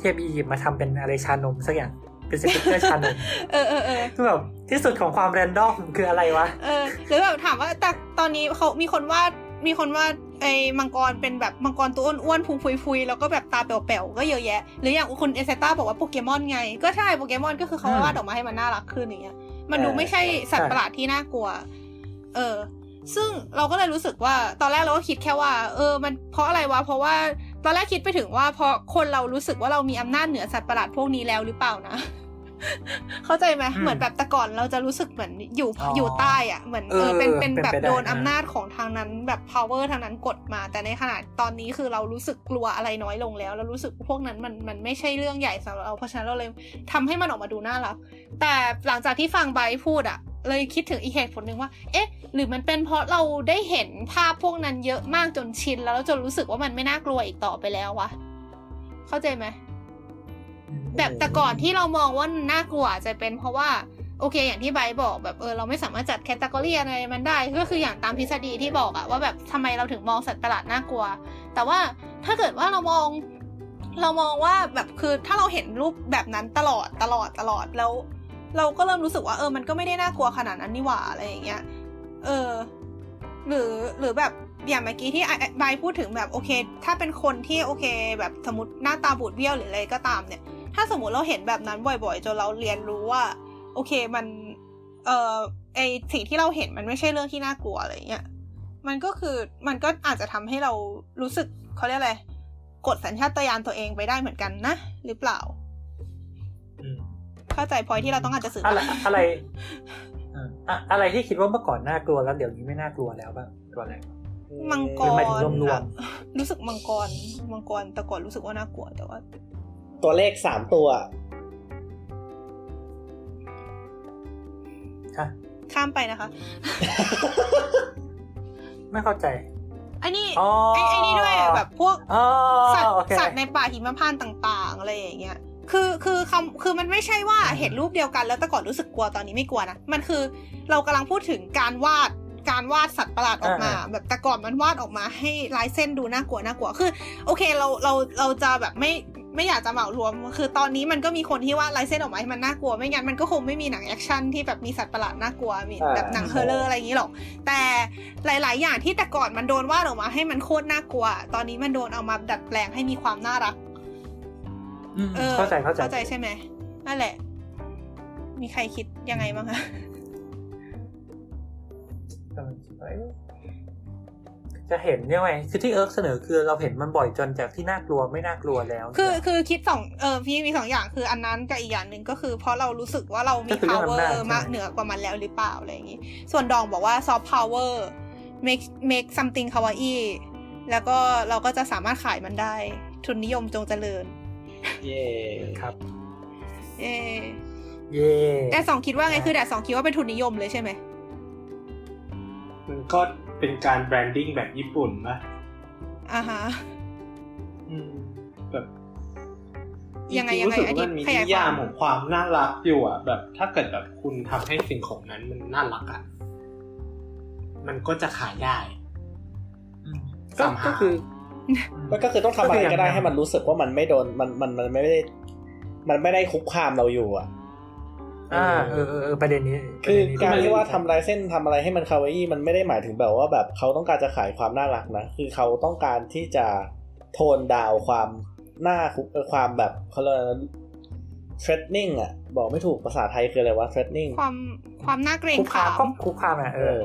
เทพอียิปต์มาทำเป็นอะไรชานมสักอย่างเป็นสติ๊กเกอร์ชานมเออเออเออคือแบบที่สุดของความ random คืออะไรวะเออหรือแบบถามว่าแต่ตอนนี้เขามีคนวาดมีคนวาดไอ้มังกรเป็นแบบมังกรตัวอ้วนๆพุงพุยๆแล้วก็แบบตาแป๋วๆก็เยอะแยะ หรืออย่างคุณเอเซต้าบอกว่าโปเกมอนไง ก็ใช่โปเกมอนก็คือเขาอืมวาดออกมาให้มันน่ารักขึ้นอย่างเงี้ยมันดูเออไม่ใช่สัตว์ประหลาดที่น่ากลัว เออ ซึ่งเราก็เลยรู้สึกว่าตอนแรกเราก็คิดแค่ว่า เออ มันเพราะอะไรวะ เพราะว่าตอนแรกคิดไปถึงว่าเพราะคนเรารู้สึกว่าเรามีอำนาจเหนือสัตว์ประหลาดพวกนี้แล้วหรือเปล่านะ เข้าใจไหมอืมเหมือนแบบแต่ก่อนเราจะรู้สึกเหมือนอยู่อ๋อออยู่ใต้อะเหมือนเออเออเป็นเป็นเป็นแบบไปได้โดนนะอำนาจของทางนั้นแบบ power ทางนั้นกดมา แต่ในขณะตอนนี้คือเรารู้สึกกลัวอะไรน้อยลงแล้วแล้วรู้สึกพวกนั้นมันมันไม่ใช่เรื่องใหญ่สำหรับเราเพราะฉะนั้นเราเลยทำให้มันออกมาดูน่ารักแต่หลังจากที่ฟังไบร์ทพูดอะเลยคิดถึงอีกเหตุผลหนึ่งว่า เอ๊ะ หรือมันเป็นเพราะเราได้เห็นภาพพวกนั้นเยอะมากจนชินแล้วเราจนรู้สึกว่ามันไม่น่ากลัวอีกต่อไปแล้ววะ เข้าใจไหม แบบแต่ก่อนที่เรามองว่าน่ากลัวจะเป็นเพราะว่าโอเค อย่างที่ไบบอกแบบเออเราไม่สามารถจัดแคตตากรีอะไรมันได้ ก็คืออย่างตามทฤษฎีที่บอกอะว่าแบบทำไมเราถึงมองสัตว์ประหลาดน่ากลัว แต่ว่าถ้าเกิดว่าเรามอง เรามองว่าแบบคือถ้าเราเห็นรูปแบบนั้นตลอดตลอดตลอดแล้ว เราก็เริ่มรู้สึกว่าเออมันก็ไม่ได้น่ากลัวขนาดนั้นนี่หว่าอะไรอย่างเงี้ยเออ หรือหรือแบบอย่างเมื่อกี้ที่ไบพูดถึงแบบโอเค ถ้าเป็นคนที่โอเค แบบสมมติหน้าตาบูดเบี้ยวหรืออะไรก็ตามเนี่ย ถ้าสมมติเราเห็นแบบนั้นบ่อยๆ จนเราเรียนรู้ว่า โอเคมัน เอ่อไอสิ่งที่เราเห็นมันไม่ใช่เรื่องที่น่ากลัวอะไรเงี้ยมันก็คือมันก็อาจจะทำให้เรารู้สึกเขาเรียกอะไรกดสัญชาตญาณตัวเองไปได้เหมือนกันนะ หรือเปล่าอืมเข้าใจพอยที่เราต้องการจะสื่ออะไรอะไรเอออะอะไรที่คิดว่าเมื่อก่อนน่ากลัวแล้วเดี๋ยวนี้ไม่น่ากลัวแล้วบ้างตัวอะไรมังกหรือรหมายถึงรวมอะรู้สึกมังกรมังกรแต่ก่อนรู้สึกว่าน่ากลัวแต่ว่า ตัวเลขสามตัวฮะข้ามไปนะคะ ไม่เข้าใจไอ้นี่อ๋อไอ้ไอ้นี่ด้วยอะแบบพวกอ๋อสัตว์โอเคสัตว์ในป่าหิมพานต์ต่าง ๆ อะไรอย่างเงี้ยคือคือคำคือมันไม่ใช่ว่าเห็นรูปเดียวกันแล้วแต่ก่อนรู้สึกกลัวตอนนี้ไม่กลัวนะมันคือเรากำลังพูดถึงการวาดการวาดสัตว์ประหลาดออกมา แบบแต่ก่อนมันวาดออกมาให้ลายเส้นดูน่ากลัวน่ากลัวคือ โอเคเราเราเราจะแบบไม่ ไม่อยากจะเหมารวม คือตอนนี้มันก็มีคนที่วาดลายเส้นออกมาให้มันน่ากลัว ไม่งั้นมันก็คงไม่มีหนัง action ที่แบบมีสัตว์ประหลาดน่ากลัวมีอ่าแบบหนัง horror อะไรอย่างนี้หรอก แต่หลาย ๆ อย่างที่แต่ก่อนมันโดนวาดออกมาให้มันโคตรน่ากลัว ตอนนี้มันโดนเอามาดัดแปลงให้มีความน่ารักอืมเออเข้าใจเข้าใจเข้าใจใช่ไหมนั่นแหละ มีใครคิดยังไงบ้างคะ จะเห็นเนี่ยไงคือที่เอิร์กเสนอคือเราเห็นมันบ่อยจนจากที่น่ากลัวไม่น่ากลัวแล้ว คือคือคิดสองเออพี่มีสองอย่างคืออันนั้นกับอีกอย่างหนึ่งก็คือ เพราะเรารู้สึกว่าเรามี power มากเหนือกว่ามันแล้วหรือเปล่าอะไรอย่างงี้ส่วนดองบอกว่า soft power make make something kawaii แล้วก็เราก็จะสามารถขายมันได้ ทุนนิยมจงเจริญ เย่ครับเออเย่แต่สองคิดว่าไงคือแต่สองคิดว่าเป็นทุนนิยมเลยใช่ไหมมันก็ เป็นการแบรนดิ้งแบบญี่ปุ่นปะอ่าฮะอืมแบบยังไงจริๆรู้สึกยังไงว่ามันมีอธินิบายความยามของความน่ารักอยู่อะ แบบ ถ้าเกิดแบบคุณทำให้สิ่งของนั้นมันน่ารักอะ มันก็จะขายได้อืมก็ somehow ก็คือมันก็คือต้องทำอะไรก็ได้ก็คืออย่างให้มันรู้สึกว่ามันไม่โดนมันมันมันไม่ได้ มันไม่ได้คุกคามเราอยู่อะ อ่าเออเออเออประเด็นนี้คือประเด็นนี้การที่ที่ว่าทำลายเส้นทำอะไรให้มันคาวาอี้มันไม่ได้หมายถึงแบบว่าแบบเขาต้องการจะขายความน่ารักนะ คือเขาต้องการที่จะโทนดาวความหน้าคุกเอ่อความแบบเขาเรียกอะไรนะ threatening อะ บอกไม่ถูกภาษาไทยคืออะไรวะ threatening ความความน่าเกรงคุกคาขามมก็คุกคามอะเอเอออ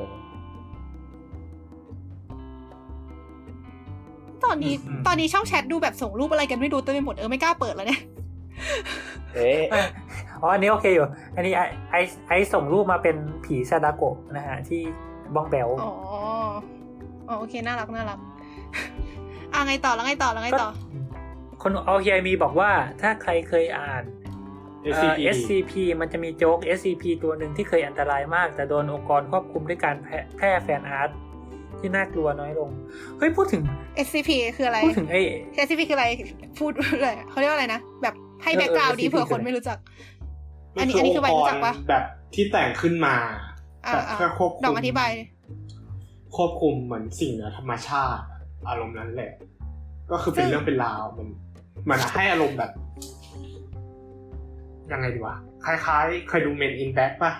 ตอนนี้อืมตอนนี้ช่องแชทดูแบบส่งรูปอะไรกันไม่รู้เต็มไปหมดเออไม่กล้าเปิดแล้วเนี่ย เอ๊ะอ๋ออันนี้โอเคอยู่ อันนี้ไอไอไอส่งรูปมาเป็นผีซาดาโกะนะฮะที่บ้องแบลอ๋ออ๋อโอเคน่ารักน่ารักอะไงต่อแล้วไงต่อแล้วไงต่อ คนเอาเฮียมีบอกว่าถ้าใครเคยอ่านเอ่อ SCP SCP มันจะมีโจ๊ก SCP ตัวหนึ่งที่เคยอันตรายมาก แต่โดนองค์กรควบคุมด้วยการแพร่แพร่ fan art ที่น่ากลัวน้อยลง เฮ้ยพูดถึง SCP คืออะไร พูดถึงไอ้ SCP คืออะไร พูดเลยเขาเรียกว่าอะไรนะ แบบ ให้เออแบ็กกราวด์เออดี SCP เผื่อคนไม่รู้จัก อันนี้อันนี้คือใบรู้จักปะแบบที่แต่งขึ้นมาอ่าแบบอ่าเพื่อควบคุมดอกอธิบาย ควบคุมเหมือนสิ่งเหนือธรรมชาติ อารมณ์นั้นแหละ ก็คือเป็นซึ่งเรื่องเป็นราวมันมันให้อารมณ์แบบยังไงดีวะคล้ายๆ เคยดู Men in Black ป่ะ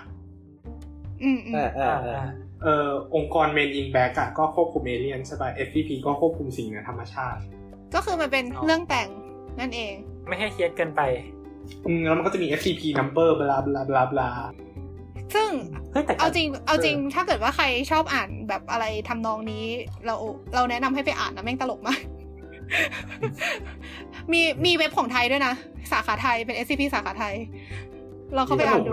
อืมอืมอ่าอ่าอ่าอ่าเอ่อองค์กร Men in Black อะก็ควบคุมเอเลี่ยนใช่ป่ะ SCP ก็ควบคุมสิ่งเหนือธรรมชาติ ก็คือมันเป็นเรื่องแต่งนั่นเอง ไม่ให้เครียดเกินไป อืมแล้วมันก็จะมี SCP number บลาบลาบลาบลาซึ่งเฮ้ยแต่เอาจริงเอาจริงถ้าเกิดว่าใครชอบอ่านแบบอะไรทำนองนี้ เราเราแนะนำให้ไปอ่านนะแม่งตลกมาก มีมีเว็บของไทยด้วยนะ สาขาไทยเป็น SCP สาขาไทย เราเข้าไปอ่านดู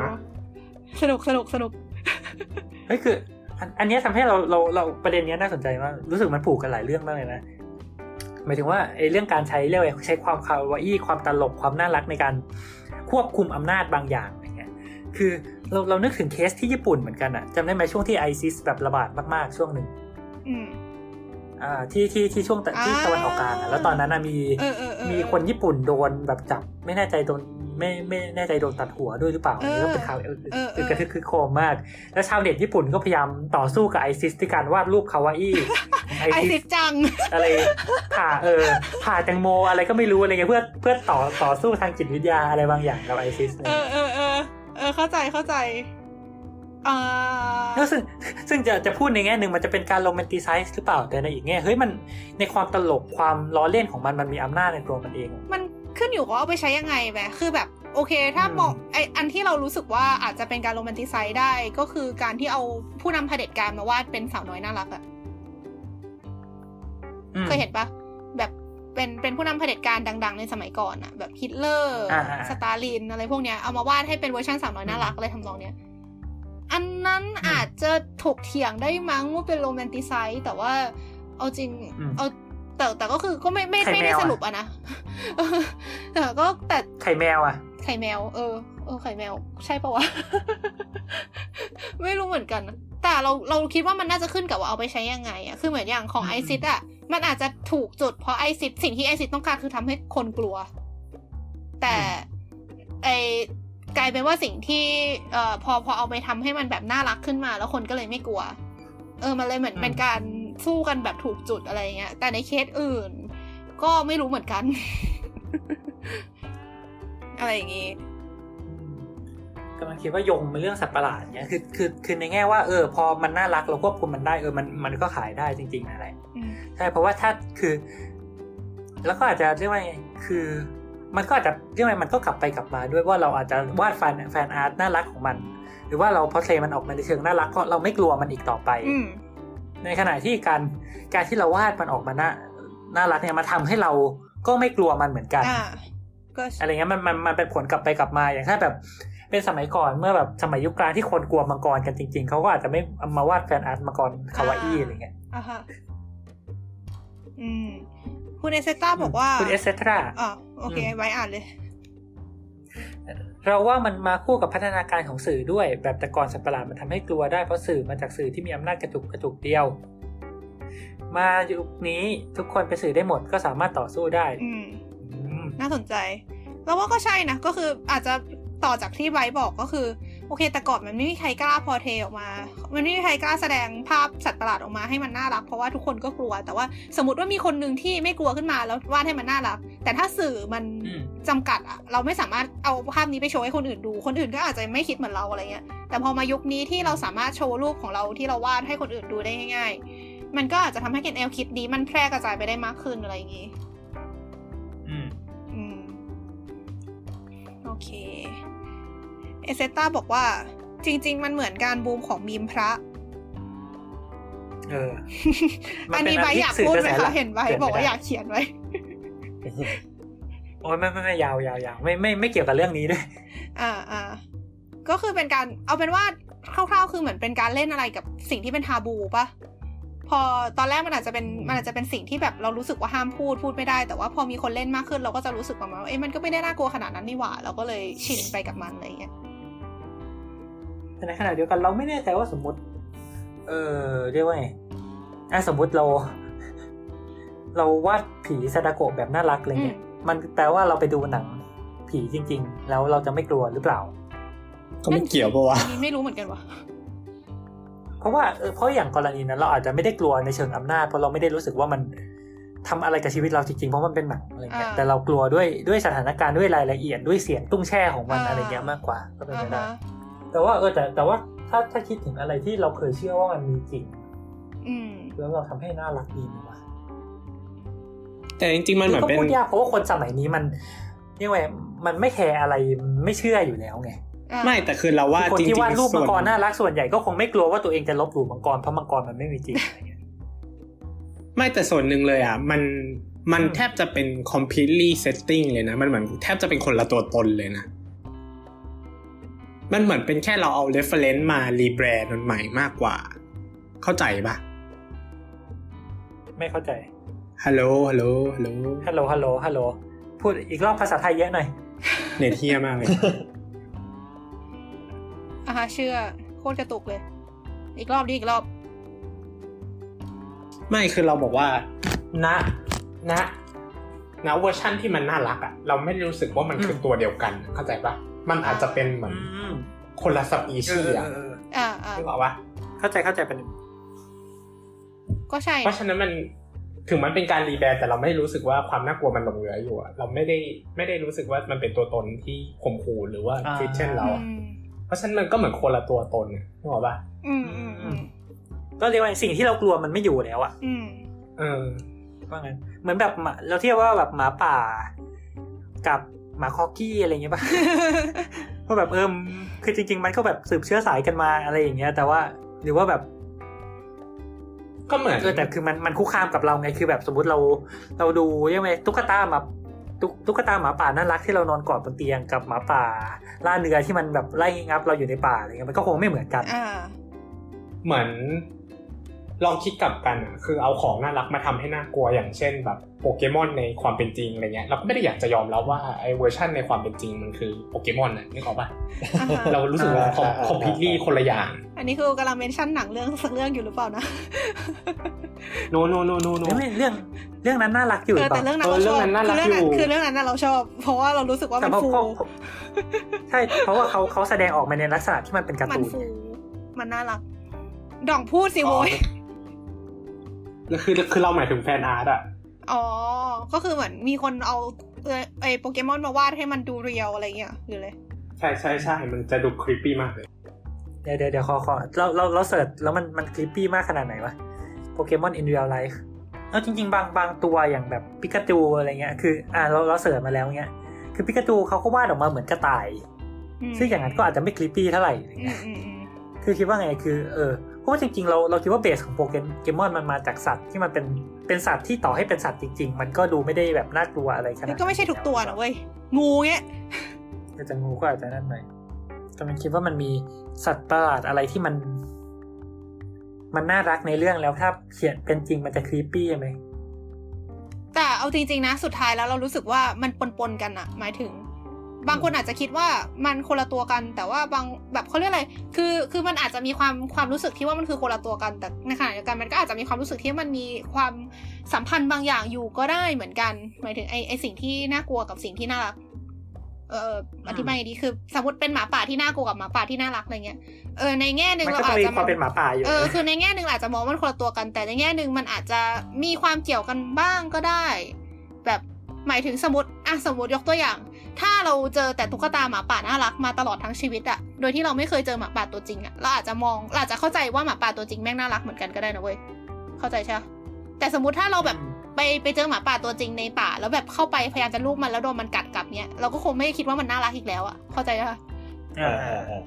สนุกสนุกสนุกเฮ้ยคืออันอันเนี้ยทำให้เราเราเราประเด็นเนี้ยน่าสนใจมาก รู้สึกมันผูกกันหลายเรื่องมากเลยนะ หมายถึงว่าไอ้เรื่องการใช้เรียกว่าใช้ความคาวาอี้ความตลกความน่ารักในการควบคุมอำนาจบางอย่างอย่างเงี้ยคือเราเรานึกถึงเคสที่ญี่ปุ่นเหมือนกันอะจำได้ไหมช่วงที่ไอซิสแบบระบาดมากๆ ช่วงหนึ่งอืมอ่าที่ที่ที่ช่วงตะที่อ่าตะวันออกกลางอะแล้วตอนนั้นอะมีเออเออเออมีคนญี่ปุ่นโดนแบบจับ ไม่แน่ใจโดนไม่ไม่แน่ใจโดนตัดหัวด้วยหรือเปล่าเออนี่ก็เป็นข่าวเออเออเออกระทึกคือโครมมาก แล้วชาวเน็ตญี่ปุ่นก็พยายามต่อสู้กับไอซิสด้วยการวาดรูปคาวาอี้ ไอไอซิซิสสจัง อะไรผ่าเออผ่าแตงโมอะไรก็ไม่รู้อะไรเงี้ยเพื่อเพื่อต่อต่อสู้ทางจิตวิทยาอะไรบางอย่างกับไอซิสเออเออเออเออเข้าใจเข้าใจอ่าแล้วซึ่งซึ่งจะจะพูดในแง่หนึ่งมันจะเป็นการ romanticize หรือเปล่าแต่ในอีกแง่เฮ้ยมันในความตลกความล้อเล่นของมันมันมีอำนาจในตัวมันเอง มันขึ้นอยู่กับว่าเอาไปใช้ยังไงแหมคือแบบโอเค ถ้าอืมมองไออันที่เรารู้สึกว่าอาจจะเป็นการ romanticize ได้ก็คือการที่เอาผู้นำเผด็จการมาวาดเป็นสาวน้อยน่ารักอะอืม เคยเห็นปะแบบเป็นเป็นผู้นำเผด็จการดัง ๆ ในสมัยก่อนอะแบบฮิตเลอร์อ่าๆสตาลินอะไรพวกเนี้ยเอามาวาดให้เป็นเวอร์ชันสาวน้อยน่ารักอะไรทำนองเนี้ยอันนั้นอืมอาจจะถกเถียงได้มั้งว่าเป็น romanticize แต่ว่าเอาจริงอืมเอาแต่แต่ก็คือก็ไม่ไม่ไข่ไม่แมได้วอะสรุปอะนะแต่ก็แต่ไข่แมวอะไข่แมว เออเออไข่แมว ใช่ปะวะ ไม่รู้เหมือนกันนะ แต่เราเราคิดว่ามันน่าจะขึ้นกับว่าเอาไปใช้ยังไงอะคือเหมือนอย่างของอืมไอซิดอะมันอาจจะถูกจุดเพราะไอซิดสิ่งที่ไอซิดต้องการคือทำให้คนกลัว แต่ไอกลายเป็นว่าสิ่งที่เอ่อพอพอเอาไปทำให้มันแบบน่ารักขึ้นมา แล้วคนก็เลยไม่กลัว เออมันเลยเหมือนอืมเป็นการสู้กันแบบถูกจุดอะไรเงี้ยแต่ในเคสอื่น ก็ไม่รู้เหมือนกัน อะไรอย่างงี้ กำลังคิดว่าโยงเป็นเรื่องสัตว์ประหลาดเนี้ยคือคือคือในแง่ว่าเออ พอมันน่ารักเราควบคุมมันได้เออมันมันก็ขายได้จริง ๆ อะไรอืมใช่เพราะว่าถ้าคือ แล้วก็อาจจะเรียกว่าไงคือ มันก็อาจจะเรียกว่าไงมันก็กลับไปกลับมา ด้วยว่าเราอาจจะวาดแฟนแฟนอาร์ตน่ารักของมัน หรือว่าเราพอเทมันออกมาในเชิงน่ารักก็เราไม่กลัวมันอีกต่อไปอืมในขณะที่การการที่เราวาดมันออกมาน่าน่ารักเนี่ยมาทำให้เราก็ไม่กลัวมันเหมือนกันอ่าก็อะไรเงี้ยมันมันมันเป็นผลกลับไปกลับมาอย่างถ้าแบบ เป็นสมัยก่อนเมื่อแบบสมัยยุคกลางที่คนกลัวมังกรกันจริง ๆ เขาก็อาจจะไม่เอามาวาดแฟนอาร์ตมังกรคาวาอี้อะไรเงี้ยอ่าฮะอืมคุณเอเซต้าบอกว่า คุณเอสเซทราอ๋อโอเคอืมไว้อ่านเลย เราว่ามันมาคู่กับพัฒนาการของสื่อด้วย แบบแต่ก่อนสัตว์ประหลาดมันทำให้กลัวได้เพราะสื่อมาจากสื่อที่มีอำนาจกระจุกกระจุกเดียว มายุคนี้ทุกคนเป็นสื่อได้หมดก็สามารถต่อสู้ได้อืมอืมน่าสนใจ แล้วว่าก็ใช่นะ ก็คืออาจจะ ต่อจากที่ไบร์ทบอกก็คือ โอเคแต่ก่อนมันไม่มีใครกล้าพอเทออกมา มันไม่มีใครกล้าแสดงภาพสัตว์ประหลาดออกมาให้มันน่ารักเพราะว่าทุกคนก็กลัว แต่ว่าสมมติว่ามีคนหนึ่งที่ไม่กลัวขึ้นมาแล้ววาดให้มันน่ารัก แต่ถ้าสื่อมันอืมจำกัดอะเราไม่สามารถเอาภาพนี้ไปโชว์ให้คนอื่นดู คนอื่นก็อาจจะไม่คิดเหมือนเราอะไรเงี้ย แต่พอมายุคนี้ที่เราสามารถโชว์รูปของเราที่เราวาดให้คนอื่นดูได้ง่าย ๆ มันก็อาจจะทำให้แนวคิดนี้มันแพร่กระจายไปได้มากขึ้นอะไรอย่างงี้ อืม อืม โอเค เอเซต้าบอกว่า จริง ๆ มันเหมือนการบูมของมีมพระเอออันนี้ไบร์ทอยากพูดไหมคะเห็นไบร์ทบอกว่าอยากเขียนไว้โอ้ยไม่ไม่ไม่ยาวยาวยาวไม่ไม่ไม่เกี่ยวกับเรื่องนี้ด้วย อ่าอ่าก็คือเป็นการเอาเป็นว่าคร่าวๆคือเหมือนเป็นการเล่นอะไรกับสิ่งที่เป็นทาบูปะพอตอนแรกมันอาจจะเป็นมันอาจจะเป็นสิ่งที่แบบเรารู้สึกว่าห้ามพูดพูดไม่ได้ แต่ว่าพอมีคนเล่นมากขึ้นเราก็จะรู้สึกประมาณว่าเอ้ยมันก็ไม่ได้น่ากลัวขนาดนั้นนี่หว่า เราก็เลยชินไปกับมันอะไรอย่างเงี้ย แต่ในขณะเดียวกันเราไม่แน่ใจว่าสมมติ เออเรียกว่าไงอะสมมติเรา เราวาดผีซาดาโกะแบบน่ารักอะไรเงี้ยมันแปลว่าเราไปดูหนังผีจริง ๆ แล้วเราจะไม่กลัวหรือเปล่า ก็ไม่เกี่ยวปะวะอันนี้ไม่รู้เหมือนกันว่ะเพราะว่าเออเพราะอย่างกรณีนั้น เราอาจจะไม่ได้กลัวในเชิงอำนาจเพราะเราไม่ได้รู้สึกว่ามันทำอะไรกับชีวิตเราจริงๆ เพราะมันเป็นหนังอะไรเงี้ยอ่าแต่เรากลัวด้วยด้วยสถานการณ์ด้วยรายละเอียดด้วยเสียงตุ้งแช่ของมันอ่าอะไรเงี้ยมากกว่าก็เป็นอ่าไปได้ฮะ แต่ว่าเออแต่แต่ว่าถ้าถ้าคิดถึงอะไรที่เราเคยเชื่อว่ามันมีจริง อืมแล้วเราทำให้น่ารักดีนะวะแต่จริงๆมันเหมือนก็เป็นพูดยากเพราะว่าคนสมัยนี้มันเรียกว่ามันไม่แคร์อะไรมันไม่เชื่ออยู่แล้วไงอ่าไม่แต่คือเราว่าคนจริงที่วาดรูปๆส่มัวงนกรน่ารักส่วนใหญ่ก็คงไม่กลัวว่าตัวเองจะลบหลู่มังกรเพราะมังกรมันไม่มีจริงอะไรเงี้ยไม่แต่ส่วนหนึ่งเลยอะ มันมันอืมแทบจะเป็น completely setting เลยนะ มันเหมือนแทบจะเป็นคนละตัวตนเลยนะ มันเหมือนเป็นแค่เราเอา reference มา rebrand มันใหม่มากกว่า เข้าใจปะไม่เข้าใจฮัลโหลฮัลโหลฮัลโหลฮัลโหลฮัลโหลฮัลโหลพูดอีกรอบภาษาไทยเยอะหน่อยเน็ตเฮียมากเลยอ่าฮะเชื่อโคตรกระตุกเลย อีกรอบดิอีกรอบ ไม่คือเราบอกว่า ณณณเวอร์ชั่นที่มันน่ารักอะเราไม่ได้รู้สึกว่ามันคือตัวเดียวกันเข้าใจปะ มันอาจจะเป็นเหมือนอืมคนละสปีชีส์อะอ่าอ่านึกออกปะเข้าใจเข้าใจเป็นก็ใช่ เพราะฉะนั้นมันถึงมันเป็นการรีแบรนด์แต่เราไม่ได้รู้สึกว่าความน่ากลัวมันหลงเหลืออยู่อะเราไม่ได้ไม่ได้รู้สึกว่ามันเป็นตัวตนที่ข่มขู่หรือว่าอ่าฟิชเช่นเราอะอืมเพราะฉะนั้นมันก็เหมือนคนละตัวตนอะนึกออกปะอืมอืมอืมก็เรียกว่าสิ่งที่เรากลัวมันไม่อยู่แล้วอะอืมเออว่างั้นเหมือนแบบหมาเราเทียบว่าแบบหมาป่า กับ หมาคอกกี้อะไรอย่างเงี้ยป่ะก็แบบเออคือจริง ๆ มันก็แบบสืบเชื้อสายกันมาอะไรอย่างเงี้ย แต่ว่าหรือว่าแบบ ก็เหมือนเออแต่คือมันมันคุกคามกับเราไงคือแบบสมมติเรา เราดูยังไงตุ๊กตามาตุ๊กตุ๊กตาหมาป่าน่ารักที่เรานอนกอดบนเตียงกับหมาป่า ล่าเนื้อที่มันแบบไล่งับเราอยู่ในป่าอะไรเงี้ยมันก็คงไม่เหมือนกันอ่าเหมือน ลองคิดกลับกันอะคือเอาของน่ารักมาทำให้น่ากลัวอย่างเช่นแบบโปเกมอนในความเป็นจริงอะไรเงี้ยเราก็ไม่ได้อยากจะยอมรับว่าไอ้เวอร์ชันในความเป็นจริงมันคือโปเกมอนน่ะนึกออกปะอ่าฮะเรารู้สึกว่าอ่าอ่าคอมพิวตี้คนละอย่าง อันนี้คือกำลังเมนชั่นหนังเรื่องสักเรื่องอยู่หรือเปล่านะโนโนโนโนโนไม่ไม่เรื่องเรื่องนั้นน่ารักอยู่เออแต่ปะเรื่องนั้นเออเราชอบเรื่องนั้นน่ารัคืกอเรื่องนั้นอยู่คือเรื่องนั้นน่ะเราชอบ เพราะว่าเรารู้สึกว่าแต่มันเพราะฟูเพราะใช่เพราะว่าเขาเขาแสดงออกมาในลักษณะที่มันเป็นการ์มันตูนฟูมันน่ารักดองพูดสิโว้ยแล้ว คือคือเราหมายถึงแฟนอาร์ตอะอ๋อ ก็คือเหมือนมีคนเอาเออไอโปเกมอนมาวาดให้มันดู real อะไรเงี้ยหรืออะไรใช่ใช่ใช่มันจะดู creepy มากเลยเดี๋ยวเดี๋ยวเดี๋ยวขอขอเราเราเรา search แล้วมันมัน creepy มากขนาดไหนวะโปเกมอน in real life เอาจริง ๆ บางบางตัวอย่างแบบปิกาจูอะไรเงี้ย คืออ่าเราเรา search มาแล้วเงี้ย คือปิกาจูเขาก็วาดออกมาเหมือนกระต่ายมซึ่งอย่างนั้นก็อาจจะไม่ creepy เท่าไหร่อะไรอืเงี้มยอืมอืมคือคิดว่าไงคือ เออ เพราะว่าจริงๆเราเราคิดว่า base ของโปเกมอนมันมาจากสัตว์ที่มันเป็นเป็นสัตว์ที่ต่อให้เป็นสัตว์จริง ๆ มันก็ดูไม่ได้แบบน่ากลัวอะไรขนาดนี่ก็ไม่ใช่ทุกตัวนะเว้ยงูเงี้ยก็จะงูก็อาจจะนั่นหน่อยแต่มันคิดว่ามันมีสัตว์ประหลาดอะไรที่มัน มันน่ารักในเรื่องแล้วถ้าเขียนเป็นจริงมันจะครีปปี้ไหมแต่เอาจริง ๆ นะ สุดท้ายแล้วเรารู้สึกว่ามันปนๆกันอะหมายถึง บางคนอาจจะคิดว่ามันคนละตัวกัน แต่ว่าบางแบบเขาเรียกอะไร คือคือมันอาจจะมีความความรู้สึกที่ว่ามันคือคนละตัวกัน แต่ในขณะเดียวกันมันก็อาจจะมีความรู้สึกที่มันมีความสัมพันธ์บางอย่างอยู่ก็ได้เหมือนกัน หมายถึงไอไอสิ่งที่น่ากลัวกับสิ่งที่น่ารักเอออธิบายไงดีคือ สมมติเป็นหมาป่าที่น่ากลัวกับหมาป่าที่น่ารักอะไรเงี้ยเออในแง่หนึ่งมันเราก็จะอาจมีจะความเป็นหมาป่าอยู่เออคือในแง่หนึ่งเราอาจจะมองว่ามันคนละตัวกัน แต่ในแง่หนึ่งมันอาจจะมีความเกี่ยวกันบ้างก็ได้ แบบหมายถึงสมมติอะสมมติยกตัวอย่าง ถ้าเราเจอแต่ตุ๊กตาหมาป่าน่ารักมาตลอดทั้งชีวิตอะโดยที่เราไม่เคยเจอหมาป่าตัวจริงอะเราอาจจะมองเราอาจจะเข้าใจว่าหมาป่าตัวจริงแม่งน่ารักเหมือนกันก็ได้นะเว้ยเข้าใจใช่ปะแต่สมมติถ้าเราแบบไปไปเจอหมาป่าตัวจริงในป่า แล้วแบบเข้าไปพยายามจะลูบมันแล้วโดนมันกัดกลับเนี้ยเราก็คงไม่คิดว่ามันน่ารักอีกแล้วอะเข้าใจปะอ่าอ่าอ่า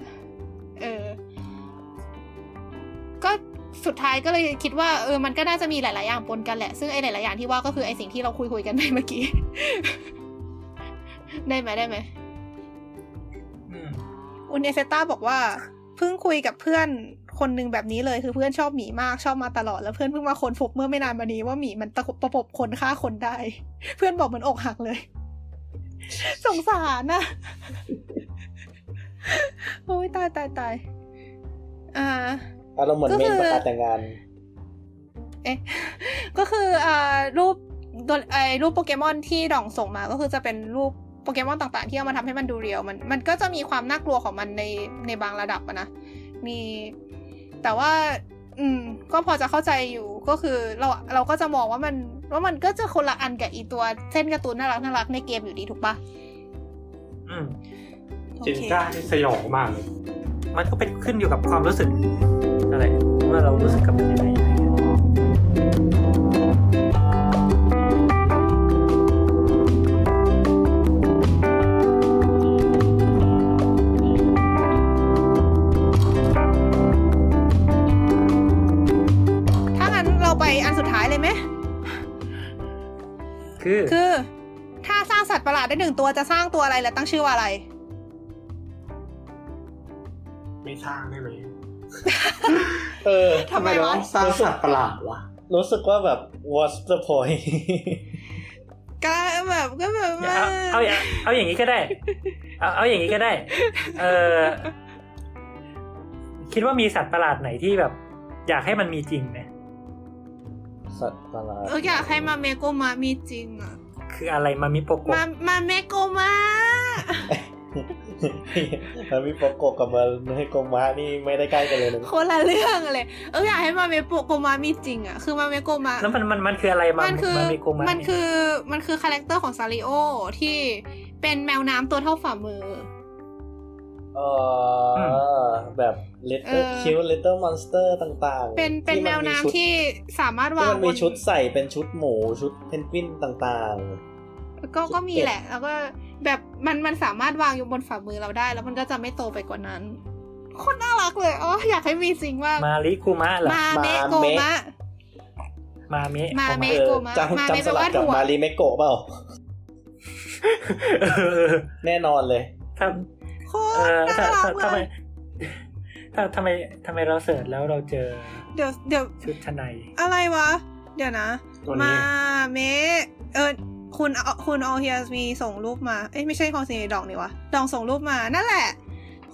เออ ก็สุดท้ายก็เลยคิดว่าเออมันก็น่าจะมีหลาย ๆ อย่างปนกันแหละ ซึ่งไอ้หลาย ๆ อย่างที่ว่าก็คือไอ้สิ่งที่เราคุยคุยๆกันไปเมื่อกี้ ได้ไหมได้ไหมอืมอุนเอเซต้าบอกว่าเพิ่งคุยกับเพื่อนคนหนึ่งแบบนี้เลยคือเพื่อนชอบหมีมากชอบมาตลอดแล้วเพื่อนเพิ่งมาค้นพบเมื่อไม่นานมานี้ว่าหมีมันตะประปบคนฆ่าคนได้ เพื่อนบอกเหมือนอกหักเลย สงสารนะโอ้ยตายตายตายอ่าอารมณ์เหมือนก็เมคืนอประกาศแต่งงาน เอ๊ะก็คืออ่ารูปตัวไอ้รูปโปเกมอนที่ดองส่งมาก็คือจะเป็นรูป โปเกมอนต่างๆ ที่เอามาทำให้มันดูเรียวมันมันก็จะมีความน่ากลัวของมันในในบางระดับอะนะมีแต่ว่า อืม ก็พอจะเข้าใจอยู่ก็คือเราเราก็จะมองว่ามันว่ามันก็จะคนละอันกับอีตัวเส้นการ์ตูนน่ารักน่ารักในเกมอยู่ดีถูกปะอืมโอจินเคก้าที่สยองมากเลยมันก็เป็นขึ้นอยู่กับความรู้สึกอะไรว่าเรารู้สึกกับมันยังไงอะไรเงี้ยถ้างั้ อันสุดท้ายเลยไหมคือคือ ถ้าสร้างสัตว์ประหลาดได้หนึ่งตัวจะสร้างตัวอะไรและตั้งชื่อว่าอะไร ไม่สร้างได้ไหมเออทำไมเราวะต้องสร้างสัตว์ประหลาดวะรู้สึกว่าแบบ what's the point ก็แบบก็แบบว่าเอาเอาเอาอย่างนี้ก็ได้ เอาเอาอย่างนี้ก็ได้ เออคิดว่ามีสัตว์ประหลาดไหนที่แบบ อยากให้มันมีจริงไหม สัตว์ประหลาดเอออยากให้มาเมโกมามีจริงอะ คืออะไรมามิโปโกะมามาเมโกมามันมีโปโกะกับมันให้โกมะนี่ไม่ได้ใกล้กันเลยนะคนละเรื่องเลยเอออยากให้มาเมโกมามีจริงอะคือมาเมโกมาแล้วมันมันมันคืออะไรมามันคือมามิโกะมามันคือมันคือคาแรคเตอร์ของซานริโอที่เป็นแมวน้ำตัวเท่าฝ่ามือ เออแบบเอ little อ cute little monster ต่างๆ เป็นเป็นแมวน้ำที่สามารถที่วางมันบมีนชุดใส่เป็นชุดหมูชุดเพนกวินต่างก็ก็มีเป็ดแหละ แล้วก็แบบมันมันสามารถวางอยู่บนฝ่ามือเราได้ แล้วมันก็จะไม่โตไปกว่านั้นโคนน่ารักเลยอ๋ออยากให้มีจริงมากมาริคุมะเหรอมาเมโกมะมาเมะมาๆเมเออโกมะจำมาเมจำสลับแปลว่ากับถั่วมาริเมโกะเปล่าเออแน่นอนเลยถ้าโคเอ ตรอน่าถ้ารักถ้าทำไมเลยถ้าทำไมทำไมเรา search แล้วเราเจอ เดี๋ยวเดี๋ยวชุดชั้นในอะไรวะ เดี๋ยวนะตัวนี้มาเมเออคุณคุณออเฮียมีส่งรูปมา เอ้ยไม่ใช่คอนซีดองนี่วะ ดองส่งรูปมา นั่นแหละ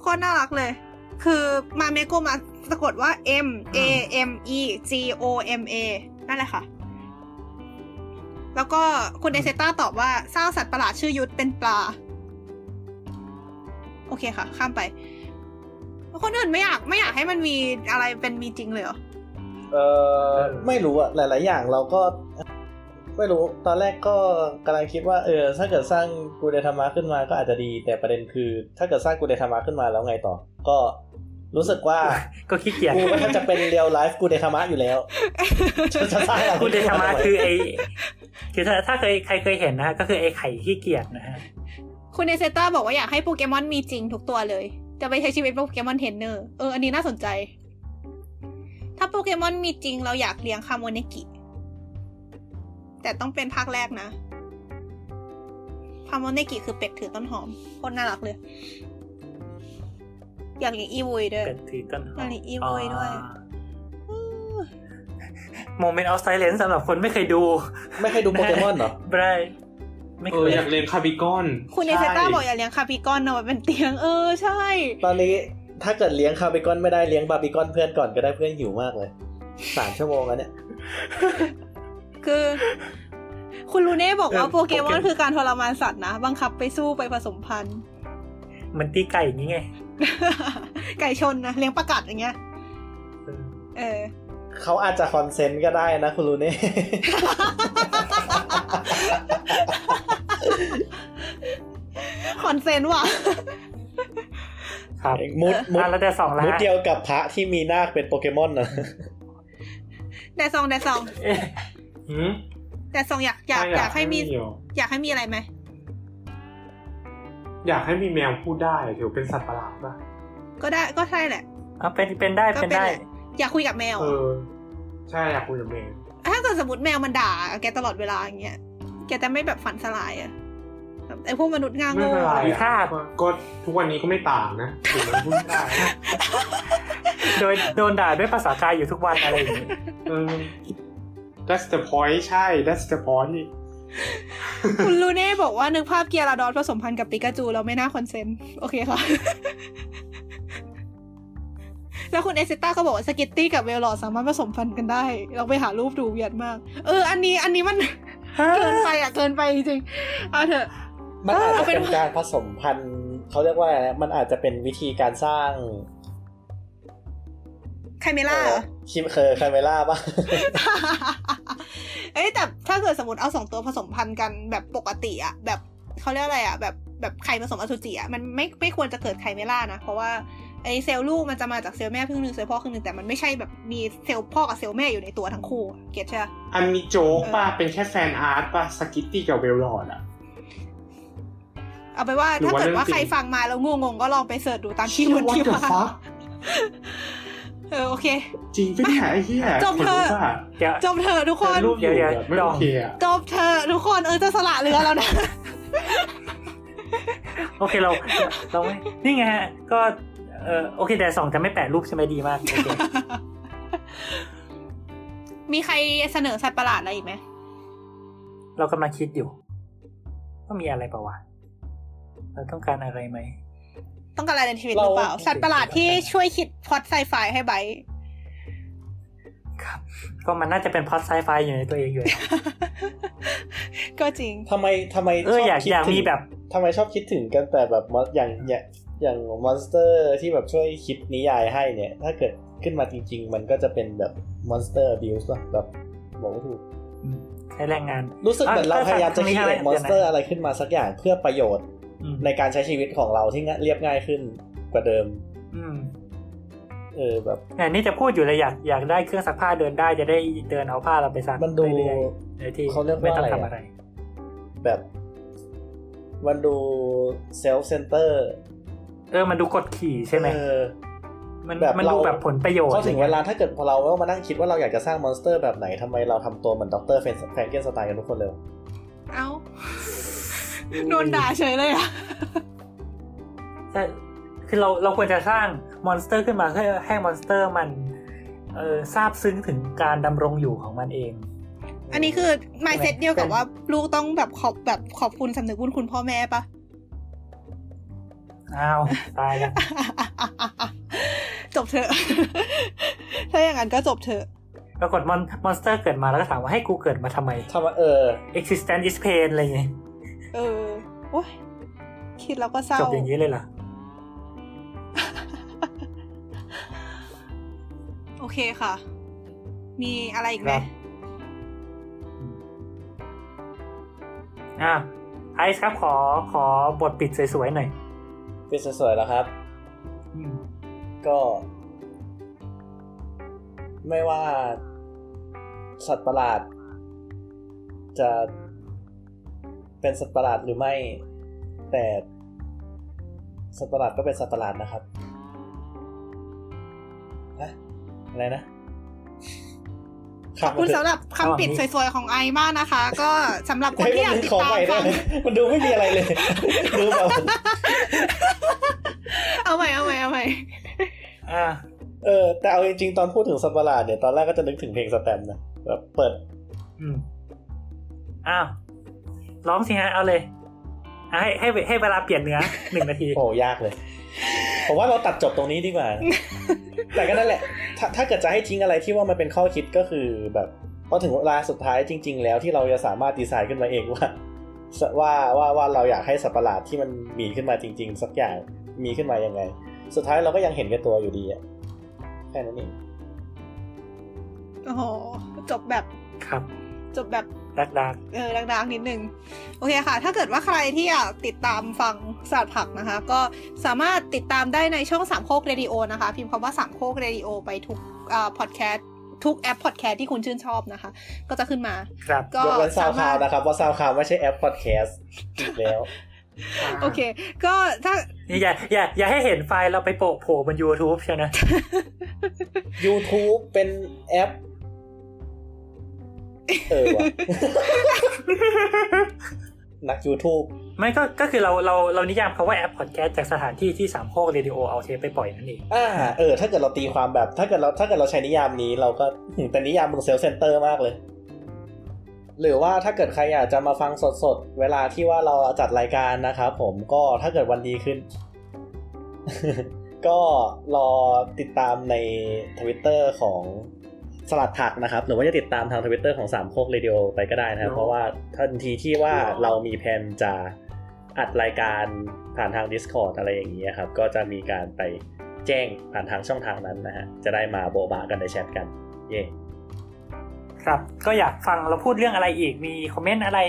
โคตรน่ารักเลย คือมาเมโกมาสะกดว่า M A M E G O M A นั่นแหละค่ะ แล้วก็คุณเดเซต้าตอบว่าสร้างสัตว์ประหลาดชื่อยุทธเป็นปลา โอเคค่ะ ข้ามไปคนอื่นไม่อยากไม่อยากให้มันมีอะไรเป็นมีจริงเลยเหรอเออไม่รู้อะหลาย ๆ อย่างเราก็ ไม่รู้ตอนแรกก็กำลังคิดว่าเออถ้าเกิดสร้างกูเดทามะขึ้นมาก็อาจจะดี แต่ประเด็นคือ ถ้าเกิดสร้างกูเดทามะขึ้นมาแล้วไงต่อ ก็รู้สึกว่าก็ขี้เกียจกูก็แทบจะเป็น real life กูเดทามะอยู่แล้วจะจะสร้างอะไรพูดในธรรมะคือไอคือถ้าถ้าเคยใครเคยเห็นนะฮะก็คือไอไข่ขี้เกียจนะฮะ คุณเอเซต้าบอกว่าอยากให้โปเกมอนมีจริงทุกตัวเลย จะไปใช้ชีวิตโปเกมอนเทรนเนอร์ เออ อันนี้น่าสนใจ ถ้าโปเกมอนมีจริงเราอยากเลี้ยงคาโมเนกิ แต่ต้องเป็นภาคแรกนะคาโมเนกิคือเป็ดถือต้นหอมโคตรน่ารักเลย อยากเลี้ยงอีวุยด้วยเป็นถือต้นหออันนี้ Evoy ด้วย moment of silence สำหรับคนไม่เคยดู ไม่เคยดูโปเกมอนเหรอไบร ไม่เอเคอยอยากเรียนคาบิกอน คุณเอเซต้าบอกอยากเลี้ยงคาบิกอนเอาไว้เป็นเตียงเออใช่ ตอนนี้ถ้าเกิดเลี้ยงคาร์บิกอนไม่ได้เลี้ยงบาร์บีคอนเพื่อนก่อนก็ได้เพื่อนหิวมากเลยสามชั่วโมงแล้วเนี่ย คือ คุณลูเน่บอกว่าเออโปเกมอนโปเกคือการทรมานสัตว์นะบังคับไปสู้ไปผสมพันธุ์ มันตีไก่อย่างนี้ไง ไก่ชนนะเลี้ยงประกัดอย่างเงี้ยเออเขาอาจจะคอนเซนต์ก็ได้นะคุณลูเน่ คอนเซนต์ว่ะครับมุดมุดอะแล้วแต่สองแล้วมุดฮะเดียวกับพระที่มีนาคเป็นโปเกมอนนะแดซองแดซองเอ๊ะหืมแดซองอยากอยากอยากให้มีอยู่อยากให้มีอะไรไหมอยากให้มีแมวพูดได้ถือเป็นสัตว์ประหลาดป่ะก็ได้ก็ใช่แหละเอาเป็นเป็นได้ก็เป็นเป็นได้แหละอยากคุยกับแมวเออใช่อยากคุยกับแมวถ้าเกิดสมมติแมวมันด่า แกตลอดเวลาอย่างเงี้ย แกจะไม่แบบฝันสลายอะแบบไอพวกมนุษย์ง่าไม่โง่เป็นไรมีอะค่าก็ทุกวันนี้ก็ไม่ต่างนะถึงมันพูดได้โดยโดนด่าด้วยภาษากายอยู่ทุกวันอะไรอย่างนี้เออ that's the point ใช่ that's the point คุณลูเน่บอกว่านึกภาพเกียร์ลาดอนผสมพันธ์กับปิกาจูเราไม่น่า consent โอเคค่ะ แล้วคุณเอซิต้าก็บอกว่าสกิตตี้กับเวลลอดสามารถผสมพันธุ์กันได้ เราไปหารูปดู weird มาก เออ อันนี้อันนี้มัน เกินไปอะเกินไปจริงๆเอาเถอะมันอาจจะเอาเป็เป็นนการผสมพันธุ์เขาเรียกว่าอะไรนะมันอาจจะเป็นวิธีการสร้างchimera เหรอคิมเคย chimera ปะเอ้ยแต่ถ้าเกิดสมมติเอาสองตัวผสมพันธุ์กันแบบปกติอะแบบเขาเรียกอะไรอะแบบแบบไข่ผสมอสุจิอะมันไม่ไม่ควรจะเกิด chimera นะ เพราะว่า ไอเซลล์ลูกมันจะมาจากเซลล์แม่ครึ่งหนึ่งเซลล์พ่อครึ่งหนึ่งแต่มันไม่ใช่แบบมีเซลล์พ่อกับเซลล์แม่อยู่ในตัวทั้งคู่ get ใช่ปะอันนี้โจ๊กป่ะเป็นแค่ fan art ป่ะสกิตตี้กับเวลลอดอะเอาไปนว่าหรือถ้าว่าเกิดว่าเรื่องจริงใครฟังมาแล้วงงๆก็ลองไป search ดูตามที่มัน What ที่ the ว่า fuck เออโอเค จริงปะเนี่ยไอ้เหี้ยจบเถอะคนรู้ป่ะเดี๋ยวจบเถอะทุกคนแต่รูปอยู่เดี๋ยวแบบไม่เดี๋ยวโอเคอะจบเถอะทุกคนเออจะสละเรือแล้วนะ โอเคเราเราไม่นี่ไงฮะก็ เออโอเคแต่สองจะไม่แปะรูปใช่ไหมดีมากโอเคมีใครเสนอสัตว์ประหลาดอะไรอีกไหม เรากำลังคิดอยู่ว่ามีอะไรเปล่าวะ เราต้องการอะไรไหม ต้องการอะไรในชีวิตหรือเปล่าเราสัตว์ประหลาดที่ช่วยคิด plot sci-fi ให้ไบร์ทครับก็มันน่าจะเป็น plot sci-fi อยู่ในตัวเองอยู่แล้วก็จริงทำไมทำไมเออชบอยากคิดอยากถึงมีแบบทำไมชอบคิดถึงกันแต่แบบว่าอย่างอย่าง อย่าง monster ที่แบบช่วยคิดนิยายให้เนี่ย ถ้าเกิดขึ้นมาจริง ๆ มันก็จะเป็นแบบ monster abuse ป่ะแบบบอกไม่ถูกใช้แรงงาน รู้สึกเหมือนเราพยายามจะอะคิดก็ monster เดี๋ยวนะอะไรขึ้นมาสักอย่างเพื่อประโยชน์อืมในการใช้ชีวิตของเราที่ง่ายเรียบง่ายขึ้นกว่าเดิมอืมเออแบบเนี่ยนี่จะพูดอยู่เลยอยากอยากได้เครื่องซักผ้าเดินได้จะได้เดินเอาผ้าเราไปซักมันดูเรื่อยๆโดยที่เขาเรียกว่าไม่ต้องอะไรทำอะอะไร แบบ มันดู self center เออมันดูกดขี่ใช่ไหมเออมันแบบมันดูเราแบบผลประโยชน์พอถึงเวลาถ้าเกิดพอเราต้องมานั่งคิดว่าเราอยากจะสร้าง monster แบบไหนทำไมเราทำตัวเหมือนด็อกเตอร์แฟรงเกนสไตน์กันทุกคนเลยเอ้าโดนด่าเฉยเลยอะใช่คือเราเราควรจะสร้าง monster ขึ้นมาเพื่อให้ monster มันเออซาบซึ้งถึงการดำรงอยู่ของมันเอง อันนี้คือ mindset เดียวกับว่าลูกต้องแบบขอบแบบขอบคุณสำนึกบุญคุณพ่อแม่ปะ อ้าว ตายแล้วจบเถอะ ถ้าอย่างนั้นก็จบเถอะปรากฏ mon monster เกิดมาแล้วก็ถามว่าให้กูเกิดมาทำไมทำไมเออ existence is pain อะไรอย่างเงี้ยเออ โอ้ยคิดแล้วก็เศร้า จบอย่างนี้เลยเหรอ โอเคค่ะ มีอะไรอีกไหมครับอะไอซ์ครับขอขอบทปิดสวยๆหน่อย เป็นสวยๆแล้วครับอืมก็ ไม่ว่า สัตว์ประหลาด จะเป็นสัตว์ประหลาดหรือไม่ แต่สัตว์ประหลาดก็เป็นสัตว์ประหลาดนะครับฮะอะไรนะ ขอบคุณสำหรับคำปิดสวยๆของไอมากนะคะ ก็สำหรับคนให้ที่อยากมันติดขอตาใหมม่ได้ฟังไหมมันดูไม่มีอะไรเลยดูแบบเอาใหม่เอาใหม่เอาใหม่อ่าเออ แต่เอาจริงๆตอนพูดถึงสัตว์ประหลาดเนี่ยตอนแรกก็จะนึกถึงเพลงสแตมป์นะแบบเปิด อืมอ้าวร้องสิฮะเอาเลยอะให้ให้ให้เวลาเปลี่ยนเนื้อหนึ่งนาทีโอ้ยากเลย ผมว่าเราตัดจบตรงนี้ดีกว่า แต่ก็นั่นแหละ ถ้าถ้าเกิดจะให้ทิ้งอะไรที่ว่ามันเป็นข้อคิดก็คือแบบพอถึงเวลาสุดท้ายจริง ๆ แล้วที่เราจะสามารถดีไซนขึ้นมาเองว่าว่าว่าว่าเราอยากให้สัตว์ประหลาดที่มันมีขึ้นมาจริง ๆ สักอย่างมีขึ้นมายังไง สุดท้ายเราก็ยังเห็นแก่ตัวอยู่ดีอะแค่นั้นเองโอ้โหจบแบบครับ จบแบบ ดักดักเออดังๆนิดนึง โอเคค่ะ ถ้าเกิดว่าใครที่อยากติดตามฟังศาสตร์ผักนะคะ ก็สามารถติดตามได้ในช่องสามโคกเรดิโอนะคะ พิมพ์คำว่าสามโคกเรดิโอไปทุกอ่าพอดแคสต์ทุกแอปพอดแคสต์ที่คุณชื่นชอบนะคะ ก็จะขึ้นมา ครับก็ยกเว้นซาวสาคลามาวรถนะครับว่าซาวคลาวไม่ใช่แอปพอดแคสต์อีกแล้ว โอเค ก็ถ้าอย่าอย่าอย่าให้เห็นไฟล์เราไปโปะโผล่บน YouTube ใช่ไหม YouTube เป็นแอป เออว่ะนัก YouTube ไม่ก็ก็คือเราเราเรานิยามคาว่าแอปพอดแคสต์จากสถานที่ที่สามโคกเรดิโอเอาเทปไปปล่อยนั่นเองอ่าเออถ้าเกิดเราตีความแบบถ้าเกิดเราถ้าเกิดเราใช้นิยามนี้เราก็หืมเป็นนิยามมึง self-center มากเลย หรือว่าถ้าเกิดใครอยากจะมาฟังสดๆ เวลาที่ว่าเราจัดรายการนะครับผมก็ถ้าเกิดวันดีขึ้น ก็รอติดตามในทวิตเตอร์ของ สลัดผักนะครับ หรือว่าจะติดตามทางทวิตเตอร์ของสามโคกเรดิโอไปก็ได้นะครับ เพราะว่าทันทีที่ว่าเรามีแผนจะอัดรายการผ่านทาง Discord อะไรอย่างนี้ยครับ ก็จะมีการไปแจ้งผ่านทางช่องทางนั้นนะฮะ จะได้มาโบบากันในแชทกัน เย่ครับ ก็อยากฟังเราพูดเรื่องอะไรอีก มีคอมเมนต์อะไร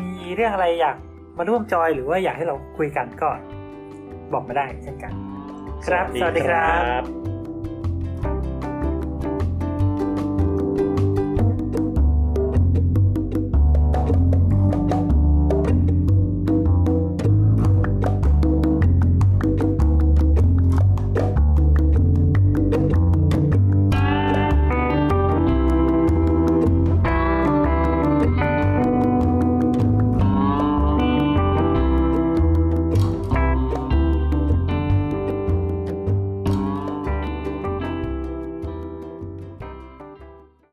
มีเรื่องอะไรอยากมาร่วมจอยหรือว่าอยากให้เราคุยกันก็บอกมาได้เช่นกัน ครับ สวัสดีครับบ